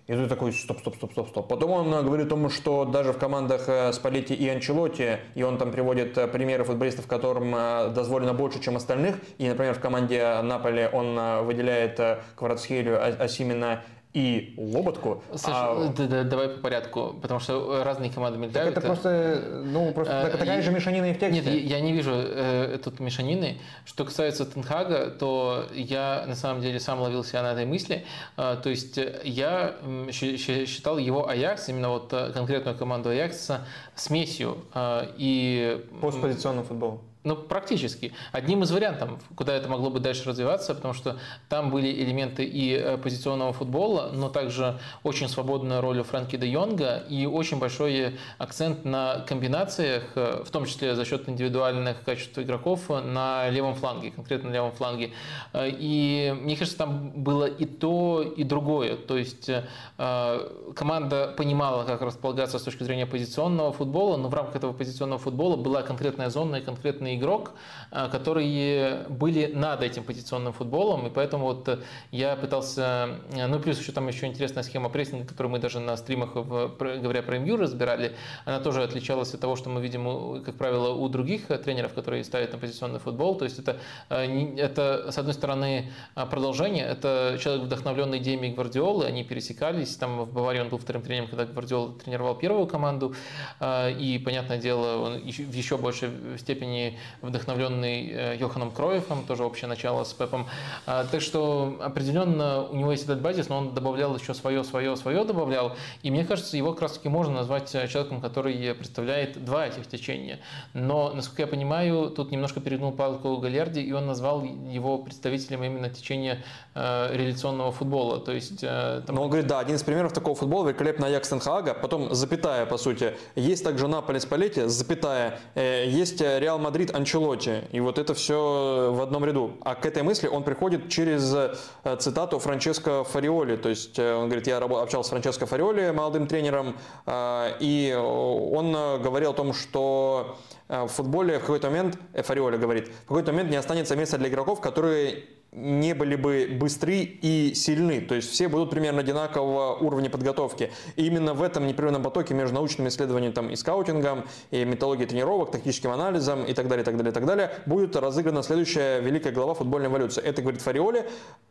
И тут такой, стоп, стоп, стоп, стоп, стоп. Потом он говорит о том, что даже в командах э, Спалетти и Анчелотти, и он там приводит э, примеры футболистов, которым дозволено больше, чем остальных. И, например, в команде Наполи он выделяет Кварацхелию, Асимина и Лоботку. Саша, а... да, да, давай по порядку, потому что разные команды мелькают. Так это просто, ну, просто а, такая и, же мешанина и в тексте. Нет, я не вижу э, тут мешанины. Что касается Тенхага, то я на самом деле сам ловил себя на этой мысли. Э, то есть я считал его Аякс, именно вот э, конкретную команду Аякса, смесью. Э, и... Постпозиционным футболом. Ну, практически. Одним из вариантов, куда это могло бы дальше развиваться, потому что там были элементы и э, позиционного футбола, но также очень свободная роль у Франки де Йонга и очень большой акцент на комбинациях, э, в том числе за счет индивидуальных качеств игроков на левом фланге, конкретно на левом фланге. Э, и мне кажется, там было и то, и другое. То есть команда понимала, как располагаться с точки зрения позиционного футбола, но в рамках этого позиционного футбола была конкретная зона и конкретные игрок, э, которые были над этим позиционным футболом, и поэтому вот э, я пытался, э, ну плюс еще там еще интересная схема прессинга, которую мы даже на стримах, в, говоря про МЮ, разбирали, она тоже отличалась от того, что мы видим, как правило, у других тренеров, которые ставят на позиционный футбол, то есть это, это с одной стороны продолжение, это человек, вдохновленный идеями Гвардиолы, они пересекались, там в Баварии он был вторым тренером, когда Гвардиола тренировал первую команду, и, понятное дело, он в еще большей степени вдохновленный э, Йоханом Кроевым, тоже общее начало с Пепом. А, так что определенно у него есть этот базис, но он добавлял еще свое, свое, свое добавлял. И мне кажется, его как раз таки можно назвать э, человеком, который представляет два этих течения. Но, насколько я понимаю, тут немножко перегнул палку Гальярди, и он назвал его представителем именно течения э, реляционного футбола. То есть, э, там... Но он говорит, да, один из примеров такого футбола великолепно Аякс Тен Хага, потом запятая, по сути. Есть также Наполи Спаллетти, запятая. Э, есть Реал Мадрид Анчелотти. И вот это все в одном ряду. А к этой мысли он приходит через э, цитату Франческо Фариоли. То есть э, он говорит, я общался с Франческо Фариоли, молодым тренером, э, и он говорил о том, что в футболе в какой-то момент, Фариоли говорит, в какой-то момент не останется места для игроков, которые не были бы быстры и сильны. То есть все будут примерно одинакового уровня подготовки. И именно в этом непрерывном потоке между научным исследованием там, и скаутингом, и методологией тренировок, тактическим анализом и так далее, и так далее, и так далее, будет разыграна следующая великая глава футбольной эволюции. Это говорит Фариоли,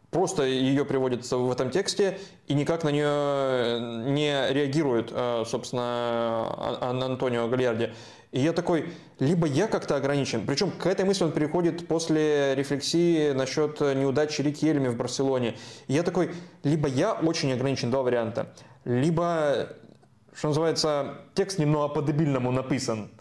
просто ее приводится в этом тексте и никак на нее не реагирует, э, собственно, Антонио Гальярди. И я такой, либо я как-то ограничен, причем к этой мысли он переходит после рефлексии насчет неудачи Рикельми в Барселоне. И я такой, либо я очень ограничен, два варианта, либо, что называется, текст немного по-дебильному написан.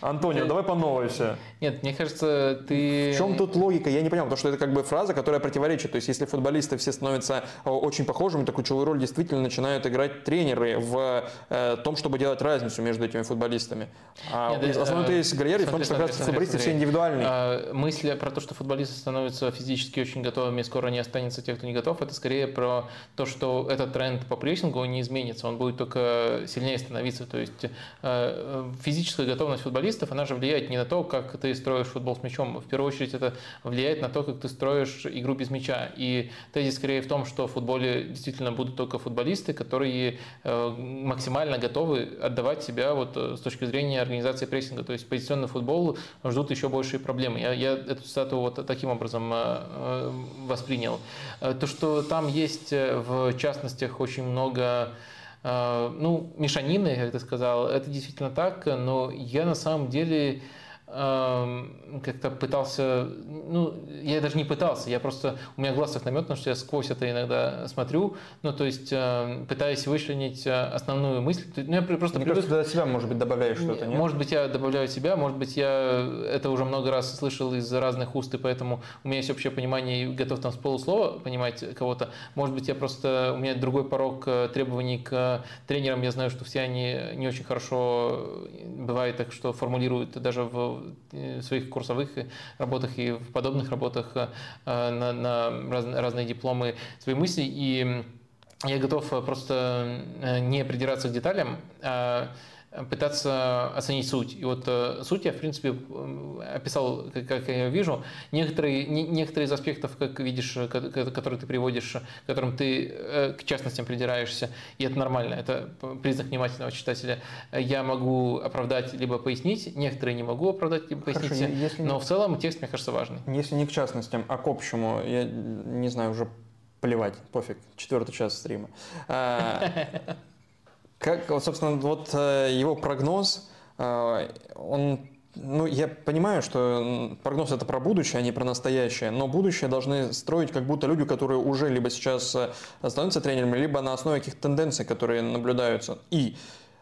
Антонио, давай по новой все. Нет, мне кажется, ты... В чем тут логика? Я не понимаю, потому что это как бы фраза, которая противоречит. То есть, если футболисты все становятся э, очень похожими, то ключевую роль действительно начинают играть тренеры в э, том, чтобы делать разницу между этими футболистами. А Нет, основной э, тезис Гальери в том, что как раз футболисты все индивидуальные. А, мысль про то, что футболисты становятся физически очень готовыми, скоро не останется тех, кто не готов, это скорее про то, что этот тренд по прессингу не изменится, он будет только сильнее становиться. То есть э, физическая готовность футболистов, она же влияет не на то, как ты строишь футбол с мячом, в первую очередь это влияет на то, как ты строишь игру без мяча. И тезис скорее в том, что в футболе действительно будут только футболисты, которые э, максимально готовы отдавать себя вот э, с точки зрения организации прессинга. То есть позиционный футбол ждут еще большие проблемы. Я, я эту цитату вот таким образом воспринял. То, что там есть в частностях очень много ну, мешанины, как ты сказал, это действительно так, но я на самом деле как-то пытался, ну, я даже не пытался, я просто, у меня глаз так наметан, что я сквозь это иногда смотрю, ну, то есть пытаясь вычленить э, основную мысль. Ну, я просто Мне привык... кажется, ты себя, может быть, добавляешь что-то, нет? Может быть, я добавляю себя, может быть, я это уже много раз слышал из разных уст, и поэтому у меня есть общее понимание и готов там с полуслова понимать кого-то. Может быть, я просто, у меня другой порог э, требований к тренерам, я знаю, что все они не очень хорошо, э, бывает так, что формулируют даже в в своих курсовых работах и в подобных работах э, на, на разные, разные дипломы свои мысли. И я готов просто э, не придираться к деталям, а пытаться оценить суть. И вот э, суть я, в принципе, описал, как я вижу. Некоторые, некоторые из аспектов, как видишь, которые ты приводишь, к которым ты э, к частностям придираешься, и это нормально, это признак внимательного читателя, я могу оправдать либо пояснить, некоторые не могу оправдать либо пояснить, Хорошо, если но в целом текст, мне кажется, важный. Если не к частностям, а к общему, я не знаю, уже плевать, пофиг, четвертый час стрима. Как, собственно, вот э, его прогноз, э, он ну, я понимаю, что прогноз это про будущее, а не про настоящее, но будущее должны строить как будто люди, которые уже либо сейчас э, становятся тренерами, либо на основе каких-то тенденций, которые наблюдаются. И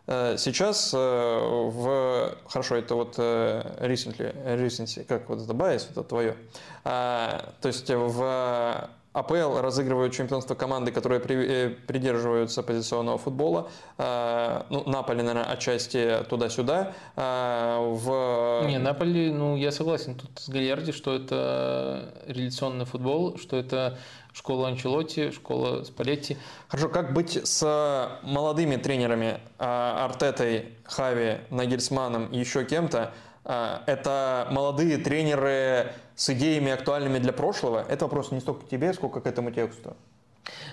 сейчас в... Хорошо, это вот recently, recency, как вот это bias, это твое. А, то есть в АПЛ разыгрывают чемпионство команды, которые при, э, придерживаются позиционного футбола. Э, ну, Наполи, наверное, отчасти туда-сюда. Э, в... Не, Наполи, ну, я согласен тут с Гальярди, что это реляционный футбол, что это школа Анчелотти, школа Спалетти. Хорошо, как быть с молодыми тренерами Артетой, Хави, Нагельсманом и еще кем-то? Это молодые тренеры с идеями актуальными для прошлого, это вопрос не столько к тебе, сколько к этому тексту.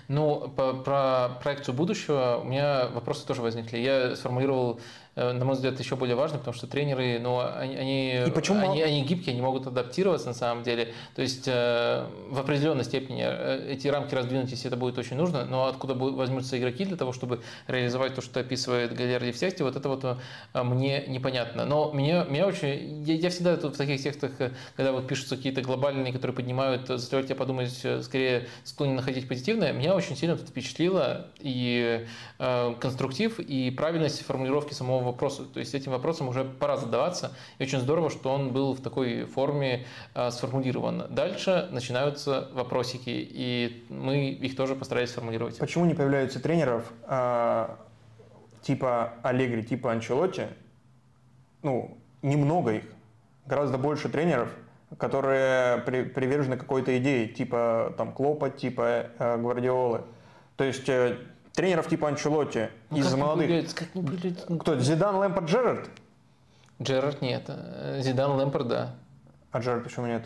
Ну, по, про проекцию будущего у меня вопросы тоже возникли. Я сформулировал на мой взгляд, еще более важно, потому что тренеры, ну, они, они, И почему? они, они гибкие, они могут адаптироваться на самом деле. То есть э, в определенной степени э, эти рамки раздвинуть, если это будет очень нужно, но откуда возьмутся игроки для того, чтобы реализовать то, что описывает Галерди в тексте, вот это вот мне непонятно. Но меня, меня очень... Я, я всегда в таких текстах, когда вот пишутся какие-то глобальные, которые поднимают, заставляют тебя подумать, скорее склонен находить позитивное, меня очень сильно это впечатлило и э, конструктив, и правильность формулировки самого вопросу. То есть этим вопросом уже пора задаваться. И очень здорово, что он был в такой форме э, сформулирован. Дальше начинаются вопросики, и мы их тоже постарались сформулировать. Почему не появляются тренеров э, типа Аллегри, типа Анчелотти? Ну, немного их. Гораздо больше тренеров, которые при, привержены какой-то идее, типа там Клопа, типа э, Гвардиолы. То есть э, тренеров типа Анчелотти ну, из молодых. Выглядит, как не? Кто? Зидан, Лэмпорт, Джерард? Джерард нет. Зидан, Лэмпорт, да. А Джерард почему нет?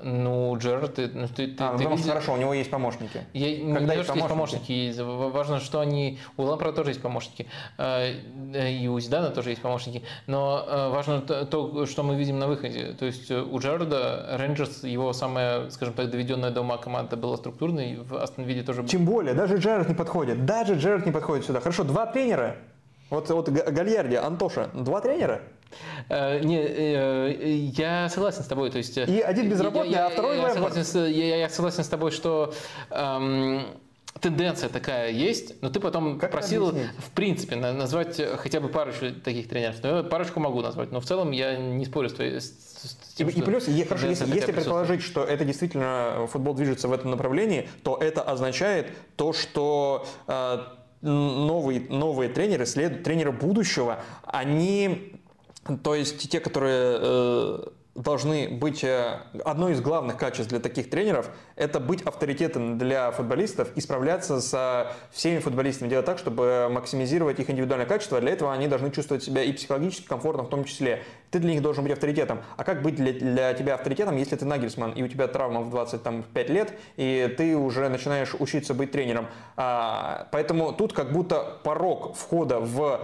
Ну, Джерард, ты, ну, ты, а, ты, ты видел... хорошо, у него есть помощники. Я, Когда есть помощники? есть помощники, важно, что они... У Лампра тоже есть помощники, э, и у Зидана тоже есть помощники, но э, важно то, что мы видим на выходе. То есть э, у Джерарда Рейнджерс, его самая, скажем так, доведенная до ума команда была структурной, в Астон Вилле тоже... Тем более, даже Джерард не подходит, даже Джерард не подходит сюда. Хорошо, два тренера, вот, вот Гальярди, Антоша, два тренера – Э, не, э, я согласен с тобой. То есть, и один безработный, я, а второй я, я, согласен с, я, я согласен с тобой, что эм, тенденция такая есть, но ты потом Как просил, в принципе, на- назвать хотя бы парочку таких тренеров. Ну, я парочку могу назвать, но в целом я не спорю с, твоей- с- с- И, тем, и что плюс, е- хорошо, если, если предположить, что это действительно футбол движется в этом направлении, то это означает то, что э, новые, новые тренеры, след, тренеры будущего, они, то есть те, которые э, должны быть, э, одно из главных качеств для таких тренеров, это быть авторитетом для футболистов и справляться со всеми футболистами, делать так, чтобы максимизировать их индивидуальное качество. Для этого они должны чувствовать себя и психологически комфортно в том числе. Ты для них должен быть авторитетом. А как быть для, для тебя авторитетом, если ты Нагельсман, и у тебя травма в 25 лет, и ты уже начинаешь учиться быть тренером? А, поэтому тут как будто порог входа в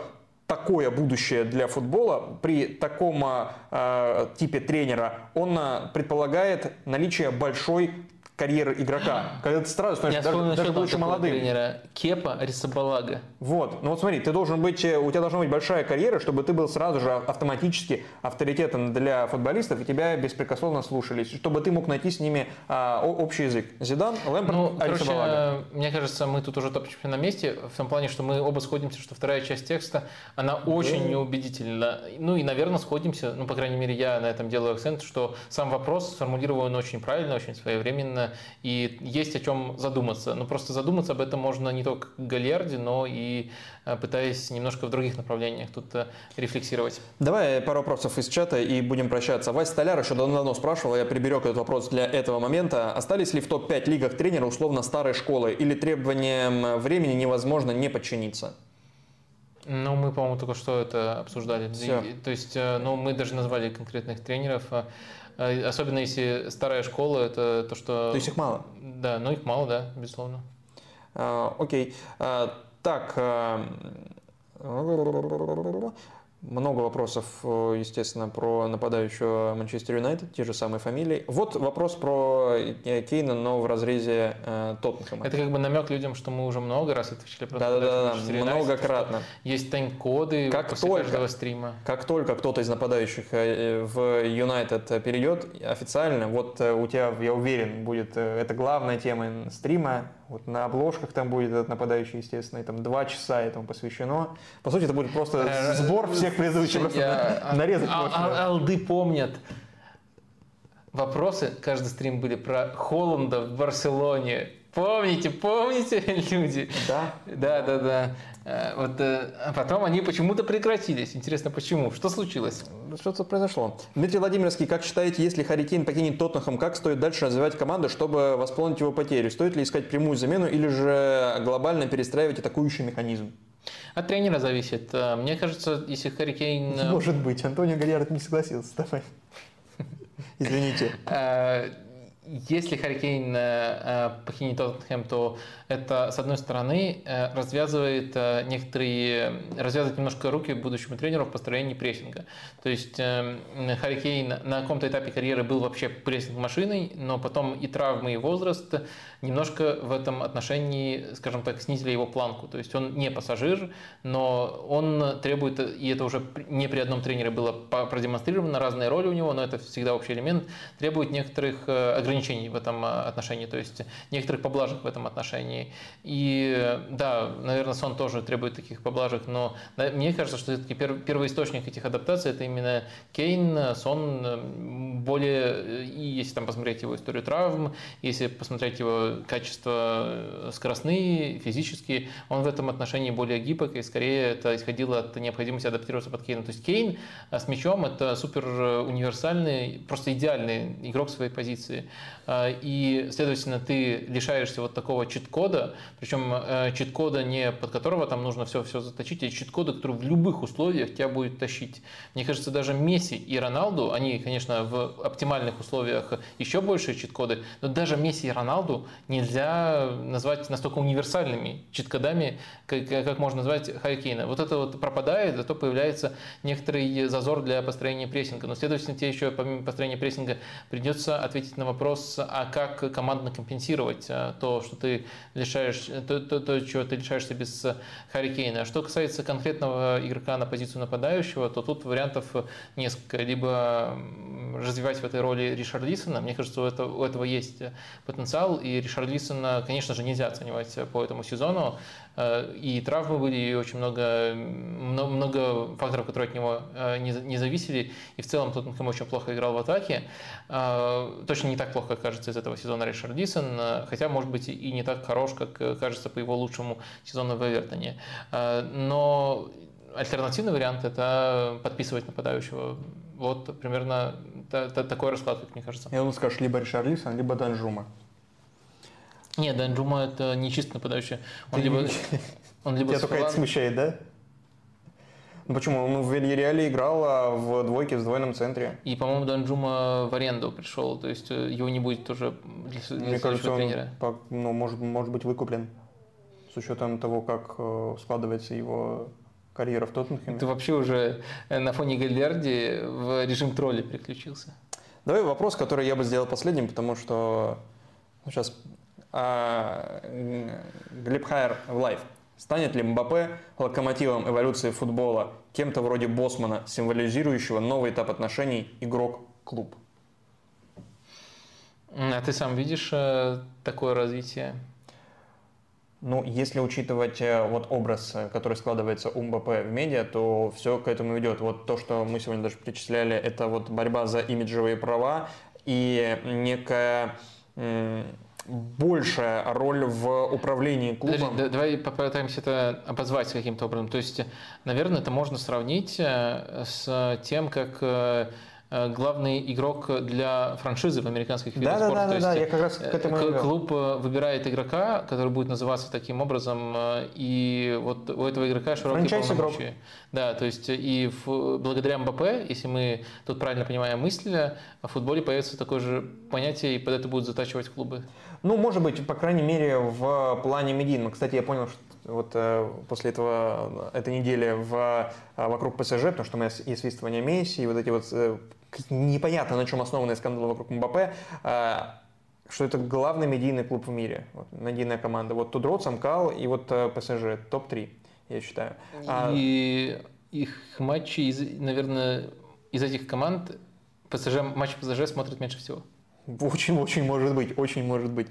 такое будущее для футбола. При таком э, типе тренера, он э, предполагает наличие большой карьеры игрока. Когда ты сразу Я становишься даже, вспомнил даже одного будучи молодым. тренера. Кепа Рисабалага. Вот, ну вот смотри, ты должен быть, э, у тебя должна быть большая карьера, чтобы ты был сразу же автоматически авторитетом для футболистов, и тебя беспрекословно слушались, чтобы ты мог найти с ними а, общий язык. Зидан, Лэмпорт, Ну, Балага. короче, мне кажется, мы тут уже топчемся на месте, в том плане, что мы оба сходимся, что вторая часть текста, она очень неубедительна. Ну и, наверное, сходимся, ну, по крайней мере, я на этом делаю акцент, что сам вопрос сформулирован очень правильно, очень своевременно, и есть о чем задуматься. Ну, просто задуматься об этом можно не только к Галиарде, но и э, пытаясь немножко в других направлениях тут э, рефлексировать. Давай пару вопросов из чата и будем прощаться. Вася Столяр еще давно спрашивал, я приберег этот вопрос для этого момента. Остались ли в топ-5 лигах тренеры условно старой школы или требованиям времени невозможно не подчиниться? Ну, мы, по-моему, только что это обсуждали. Всё. И- То есть, э, ну, мы даже назвали конкретных тренеров. Э, Особенно если старая школа, это то, что... То есть их мало? Да, ну их мало, да, безусловно. А, Окей. А, Так. Много вопросов, э, естественно, про нападающего Манчестер Юнайтед, те же самые фамилии. Вот вопрос про э, Кейна, но в разрезе э, Тоттенхэма. Это как бы намек людям, что мы уже много раз отвечали про Да-да-да, Манчестер Юнайтед, многократно. Есть тайм-коды Как после только- каждого стрима. Как только кто-то из нападающих э, в Юнайтед перейдет официально, вот у тебя, я уверен, будет это главная тема стрима. Вот на обложках там будет этот нападающий, естественно, и там два часа этому посвящено. По сути, это будет просто Э, сбор всех предыдущих, просто нарезать а- Алды помнят. Вопросы, каждый стрим были про Холланда в Барселоне. Помните, помните, люди? Да. Да, да, да. Э, Вот, э, а потом они почему-то прекратились. Интересно, почему? Что случилось? Что-то произошло. Дмитрий Владимирский, как считаете, если Харри Кейн покинет Тоттенхэм, как стоит дальше развивать команду, чтобы восполнить его потерю? Стоит ли искать прямую замену или же глобально перестраивать атакующий механизм? От тренера зависит. Э, Мне кажется, если Харри Кейн... э, Может быть, Антонио Гальярд не согласился с тобой. Извините. Если Харри Кейн э, э, покинет Тоттенхэм, то это, с одной стороны, э, развязывает э, некоторые, развязывает немножко руки будущему тренеру в построении прессинга. То есть э, Харри Кейн на каком-то этапе карьеры был вообще прессинг-машиной, но потом и травмы, и возраст немножко в этом отношении, скажем так, снизили его планку. То есть он не пассажир, но он требует, и это уже не при одном тренере было продемонстрировано, разные роли у него, но это всегда общий элемент, требует некоторых э, ограничений в этом э, отношении, то есть некоторых поблажек в этом отношении. И э, да, наверное, сон тоже требует таких поблажек, но мне кажется, что все-таки первоисточник этих адаптаций это именно Кейн, сон более, и если там посмотреть его историю травм, если посмотреть его качества э, скоростные, физические, он в этом отношении более гибок, и скорее это исходило от необходимости адаптироваться под Кейна. То есть Кейн э, с мячом это супер э, универсальный, просто идеальный игрок своей позиции. И, следовательно, ты лишаешься вот такого чит-кода, причем чит-кода не под которого там нужно все-все заточить, а чит-кода, который в любых условиях тебя будет тащить. Мне кажется, даже Месси и Роналду, они, конечно, в оптимальных условиях еще больше чит-коды, но даже Месси и Роналду нельзя назвать настолько универсальными чит-кодами, как, как можно назвать Харри Кейна. Вот это вот пропадает, зато появляется некоторый зазор для построения прессинга. Но, следовательно, тебе еще помимо построения прессинга придется ответить на вопрос, а как командно компенсировать то, что ты лишаешь, то, то, то чего ты лишаешься без Харри Кейна. Что касается конкретного игрока на позицию нападающего, то тут вариантов несколько. Либо развивать в этой роли Ришарлисона, мне кажется, у этого, у этого есть потенциал, и Ришарлисона, конечно же, нельзя оценивать по этому сезону. Э, и травмы были, и очень много, много факторов, которые от него э, не зависели. И в целом Тоттенхэм очень плохо играл в атаке. Э, точно не так плохо, кажется, из этого сезона Ришард Дисон, хотя, может быть, и не так хорош, как кажется по его лучшему сезону в Эвертоне. Но альтернативный вариант – это подписывать нападающего. Вот примерно такой расклад, как мне кажется. Я думаю, скажешь, либо Ришарлисон, либо Данжума. Нет, Данджума это не чисто нападающий. Он Ты либо, он либо Тебя только это смущает, да? Ну почему? Он в Вильяреале играл а в двойке в сдвоенном центре. И, по-моему, Данджума в аренду пришел, то есть э, его не будет тоже для, для Мне кажется, он, тренера. ну, может, может быть выкуплен с учетом того, как э, складывается его карьера в Тоттенхэме. Ты вообще уже э, на фоне Гальярди в режим тролля переключился. Давай вопрос, который я бы сделал последним, потому что сейчас а, Глеб Хайер в лайв. Станет ли Мбаппе локомотивом эволюции футбола, кем-то вроде Босмана, символизирующего новый этап отношений игрок-клуб? А ты сам видишь э, такое развитие? Ну, если учитывать э, вот образ, э, который складывается у Мбаппе в медиа, то все к этому ведет. Вот то, что мы сегодня даже перечисляли, это вот борьба за имиджевые права и некая большая роль в управлении клубом. Подожди, давай попытаемся это обозвать каким-то образом. То есть, наверное, это можно сравнить э, с тем, как э, Э, главный игрок для франшизы в американских видах да, спорта. Да, да, да, я как раз к этому э, Клуб выбирает игрока, который будет называться таким образом, и вот у этого игрока широкие Франчайз полномочия. Игрок. Да, то есть и в, благодаря МБП, если мы тут правильно понимаем мысль, в футболе появится такое же понятие, и под это будут затачивать клубы. Ну, может быть, по крайней мере, в плане медийном. Кстати, я понял, что вот э, после этого, этой недели в, э, вокруг ПСЖ, потому что у меня есть свистывание Месси, и вот эти вот э, непонятно на чем основанные скандалы вокруг Мбаппе, что это главный медийный клуб в мире, вот, медийная команда. Вот Тудрот, Самкал и вот ПСЖ, топ-3, я считаю. А и их матчи, из, наверное, из этих команд ПСЖ, матч ПСЖ смотрят меньше всего. Очень-очень может быть, очень может быть.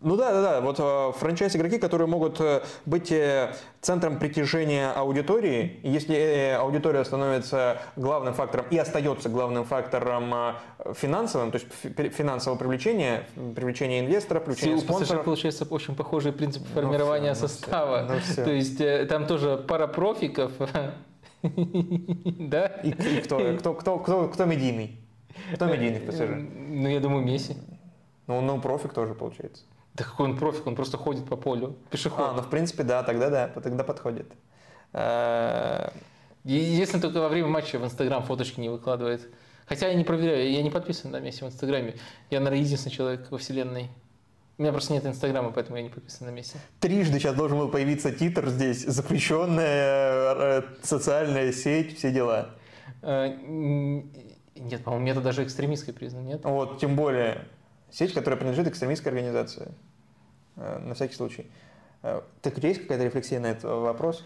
Ну да, да, да. Вот э, франчайз-игроки, которые могут э, быть э, центром притяжения аудитории, если э, аудитория становится главным фактором и остается главным фактором э, финансовым, то есть финансового привлечения, привлечения инвестора, привлечения Все, спонсоров. получается очень похожий принцип ну формирования ну, все, состава. Ну все. То есть э, там тоже пара профиков, да? И кто, кто, кто, кто, кто медийный? Кто медийный в ПСЖ? Ну, я думаю, Месси. Ну, ну, профик тоже получается. Да какой он профик, он просто ходит по полю, пешеход. А, ну в принципе, да, тогда да, тогда подходит. Э, если только во время матча в Инстаграм фоточки не выкладывает. Хотя я не проверяю, я не подписан на Месси в Инстаграме. Я, наверное, единственный человек во вселенной. У меня просто нет Инстаграма, поэтому я не подписан на Месси. Трижды сейчас должен был появиться титр здесь. Запрещенная э, социальная сеть, все дела. Нет, по-моему, это даже экстремистской признано, нет? Вот, тем более. Сеть, которая принадлежит экстремистской организации. Э, на всякий случай. Э, так у тебя есть какая-то рефлексия на этот вопрос?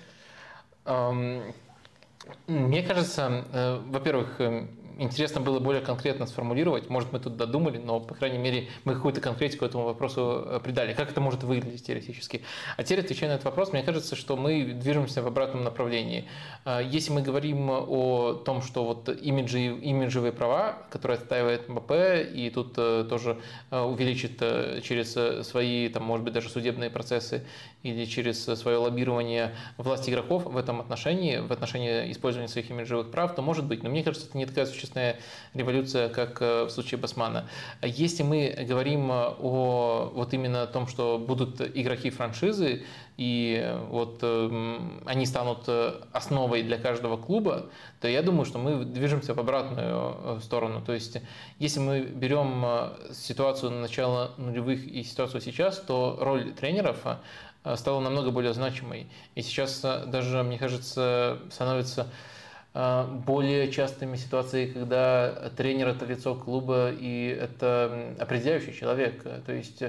Мне кажется, э, во-первых, эм, интересно было более конкретно сформулировать. Может, мы тут додумали, но, по крайней мере, мы какую-то конкретику этому вопросу э, придали. Как это может выглядеть теоретически? А теперь, отвечая на этот вопрос, мне кажется, что мы движемся в обратном направлении. А, если мы говорим о том, что вот имиджи, имиджевые права, которые отстаивает МБП, и тут э, тоже э, увеличит через свои, там, может быть, даже судебные процессы или через свое лоббирование власть игроков в этом отношении, в отношении использования своих имиджевых прав, то может быть. Но мне кажется, это не такая существенная революция, как э, в случае Басмана. Если мы говорим о вот именно том, что будут игроки франшизы, и вот э, они станут основой для каждого клуба, то я думаю, что мы движемся в обратную э, сторону. То есть, если мы берем ситуацию начала нулевых и ситуацию сейчас, то роль тренеров стала намного более значимой. И сейчас даже, мне кажется, становится более частыми ситуациями, когда тренер это лицо клуба и это определяющий человек. То есть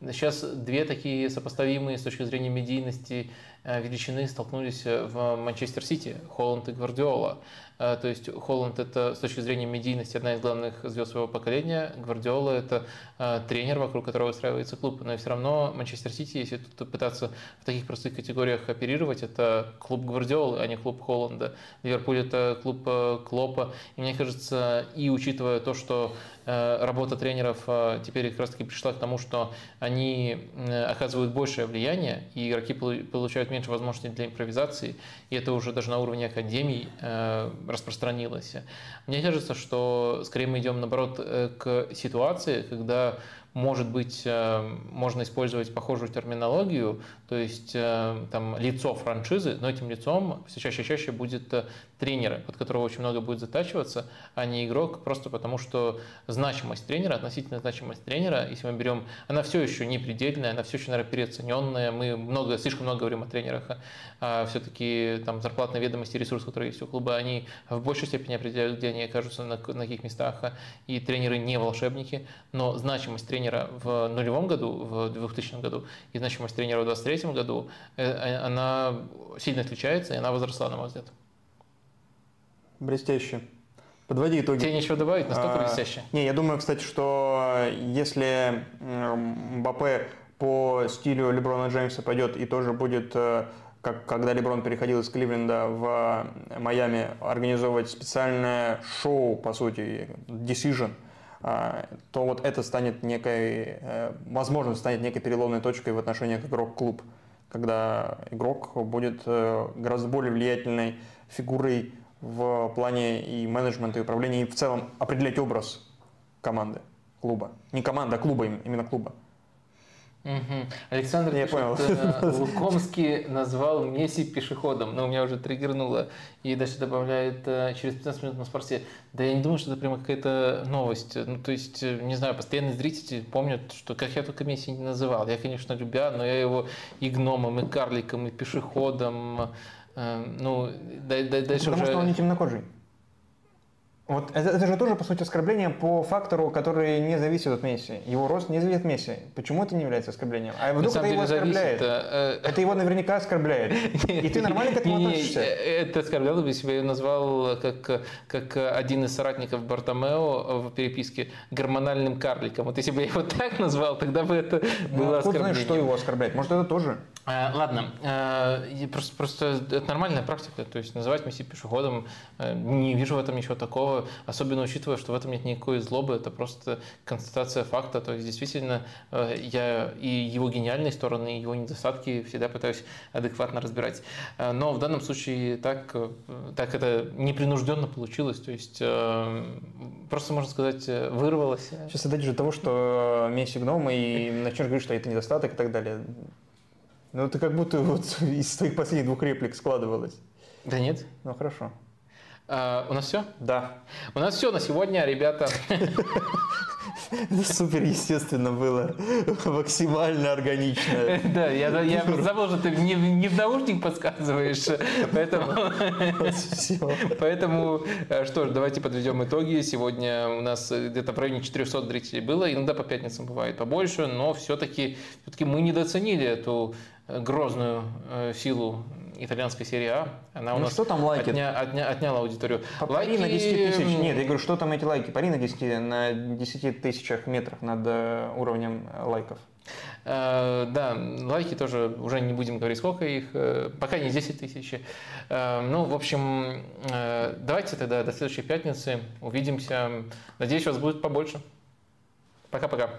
сейчас две такие сопоставимые с точки зрения медийности величины столкнулись в Манчестер Сити, Холланд и Гвардиола. А, то есть Холланд это с точки зрения медийности одна из главных звезд своего поколения. Гвардиола это а, тренер, вокруг которого выстраивается клуб. Но и все равно Манчестер Сити, если тут пытаться в таких простых категориях оперировать, это клуб Гвардиолы, а не клуб Холланда. Ливерпуль это клуб э, Клопа. И мне кажется, и учитывая то, что э, работа тренеров э, теперь как раз таки пришла к тому, что они оказывают большее влияние, и игроки получают меньше возможностей для импровизации, и это уже даже на уровне академий распространилось. Мне кажется, что скорее мы идем, наоборот, э, к ситуации, когда может быть, э, можно использовать похожую терминологию, то есть э, там лицо франшизы, но этим лицом все чаще и чаще будет э, тренер, под которого очень много будет затачиваться, а не игрок, просто потому что значимость тренера, относительная значимость тренера, если мы берем, она все еще не предельная, она все еще, наверное, переоцененная, мы много, слишком много говорим о тренерах, а все-таки там зарплатные ведомости, ресурсы, которые есть у клуба, они в большей степени определяют, где они окажутся, на, на каких местах, и тренеры не волшебники, но значимость тренера тренера в нулевом году, в 2000 году, и значимость тренера в 2023 году, э, э, она сильно отличается, и она возросла, на мой взгляд. Блестяще. Подводи итоги. Тебе нечего добавить, настолько а, блестяще. Не, я думаю, кстати, что если Мбаппе по стилю Леброна Джеймса пойдет и тоже будет, э, как когда Леброн переходил из Кливленда в Майами, организовывать специальное шоу, по сути, Decision – то вот это станет некой, э, возможно, станет некой переломной точкой в отношениях игрок-клуб, когда игрок будет э, гораздо более влиятельной фигурой в плане и менеджмента, и управления, и в целом определять образ команды, клуба. Не команда, а клуба, именно клуба. Угу. Александр я пишет, понял. Э, Лукомский назвал Месси пешеходом, но у меня уже триггернуло. И дальше добавляет э, через 15 минут на спорте. Да я не думаю, что это прямо какая-то новость. Ну, то есть, э, не знаю, постоянные зрители помнят, что как я только Месси не называл. Я, конечно, любя, но я его и гномом, и карликом, и пешеходом. Ну, дальше Потому уже... что он не темнокожий. Вот это, это же тоже, по сути, оскорбление по фактору, который не зависит от Месси. Его рост не зависит от Месси. Почему это не является оскорблением? А вдруг это его оскорбляет? Зависит, э, это его наверняка оскорбляет. И ты нормально к этому относишься? Это оскорбляло бы, если бы я назвал, как, как один из соратников Бартомео в переписке, гормональным карликом. Вот если бы я его так назвал, тогда бы это ну, было оскорбление. знаешь, что его оскорбляет? Может, это тоже? Э, ладно, э, просто, просто это нормальная практика, то есть называть Месси пешеходом, не вижу в этом ничего такого особенно учитывая, что в этом нет никакой злобы, это просто констатация факта. То есть действительно э, я и его гениальные стороны, и его недостатки всегда пытаюсь адекватно разбирать. Э, но в данном случае так, э, так это непринужденно получилось, то есть просто, можно сказать, вырвалось. Сейчас это же того, что Месси гном, и начнешь говорить, что это недостаток и так далее. Ну, это как будто вот из твоих последних двух реплик складывалось. Да нет. Ну, хорошо. А, у нас все? Да. У нас все на сегодня, ребята. Супер естественно было, максимально органично. Да, я, я забыл, что ты не, не в наушник подсказываешь, поэтому, поэтому э, что ж, давайте подведем итоги. Сегодня у нас где-то в районе 400 зрителей было, иногда по пятницам бывает побольше, но все-таки все мы недооценили эту грозную э, силу итальянской серии А. Она у ну, нас что там лайки? Отня, отня, отняла аудиторию. Пари лайки... на 10 тысяч. Нет, я говорю, что там эти лайки? Пари на 10, на 10 тысячах метрах над э, уровнем э, лайков. Uh, да, лайки тоже уже не будем говорить, сколько их, пока не 10 тысяч. Uh, ну, в общем, uh, давайте тогда до следующей пятницы увидимся. Надеюсь, вас будет побольше. Пока-пока.